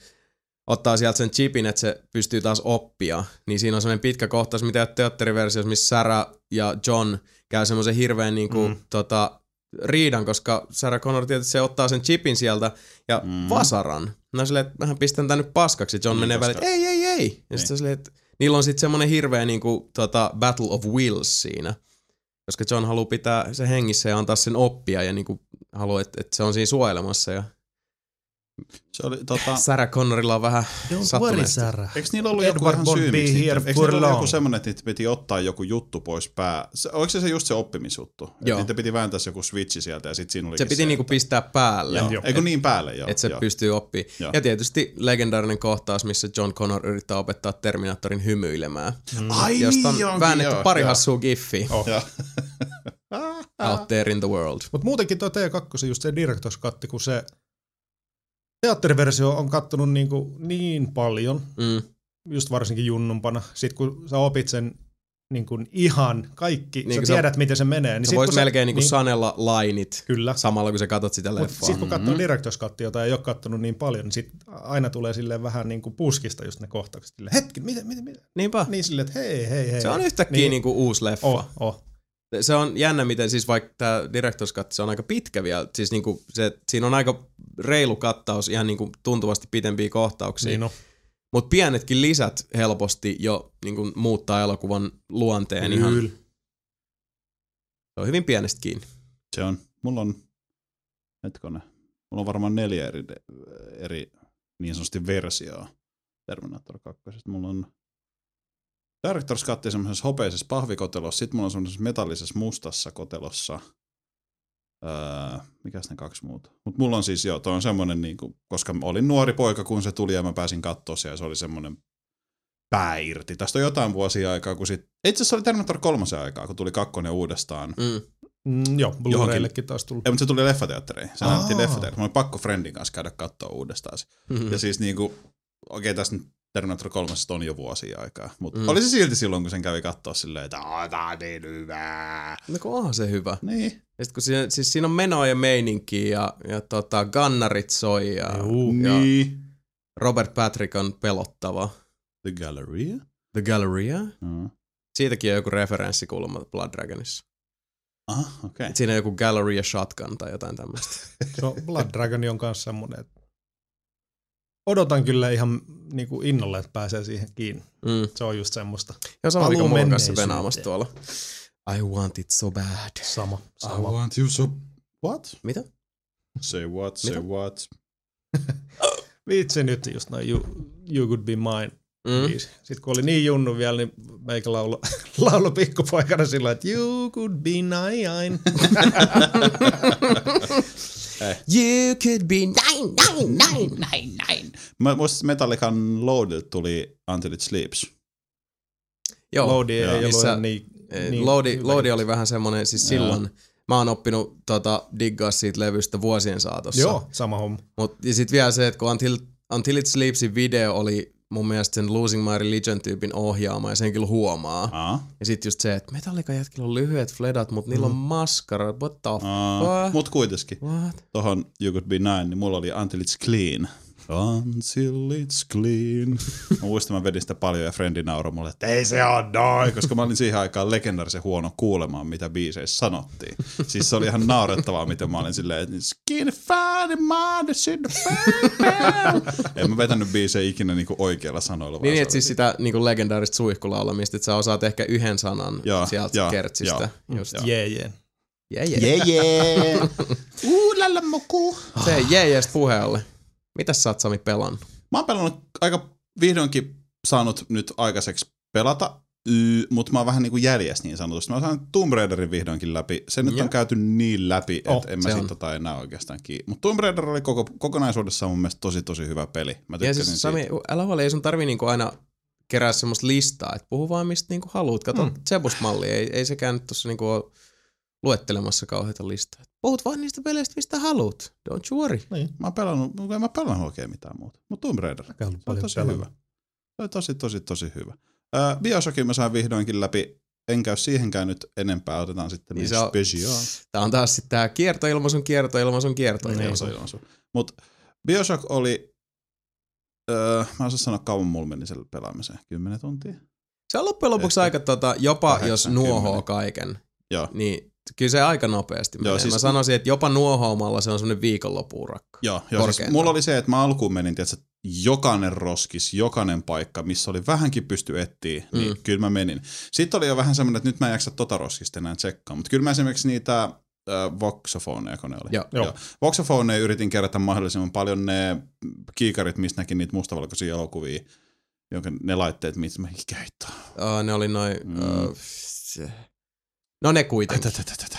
ottaa sieltä sen chipin, että se pystyy taas oppia, niin siinä on semmoinen pitkä kohtaus, mitä teatteriversiossa, missä Sarah ja John käy semmoisen hirveän niinku, mm. tota, riidan, koska Sarah Connor tietysti se ottaa sen chipin sieltä ja mm. vasaran. No silleen, että vähän pistän tän nyt paskaksi. John Niin, menee koska- että ei, ei, ei. Ja Niin. sitten silleen, että niillä on sitten semmoinen hirveä niinku, tota, battle of wills siinä. Koska John haluaa pitää se hengissä ja antaa sen oppia ja niinku, haluaa, että, että se on siinä suojelemassa. Ja Se oli tota... Sarah Connorilla on vähän sattuneesti. Sarah. Eikö niillä ollut Edward joku vähän syy, miksi niitä, eikö niillä ollut joku semmoinen, että niitä piti ottaa joku juttu pois pää? Se, oliko se, se just se oppimisjuttu? Että Joo. niitä piti vääntää se joku switchi sieltä ja sitten siinä oli Se piti niinku pistää päälle. Joo. Eikö niin päälle, joo. että se joo. pystyy oppimaan. Joo. Ja tietysti legendaarinen kohtaus, missä John Connor yrittää opettaa Terminatorin hymyilemään. Ai josta on niin onkin, väännetty joo, pari joo. hassua giffiä Oh. Out there in the world. Mutta muutenkin tuo T2, just se Directors Cut, kun se teatteriversio on kattonut niin, kuin niin paljon, Mm. just varsinkin junnumpana. Sitten kun sä opit sen niin kuin ihan kaikki, Niin niin kuin sä tiedät miten se menee. Niin Sä sit, kun melkein niinku niin, sanella lainit Kyllä. samalla kun sä katot sitä leffaa. sitten kun katsoo Directors Cuttia, jota ei ole kattonut niin paljon, niin sit aina tulee silleen vähän niin kuin puskista just ne kohtaukset. Silleen, hetki, miten, miten, miten? Niinpä. Niin silleen, että hei, hei, hei. Se on yhtäkkiä niin. niinku uusi leffa. Oh, oh. Se on jännä, miten siis vaikka tämä Director's Cut, se on aika pitkä vielä. Siis niinku se, siinä on aika reilu kattaus, ihan niinku tuntuvasti pitempiä kohtauksia. Niin on. Mutta pienetkin lisät helposti jo niinku muuttaa elokuvan luonteen ihan. Kyllä. Se on hyvin pienestä kiinni. Se on, mulla on, hetkone, mulla on varmaan neljä eri, eri niin sanotusti versioa Terminator 2. Mulla on Director's Cut semmoisessa hopeisessa pahvikotelossa, sitten mulla on semmoisessa metallisessa mustassa kotelossa. Öö, mikäs ne kaksi muuta? Mutta mulla on siis joo, toi on semmoinen, niinku, koska mä olin nuori poika, kun se tuli ja mä pääsin katsoa sen, ja se oli semmoinen pää irti. Tästä on jotain vuosia aikaa, kun sit, itse asiassa se oli Terminator 3 aikaa, kun tuli kakkonen uudestaan. Mm. Mm, joo, Blu-rayillekin taas tullut. Ei, mutta se tuli leffateatteriin. Se Aa. näytettiin leffateatteriin. Mä olin pakko friendin kanssa käydä katsoa uudestaan se. Mm. Ja siis niinku, okei okay, tässä nyt Terminator 3 on jo vuosia aikaa. Mutta Mm. oli se silti silloin, kun sen kävi katsoa silleen, että tää on niin hyvää. No kun onhan se hyvä. Niin. Ja sit kun siinä, siis siinä on menoa ja meininkiä ja, ja tota, gunnarit soi ja, Juu. ja Niin. Robert Patrick on pelottava. The Galleria? The Galleria? Mm. Siitäkin on joku referenssi kuulemma Blood Dragonissa. Ah, okei. Et siinä on joku Galleria Shotgun tai jotain tämmöistä. Se on Blood Dragon on kanssa semmoinen, että odotan kyllä ihan niin kuin innolla, että pääsee siihen kiinni. Mm. Se on just semmoista. Ja sama Paluu mulla on kanssa venaamassa tuolla. I want it so bad. Sama. I sama. want you so... What? Mitä? Say what, say Mitä? what. Vitsi nyt just noin you, you Could Be Mine Mm. biisi. Sitten kun oli niin junnu vielä, niin meikä laulo, laulo pikkupoikana sillä että You could be nine. You could be nine, nine, nine, nine, nine. Mä muistin, että Metallican Loaded tuli Until It Sleeps. Joo, Loadi ei ollut Missä- niin, niin, Loadi, Loadi oli vähän semmonen, siis silloin mä oon oppinut tota, diggaa siitä levystä vuosien saatossa. Joo, sama homma. Mut, ja sit vielä se, että kun Until, Until It Sleepsin video oli mun mielestä sen Losing My Religion-tyypin ohjaama ja sen kyllä huomaa. Aa. Ja sit just se, että Metallica jätkillä on lyhyet fledat, mut niillä on maskara. What the fuck? Mut kuitenkin. What? Tohon You Could Be Nine, niin mulla oli Until It's Clean. Until it's clean. Mä muistan, mä vedin sitä paljon ja Frendi nauroi mulle, että ei se on noin, koska mä olin siihen aikaan legendarisen huono kuulemaan, mitä biiseissä sanottiin. Siis se oli ihan naurettavaa, miten mä olin silleen, että skin fine minded in the En mä vetänyt biisejä ikinä niinku oikeilla sanoilla. Niin, että siis sitä niinku legendaarista suihkulaulamista, että sä osaat ehkä yhden sanan Joo, sieltä joo, kertsistä. Just. joo. Jee, jee. Yeah, yeah. Jee, jee. Uu, lalla muku. Se jee puheelle. Mitäs sä oot Sami pelannut? Mä oon pelannut aika vihdoinkin saanut nyt aikaiseksi pelata, mutta mä oon vähän niinku jäljessä niin sanotusti. Mä oon saanut Tomb Raiderin vihdoinkin läpi. Se nyt on käyty niin läpi, että Oh, en mä on. tota enää oikeastaan kiinni. Mutta Tomb Raider oli koko, kokonaisuudessaan mun mielestä tosi tosi hyvä peli. Mä Ja siis siitä. Sami, älä huoli, ei sun tarvi niinku aina kerää semmoista listaa, että puhu vaan mistä niinku haluat. Kato mm. Zebus-malli, ei, ei sekään nyt tossa niinku ole luettelemassa kauheita listaa. Puhut vaan niistä peleistä, mistä haluat. Don't you worry. Niin. Mä oon pelannut, en mä pelannut oikein mitään muuta. Mutta Tomb Raider, se on paljon tosi pelannut. hyvä. Se on tosi tosi tosi hyvä. Äh, Bioshockin mä sain vihdoinkin läpi. En käy siihenkään nyt enempää, otetaan sitten Niin niin se on- special. Tää on taas sitten tää kiertoilmaisun, kiertoilmaisun, kiertoilmaisun. Mutta Bioshock oli öö, mä osaan sanoa kauan mulla meni sen pelaamiseen. 10 tuntia? Se on loppujen lopuksi Ehkä aika tota, jopa kahdeksan, jos kymmenen. nuohoo kaiken, Joo. niin kyllä se aika nopeasti menee. Joo, siis... Mä sanoisin, että jopa nuohoamalla se on semmoinen viikonlopuurakka. Joo, joo siis mulla oli se, että mä alkuun menin, tiedätkö, jokainen roskis, jokainen paikka, missä oli vähänkin pysty etsiä, niin Mm. kyllä mä menin. Sitten oli jo vähän semmoinen, että nyt mä en jaksa tota roskista enää tsekkaa, mutta kyllä mä esimerkiksi niitä äh, voxophoneja, kun ne oli. Joo. Joo. Voxophoneja yritin kerätä mahdollisimman paljon ne kiikarit, mistä näki niitä mustavalkoisia elokuvia, jonka ne laitteet, mistä mä käyttää. Uh, ne oli noin... Mm. Uh, se... No ne kuitenkin.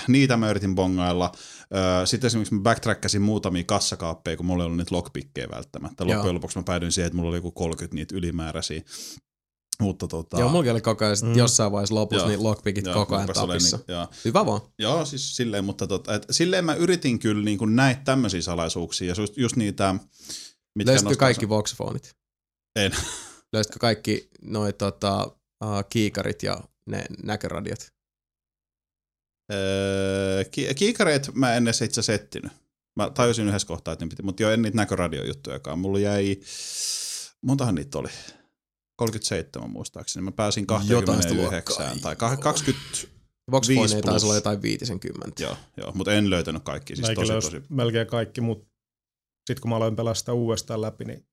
Niitä mä yritin bongailla. Öö, Sitten esimerkiksi mä backtrackasin muutamia kassakaappeja, kun mulla ei ollut niitä lockpickkejä välttämättä. Joo. Loppujen lopuksi mä päädyin siihen, että mulla oli joku 30 niitä ylimääräisiä. Mutta tota... Joo, mulla oli koko ajan sit Mm. jossain vaiheessa lopussa Joo. niin lockpickit joo, koko ajan tapissa. Niin, joo. Hyvä vaan. joo, siis silleen, mutta tota, et, silleen mä yritin kyllä niin kuin näitä tämmöisiä salaisuuksia ja just, just niitä... mitkä Löysitkö kaikki voxofonit? En. Löysitkö kaikki noi tota, uh, kiikarit ja ne näköradiot? Öö, ki- kiikareet mä en edes itse asiassa etsinyt. Mä tajusin yhdessä kohtaa, että piti, mutta jo en niitä näköradiojuttujakaan. Mulla jäi, montahan niitä oli? 37 muistaakseni. Mä pääsin Jotain sitä 29 luokkaa. tai kah- 20, Voxofonia Viisi taisi plus. olla jotain 50. joo, joo, mutta en löytänyt kaikki. Siis Mäkin tosi, tosi, melkein kaikki, mutta sitten kun mä aloin pelaa sitä uudestaan läpi, niin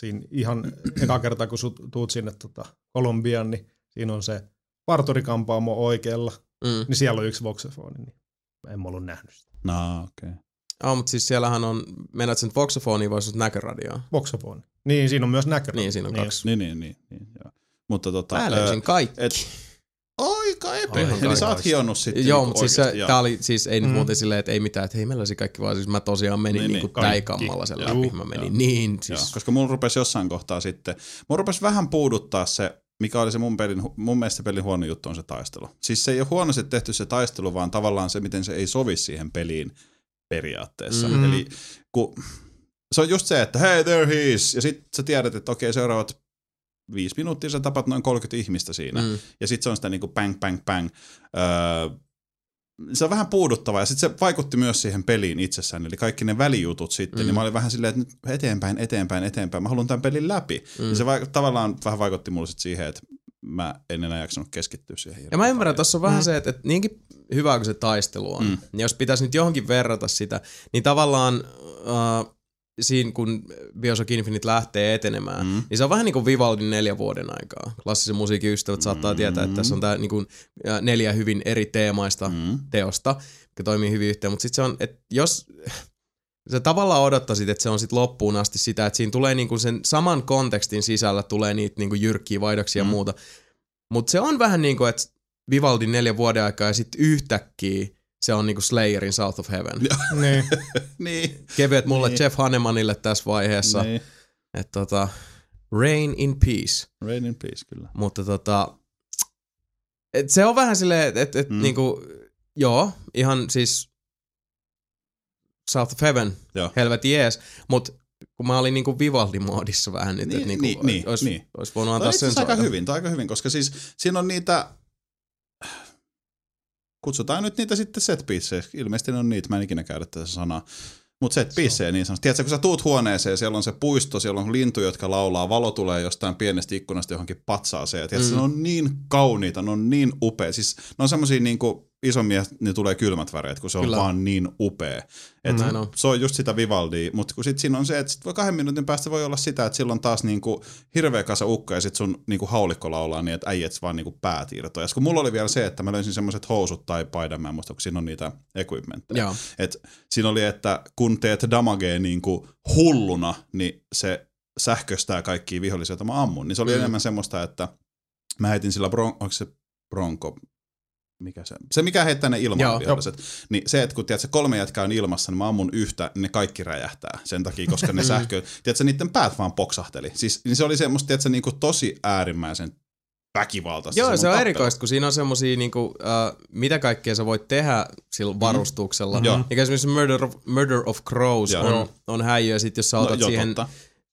siinä ihan eka kerta kun sut, tuut sinne tota, Kolumbiaan, niin siinä on se parturikampaamo oikealla, Mm. niin siellä on yksi voxofoni, niin en mä ollut nähnyt sitä. no, okei. Okay. Oh, mutta siis siellähän on, mennät sen voxofoniin vai sun näköradioon? Voxofoni. Niin, siinä on myös näkö. Niin, siinä on kaksi. Niin, niin, niin, niin joo. Mutta tota... Mä öö, kaikki. et, Aika epä. Ihan Eli sä oot hionnut sitten. Joo, niinku mutta siis se, tää oli, siis ei nyt Mm. muuten silleen, että ei mitään, että hei meillä olisi kaikki, vaan siis mä tosiaan menin Niin, niin, niin, niinku kaikki. täikammalla sen läpi. Mä menin joo. niin, siis koska mulla rupesi jossain kohtaa sitten, mulla rupesi vähän puuduttaa se, mikä oli se mun, pelin, mun mielestä pelin huono juttu on se taistelu. Siis se ei ole huonosti tehty se taistelu, vaan tavallaan se, miten se ei sovi siihen peliin periaatteessa. Mm. Eli kun, se on just se, että hey there he is, ja sit sä tiedät, että okei seuraavat viisi minuuttia sä tapat noin 30 ihmistä siinä. mm, Ja sitten se on sitä niinku bang, bang, bang. Öö, se on vähän puuduttava ja sitten se vaikutti myös siihen peliin itsessään, eli kaikki ne välijutut sitten, Mm. mm. niin mä olin vähän silleen, että nyt eteenpäin, eteenpäin, eteenpäin, mä haluan tämän pelin läpi. mm. Ja se vaik- tavallaan vähän vaikutti mulle sit siihen, että mä en enää jaksanut keskittyä siihen. Ja mä ymmärrän, tuossa on vähän Mm. se, että, että niinkin hyvä kuin se taistelu on. Mm. niin jos pitäisi nyt johonkin verrata sitä, niin tavallaan äh, siinä kun Bioshock Infinite lähtee etenemään, mm. Niin se on vähän niin kuin Vivaldin neljä vuoden aikaa. Klassisen musiikin ystävät saattaa Mm. tietää, että tässä on tää niin kuin, neljä hyvin eri teemaista mm. Teosta, jotka toimii hyvin yhteen, mutta sitten se on, että jos sä tavallaan odottaisit, että se on sitten loppuun asti sitä, että siinä tulee niinku sen saman kontekstin sisällä tulee niitä niinku jyrkkiä vaihdoksia ja Mm. muuta. Mutta se on vähän niin kuin, että Vivaldin neljä vuoden aikaa ja sitten yhtäkkiä se on niinku Slayerin South of Heaven. Niin. Niin. Kevyet mulle Niin. Jeff Hannemanille tässä vaiheessa, niin. että tota, Rain in Peace. Rain in peace, kyllä. Mutta tota, et se on vähän silleen, että et, et Mm. niinku, joo, ihan siis South of Heaven, Joo. helvetin jees, mutta kun mä olin niinku Vivaldi-moodissa vähän nyt, Niin, että niinku, niin, niin, olisi, niin. olisi voinut Tämä antaa sen aika hyvin, aika hyvin, koska siis siinä on niitä, kutsutaan nyt niitä sitten set. Ilmeisesti ne on niitä, mä en ikinä käydä tätä sanaa. Mutta set piecejä niin sanotusti. Tiedätkö, kun sä tuut huoneeseen, siellä on se puisto, siellä on lintuja, jotka laulaa, valo tulee jostain pienestä ikkunasta johonkin patsaaseen. Ja tiedätkö, Mm. ne on niin kauniita, ne on niin upea. Siis ne on semmosia niin kuin isommia, niin tulee kylmät väreet, kun se on Kyllä. vaan niin upea. Et on. se on just sitä Vivaldia, mutta kun sit siinä on se, että sit voi kahden minuutin päästä voi olla sitä, että silloin taas niinku hirveä kasa ukka ja sit sun niinku haulikko laulaa niin, että äijät vaan niinku päät irtoaa. Kun mulla oli vielä se, että mä löysin semmoiset housut tai paidan, mä en muista, kun siinä on niitä equipmentteja. Et siinä oli, että kun teet damagea niinku hulluna, niin se sähköstää kaikkia vihollisia, joita mä ammun. Niin se oli Mm. mm. enemmän semmoista, että mä heitin sillä, bron, onko se bronko, mikä se, se mikä heittää ne ilmaan viholliset. Niin se, että kun tiedät, se kolme jätkää on ilmassa, niin mä ammun yhtä, niin ne kaikki räjähtää sen takia, koska ne sähkö, tiedätkö, niiden päät vaan poksahteli. Siis niin se oli semmoista, tiedätkö, niin kuin tosi äärimmäisen väkivaltaista. Joo, se on tappelu. erikoista, kun siinä on semmosia, niinku, uh, mitä kaikkea sä voit tehdä sillä varustuksella. Joo. Niin esimerkiksi Murder of, Murder of Crows Joo. on, on häijö, ja sit jos sä otat joo, siihen, totta.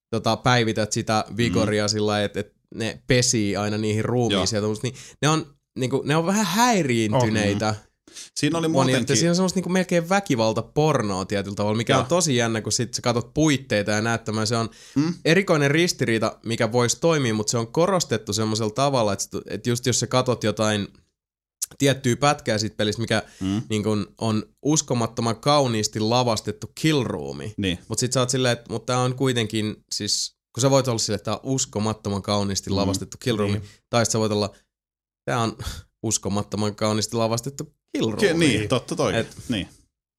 tota, päivität sitä vigoria mm. sillä että et ne pesii aina niihin ja tommoset, niin ne on, niinku, ne on vähän häiriintyneitä. Siinä oli Moni, että muutenkin... siinä on semmoista niinku melkein väkivalta pornoa tietyllä tavalla, mikä Joo. on tosi jännä, kun sit sä katsot puitteita ja näyttämään. Se on Mm. mm. erikoinen ristiriita, mikä voisi toimia, mutta se on korostettu semmoisella tavalla, että, että just jos sä katot jotain tiettyä pätkää siitä pelistä, mikä Mm. niin kun on uskomattoman kauniisti lavastettu killroomi. Niin. Mutta sit sä oot silleen, että mutta on kuitenkin, siis kun sä voit olla silleen, että tää on uskomattoman kauniisti Mm. lavastettu killroomi, Niin. tai sä voit olla, tää on uskomattoman kauniisti lavastettu killroomi. Ke, niin, totta toi. Et- Niin.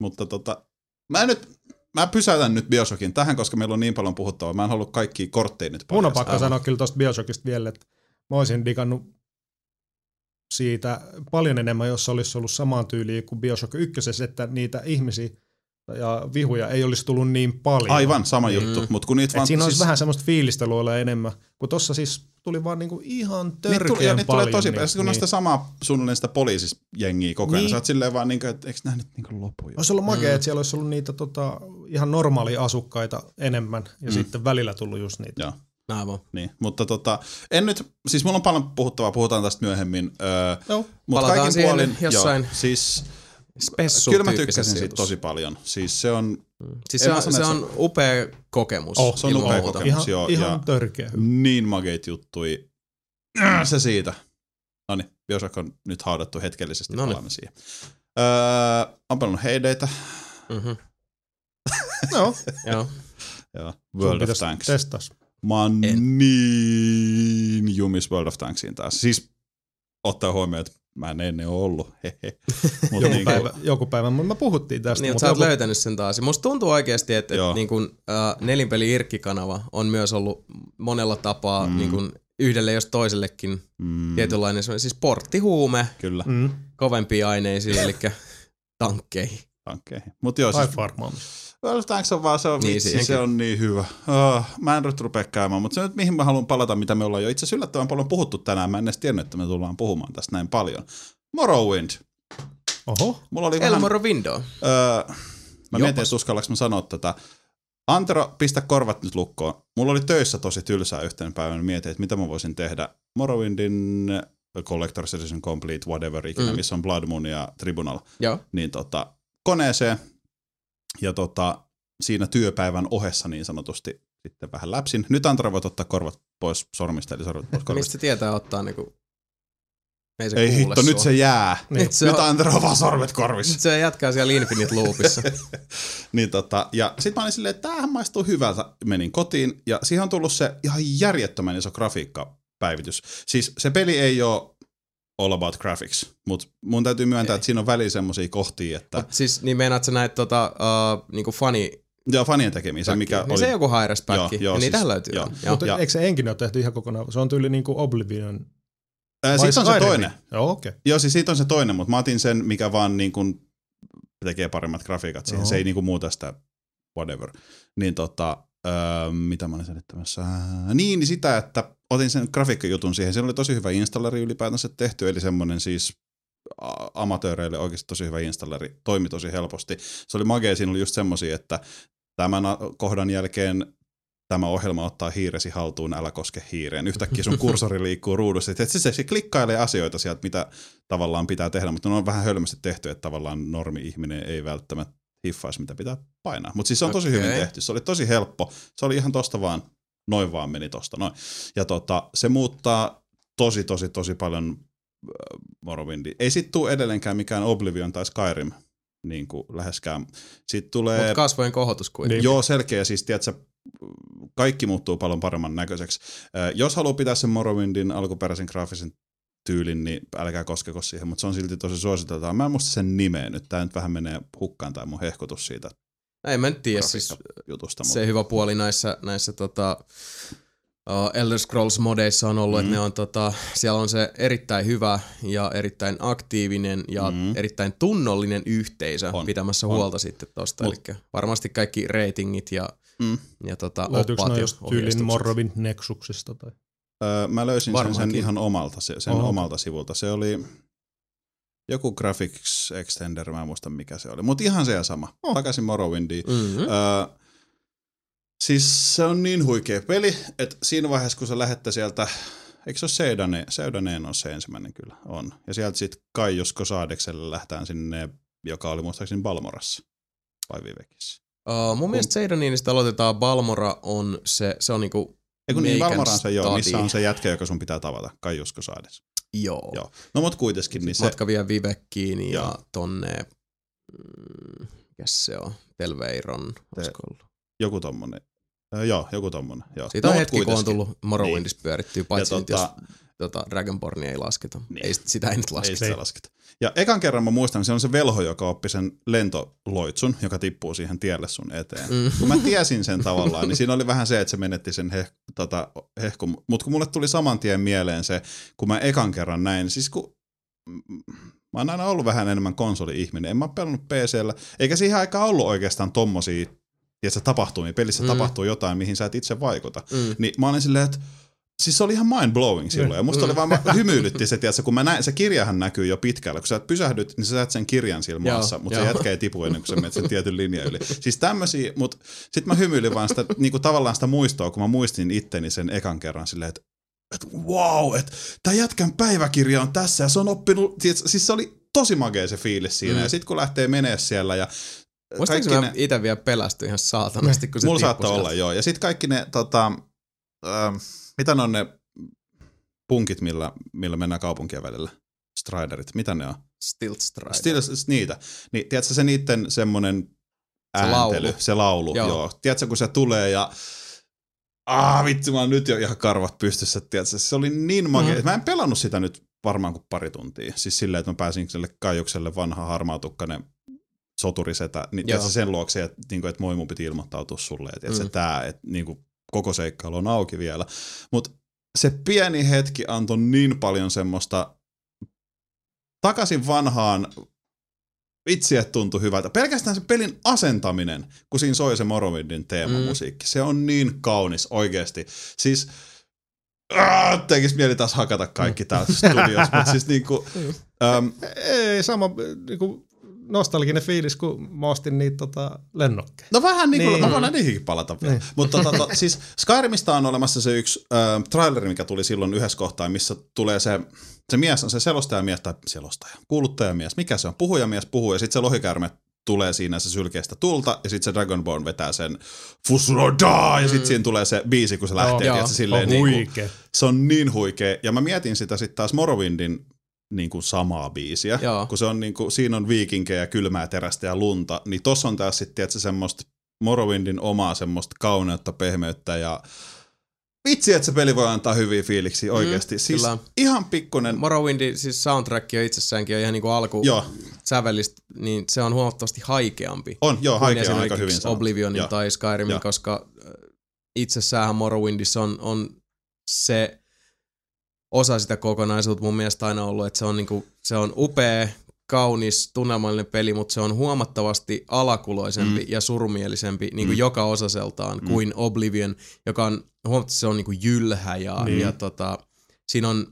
Mutta tota, mä nyt, mä pysäytän nyt Bioshockin tähän, koska meillä on niin paljon puhuttavaa. Mä en halua kaikkia kortteja nyt Mun on paljastaa. pakko sanoa kyllä tosta Bioshockista vielä, että mä olisin digannut siitä paljon enemmän, jos se olisi ollut samaan tyyliin kuin Bioshock 1, että niitä ihmisiä ja vihuja ei olisi tullut niin paljon. Aivan, sama Mm. juttu. Mutta kun niitä vaan... siinä olisi vähän semmoista fiilistelyä enemmän, kun tossa siis tuli vaan niinku ihan Niitä tuli, ja törkeän niitä paljon. tulee tosi niin, niin, kun on sitä samaa suunnilleen sitä poliisisjengiä koko ajan. Niin. Sä oot silleen vaan, niin kuin, että eikö nää nyt niin lopu jo? Olisi ollut makea, että siellä olisi ollut niitä tota, ihan normaalia asukkaita enemmän ja Mm. sitten välillä tullut just niitä. Joo. Aivan. Niin, mutta tota, en nyt, siis mulla on paljon puhuttavaa, puhutaan tästä myöhemmin. Öö, Joo. mutta Palataan kaikin siihen puolin, jossain joo, siis Spessu kyllä mä tykkäsin siitä tosi paljon. Siis se on Siis En se on, sano, se on upea kokemus. Oh, se on upea muuta. kokemus. Ihan, joo, ihan ja- törkeä niin mageit juttui. Äh, Se siitä. No niin, Bioshock on nyt haudattu hetkellisesti, Noniin. palaamme siihen. Öö, on pelannut Heideitä. Mhm. Joo, Joo. Joo. World of Tanks. testas. Mä oon En. niin jumis World of Tanksiin taas. Siis ottaa huomioon, että mä en ennen ole ollut. Mut Joku, niinku- päivä, joku päivä, mutta me puhuttiin tästä. Niin, mutta sä oot joku, löytänyt sen taas. Musta tuntuu oikeasti, että, että niin kun, äh, nelinpeli Irkki-kanava on myös ollut monella tapaa Mm. niin kun yhdelle jos toisellekin Mm, tietynlainen, siis porttihuume Kyllä, Mm, kovempiin aineisiin, eli tankkeihin. tankkeihin. Mut joo, tai siis. World of Tanks on vaan, se on Niin, vitsi, siihenkin. se on niin hyvä. Oh, mä en nyt rupea käymään, mutta se nyt mihin mä haluan palata, mitä me ollaan jo itse asiassa yllättävän paljon puhuttu tänään. Mä en edes tiennyt, että me tullaan puhumaan tästä näin paljon. Morrowind. Oho, Mulla oli vähän... Elmoro Window. Öö, mä mietin, että uskallaks mä sanoa tätä. Antero, pistä korvat nyt lukkoon. Mulla oli töissä tosi tylsää yhtenä päivänä. Mietin, että mitä mä voisin tehdä. Morrowindin Collector's Edition Complete, whatever ikinä, Mm. missä on Blood Moon ja Tribunal. Joo. Niin tota, koneeseen. Ja tota, siinä työpäivän ohessa niin sanotusti sitten vähän läpsin. Nyt Antero voit ottaa korvat pois sormista, eli sormet pois Mistä korvista. se tietää ottaa niinku... Ei se Ei hitto, sua. nyt se jää. Niin. Nyt se, Nyt on, Antero on vaan sormet korvissa. nyt se jatkaa siellä Infinite Loopissa. Niin tota, ja sit mä olin silleen, että tämähän maistuu hyvältä. Menin kotiin ja siihen on tullut se ihan järjettömän iso grafiikkapäivitys. Siis se peli ei ole all about graphics, mutta mun täytyy myöntää, Ei. että siinä on väliin semmosia kohtia, että Mut siis niin meinaat sä näitä tota, uh, niinku fani joo, fanien tekemiä, se mikä niin oli... se joku high-res-päkki. Joo, joo, ja niitähän siis- löytyy. joo. Joo. Mutta ja- eikö se engine ole tehty ihan kokonaan? Se on tyyli niin kuin Oblivion. Ää, Sitten on se Skyrim? toinen. Joo, okei. Okay. Joo, siis siitä on se toinen, mutta mä otin sen, mikä vaan niin kuin tekee paremmat grafiikat siihen. Joo. Se ei niin kuin muuta sitä whatever. Niin tota, öö, mitä mä olin selittämässä? Niin, niin sitä, että otin sen grafiikkajutun siihen. Siellä oli tosi hyvä installeri ylipäätänsä tehty, eli semmoinen siis amatööreille oikeasti tosi hyvä installeri, toimi tosi helposti. Se oli magea, siinä oli just semmosia, että tämän kohdan jälkeen tämä ohjelma ottaa hiiresi haltuun, älä koske hiireen. Yhtäkkiä sun kursori liikkuu ruudussa. Että se, se klikkailee asioita sieltä, mitä tavallaan pitää tehdä, mutta ne on vähän hölmästi tehty, että tavallaan normi-ihminen ei välttämättä hiffaisi, mitä pitää painaa. Mutta siis se on tosi Okei. hyvin tehty. Se oli tosi helppo. Se oli ihan tosta vaan, noin vaan meni tosta noin. Ja tota, se muuttaa tosi, tosi, tosi paljon äh, Morrowindia. Ei sit tule edelleenkään mikään Oblivion tai Skyrim niin kuin läheskään. Sitten tulee... Mutta kasvojen kohotus kuitenkin. Joo, selkeä. Siis, tiedätkö, kaikki muuttuu paljon paremman näköiseksi. Ö, Jos haluaa pitää sen Morrowindin alkuperäisen graafisen tyylin, niin älkää koskeko siihen, mutta se on silti tosi suositeltavaa. Mä en muista sen nimeä nyt. Tää nyt vähän menee hukkaan tämä mun hehkutus siitä Ei mä nyt tiedä, siis jutusta. se hyvä puoli näissä, näissä tota, uh, Elder Scrolls-modeissa on ollut, mm. että ne on, tota, siellä on se erittäin hyvä ja erittäin aktiivinen ja Mm. erittäin tunnollinen yhteisö On, pitämässä on. huolta sitten tosta. Mut- Eli varmasti kaikki ratingit ja, Mm. ja tota, Löytyykö oppaat ne ja just tyylin. Morrobin Nexuksesta? Tai? Öö, mä löysin sen, sen Varmaankin. ihan omalta, se- sen Oho. omalta sivulta. Se oli joku graphics extender, mä en muista mikä se oli. Mutta ihan se ja sama. Oh. Takaisin Morrowindiin. Mm-hmm. Öö, siis se on niin huikea peli, että siinä vaiheessa kun sä lähette sieltä eikö se ole Seudane, Seudaneen on se ensimmäinen kyllä, on. Ja sieltä sitten Kaijusko Saadekselle lähtään sinne, joka oli muistaakseni Balmorassa vai Vivekissä. Uh, mun mielestä Seidaninista aloitetaan. Balmora on se, se on niinku Ei kun niin, on se joo, missä on se jätkä, joka sun pitää tavata, Kaijusko Saades. Joo. Joo. No mut kuitenkin, niin se, Matka vie Vivekkiin ja Joo. tonne, mm, mikäs se on, Telveiron, ollut? joku tommonen. Joo, joku tommonen. Joo. Siitä on mut hetki, kun on tullut Morrowindissa niin. pyörittyä, paitsi Ja nyt jos tota- Dragonbornia ei lasketa. Niin. Niin. Ei, sit- sitä ei nyt Ei lasketa. sitä lasketa. Ja ekan kerran mä muistan, se on se velho, joka oppi sen lentoloitsun, joka tippuu siihen tielle sun eteen. Mm. Kun mä tiesin sen tavallaan, niin siinä oli vähän se, että se menetti sen heh, tota, hehku. Mutta kun mulle tuli saman tien mieleen se, kun mä ekan kerran näin, siis kun mm, mä oon aina ollut vähän enemmän konsoli-ihminen, en mä pelannut PCllä, eikä siihen aikaan ollut oikeastaan tommosia, tiedätkö, tapahtumia, pelissä mm. Mm. tapahtuu jotain, mihin sä et itse vaikuta. Mm. Niin mä olin silleen, että siis se oli ihan mind-blowing silloin. Ja musta oli vaan, mä hymyilytti se, tiedätkö, kun mä näin, se kirjahan näkyy jo pitkällä. Kun sä pysähdyt, niin sä näet sen kirjan maassa, mutta se jätkä ei tipu ennen kuin sä menet sen tietyn linjan yli. Siis tämmösiä, mutta sit mä hymyilin vaan sitä, niinku tavallaan sitä muistoa, kun mä muistin itteni sen ekan kerran silleen, että et wow, että tämä jätkän päiväkirja on tässä ja se on oppinut, tiedätkö, siis se oli tosi magea se fiilis siinä. Mm. Ja sit kun lähtee menee siellä ja Muistaakseni mä itse vielä pelästyin ihan saatanasti, kun se Mulla saattaa olla, joo. Ja sitten kaikki ne, tota, äh, mitä ne on ne punkit, millä, millä mennään kaupunkien välillä? Striderit, mitä ne on? Stilt Strider. Still, niitä. Niin, tiedätkö se niiden semmonen Se ääntely, laulu. se laulu, joo. Joo. Tiedätkö, kun se tulee ja Ah, vitsi, mä oon nyt jo ihan karvat pystyssä, tiedätkö? Se oli niin magia. Mm. Mä en pelannut sitä nyt varmaan kuin pari tuntia. Siis silleen, että mä pääsin sille kaiukselle vanha harmaatukkainen soturisetä, niin tiedätkö, sen luokse, että, niin kuin, että moi mun piti ilmoittautua sulle, että, että Mm. se tää, että niin kuin, koko seikkailu on auki vielä. Mutta se pieni hetki antoi niin paljon semmoista takaisin vanhaan vitsi, että tuntui hyvältä. Pelkästään se pelin asentaminen, kun siinä soi se Morrowindin teemamusiikki, mm. se on niin kaunis oikeasti. Siis äh, tekis mieli taas hakata kaikki täällä studiossa, mutta siis niinku, äm, Ei, sama niinku, nostalginen fiilis, kun mä ostin niitä tota, lennokkeja. No vähän niin kuin, Niin. mä voin niihinkin palata vielä. Niin. Mutta tota, to, siis Skyrimista on olemassa se yksi äh, traileri, mikä tuli silloin yhdessä kohtaa, missä tulee se, se mies, on se selostajamies tai selostaja, kuuluttajamies, mikä se on, puhujamies puhuu ja sitten se lohikäärme tulee siinä se sylkeistä tulta ja sitten se Dragonborn vetää sen Fusroda ja sitten siinä tulee se biisi, kun se lähtee, Joo. tiedätkö, silleen on niin kuin, se on niin huikea. Ja mä mietin sitä sitten taas Morrowindin niin kuin samaa biisiä, Joo. kun se on niin kuin, siinä on viikinkejä, kylmää terästä ja lunta, niin tossa on taas sitten tietysti semmoista Morrowindin omaa semmoista kauneutta, pehmeyttä ja vitsi, että se peli voi antaa hyviä fiiliksiä oikeasti. Mm, siis kyllä. ihan pikkunen, Morrowindin siis soundtrack on itsessäänkin on ihan niinku alku joo, sävellistä, niin se on huomattavasti haikeampi. on, joo, kuin haikea on aika hyvin. Oblivionin Joo. tai Skyrimin, Joo. koska itsessään Morrowindissa on, on se osa sitä kokonaisuutta mun mielestä aina ollut, että se on, niinku, se on upea, kaunis, tunnelmallinen peli, mutta se on huomattavasti alakuloisempi mm. ja surumielisempi niin kuin mm. joka osaseltaan mm. kuin Oblivion, joka on huomattavasti se on niin kuin jylhä ja, Niin. ja tota, siinä on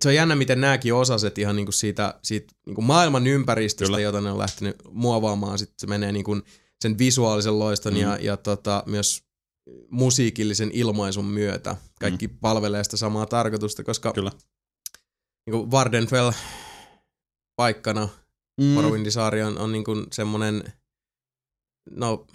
se on jännä, miten nämäkin osaset ihan niinku siitä, siitä niinku maailman ympäristöstä, Kyllä. jota ne on lähtenyt muovaamaan, sitten se menee niinku sen visuaalisen loiston mm. ja, ja tota, myös musiikillisen ilmaisun myötä. Kaikki mm. palvelee sitä samaa tarkoitusta, koska Kyllä. niinku Vardenfell paikkana Mm, Morrowindisaari on, on niinku semmonen, no,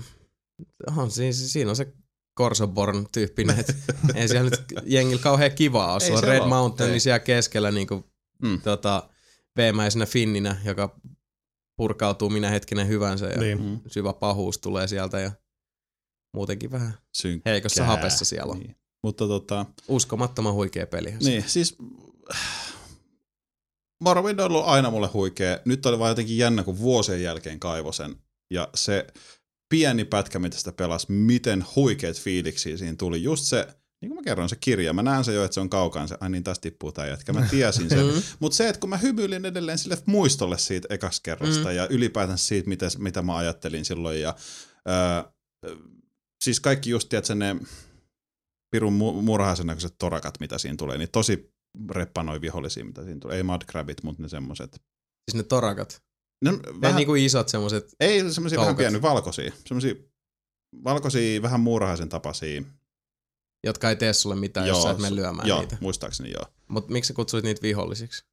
on, siis, siinä on se Corsoborn-tyyppinen, että ei siellä nyt jengillä kauhean kivaa ole. Sulla on Red Mountain, niin siellä keskellä niinku, Mm. tota, veemäisenä finninä, joka purkautuu minä hetkinen hyvänsä ja Niin. Syvä pahuus tulee sieltä ja muutenkin vähän synkkää. heikossa hapessa siellä on. Niin. Mutta tota, Uskomattoman huikea peli. Niin, siis Morrowind on ollut aina mulle huikea. Nyt oli vaan jotenkin jännä, kun vuosien jälkeen kaivo sen. Ja se pieni pätkä, mitä sitä pelasi, miten huikeat fiiliksiä siinä tuli. Just se, niin kuin mä kerroin, se kirja. Mä näen se jo, että se on kaukaan. Se, ai niin, tästä tippuu tää jätkä. Mä tiesin sen. Mm. Mutta se, että kun mä hymyilin edelleen sille muistolle siitä ekasta kerrasta mm. ja ylipäätään siitä, mitä, mitä mä ajattelin silloin. Ja, ää, siis kaikki just, tiedätkö, ne pirun mu- murhaisen näköiset torakat, mitä siinä tulee, niin tosi reppanoi vihollisia, mitä siinä tulee. Ei mudcrabit, mutta ne semmoset. Siis ne torakat. Ne on Vähän vähän, niinku isot semmoset, ei semmoisia vähän pieniä, valkoisia. Semmoisia valkoisia, vähän muurahaisen tapaisia. jotka ei tee sulle mitään, jos sä et mene lyömään joo, niitä. muistaakseni joo. Mutta miksi sä kutsuit niitä vihollisiksi?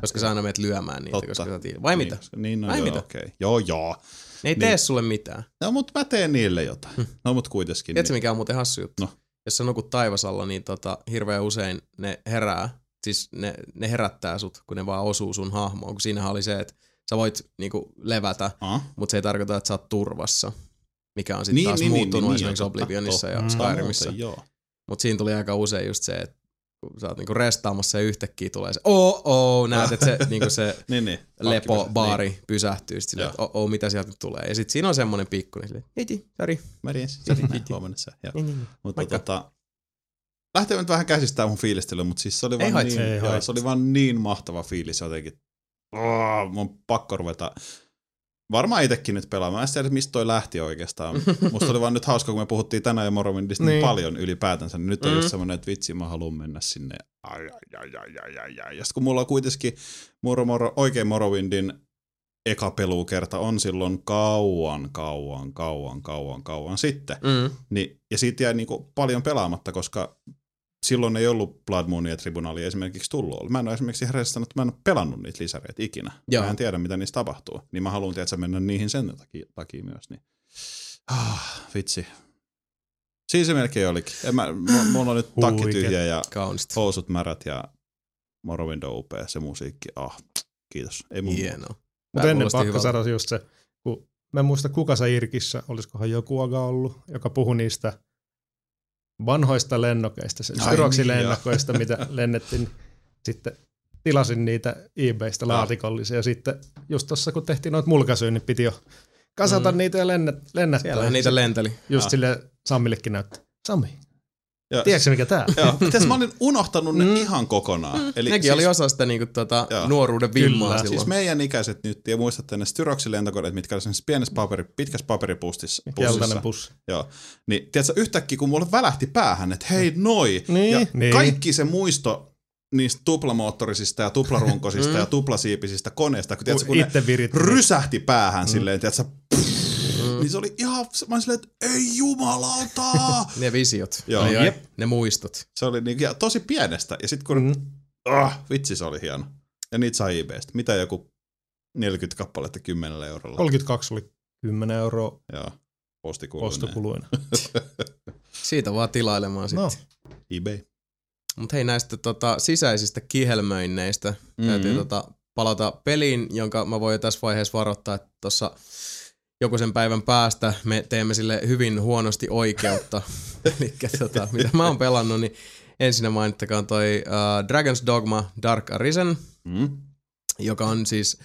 Koska tiedä. sä aina menet lyömään niitä, Totta. koska sä tiedät. Vai mitä? Niin, koska- niin no Vai joo, mitä? okei. Okay. Joo, joo. Ne ei Niin. tee sulle mitään. No, mutta mä teen niille jotain. No, mutta kuitenkin. Tiedätkö niin. mikä on muuten hassu juttu? No. Jos sä nukut taivasalla, niin tota, hirveän usein ne herää, siis ne, ne herättää sut, kun ne vaan osuu sun hahmoon. Kun siinähän oli se, että sä voit niinku levätä, Ah, mutta se ei tarkoita, että sä oot turvassa. Mikä on sitten Niin, taas niin, niin, muuttunut niin, esimerkiksi totta, Oblivionissa totta. ja joo. Mutta siinä tuli aika usein just se, että kun sä oot niinku restaamassa ja yhtäkkiä tulee se oh oh, näet, että se, niinku se Niin, niin. lepo-baari Niin. pysähtyy sit silleen, että oh, oh, mitä sieltä nyt tulee. Ja sitten siinä on semmoinen pikkuinen silleen, hiti, sori. Mä tiedän, sori, huomenna sä. Niin, niin, niin. Mutta tota, lähtee nyt vähän käsistään mun fiilistelyä, mutta siis se oli, Ei vaan niin, Ei joo, se oli vaan niin mahtava fiilis jotenkin. Oh, mun on pakko ruveta. Varmaan itsekin nyt pelaamaan. Mä en tiedä, mistä toi lähti oikeastaan. Musta oli vaan nyt hauska, kun me puhuttiin tänään jo Morrowindista niin. Niin. paljon ylipäätänsä. Niin nyt on Mm. just semmoinen, että vitsi, mä haluan mennä sinne. Ai, ai, ai, ai, ai, ai. Ja sit kun mulla on kuitenkin Moro, Moro, oikein Morrowindin eka pelukerta on silloin kauan, kauan, kauan, kauan, kauan sitten. Mm. Niin, ja siitä jäi niinku paljon pelaamatta, koska silloin ei ollut Blood Moonia ja Tribunalia esimerkiksi tullut. Mä en ole esimerkiksi ihan että mä en ole pelannut niitä lisäreitä ikinä. Joo. Mä en tiedä, mitä niissä tapahtuu. Niin mä haluan tietää mennä niihin sen takia, takia myös. Niin. Ah, vitsi. Siis se melkein olikin. En mä, m- mulla on nyt takki tyhjä ja Kaunista. housut märät ja Morrowind on upea, se musiikki. Ah, kiitos. Ei mun Hienoa. Mutta ennen pakko hyvältä. sanoa just se, kun mä en muista kuka se Irkissä, olisikohan joku aga ollut, joka puhui niistä vanhoista lennokeista, se Ai Styroxin niin, lennokoista, mitä lennettiin. Sitten tilasin niitä eBaystä laatikollisia ja sitten just tuossa kun tehtiin noita mulkaisuja, niin piti jo kasata Mm. niitä ja lennät, lennättää. Siellä niitä lenteli. Just Ah. sille Sammillekin näyttää. Sammi, Ja, tiedätkö mikä tää on? Joo, mä olin unohtanut ne Mm. ihan kokonaan. Mm. Eli Nekin siis, oli osa sitä niinku tota, Joo. nuoruuden vimmaa Kyllä. silloin. Siis meidän ikäiset nyt, ja muistatte ne Styroxin lentokoneet, mitkä oli semmoisessa pienessä paperi, pitkässä paperipussissa. Keltainen pussi. Joo. Niin, tiedätkö, yhtäkkiä kun mulle välähti päähän, että hei noi, Niin, ja niin. kaikki se muisto niistä tuplamoottorisista ja tuplarunkosista Mm. ja tuplasiipisistä koneista, kun, tiedätkö, kun ne rysähti päähän Mm. silleen, tiedätkö, Mm. niin se oli ihan, mä olin silleen, että ei jumalauta! Ne visiot. Joo. Ai, ai. Jep. Ne muistot. se oli niin, ja tosi pienestä, ja sitten kun, Mm. ah, vitsi se oli hieno. Ja niitä sai eBaystä. Mitä joku 40 kappaletta 10 eurolla. 32 oli 10 euroa Joo, postikuluinen. ostokuluina. Siitä vaan tilailemaan sitten. No, eBay. Mutta hei näistä tota, sisäisistä kihelmöinneistä mm-hmm. täytyy tota, palata peliin, jonka mä voin jo tässä vaiheessa varoittaa, että tuossa joku sen päivän päästä me teemme sille hyvin huonosti oikeutta. Eli tota, mitä mä oon pelannut, niin ensinnä mainittakaan toi uh, Dragon's Dogma Dark Arisen, Mm. joka on siis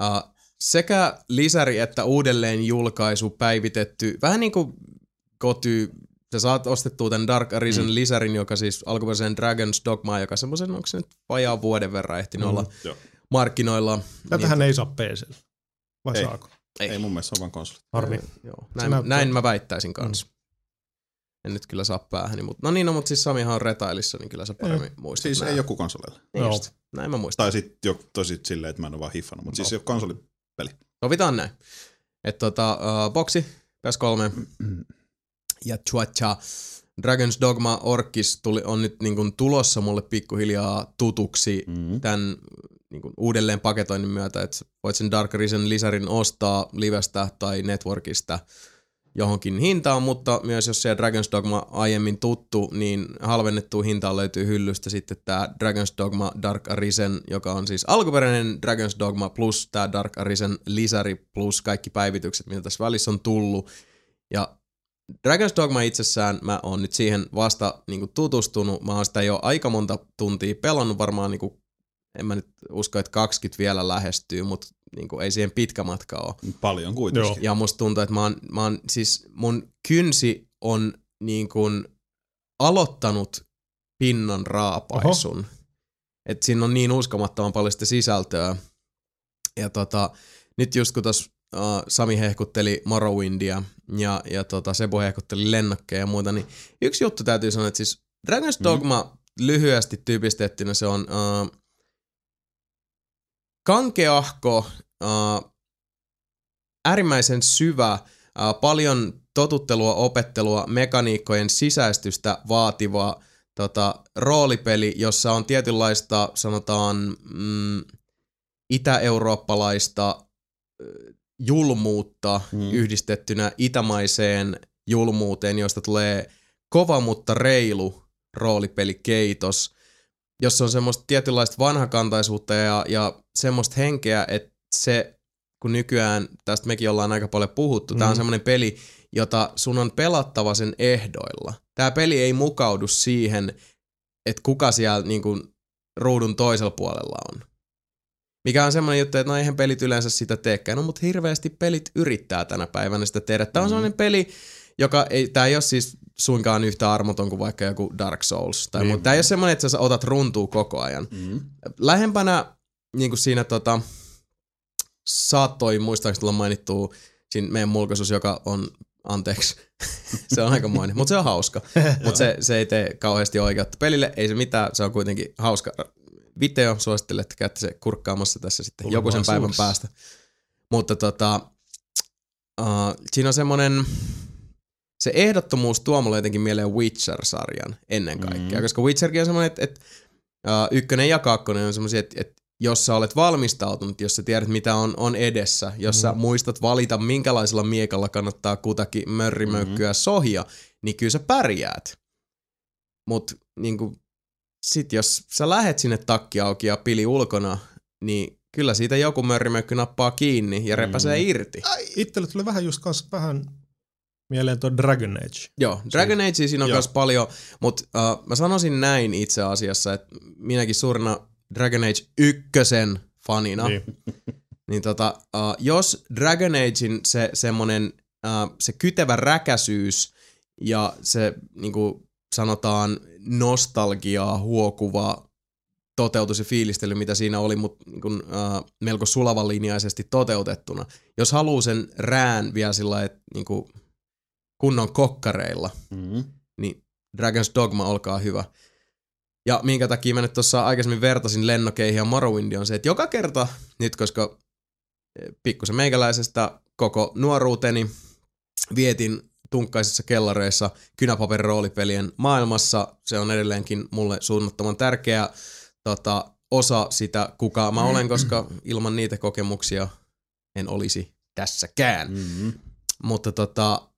uh, sekä lisäri että uudelleen julkaisu päivitetty, vähän niin kuin koty, sä saat ostettua tämän Dark Arisen mm. lisärin, joka siis alkuperäisen Dragon's Dogma, joka semmoisen, onko se nyt vajaa vuoden verran ehtinyt mm. olla Joo. markkinoilla. tätähän ei saa PCllä. Vai Ei. saako? Ei. ei mun mielestä se on vaan konsoli. Harmi. Joo, joo. Näin, näyttää- näin mä väittäisin kanssa. Mm. En nyt kyllä saa päähäni, mutta no niin, no, mutta siis Samihan on retailissa, niin kyllä sä paremmin muistat Siis nää. ei joku konsoleilla. Niin Joo. just. Näin mä muistan. Tai sitten jo tosi silleen, että mä en ole vaan hiffannut, mutta siis No. jo konsoli. Sovitaan näin. Että tota, uh, boksi, PS3 ja Chuacha. Dragon's Dogma Orkis tuli, on nyt niin kuin tulossa mulle pikkuhiljaa tutuksi Mm. tämän niin kuin uudelleen paketoinnin myötä, että voit sen Dark Arisen lisärin ostaa livestä tai networkista johonkin hintaan, mutta myös jos se Dragon's Dogma aiemmin tuttu, niin halvennettuun hintaan löytyy hyllystä sitten tämä Dragon's Dogma Dark Arisen, joka on siis alkuperäinen Dragon's Dogma plus tämä Dark Arisen lisäri plus kaikki päivitykset, mitä tässä välissä on tullut. Ja Dragon's Dogma itsessään, mä oon nyt siihen vasta niinku tutustunut. Mä oon sitä jo aika monta tuntia pelannut, varmaan niinku, en mä nyt usko, että 20 vielä lähestyy, mutta niinku, ei siihen pitkä matka ole. Paljon kuitenkin. Joo. Ja musta tuntuu, että mä oon, mä oon siis mun kynsi on niin kuin aloittanut pinnan raapaisun. Että siinä on niin uskomattoman paljon sitä sisältöä. Ja tota, nyt just kun tos uh, Sami hehkutteli Morrowindia ja, ja tota, Sebu hehkutteli lennokkeja ja muuta, niin yksi juttu täytyy sanoa, että siis Dragon's Dogma mm. lyhyesti tyypistettynä se on uh, kankeahko, uh, äärimmäisen syvä, uh, paljon totuttelua, opettelua, mekaniikkojen sisäistystä vaativa tota, roolipeli, jossa on tietynlaista, sanotaan, mm, itä-eurooppalaista ö, julmuutta mm. yhdistettynä itämaiseen julmuuteen, josta tulee kova mutta reilu roolipelikeitos, jossa on semmoista tietynlaista vanhakantaisuutta ja, ja semmoista henkeä, että se, kun nykyään, tästä mekin ollaan aika paljon puhuttu, mm. tämä on semmoinen peli, jota sun on pelattava sen ehdoilla. Tämä peli ei mukaudu siihen, että kuka siellä niin kuin, ruudun toisella puolella on. Mikä on semmoinen juttu, että no eihän pelit yleensä sitä teekään, no mutta hirveästi pelit yrittää tänä päivänä sitä tehdä. Tämä on semmoinen peli, joka ei, tämä ei ole siis suinkaan yhtä armoton kuin vaikka joku Dark Souls. Tai niin. Tämä ei ole semmoinen, että sä otat runtuu koko ajan. Mm. Lähempänä niin kuin siinä tota, saattoi muistaakseni tulla mainittua siinä meidän mulkaisuus, joka on, anteeksi, se on aikamoinen, mutta se on hauska. mutta se, se ei tee kauheasti oikeutta pelille, ei se mitään, se on kuitenkin hauska video, suosittelen, että käytte se kurkkaamassa tässä sitten joku sen päivän päästä. Mutta tota, uh, siinä on semmoinen, se ehdottomuus tuo mulle jotenkin mieleen Witcher-sarjan ennen kaikkea, mm. koska Witcherkin on semmoinen, että, että uh, ykkönen ja kakkonen on semmoisia, että, että jos sä olet valmistautunut, jos sä tiedät mitä on, on edessä, jos mm. sä muistat valita minkälaisella miekalla kannattaa kutakin mörrimökkyä mm. sohia, niin kyllä sä pärjäät. Mutta niin sit jos sä lähet sinne takki auki ja pili ulkona, niin kyllä siitä joku mörrimökky nappaa kiinni ja repäsee mm. irti. Itselle tuli vähän just kanssa vähän mieleen tuo Dragon Age. Joo, Dragon Age siinä on myös paljon, mutta uh, mä sanoisin näin itse asiassa, että minäkin suurena Dragon Age ykkösen fanina, niin, niin tota, uh, jos Dragon Agein se semmonen, uh, se kytevä räkäisyys ja se niinku sanotaan nostalgiaa huokuva toteutus ja fiilistely, mitä siinä oli, mutta niin kun, uh, melko sulavanlinjaisesti toteutettuna. Jos haluaa sen rään vielä sillä että niin kuin kunnon kokkareilla, mm-hmm. niin Dragon's Dogma, olkaa hyvä. Ja minkä takia mä nyt tuossa aikaisemmin vertasin lennokeihin ja Morrowindiin on se, että joka kerta, nyt koska eh, pikkusen meikäläisestä koko nuoruuteni vietin tunkkaisissa kellareissa kynäpaperiroolipelien maailmassa, se on edelleenkin mulle suunnattoman tärkeä tota, osa sitä, kuka mä olen, koska ilman niitä kokemuksia en olisi tässäkään. Mm-hmm. Mutta tota,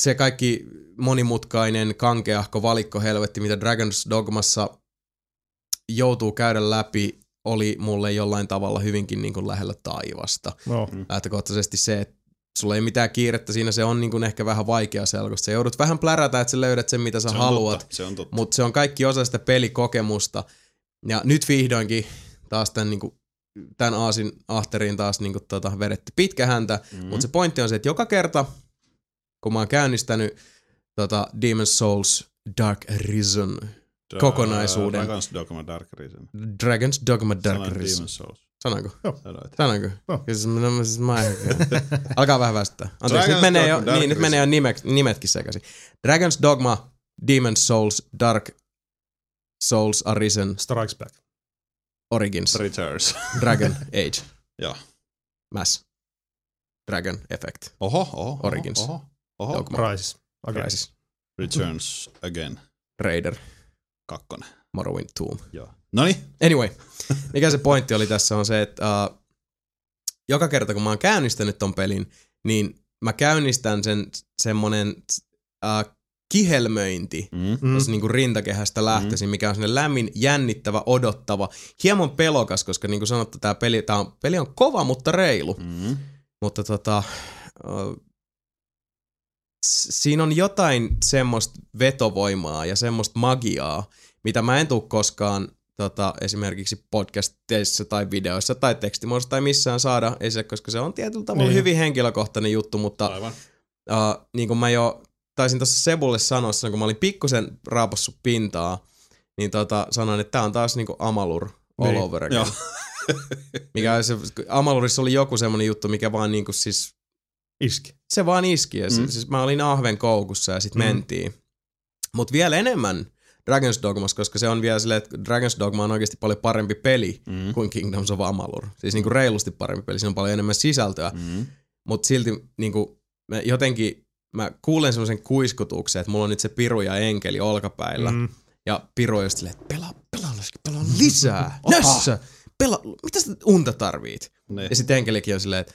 se kaikki monimutkainen, kankeahko valikko helvetti, mitä Dragon's Dogmassa joutuu käydä läpi, oli mulle jollain tavalla hyvinkin niin kuin lähellä taivasta. No. Lähtökohtaisesti se, että sulla ei mitään kiirettä siinä, se on niin kuin ehkä vähän vaikea selkosta. Sä joudut vähän plärätä, että sä löydät sen, mitä sä se haluat, totta, se on totta. mutta se on kaikki osa sitä pelikokemusta. Ja nyt vihdoinkin taas tämän, niin kuin, tämän aasin ahteriin taas niin kuin, tota, vedetty pitkä häntä, mm-hmm. mutta se pointti on se, että joka kerta, kun mä oon käynnistänyt tota, Demon's Souls Dark Risen Da- kokonaisuuden. Dragon's Dogma Dark Reason. Dragon's Dogma Dark Sanoit Risen. Demon's Souls. Sanoinko? Sanoit. Sanoinko? Joo. Siis, mä, siis mä Alkaa vähän väsyttää. Anteeksi, Dragon's nyt menee, jo, Dark niin, nyt menee jo nimet, nimetkin sekaisin. Dragon's Dogma, Demon's Souls, Dark Souls Arisen, Strikes Back. Origins, Returns. Dragon Age, Joo. Mass, Dragon Effect, Oho, oho. Origins. Oho, oho. Dogma, Rises. Okay. Crisis, Returns again. Raider, Kakkonen. Morrowind Tomb. Joo. Noniin. Anyway, mikä se pointti oli tässä on se, että uh, joka kerta kun mä oon käynnistänyt ton pelin, niin mä käynnistän sen semmonen uh, kihelmöinti, Mm. mm. jos niinku rintakehästä lähtöisin, mikä on sellainen lämmin, jännittävä, odottava, hieman pelokas, koska niin kuin sanottu, tämä peli, tää on, peli on kova, mutta reilu. Mm. Mutta tota, uh, siinä on jotain semmoista vetovoimaa ja semmoista magiaa, mitä mä en tuu koskaan tota, esimerkiksi podcasteissa tai videoissa tai tekstimuodossa tai missään saada esille, koska se on tietyllä tavalla Niin. hyvin henkilökohtainen juttu, mutta Aivan. uh, niin kuin mä jo taisin tuossa Sebulle sanoa, kun mä olin pikkusen raapassut pintaa, niin tota, sanoin, että tää on taas niinku Amalur all Niin. over again. Mikä se, Amalurissa oli joku semmonen juttu, mikä vaan niinku siis, Iski. se vaan iski. Ja Mm. mm. siis mä olin ahven koukussa ja sit Mm. mm. mentiin. Mut vielä enemmän Dragon's Dogmas, koska se on vielä silleen, että Dragon's Dogma on oikeasti paljon parempi peli Mm. kuin Kingdoms of Amalur. Siis niinku reilusti parempi peli, siinä on paljon enemmän sisältöä. Mm. Mutta silti niinku, mä jotenkin mä kuulen semmoisen kuiskutuksen, että mulla on nyt se piru ja enkeli olkapäillä. Mm. Ja piru on just silleen, että pelaa, pelaa, pelaa lisää. Nössö! Pelaa, mitä sä unta tarvit? Niin. Ja sitten enkelikin on silleen, että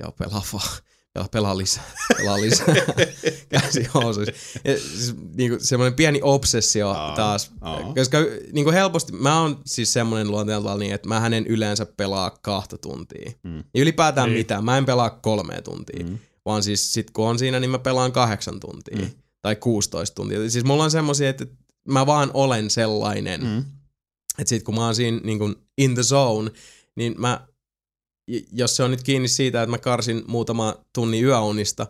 joo, pelaa vaan. Pelaa, pelaa lisää, pelaa lisää. Käsi housuissa. Ja siis, niinku, semmoinen pieni obsessio Aa, taas. aa. Koska niinku helposti, mä oon siis semmoinen luonteeltaan niin, että mä hänen yleensä pelaa kahta tuntia. Mm. Ja ylipäätään Niin. mitään, mä en pelaa kolmea tuntia. Mm. Vaan siis sit kun on siinä, niin mä pelaan kahdeksan tuntia. Mm. Tai 16 tuntia. Siis mulla on semmosia, että mä vaan olen sellainen. Mm. Että sit kun mä oon siinä niin kun in the zone, niin mä, jos se on nyt kiinni siitä, että mä karsin muutama tunnin yöunista,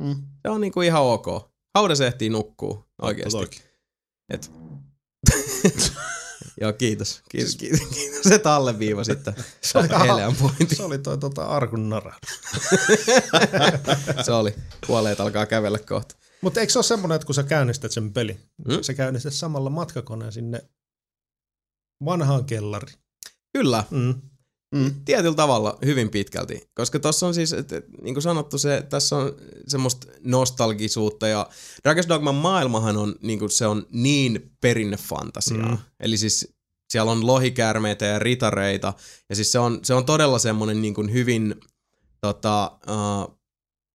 Mm. se on niinku ihan ok. Haudas ehtii nukkuu oikeesti. Toki. Et... Joo, kiitos. Kiitos, kiitos, kiitos että alleviivasit Se oli Helean pointti. Se oli toi tota Arkun nara. Se oli. Kuolleet alkaa kävellä kohta. Mutta eikö se ole semmoinen, että kun sä käynnistät sen peli, Mm. mm. sä käynnistät samalla matkakoneen sinne vanhaan kellariin. Kyllä, Mm. Mm. tietyllä tavalla hyvin pitkälti. Koska tuossa on siis, et, et, niin kuin sanottu, se, tässä on semmoista nostalgisuutta ja Dragon's Dogman maailmahan on, niin kuin, se on niin perinnefantasiaa. Mm. Eli siis siellä on lohikäärmeitä ja ritareita ja siis se on, se on todella semmoinen niin kuin hyvin tota, uh,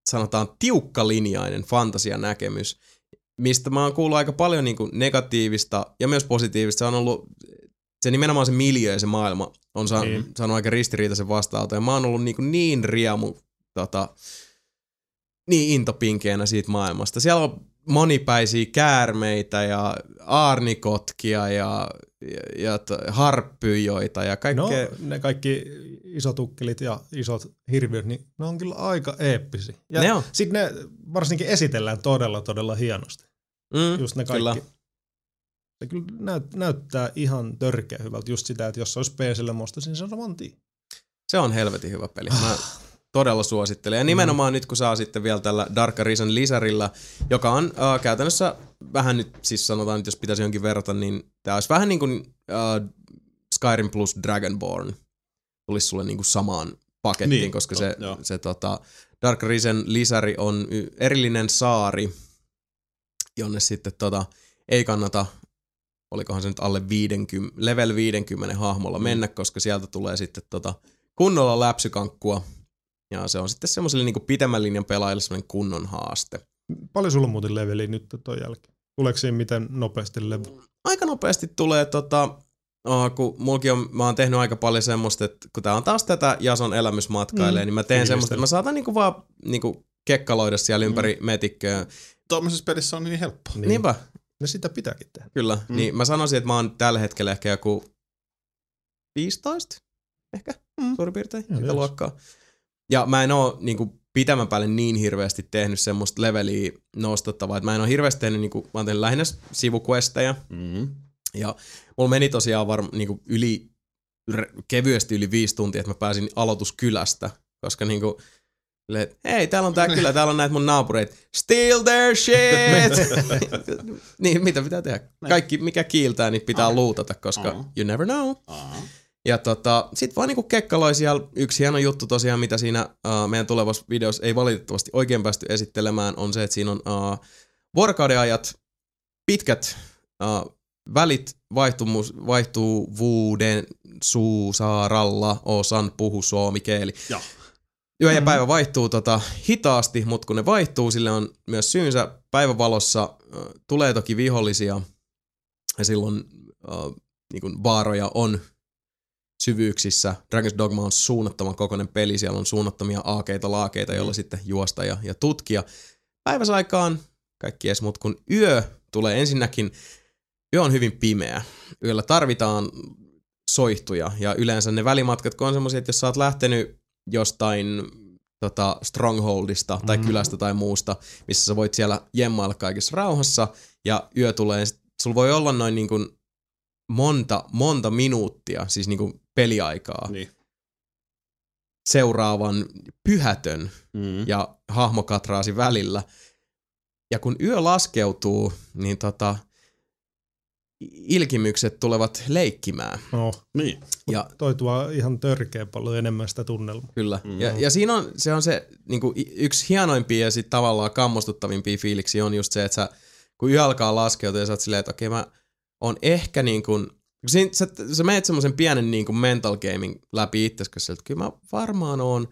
sanotaan tiukkalinjainen fantasianäkemys, mistä mä oon kuullut aika paljon niin kuin negatiivista ja myös positiivista. Se on ollut se nimenomaan se miljö ja se maailma on sa- Niin. saanut aika ristiriitaisen vastaanoton. Ja mä oon ollut niin, kuin niin riemu, tota, niin intopinkeenä siitä maailmasta. Siellä on monipäisiä käärmeitä ja aarnikotkia ja, ja, ja harppyjoita ja No, kaikkea. ne kaikki isot ukkelit ja isot hirviöt, niin ne on kyllä aika eeppisiä. Ja Ne on. sitten ne varsinkin esitellään todella, todella hienosti. mm, Just ne kaikki. Kyllä. Se kyllä näyt, näyttää ihan törkeä hyvältä. Just sitä, että jos se olisi PClle, mä ostaisin sen saman tien. Se on helvetin hyvä peli. Mä todella suosittelen. Ja nimenomaan mm. nyt kun saa sitten vielä tällä Dark Arisen lisärillä, joka on uh, käytännössä vähän nyt, siis sanotaan nyt jos pitäisi jonkin verrata, niin tämä olisi vähän niin kuin uh, Skyrim plus Dragonborn tulisi sulle niin kuin samaan pakettiin, niin, koska to- se, joo. se tota, Dark Arisen lisäri on erillinen saari, jonne sitten tota, ei kannata olikohan se nyt alle 50, level 50 hahmolla Mm. mennä, koska sieltä tulee sitten tota kunnolla läpsykankkua. Ja se on sitten semmoiselle niinku pitemmän linjan pelaajille semmoinen kunnon haaste. Paljon sulla on muuten leveli nyt ton jälkeen? Tuleeko siinä miten nopeasti level? Aika nopeasti tulee tota, oh, kun mulki on, mä oon tehnyt aika paljon semmoista, että kun tää on taas tätä Jason elämysmatkailee, mm, niin mä teen semmoista, että mä saatan niinku vaan niinku kekkaloida siellä ympäri mm. metikköä. Tuommoisessa pelissä on niin helppo. Niin. Niinpä, Ne sitä pitääkin tehdä. Kyllä, mm. Niin mä sanoisin, että mä oon tällä hetkellä ehkä joku 15, ehkä mm. suurin piirtein, Joo, sitä jos. luokkaa. Ja mä en oo niinku pitemmän päälle niin hirveästi tehnyt semmoista leveliä nostettavaa, että mä en oo hirveästi tehnyt, niinku, mä oon tehnyt lähinnä sivuquesteja, Mm. ja mulla meni tosiaan varm, niinku yli, kevyesti yli viisi tuntia, että mä pääsin aloituskylästä, koska niinku, silleen, että hei, täällä on tää kylä, täällä on näitä mun naapureita. Steal their shit! niin, mitä pitää tehdä? Kaikki, mikä kiiltää, niin pitää Aha. luutata, koska Aha. you never know. Aa. Ja tota, sit vaan niinku kekkaloi siellä. Yksi hieno juttu tosiaan, mitä siinä uh, meidän tulevassa videossa ei valitettavasti oikein päästy esittelemään, on se, että siinä on uh, vuorokauden ajat, pitkät uh, välit vaihtumus, vaihtuvuuden suusaaralla, osan puhu suomikeeli. Joo. Yö ja päivä vaihtuu tota, hitaasti, mutta kun ne vaihtuu, sille on myös syynsä. Päivävalossa äh, tulee toki vihollisia ja silloin äh, niin kuin vaaroja on syvyyksissä. Dragon's Dogma on suunnattoman kokoinen peli, siellä on suunnattomia aakeita, laakeita, joilla sitten juosta ja, ja tutkia. Päiväsaikaan kaikki edes, mutta kun yö tulee ensinnäkin, yö on hyvin pimeä. Yöllä tarvitaan soihtuja ja yleensä ne välimatkat, kun on semmoisia, että jos sä oot lähtenyt jostain tota, strongholdista tai Mhm. kylästä tai muusta, missä sä voit siellä jemmailla kaikessa rauhassa ja yö tulee, sulla voi olla noin niin kuin monta, monta minuuttia, siis niin kuin peliaikaa, Niin. seuraavan pyhätön Mm. ja hahmokatraasi välillä. Ja kun yö laskeutuu, niin tota, ilkimykset tulevat leikkimään. No, Niin. Ja toi tuo ihan törkeä paljon enemmän sitä tunnelmaa. Kyllä. Mm. Ja, ja siinä on se, on se niin kuin yksi hienoimpia ja sitten tavallaan kammostuttavimpia fiiliksi on just se, että sä, kun yö alkaa laskeutua ja sä oot silleen, että okei mä on ehkä niin kuin, siinä, sä, sä menet semmoisen pienen niin kuin mental gaming läpi itsesi, koska että kyllä mä varmaan oon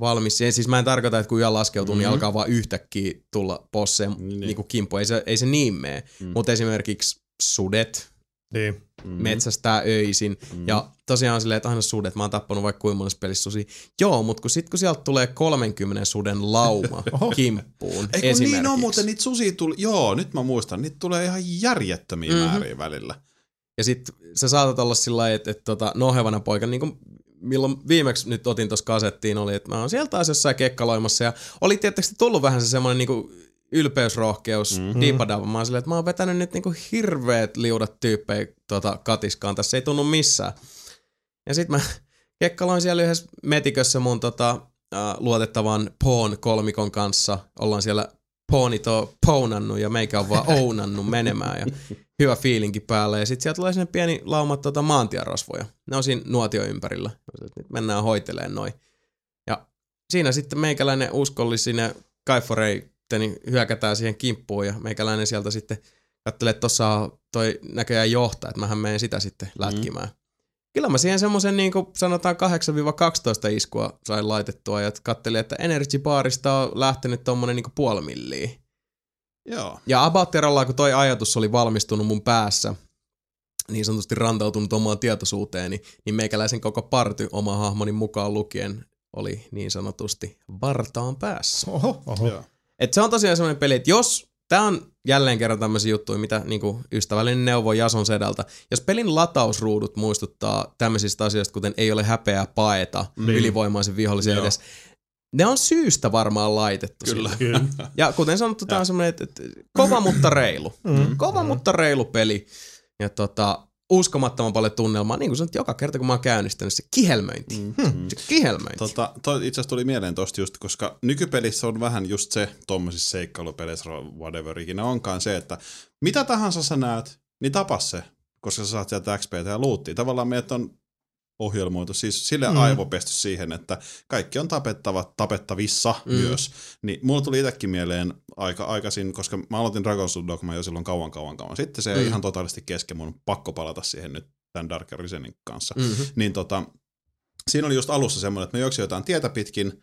valmis. Ja siis mä en tarkoita, että kun yö laskeutuu, mm-hmm. niin alkaa vaan yhtäkkiä tulla posseen niin. niin kuin kimppu. Ei se, ei se niin mene. Mm. Mutta esimerkiksi sudet, Niin. mm. metsästää öisin. Mm. Ja tosiaan silleen, että aina sudet, mä oon tappanut vaikka kuinka monessa pelissä susia. Joo, mutta kun sit kun sieltä tulee 30 suden lauma kimppuun Ei kun esimerkiksi. niin on muuten, niitä susia tuli, joo, nyt mä muistan, niitä tulee ihan järjettömiä mm-hmm. määriä välillä. Ja sit sä saatat olla sillä lailla, että, että tota, nohevana poika, niin kuin milloin viimeksi nyt otin tuossa kasettiin, oli, että mä oon sieltä taas jossain kekkaloimassa ja oli tietysti tullut vähän se semmoinen niinku ylpeysrohkeus, mm-hmm. diipadava. Mä oon silleen, että mä oon vetänyt nyt niinku hirveet liudat tyyppejä tota, katiskaan, tässä ei tunnu missään. Ja sit mä kekkaloin siellä yhdessä metikössä mun tota, äh, luotettavan Pawn kolmikon kanssa. Ollaan siellä Pawnit on pounannut ja meikä on vaan ounannut menemään ja hyvä fiilinki päällä. Ja sitten sieltä tulee sinne pieni lauma tota, maantierosvoja. Ne on siinä nuotio ympärillä. Nyt mennään hoiteleen noin. Ja siinä sitten meikäläinen uskollisine kaiforeiteni hyökätään siihen kimppuun ja meikäläinen sieltä sitten katselee, että tossa toi näköjään johtaa, että mähän menen sitä sitten lätkimään. Mm. Kyllä mä siihen semmoisen niin kuin sanotaan 8-12 iskua sain laitettua ja katselin, että Energy Barista on lähtenyt tommonen niin puoli milliä. Joo. Ja about Terralla, kun toi ajatus oli valmistunut mun päässä, niin sanotusti rantautunut omaan tietoisuuteeni, niin meikäläisen koko party oma hahmoni mukaan lukien oli niin sanotusti vartaan päässä. Oho, oho. Joo. Et se on tosiaan semmoinen peli, että jos, tää on jälleen kerran tämmöisiä juttuja, mitä niinku ystävällinen neuvo Jason Sedältä, jos pelin latausruudut muistuttaa tämmöisistä asioista, kuten ei ole häpeää paeta mm. ylivoimaisen vihollisen Joo. edes, ne on syystä varmaan laitettu Kyllä. sille. Kyllä. Ja kuten sanottu, tää on semmoinen, että, että kova mutta reilu. Mm. Kova mutta reilu peli. Ja tota, uskomattoman paljon tunnelmaa. Niin kuin sanot, joka kerta kun mä oon käynnistänyt se kihelmöinti. Mm. Se kihelmöinti. Tota, toi itse asiassa tuli mieleen tosta just, koska nykypelissä on vähän just se, tommosissa seikkailupeleissä, whatever ikinä onkaan se, että mitä tahansa sä näet, niin tapa se, koska sä saat sieltä XPtä ja luuttia. Tavallaan meidät on ohjelmoitu, siis sille mm. aivopesty siihen, että kaikki on tapettava, tapettavissa mm. myös. Niin mulla tuli itsekin mieleen aika aikaisin, koska mä aloitin Dragon's Dogma jo silloin kauan kauan kauan. Sitten se mm. ihan totaalisesti kesken, mun on pakko palata siihen nyt tämän Dark Arisenin kanssa. Mm-hmm. Niin tota, siinä oli just alussa semmoinen, että me juoksi jotain tietä pitkin,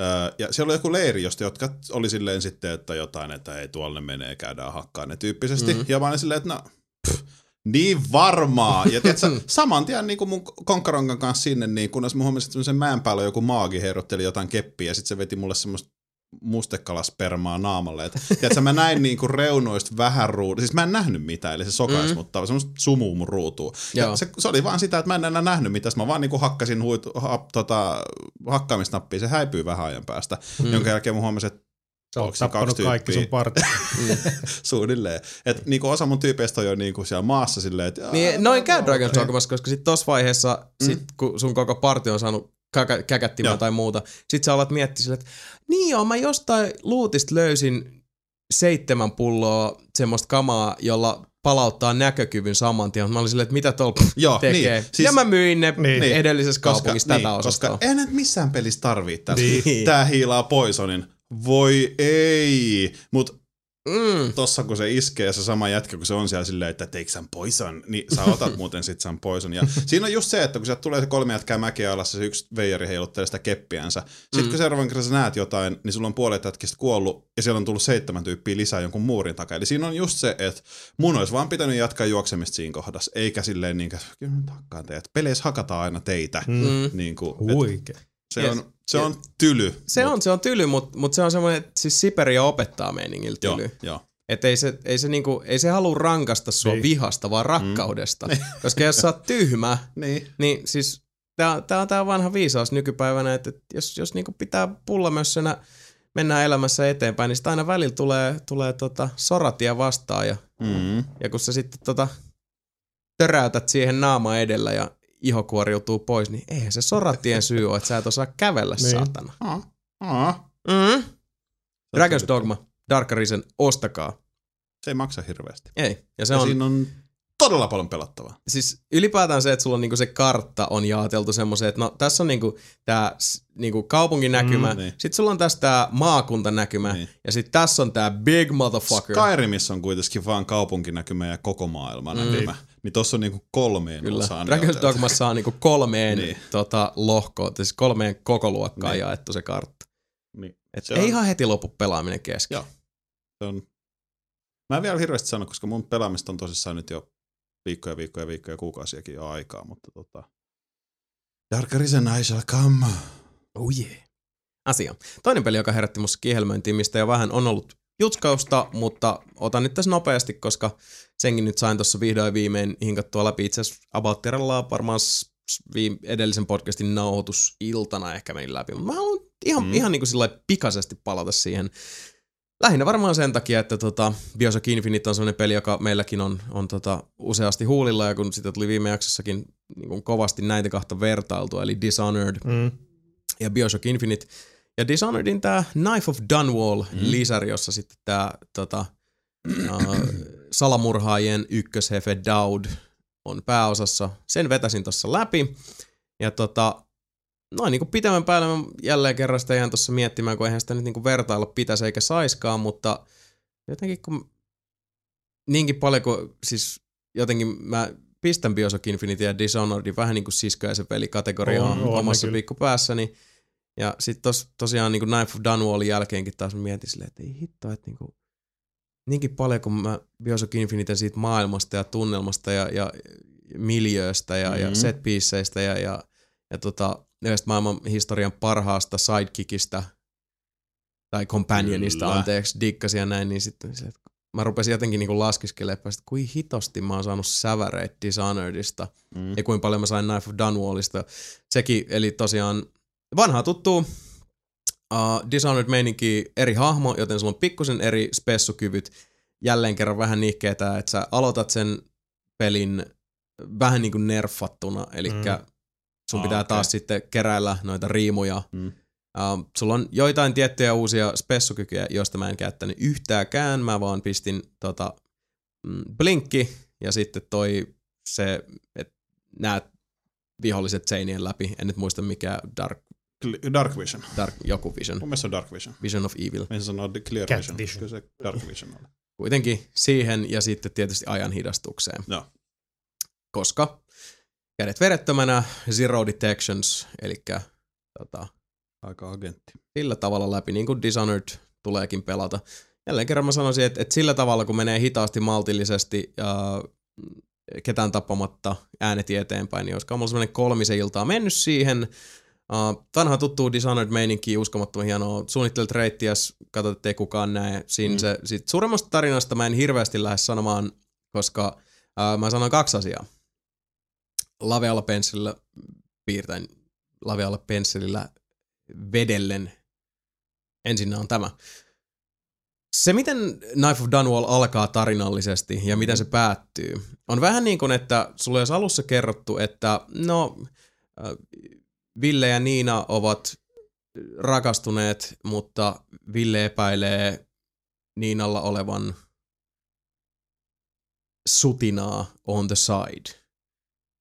öö, ja siellä oli joku leiri, josta jotka oli silleen sitten, että jotain, että ei tuolle menee, käydään hakkaan ne tyyppisesti. Mm-hmm. Ja mä olin silleen, että no, pff, niin varmaa. Ja tiedätkö, saman tien niin kuin mun konkaronkan kanssa sinne, niin kunnes mä huomasin, että semmoisen mäen päällä joku maagi heirotteli jotain keppiä, ja sitten se veti mulle semmoista mustekalaspermaa naamalle. Et, tiedätkö, mä näin niinku reunoista vähän ruudu. Siis mä en nähnyt mitään, eli se sokais, mm. mutta semmoista sumuu mun ruutuun. Ja se, se, oli vaan sitä, että mä en enää nähnyt mitään. Mä vaan niinku hakkasin huitu, ha, tota, hakkaamisnappia, se häipyy vähän ajan päästä. Mm. Jonka jälkeen mä huomasin, että Sä oot tappanut kaikki sun partit. suunnilleen. Et niinku osa mun tyypeistä on jo niinku siellä maassa silleen, että... Niin, noin käy Dragon's Dogmassa, koska sit tossa vaiheessa, mm. sit, kun sun koko parti on saanut käkä, käkättimää Joo. tai muuta, sit sä alat miettiä sille, että niin joo, mä jostain luutista löysin seitsemän pulloa semmoista kamaa, jolla palauttaa näkökyvyn saman tien. Mä olin silleen, että mitä tuolla Joo, tekee. niin. Siis, ja mä myin ne Niin. niin. edellisessä kaupungissa koska, tätä niin, osastoa. koska eihän nyt missään pelissä tarvii tästä. Niin. Tää hiilaa poisonin. Voi ei. Mut Mm. tossa kun se iskee se sama jätkä, kun se on siellä silleen, että take some poison, niin sä otat muuten sit some poison. Ja siinä on just se, että kun sieltä tulee se kolme jätkää mäkeä alas, se yksi veijari heiluttelee sitä keppiänsä. Sitten mm. kun seuraavan kerran sä näet jotain, niin sulla on puolet jätkistä kuollut ja siellä on tullut seitsemän tyyppiä lisää jonkun muurin takaa. Eli siinä on just se, että mun olisi vaan pitänyt jatkaa juoksemista siinä kohdassa, eikä silleen niin kuin, kyllä hakkaan. Peleissä hakataan aina teitä. Mm. Niin kuin, et. Se, Yes. on, se on tyly. Se mut- on, se on tyly, mutta mut se on semmoinen, että siis Siberia opettaa meiningillä Joo, tyly. joo. Että ei se, ei se, niinku, ei se halua rankasta sua Niin. vihasta, vaan rakkaudesta. Koska jos sä oot tyhmä, Niin. niin siis tää, tää on tää vanha viisaus nykypäivänä, että et jos, jos niinku pitää pullamössönä mennään elämässä eteenpäin, niin sitä aina välillä tulee, tulee tota soratia vastaan ja, Mm. ja kun sä sitten tota töräytät siihen naama edellä ja iho kuoriutuu pois, niin eihän se soratien syy ole, että sä et osaa kävellä, Niin. saatana. Ah. Ah. Mm. Dragon's Dogma, Dark Arisen, ostakaa. Se ei maksa hirveästi. Ei. Ja se ja on, siinä on todella paljon pelattavaa. siis ylipäätään se, että sulla on niinku se kartta on jaoteltu semmoiseen, että no tässä on niinku tää s- niinku kaupunginäkymä, Mm, mm, niin. sit sulla on tässä tää maakuntanäkymä, Niin. ja sit tässä on tää big motherfucker. Skyrimissä on kuitenkin vaan kaupunkinäkymä ja koko maailma näkymä. Niin tossa on niinku kolmeen Kyllä. osaan. Dragon's. Dogmassa on niinku kolmeen Niin. niin. tota, lohkoon, siis kolmeen koko luokkaan Niin. niin. jaettu se kartta. Niin. Et Se ei on- ihan heti lopu pelaaminen kesken. Joo. Se on... Mä en vielä hirveästi sano, koska mun pelaamista on tosissaan nyt jo viikkoja, viikkoja, viikkoja, kuukausiakin jo aikaa, mutta tota... Dark Risen I shall come. Oh yeah. Asia. Toinen peli, joka herätti musta kihelmöintiä, mistä jo vähän on ollut jutskausta, mutta otan nyt tässä nopeasti, koska senkin nyt sain tuossa vihdoin viimein hinkattua läpi. Itse asiassa About varmaan viime, edellisen podcastin nauhoitusiltana ehkä meni läpi, mutta mä haluan ihan, Mm. mm. ihan niin kuin sillä pikaisesti palata siihen. Lähinnä varmaan sen takia, että tota, Bioshock Infinite on sellainen peli, joka meilläkin on, on tota, useasti huulilla, ja kun sitä tuli viime jaksossakin niin kuin kovasti näitä kahta vertailtua, eli Dishonored Mm. ja Bioshock Infinite. Ja Dishonoredin tämä Knife of Dunwall-lisäri, jossa sitten tämä tota, uh, salamurhaajien ykköshefe Dowd on pääosassa. Sen vetäsin tuossa läpi. Ja tota, noin niin kuin pitemmän päälle mä jälleen kerran sitä ihan tuossa miettimään, kun eihän sitä nyt niin kuin vertailla pitäisi eikä saiskaan, mutta jotenkin kun niinkin paljon kuin siis jotenkin mä pistän Bioshock Infinite ja Dishonoredin vähän niin kuin siskoisen pelikategoriaan On, on omassa pikkupäässäni. Ja sitten tos, tosiaan niin kuin Knife of Dunwallin jälkeenkin taas mietin silleen, että ei hitto, että niin kuin, niinkin paljon kuin mä Bioshock Infinite siitä maailmasta ja tunnelmasta ja, ja miljööstä ja, mm-hmm. ja Mhm. set pieceistä ja, ja, ja tota, yhdestä maailman historian parhaasta sidekickistä tai companionista, Kyllä. anteeksi, dikkasia ja näin, niin sitten se, mä rupesin jotenkin niinku laskiskelemaan, että kuin hitosti mä oon saanut säväreitä Dishonoredista Mm. ja kuinka paljon mä sain Knife of Dunwallista. Sekin, eli tosiaan vanhaa tuttuu, uh, Dishonored meininki eri hahmo, joten sulla on pikkusen eri spessukyvyt. Jälleen kerran vähän nihkeetä, että sä aloitat sen pelin vähän niin kuin nerfattuna, eli Mm. sun Ah, pitää okei. taas sitten keräillä noita riimuja. Mm. Uh, sulla on joitain tiettyjä uusia spessukykyjä, joista mä en käyttänyt yhtäänkään. Mä vaan pistin tota, mm, blinkki ja sitten toi se, että näet viholliset seinien läpi. En nyt muista mikä Dark, Dark Vision. dark joku Vision. Mun mielestä se on Dark Vision. Vision of Evil. Mä en sano Clear Cat Vision. Vision. Kyllä se Dark Vision on. Kuitenkin siihen ja sitten tietysti ajan hidastukseen. Joo. Koska kädet verettömänä, zero detections, eli tota, Aika agentti. sillä tavalla läpi, niin kuin Dishonored tuleekin pelata. Jälleen kerran mä sanoisin, että, että sillä tavalla, kun menee hitaasti, maltillisesti ja mm, ketään tappamatta äänet eteenpäin, niin olisiko mulla semmoinen kolmisen iltaa mennyt siihen. Uh, vanha tuttu Dishonored meininki, uskomattoman hienoa. Suunnittelet reittiä, katsot, ettei kukaan näe. Siinä Mm. mm. se, sit suuremmasta tarinasta mä en hirveästi lähde sanomaan, koska uh, mä sanon kaksi asiaa. Lavealla pensselillä piirtäen, lavealla pensselillä vedellen. Ensin on tämä. Se, miten Knife of Dunwall alkaa tarinallisesti ja miten se päättyy, on vähän niin kuin, että sulla olisi alussa kerrottu, että no, äh, Ville ja Niina ovat rakastuneet, mutta Ville epäilee Niinalla olevan sutinaa on the side.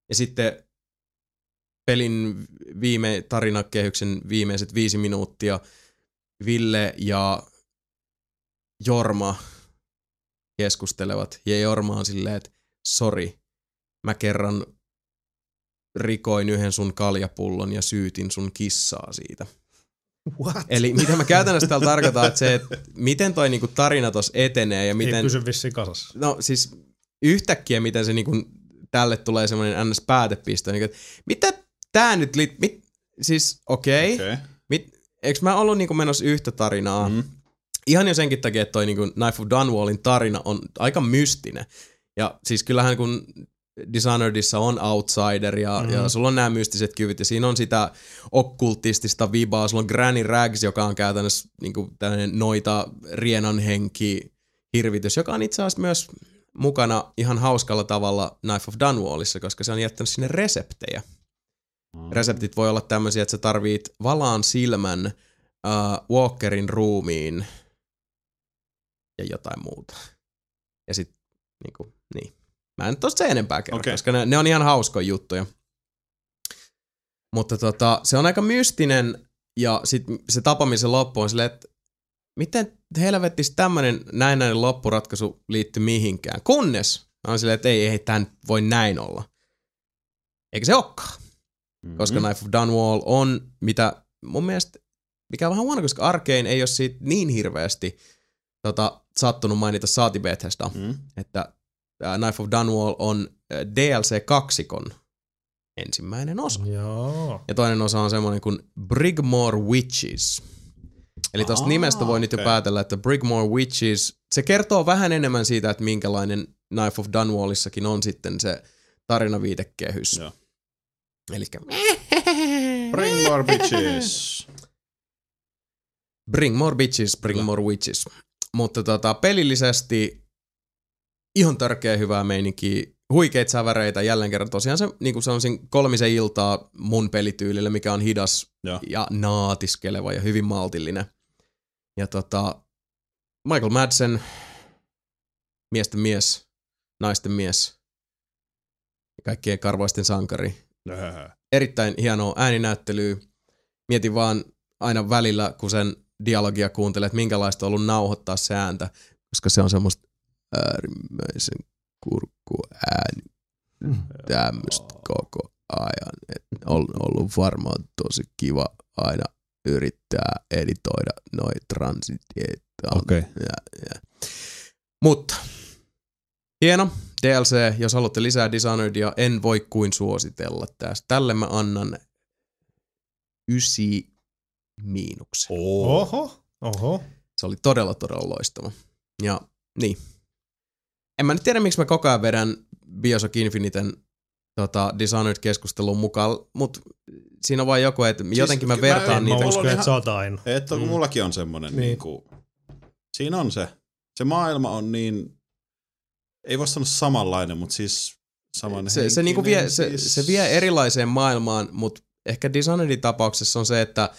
Ja sitten pelin viime tarinakehyksen viimeiset viisi minuuttia Ville ja Jorma keskustelevat. Ja Jorma on silleen, että sori, mä kerran rikoin yhden sun kaljapullon ja syytin sun kissaa siitä. What? Eli mitä mä käytännössä täällä tarkoitan, että se, että miten toi niinku tarina tossa etenee ja Miten... Ei pysy vissiin kasassa. No siis yhtäkkiä, miten se niinku, tälle tulee semmoinen ns-päätepiste, niin että mitä tää nyt li... Mit, siis okei, okay. Okei. mit, eikö mä ollut niinku menossa yhtä tarinaa? Mm. Ihan jo senkin takia, että toi niinku Knife of Dunwallin tarina on aika mystinen. Ja siis kyllähän kun Dishonoredissa on outsider ja, Mhm. mm. ja sulla on nämä mystiset kyvyt ja siinä on sitä okkultistista vibaa. Sulla on Granny Rags, joka on käytännössä niinku tällainen noita rienan henki hirvitys, joka on itse asiassa myös mukana ihan hauskalla tavalla Knife of Dunwallissa, koska se on jättänyt sinne reseptejä. Reseptit voi olla tämmöisiä, että sä tarvit valaan silmän, uh, Walkerin ruumiin ja jotain muuta. Ja sit niinku, niin. Mä en tosta se enempää kerro, Okei. koska ne, ne on ihan hauskoja juttuja. Mutta tota, se on aika mystinen ja sit se tapaamisen loppu on silleen, että miten helvettis tämmönen näennäinen loppuratkaisu liittyy mihinkään. Kunnes on silleen, että ei, ei tämän voi näin olla. Eikä se olekaan. Mm-hmm. Koska Knife of Dunwall on, mitä mun mielestä, mikä on vähän huono, koska Arkane ei ole siitä niin hirveästi tota, sattunut mainita saati Bethesda, Mm. että Knife of Dunwall on ää, DLC-kaksikon ensimmäinen osa. Joo. Ja toinen osa on semmoinen kuin Brigmore Witches. Eli tuosta nimestä voi nyt jo okei. päätellä, että Brigmore Witches, se kertoo vähän enemmän siitä, että minkälainen Knife of Dunwallissakin on sitten se tarinaviitekehys. Joo. Eli Bring more bitches. Bring more bitches, bring more witches. Mutta tota, pelillisesti ihan tärkeä hyvää meininkiä. Huikeita säväreitä jälleen kerran. Tosiaan se, niin kuin sanoisin, kolmisen iltaa mun pelityylillä, mikä on hidas Joo. ja naatiskeleva ja hyvin maltillinen. Ja tota, Michael Madsen, miesten mies, naisten mies, kaikkien karvoisten sankari. Erittäin hienoa ääninäyttelyä. Mietin vaan aina välillä, kun sen dialogia kuuntelee, että minkälaista on ollut nauhoittaa se ääntä, koska se on semmoista äärimmäisen kurkku ääni tämmöistä koko ajan. Et on ollut varmaan tosi kiva aina yrittää editoida noi transitieita. Okei. Ja, ja. Mutta hieno DLC, jos haluatte lisää Dishonoredia, en voi kuin suositella tästä. Tälle mä annan ysi miinuksen. Oho. Oho. Se oli todella, todella loistava. Ja niin. En mä nyt tiedä, miksi mä koko ajan vedän Bioshock Infiniten tota, Dishonored-keskustelun mukaan, mutta siinä on vaan joku, että jotenkin mä mä vertaan en- Mä niitä. on uskon, että sä oot aina. Että kun mullakin on semmonen, niin. Niin. kuin, siinä on se. Se maailma on niin, ei voi sanoa samanlainen, mutta siis saman se, se, niinku vie, se, se vie erilaiseen maailmaan, mutta ehkä Dishonoredin tapauksessa on se, että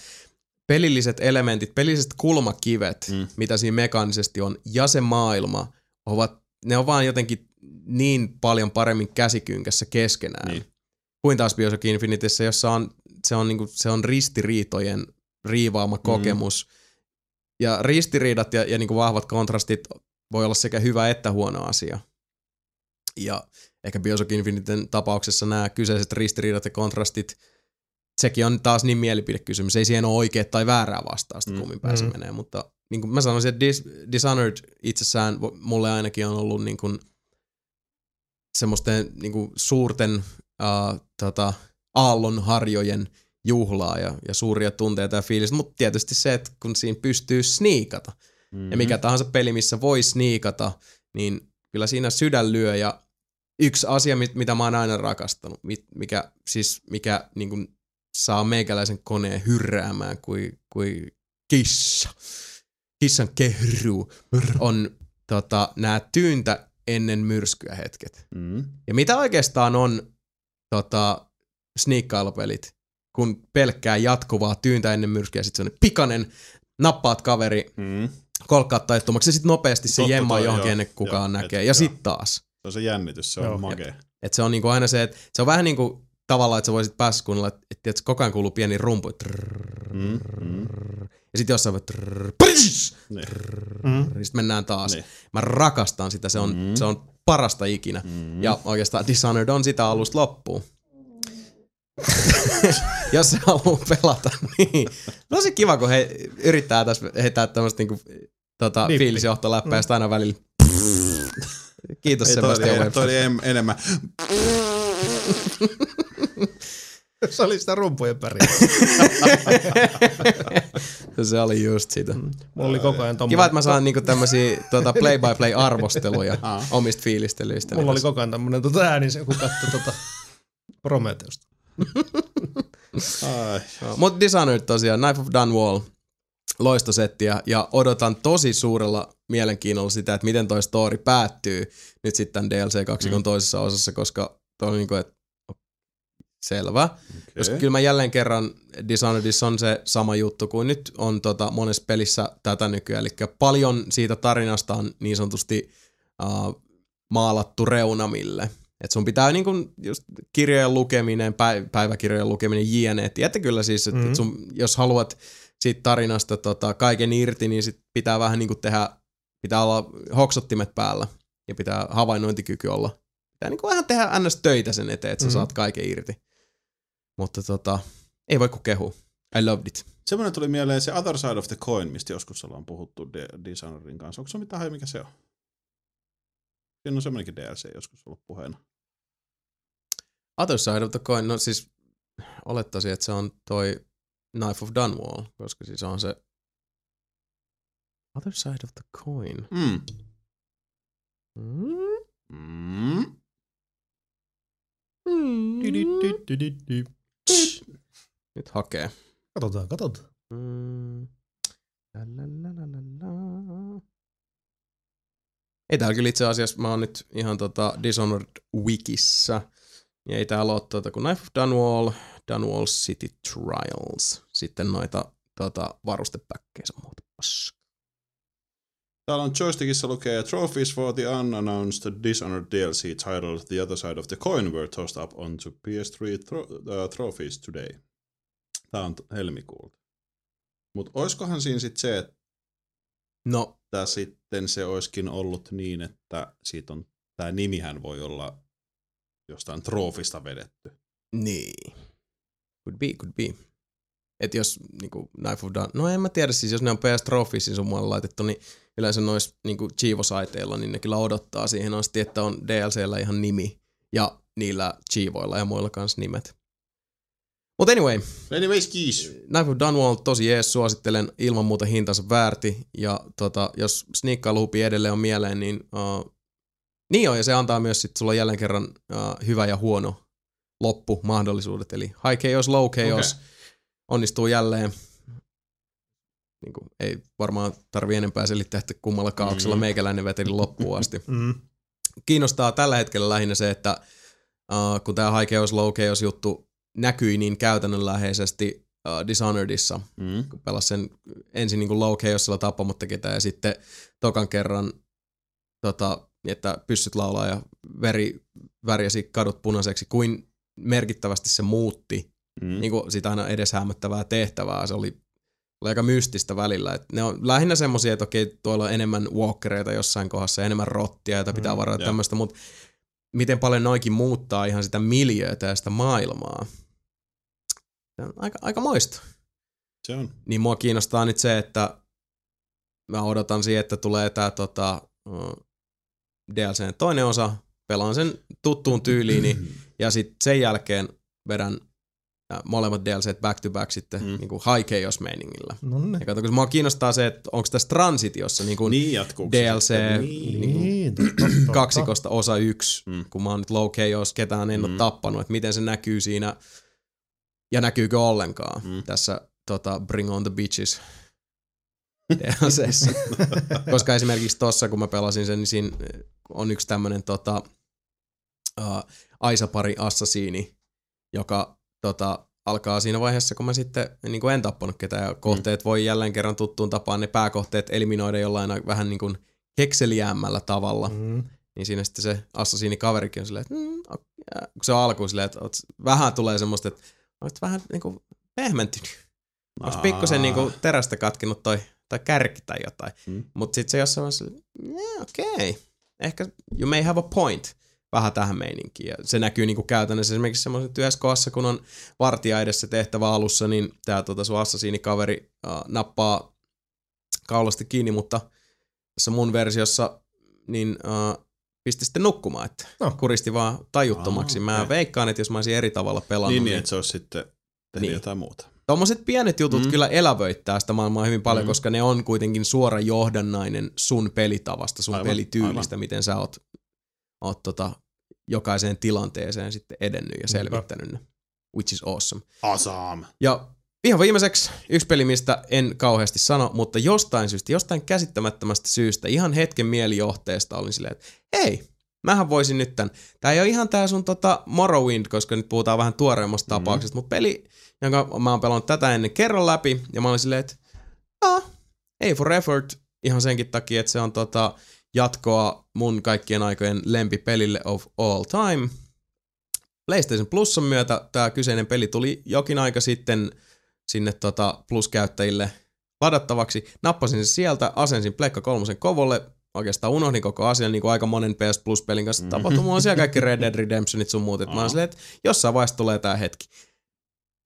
pelilliset elementit, pelilliset kulmakivet, mm. Mm. mitä siinä mekaanisesti on, ja se maailma, ovat, ne on vaan jotenkin niin paljon paremmin käsikynkässä keskenään. Niin. Kuin taas Bioshock Infinitessä, jossa on, se on, niinku, se on ristiriitojen riivaama kokemus. Ja ristiriidat ja, ja niinku vahvat kontrastit voi olla sekä hyvä että huono asia. Ja ehkä Bioshock Infiniten tapauksessa nämä kyseiset ristiriidat ja kontrastit, sekin on taas niin mielipidekysymys. Ei siihen ole oikea tai väärää vastausta, Mm. kummin päin se Mm. menee. Mutta niin kuin mä sanoisin, että Dis- Dishonored itsessään mulle ainakin on ollut niin kuin semmoisten niin kuin suurten uh, tota, aallonharjojen juhlaa ja, ja suuria tunteita ja fiilistä, mutta tietysti se, että kun siinä pystyy sniikata, Mm-hmm. ja mikä tahansa peli, missä voi sniikata, niin kyllä siinä sydän lyö. Ja yksi asia, mit- mitä mä oon aina rakastanut, mit- mikä siis mikä niin kuin saa meikäläisen koneen hyrräämään kuin, kuin kissa, kissan kehru, on tota, nämä tyyntä ennen myrskyä hetket. Mm. Ja mitä oikeastaan on tota, sniikkailupelit, kun pelkkää jatkuvaa tyyntä ennen myrskyä, sitten se on pikainen, nappaat kaveri, Mm. kolkkaat taittomaksi ja sitten nopeasti se Totta jemmaa toi, johonkin joo. ennen kuin kukaan Joo, näkee. et- ja sitten taas. Se on se jännitys, se on Joo. makea. Et se on niinku aina se, että se on vähän niinku tavallaan, että sä voisit päässä kuunnella, että, että, että koko ajan kuuluu pieni rumpu. Mm, mm. Ja sitten jossain voi Niin. Mm. sitten mennään taas. Niin. Mä rakastan sitä, se on, Mm. se on parasta ikinä. Mm. Ja oikeastaan Dishonored on sitä alusta loppuun. Jos se haluaa pelata, niin. Tosi kiva, kun he yrittää tässä heittää tämmöistä niinku, tota, ja sitten aina välillä Kiitos Ei, toi, Webster. toi oli em- enemmän. Se oli sitä rumpujen päriä. se oli just sitä. Mulla oli koko ajan tommonen. Kiva, että mä saan niinku tämmösiä tota, play-by-play-arvosteluja omista fiilistelyistä. Mulla oli koko ajan tämmönen tota ääni, se kun katsoi tota Prometheusta. Ai. Mutta Dishonored tosiaan, Knife of Dunwall, loistosettiä ja odotan tosi suurella mielenkiinnolla sitä, että miten toi story päättyy nyt sitten DLC-kaksikon mm. toisessa osassa, koska toi on niinku, että selvä. Okay. Koska kyllä mä jälleen kerran Dishonoredissa on se sama juttu kuin nyt on tota monessa pelissä tätä nykyään, eli paljon siitä tarinasta on niin sanotusti uh, maalattu reunamille. Et sun pitää niinku just kirjojen lukeminen, päi- päiväkirjojen lukeminen, jne. Tiedätte kyllä siis, että Mhm. mm. sun, jos haluat siitä tarinasta tota, kaiken irti, niin sit pitää vähän niinku tehdä, pitää olla hoksottimet päällä ja pitää havainnointikyky olla. Pitää niinku vähän tehdä ns. töitä sen eteen, että sä Mhm. saat kaiken irti. Mutta tota, ei voi kuin kehu. I loved it. Semmoinen tuli mieleen se Other Side of the Coin, mistä joskus ollaan puhuttu de- Dishonoredin kanssa. Onko se mitään hajua, mikä se on? Siinä on semmoinenkin DLC joskus ollut puheena. Other Side of the Coin, no siis olettaisin, että se on toi Knife of Dunwall, koska siis on se Other Side of the Coin. Mm. Mm. Mm. Nyt hakee. Katsotaan, katsotaan. Mm. Ei täällä kyllä itse asiassa, mä oon nyt ihan tota Dishonored Wikissä. Ja ei täällä ole tota, kun Knife of Dunwall, Dunwall City Trials. Sitten noita tota, varustepäkkejä sun muuta paskaa. Täällä on joystickissa lukee Trophies for the unannounced Dishonored DLC titled The Other Side of the Coin were tossed up onto PS3 tro- uh, trophies today. Tää on helmikuulta. Mutta oiskohan siinä sitten se, että No, sitten se olisikin ollut niin, että siitä on, tämä nimihän voi olla jostain trofista vedetty. niin. Could be, could be. Et jos niinku Knife of Dun... No en mä tiedä, siis jos ne on PS Trophysin sun muualle laitettu, niin yleensä noissa niinku Chivo-saiteilla, niin ne kyllä odottaa siihen asti, että on DLCllä ihan nimi ja niillä Chivoilla ja muilla kanssa nimet. Mutta anyway, Anyways, kiis. Knife of Dunwall tosi jees, suosittelen ilman muuta hintansa väärti. Ja tota, jos sniikkailuhupi edelleen on mieleen, niin uh, niin on, ja se antaa myös sit sulla jälleen kerran uh, hyvä ja huono loppu mahdollisuudet. Eli high chaos, low chaos Okei. onnistuu jälleen. Niin kuin, ei varmaan tarvi enempää selittää, että kummalla kaauksella Mm. meikäläinen veteli loppuun asti Mm. kiinnostaa tällä hetkellä lähinnä se, että uh, kun tämä High Chaos, Low Chaos juttu näkyi niin käytännönläheisesti uh, Dishonoredissa, Mm. kun pelasi sen ensin niin Low Chaosilla tappamatta ketään ja sitten tokan kerran, tota, että pyssyt laulaa ja veri värjäsi kadut punaiseksi, kuin merkittävästi se muutti Mm. niin kuin sitä aina edes hämmättävää tehtävää. Se oli, oli aika mystistä välillä. Et ne on lähinnä semmoisia, että okei, tuolla on enemmän walkereita jossain kohdassa, enemmän rottia, joita pitää Mm, varata joo. tämmöistä, mutta miten paljon noikin muuttaa ihan sitä miljöötä ja sitä maailmaa. Se on aika, aika moista. Se on. Niin mua kiinnostaa nyt se, että mä odotan siihen, että tulee tää tota, DLCn toinen osa, pelaan sen tuttuun tyyliini, ja sitten sen jälkeen vedän molemmat DLCt back to back sitten Mm. niin kuin high chaos meiningillä. No niin. Ja kato, kun mua kiinnostaa se, että onko tässä transitiossa niin kuin Niin DLC sitten? niin Niin. kuin Niin, totta, kaksikosta osa yksi, Mm. kun mä oon nyt low chaos, ketään en ole Mm. tappanut, että miten se näkyy siinä ja näkyykö ollenkaan Mm. mm. tässä tota, Bring on the Bitches DLCssä. Koska esimerkiksi tossa, kun mä pelasin sen, niin siinä on yksi tämmönen tota, uh, Aisapari Assasiini, joka tota, alkaa siinä vaiheessa, kun mä sitten niin kuin en tappanut ketään, ja kohteet voi jälleen kerran tuttuun tapaan ne pääkohteet eliminoida jollain vähän niin kuin hekseliäämmällä tavalla. Mm. Niin siinä sitten se assasiini kaverikin on silleen, että mm, ok, ja kun se on alkuun silleen, että vähän tulee semmoista, että oot vähän niinku pehmentynyt. Onko pikkusen niinku terästä katkinut toi, tai kärki tai jotain. Mm. Mutta sitten se jossain vaiheessa, yeah, okei, okay. ehkä you may have a point vähän tähän meininkiin. Ja se näkyy niinku käytännössä esimerkiksi semmoisen yhdessä kohdassa, kun on vartija edessä tehtävä alussa, niin tämä tota, sun assasiinikaveri uh, nappaa kaulasta kiinni, mutta tässä mun versiossa niin uh, pisti sitten nukkumaan, että No. kuristi vaan tajuttomaksi. Aa, Mä okei. veikkaan, että jos mä olisin eri tavalla pelannut, Niin, niin, niin, että se olisi sitten tehnyt Niin. jotain muuta. Tuommoiset pienet jutut Mm. kyllä elävöittää sitä maailmaa hyvin paljon, Mm. koska ne on kuitenkin suora johdannainen sun pelitavasta, sun Aivan, pelityylistä, aivan. miten sä oot, oot tota, jokaiseen tilanteeseen sitten edennyt ja selvittänyt ne, which is awesome. Awesome. Ja ihan viimeiseksi yksi peli, mistä en kauheasti sano, mutta jostain syystä, jostain käsittämättömästä syystä, ihan hetken mielijohteesta olin silleen, että hei, mähän voisin nyt tän. Tää ei ole ihan tää sun tota Morrowind, koska nyt puhutaan vähän tuoreemmasta mm. tapauksesta, mutta peli, jonka mä oon pelannut tätä ennen kerran läpi, ja mä olin silleen, että ah, ei for effort, ihan senkin takia, että se on tota jatkoa mun kaikkien aikojen lempipelille of all time. PlayStation Plusan myötä tämä kyseinen peli tuli jokin aika sitten sinne tota Plus-käyttäjille ladattavaksi. Nappasin sen sieltä, asensin Pleikka kolmosen kovolle, oikeastaan unohdin koko asian, niin kuin aika monen PS Plus-pelin kanssa mm. tapahtui. Mulla on siellä kaikki Red Dead Redemptionit sun muut, että mä oon silleen, että jossain vaiheessa tulee tää hetki.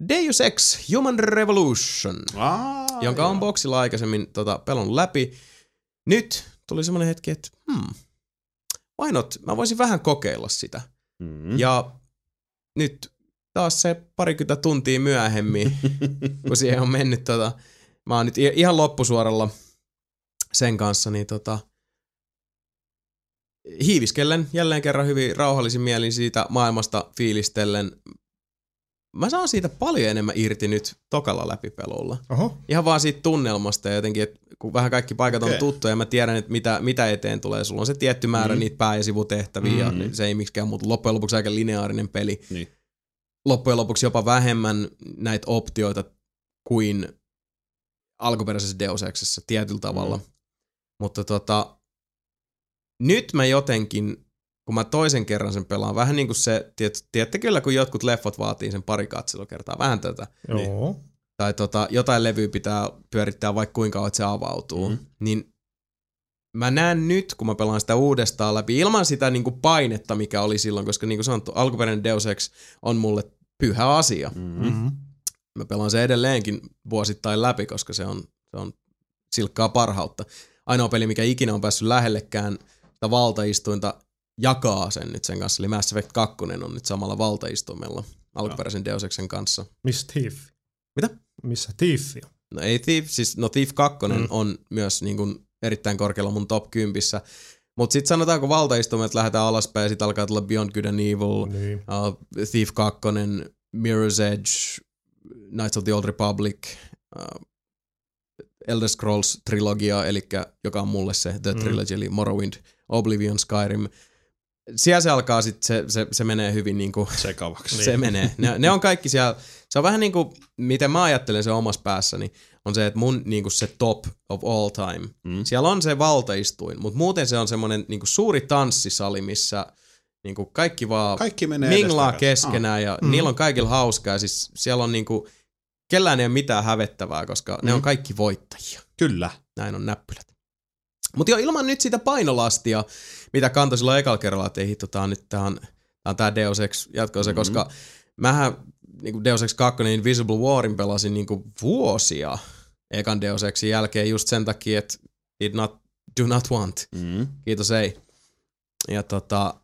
Deus Ex Human Revolution, Aa, jonka on boksilla aikaisemmin tota, pelon läpi. Nyt tuli semmoinen hetki, että hmm, why not? Mä voisin vähän kokeilla sitä. Mm. Ja nyt taas se parikymmentä tuntia myöhemmin, kun siihen on mennyt tota, mä oon nyt ihan loppusuoralla sen kanssa, niin tota, hiiviskellen jälleen kerran hyvin rauhallisin mielin siitä maailmasta fiilistellen. Mä saan siitä paljon enemmän irti nyt tokalla läpipelulla. Oho. Ihan vaan siitä tunnelmasta ja jotenkin, että kun vähän kaikki paikat on Okei. tuttuja ja mä tiedän, että mitä, mitä eteen tulee. Sulla on se tietty määrä Mm. niitä pää- ja sivutehtäviä Mm. ja se ei miksikään muuta. Loppujen lopuksi aika lineaarinen peli. Niin. Loppujen lopuksi jopa vähemmän näitä optioita kuin alkuperäisessä Deus Exessä tietyllä tavalla. Mm. Mutta tota, nyt mä jotenkin, kun mä toisen kerran sen pelaan, vähän niin kuin se, tiedät, tiedätte kyllä, kun jotkut leffot vaatii sen pari katselukertaa, vähän tätä. Joo. Tai tota, jotain levyä pitää pyörittää vaikka kuinka kauan, että se avautuu. Mm. Niin mä näen nyt, kun mä pelaan sitä uudestaan läpi, ilman sitä niin kuin painetta, mikä oli silloin, koska niin kuin sanottu, alkuperäinen Deus Ex on mulle pyhä asia. Mm. Mm-hmm. Mä pelaan se edelleenkin vuosittain läpi, koska se on, se on silkkaa parhautta. Ainoa peli, mikä ikinä on päässyt lähellekään sitä valtaistuinta, jakaa sen nyt sen kanssa. Eli Mass Effect 2 on nyt samalla valtaistuimella alkuperäisen Deus Exen kanssa. Missä Thief? Mitä? Missä Thief? No ei Thief, siis no Thief 2 Mm. mm. on myös niin kuin erittäin korkealla mun top 10. Mutta sitten sanotaanko valtaistuimet lähdetään alaspäin ja sitten alkaa tulla Beyond Good and Evil, Niin. uh, Thief 2, Mirror's Edge, Knights of the Old Republic, uh, Elder Scrolls trilogia, eli joka on mulle se The Mm. Trilogy, eli Morrowind, Oblivion, Skyrim. Siellä se alkaa sitten, se, se, se menee hyvin niinku Sekavaksi. se menee. Ne, ne on kaikki siellä, se on vähän niin kuin, miten mä ajattelen se omassa päässäni, on se, että mun niin kuin se top of all time, Mm. siellä on se valtaistuin, mutta muuten se on semmoinen niin kuin suuri tanssisali, missä niin kuin kaikki vaan Kaikki menee minglaa keskenään ja Mm. niillä on kaikilla hauskaa. Siis siellä on niin kuin, kellään ei ole mitään hävettävää, koska ne Mm. on kaikki voittajia. Kyllä. Näin on näppylät. Mutta jo ilman nyt sitä painolastia, mitä kantoi silloin ekalla kerralla, että ei hitto, tää on nyt tää on, tää, on tää Deus Ex jatko se, Mhm. koska mähän niin Deus Ex 2 Invisible Warin pelasin niin vuosia ekan Deus Exin jälkeen just sen takia, että did not, do not want. Mm. Kiitos ei. Ja tota,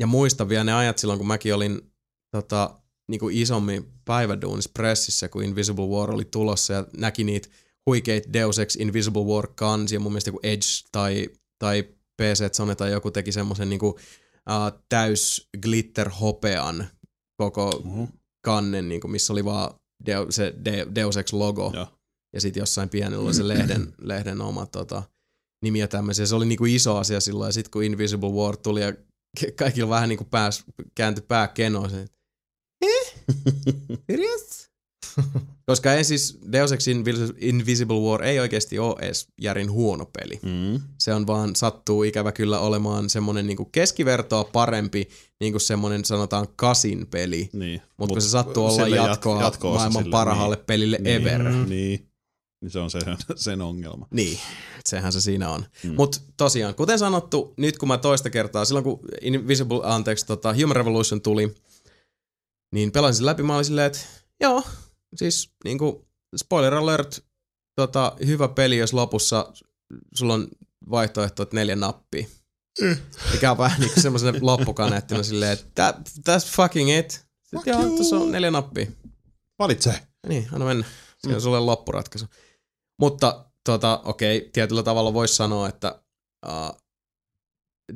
ja muistan vielä ne ajat silloin, kun mäkin olin tota, niin kuin isommin päiväduunissa pressissä, kun Invisible War oli tulossa ja näki niitä huikeita Deus Ex Invisible War kansia. Mun mielestä joku Edge tai, tai PC Zone tai joku teki semmoisen niin kuin, uh, täys glitter hopean koko Mhm. kannen, niin kuin, missä oli vaan Deu, se De, Deus Ex logo. Joo. Ja sitten jossain pienellä oli se lehden, lehden oma tota, nimi ja tämmöisiä. Se oli niinku iso asia silloin. Ja sitten kun Invisible War tuli ja kaikilla vähän niinku pääs, kääntyi pää kenoon. Eh? Serious? Koska ei siis Deus Ex Invis- Invisible War ei oikeasti ole edes järin huono peli. Mm. Se on vaan sattuu ikävä kyllä olemaan semmonen niinku keskivertoa parempi, niinku semmonen sanotaan kasin peli. Niin. Mutta kun se sattuu olla jatkoa, jatko-osa maailman sille, parhaalle niin. pelille niin. ever. Niin. niin. Se on se, sen ongelma. Niin, sehän se siinä on. Mm. Mm. Mutta tosiaan, kuten sanottu, nyt kun mä toista kertaa, silloin kun Invisible, anteeksi, tota, Human Revolution tuli, niin pelasin sen läpi, mä olin silleen, että joo, siis niinku, spoiler alert, tota, hyvä peli, jos lopussa sulla on vaihtoehto, että neljä nappia. Mm. Mikä on vähän niinku semmoisen loppukaneettina silleen, että that, that's fucking it. Sitten Fuck joo, tuossa on neljä nappia. Valitse. Niin, anna mennä. Se on Mm. sulle loppuratkaisu. Mutta tota, okei, tietyllä tavalla voisi sanoa, että uh,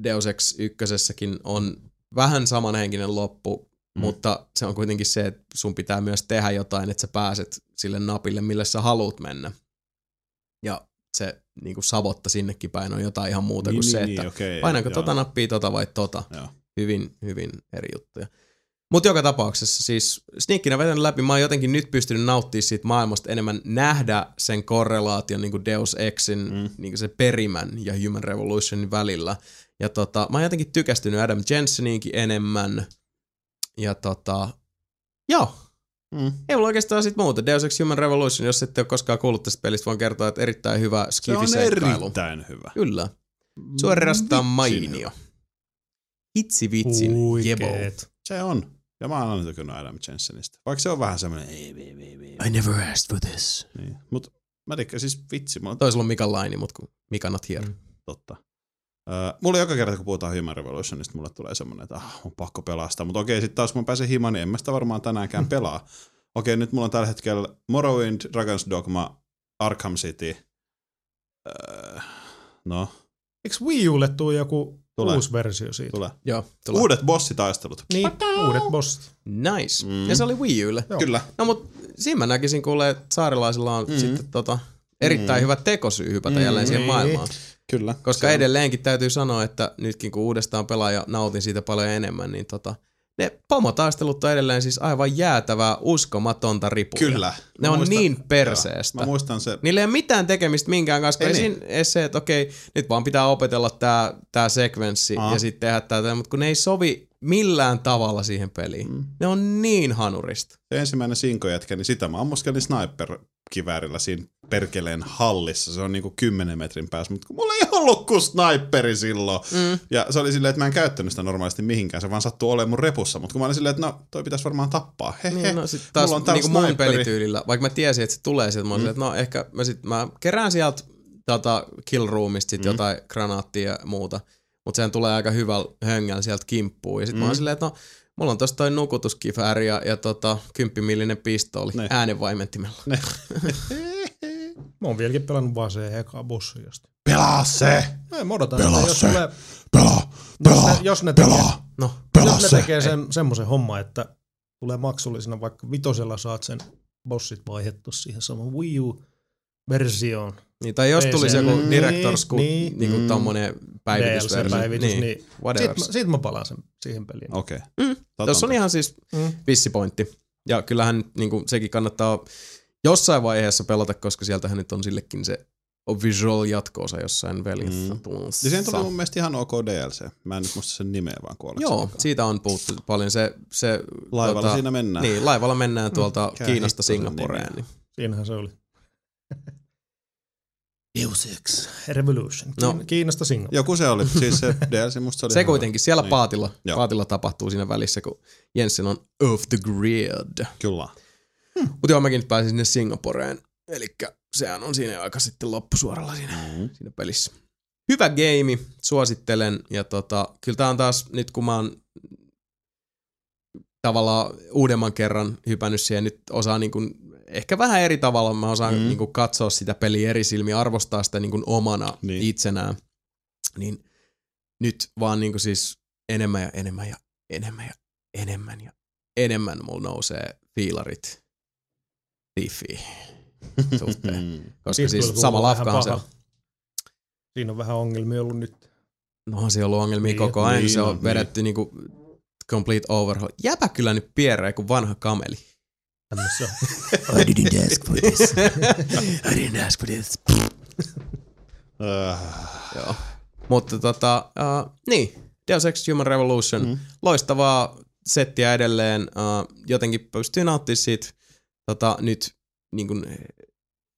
Deus Ex ykkösessäkin on vähän samanhenkinen loppu, Mm. mutta se on kuitenkin se, että sun pitää myös tehdä jotain, että sä pääset sille napille, mille sä haluat mennä. Ja se niin kuin savotta sinnekin päin on jotain ihan muuta niin, kuin se, niin, että niin, okei, painanko joo. tota nappia, tota vai tota. Joo. Hyvin, hyvin eri juttuja. Mutta joka tapauksessa siis sneakkinä vetänyt läpi, mä oon jotenkin nyt pystynyt nauttimaan siitä maailmasta enemmän, nähdä sen korrelaation niin kuin Deus Exin, mm. niin kuin se perimän ja Human Revolutionin välillä. Ja tota, mä oon jotenkin tykästynyt Adam Jenseninkin enemmän. Ja tota, joo, Mm. ei mulla oikeastaan sit muuta. Deus Ex Human Revolution, jos ette ole koskaan kuullut tästä pelistä, voin kertoa, että erittäin hyvä Se on erittäin hyvä. Kyllä. Suorastaan mainio. Hitsi vitsin, jebo. Huikeet. Se on. Ja mä oon aina tykännyt Adam Jensenistä. Vaikka se on vähän semmoinen, ei, ei, ei, ei, I never asked for this. niin. Mut mä tykkään siis vitsi, on Toisella on Mika Laini, mutta kun Mika not here. Mm. totta. Öö, mulla joka kerta, kun puhutaan Human Revolutionista, mulle tulee semmoinen, että ah, on pakko pelastaa. Mutta okei, sitten taas kun mä pääsen himaan, niin en mä sitä varmaan tänäänkään pelaa. Okei, nyt mulla on tällä hetkellä Morrowind, Dragon's Dogma, Arkham City. Öö, no, Eikö Wii Ulle tuu joku Tulee. uusi versio siitä? tulee. Joo, tulee. Uudet bossitaistelut. Niin, uudet bossit. Nice. Mm. Mm. Ja se oli Wii Ulle. Joo. Kyllä. No mut siinä mä näkisin kuule, että saarilaisilla on mm. sitten tota, erittäin mm. hyvä tekosyy hypätä mm. jälleen siihen Niin. maailmaan. Kyllä. Koska on- edelleenkin täytyy sanoa, että nytkin kun uudestaan pelaa ja nautin siitä paljon enemmän, niin tota, ne pomotaistelut on edelleen siis aivan jäätävää, uskomatonta ripuja. Kyllä. Ne Mä on muistan- niin perseestä. Joo, Mä muistan se. Niillä ei ole mitään tekemistä minkään kanssa, Ei ei niin. se, että okei, nyt vaan pitää opetella tää, tää sekvenssi Aa. ja sitten tehdä tätä, mutta kun ne ei sovi millään tavalla siihen peliin. Mm. Ne on niin hanurista. se ensimmäinen sinkojätkä, niin sitä mä ammuskelin sniper-kiväärillä siinä perkeleen hallissa. Se on niinku 10 metrin päässä, mutta mulla ei ollut kuin sniperi silloin. Mm. Ja se oli silleen, että mä en käyttänyt sitä normaalisti mihinkään, se vaan sattuu olemaan mun repussa. Mutta kun mä olin silleen, että no, toi pitäisi varmaan tappaa. He, he. Niin, no sit taas mulla on niinku mun pelityylillä, vaikka mä tiesin, että se tulee sieltä, mä olin, mm. että no ehkä mä, sit, mä kerään sieltä tota kill roomista sit mm. jotain granaattia ja muuta, mutta sehän tulee aika hyvällä höngällä sieltä kimppuun. Ja sit mm. mä olin silleen, että no, mulla on tossa toi nukutuskifääri ja, ja tota, 10 pistooli Ne. äänenvaimentimella. Ne. Mä oon vieläkin pelannut vaan se eka bossi josta. Pelaa se! No, mä odotan, Pelaa että jos, se. tulee, Pelaa! jos, ne, jos ne tekee, No, Pelaa jos ne se! tekee sen, semmoisen homman, että tulee maksullisena, vaikka vitosella saat sen bossit vaihdettu siihen saman Wii U-versioon. Niin, tai jos Ei tulisi se- joku niin, Director's Cut, niin. niinku Mm. tommonen päivitysversio. DLC-päivitys, niin, niin whatever. Siitä, mä- siitä mä palaan sen, siihen peliin. Okei. Mm. Tuossa on ihan siis Mm. vissipointti. Ja kyllähän niin kuin, sekin kannattaa jossain vaiheessa pelata, koska sieltähän nyt on sillekin se visual jatko-osa jossain välissä Mm. Ja siihen tuli mun mielestä ihan ok DLC. Mä en nyt muista sen nimeä vaan kuolla. Joo, siitä on puhuttu paljon. Se, se, Laivalla siinä mennään. Niin, laivalla mennään tuolta Mikä Kiinasta Singaporeen. Niin. Siinähän se oli. Deus Ex Revolution. No. Kiinasta Singapore. Joku se oli. Siis se DLC musta se oli Se kuitenkin, siellä Niin. paatilla, Joo. paatilla tapahtuu siinä välissä, kun Jensen on off the grid. Kyllä. Mutta joo, mäkin nyt pääsin sinne Singaporeen. Eli sehän on siinä aika sitten loppusuoralla siinä, Mm-hmm. siinä pelissä. Hyvä game, suosittelen. Ja tota, kyllä tää on taas, nyt kun mä oon tavallaan uudemman kerran hypännyt siihen, nyt osaa niin kuin, ehkä vähän eri tavalla, mä osaan Mm. niin kuin katsoa sitä peliä eri silmiä, arvostaa sitä niin kuin omana Niin. niin. itsenään. Niin nyt vaan niin kuin siis enemmän ja enemmän ja enemmän ja enemmän ja enemmän mulla nousee fiilarit Thiefiin suhteen. Koska siis sama lafkaan se on. Siinä on vähän ongelmia ollut nyt. No onhan siellä ollut ongelmia Niin, koko ajan, niin se on on, vedetty niinku complete overhaul. Jäpä kyllä nyt piereen kuin vanha kameli. On. I didn't ask for this. I didn't ask for this. Joo. Mutta tota, uh, niin, Deus Ex Human Revolution, mm. loistavaa settiä edelleen, uh, jotenkin pystyy nauttimaan siitä tota, nyt niin kuin,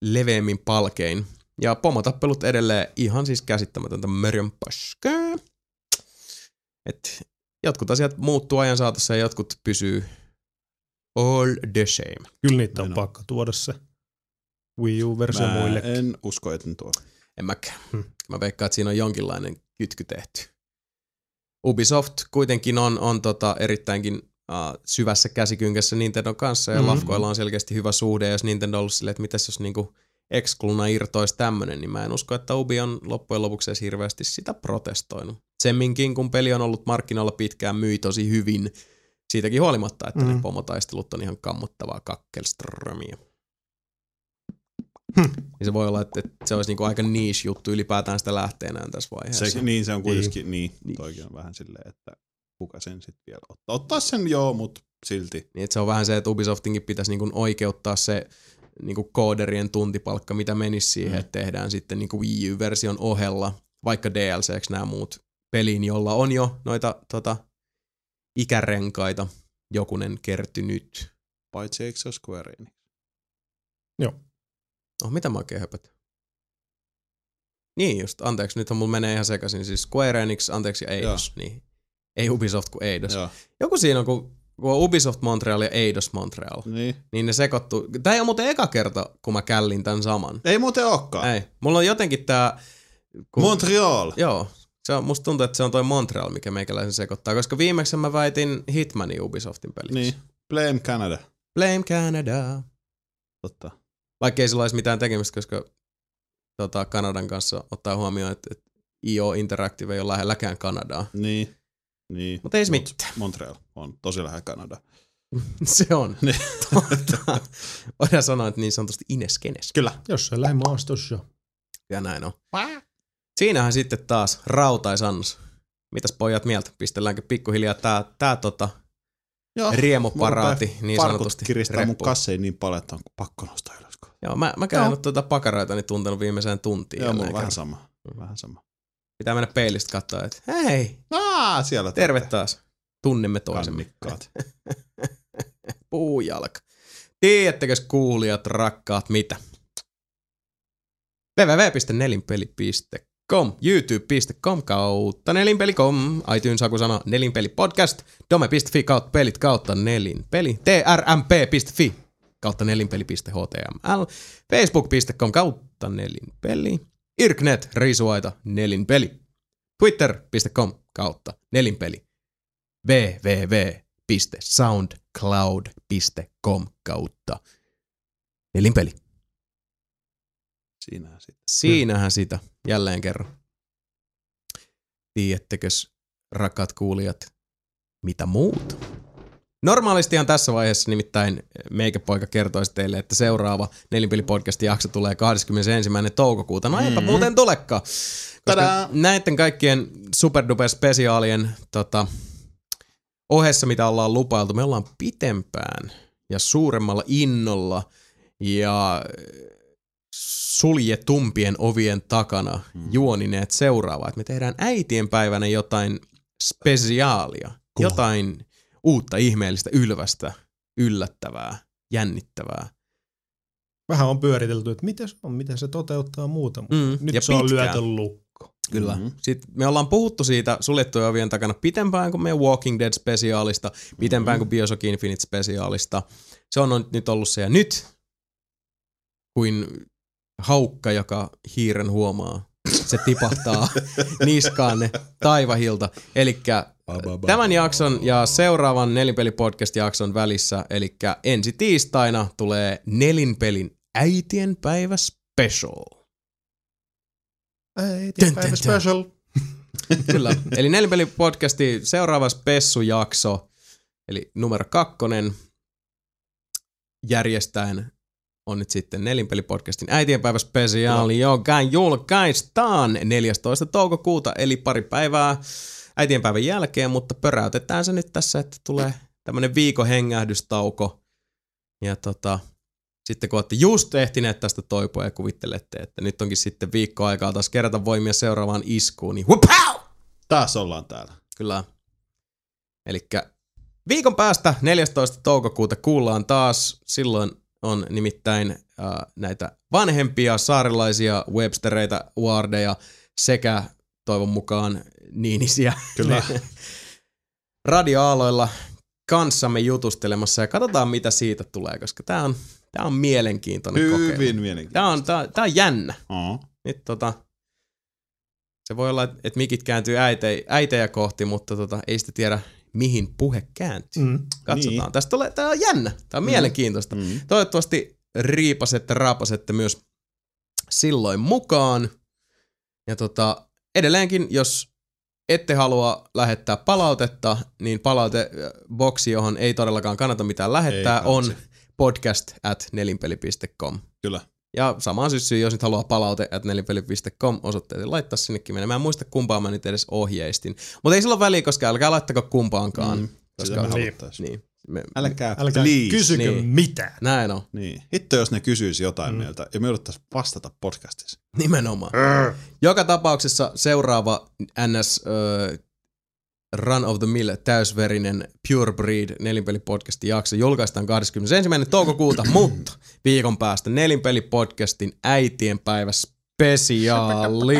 leveämmin palkein. Ja pomotappelut edelleen ihan siis käsittämätöntä mörjön paskaa. Et jotkut asiat muuttuu ajan saatossa ja jotkut pysyy all the same. Kyllä niitä on Näin on. pakko tuoda se Wii U-versio mä muille. en usko, että ne tuo. En mäkään. Hmm. Mä veikkaan, että siinä on jonkinlainen kytky tehty. Ubisoft kuitenkin on, on tota erittäinkin uh, syvässä käsikynkässä Nintendon kanssa ja Mhm. mm-hmm. Lafkoilla on selkeästi hyvä suhde ja jos Nintendo on ollut silleen, että mitäs jos niinku Excluna irtoisi tämmönen, niin mä en usko, että Ubi on loppujen lopuksi edes hirveästi sitä protestoinut. Semminkin, kun peli on ollut markkinoilla pitkään, myi tosi hyvin siitäkin huolimatta, että mm. Ne pomotaistelut on ihan kammottavaa kakkelströmiä. Hmm. Niin se voi olla, että, että se olisi niinku aika niche juttu ylipäätään sitä lähteenään tässä vaiheessa. Se, niin, se on kuitenkin, niin, niin. toikin on vähän silleen, että kuka sen sitten vielä ottaa. Ottaa sen joo, mutta silti. Niin, että se on vähän se, että Ubisoftinkin pitäisi niin oikeuttaa se niin kooderien tuntipalkka, mitä menisi siihen, mm. että tehdään sitten niin Wii U-version ohella, vaikka DLCksi nämä muut peliin, jolla on jo noita tota, ikärenkaita jokunen kertynyt. Paitsi eikö se ole Square Enix? Oh, mitä mä oikein höpötän? Niin just, anteeksi, nythän mulla menee ihan sekaisin. Siis Square Enix, anteeksi, ja Eidos. Niin. Ei Ubisoft kuin Eidos. Joo. Joku siinä on, kun, kun on Ubisoft Montreal ja Eidos Montreal. Niin. Niin ne sekoittuu. Tää ei ole muuten eka kerta, kun mä källin tän saman. Ei muuten olekaan. Ei. Mulla on jotenkin tää... Kun, Montreal. Joo. Se on, musta tuntuu, että se on toi Montreal, mikä meikäläisen sekoittaa, koska viimeksi mä väitin Hitmanin Ubisoftin peliksi. Niin. Blame Canada. Blame Canada. Totta. Vaikka ei sillä olisi mitään tekemistä, koska tota, Kanadan kanssa ottaa huomioon, että, että IO Interactive ei ole lähelläkään Kanadaa. Niin. Niin. Mutta ei se Mut mitään. Montreal on tosi lähellä Kanada. Se on. Niin. Totta. Voidaan sanoa, että niin sanotusti Ineskenes. Kyllä. Jossain lähimaastossa. Ja näin on. Siinähän sitten taas rautais Mitäs pojat mieltä? Pistelläänkö pikkuhiljaa tää, tää tota Joo. riemuparaati niin sanotusti kiristää mun reppuun? kassein niin paljon, että on pakko nostaa ylös. Joo, mä, mä käyn nyt tuota pakaraitani tuntenut viimeiseen tuntiin. Joo, mulla on vähän sama. Vähän sama. Pitää mennä peilistä katsoa, että hei, Aa, siellä terve taas. Tunnemme toisemme. Kannikkaat. Puujalka. Tiedättekö kuulijat, rakkaat, mitä? www.nelinpeli.com, youtube.com kautta nelinpeli.com, iTunes sana nelinpeli podcast, dome.fi kautta pelit kautta nelinpeli, trmp.fi kautta nelinpeli.html, facebook.com kautta nelinpeli, irknet risuaita nelinpeli, twitter.com kautta nelinpeli, www.soundcloud.com kautta nelinpeli. Siinähän sitten. Siinähän sitä jälleen kerran. Tiedättekös, rakkaat kuulijat, mitä muuta? Normaalistihan tässä vaiheessa nimittäin meikäpoika kertoisi teille, että seuraava Nelinpeli-podcastin jakso tulee 21. toukokuuta. No eipä muuten tulekaan. Koska näiden kaikkien superduper spesiaalien tota, ohessa, mitä ollaan lupailtu, me ollaan pitempään ja suuremmalla innolla ja suljetumpien ovien takana juonineet seuraavaa. Että me tehdään äitien päivänä jotain spesiaalia, jotain uutta ihmeellistä, ylvästä, yllättävää, jännittävää. Vähän on pyöritelty, että miten se on, miten se toteuttaa muuta. mutta Mm, Nyt ja se on pitkään. lyöty lukko. Kyllä. Mhm. Mm-hmm. Sitten me ollaan puhuttu siitä suljettujen ovien takana pitempään kuin meidän Walking Dead-spesiaalista, pitempään kuin Bioshock Infinite-spesiaalista. Se on nyt ollut se. Ja nyt, kuin haukka, joka hiiren huomaa, se tipahtaa niskaanne taivahilta. Eli tämän jakson ja seuraavan Nelinpeli-podcast-jakson välissä, eli ensi tiistaina tulee Nelinpelin äitien päivä special. Tän, tän. special. Kyllä. Eli Nelinpeli podcasti seuraava spessujakso, eli numero kakkonen, järjestäen on nyt sitten Nelinpeli podcastin äitienpäivä spesiaali, joka julkaistaan 14. toukokuuta, eli pari päivää äitienpäivän jälkeen, mutta pöräytetään se nyt tässä, että tulee tämmönen viikon hengähdystauko. Ja tota, sitten kun olette just ehtineet tästä toipua ja kuvittelette, että nyt onkin sitten viikko aikaa taas kerätä voimia seuraavaan iskuun, niin hupau! Taas ollaan täällä. Kyllä. Eli viikon päästä 14. toukokuuta kuullaan taas. Silloin on nimittäin äh, näitä vanhempia saarilaisia webstereitä, wardeja sekä toivon mukaan niinisiä. Kyllä. radioaaloilla kanssamme jutustelemassa ja katsotaan mitä siitä tulee, koska tää on, tää on mielenkiintoinen kokeilu. Hyvin mielenkiintoista. Tää on, tää, tää on jännä. Oo. Nyt tota, se voi olla, että mikit kääntyy äite, äitejä kohti, mutta tota, ei sitä tiedä, mihin puhe kääntyy. Mm. Katsotaan. Niin. Tästä tulee, tää on jännä. Tää on mielenkiintoista. Mm. Toivottavasti riipasette, raapasette myös silloin mukaan. Ja tota, edelleenkin, jos ette halua lähettää palautetta, niin palauteboksi, johon ei todellakaan kannata mitään lähettää, on podcast at nelinpeli.com. Kyllä. Ja samaan syssyyn, jos nyt haluaa palaute, että nelipeli.com osoitteeseen laittaa sinnekin menemään. Mä en muista kumpaa mä nyt edes ohjeistin. Mutta ei sillä ole väliä, koska älkää laittako kumpaankaan. Mm, Sitä me haluttais. niin, me, Älkää, Älkää please. kysykö Niin. niin. mitään. näin on. Niin. Hitto, jos ne kysyisi jotain mm. meiltä ja me jouduttaisiin vastata podcastissa. Nimenomaan. Joka tapauksessa seuraava NS ö, Run of the Mill täysverinen Pure Breed nelinpelipodcastin jakso julkaistaan 21. toukokuuta, mutta viikon päästä nelinpelipodcastin äitienpäivä spesiaali.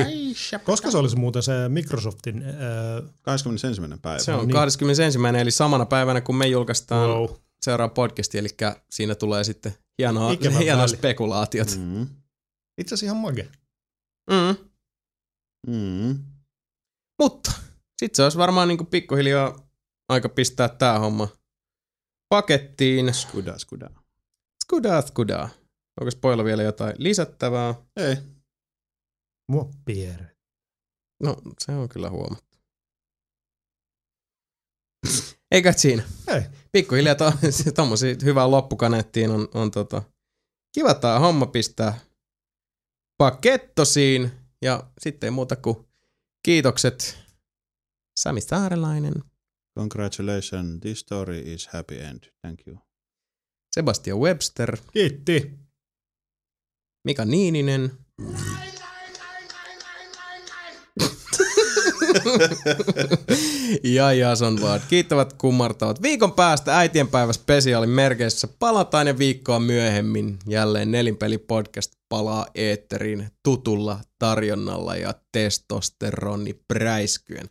Koska se olisi muuten se Microsoftin... Äh, 21. päivä. Se on niin. 21. eli samana päivänä kun me julkaistaan wow. seuraava podcasti, eli siinä tulee sitten hienoa, hienoa spekulaatiot. Mm. Itse asiassa ihan mage. Mm. Mm. Mutta sit se olisi varmaan niinku pikkuhiljaa aika pistää tää homma pakettiin. Skuda, skuda. Skudaa, skudaa. Onko spoilla vielä jotain lisättävää? Ei. Mua piere. No, se on kyllä huomattu. Eikä siinä. Ei. Pikkuhiljaa to, tommosia hyvää loppukaneettiin on, on tota, kiva tää homma pistää pakettosiin. Ja sitten ei muuta kuin kiitokset Sami Saarelainen, Congratulations, this story is happy end. Thank you. Sebastian Webster, Kiitti. Mika Niininen, ja Jason Ward. Kiittävät kummartavat. Viikon päästä äitienpäivä spesiaalin merkeissä palataan ja viikkoa myöhemmin jälleen Nelinpeli podcast palaa eetteriin tutulla tarjonnalla ja testosteroni präiskyen.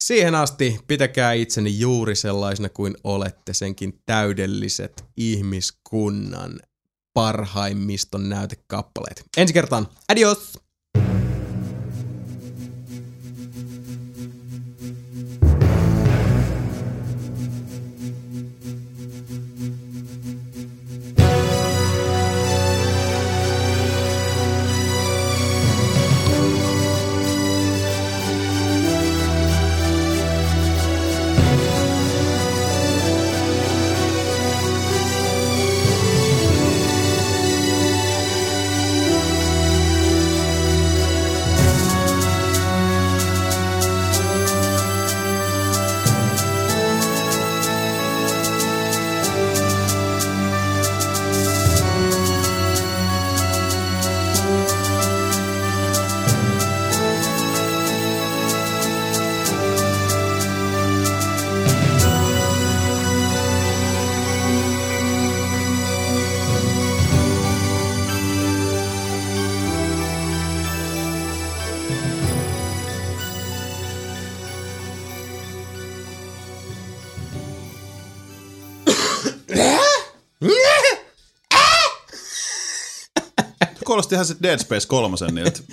Siihen asti pitäkää itseni juuri sellaisena kuin olette senkin täydelliset ihmiskunnan parhaimmiston näytekappaleet. Ensi kertaan. Adios! Kuulosti ihan se Dead Space kolmosen niiltä.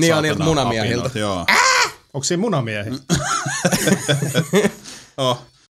Niin on niiltä munamiehiltä. apinat, Joo. Onko siinä munamiehi? Oh,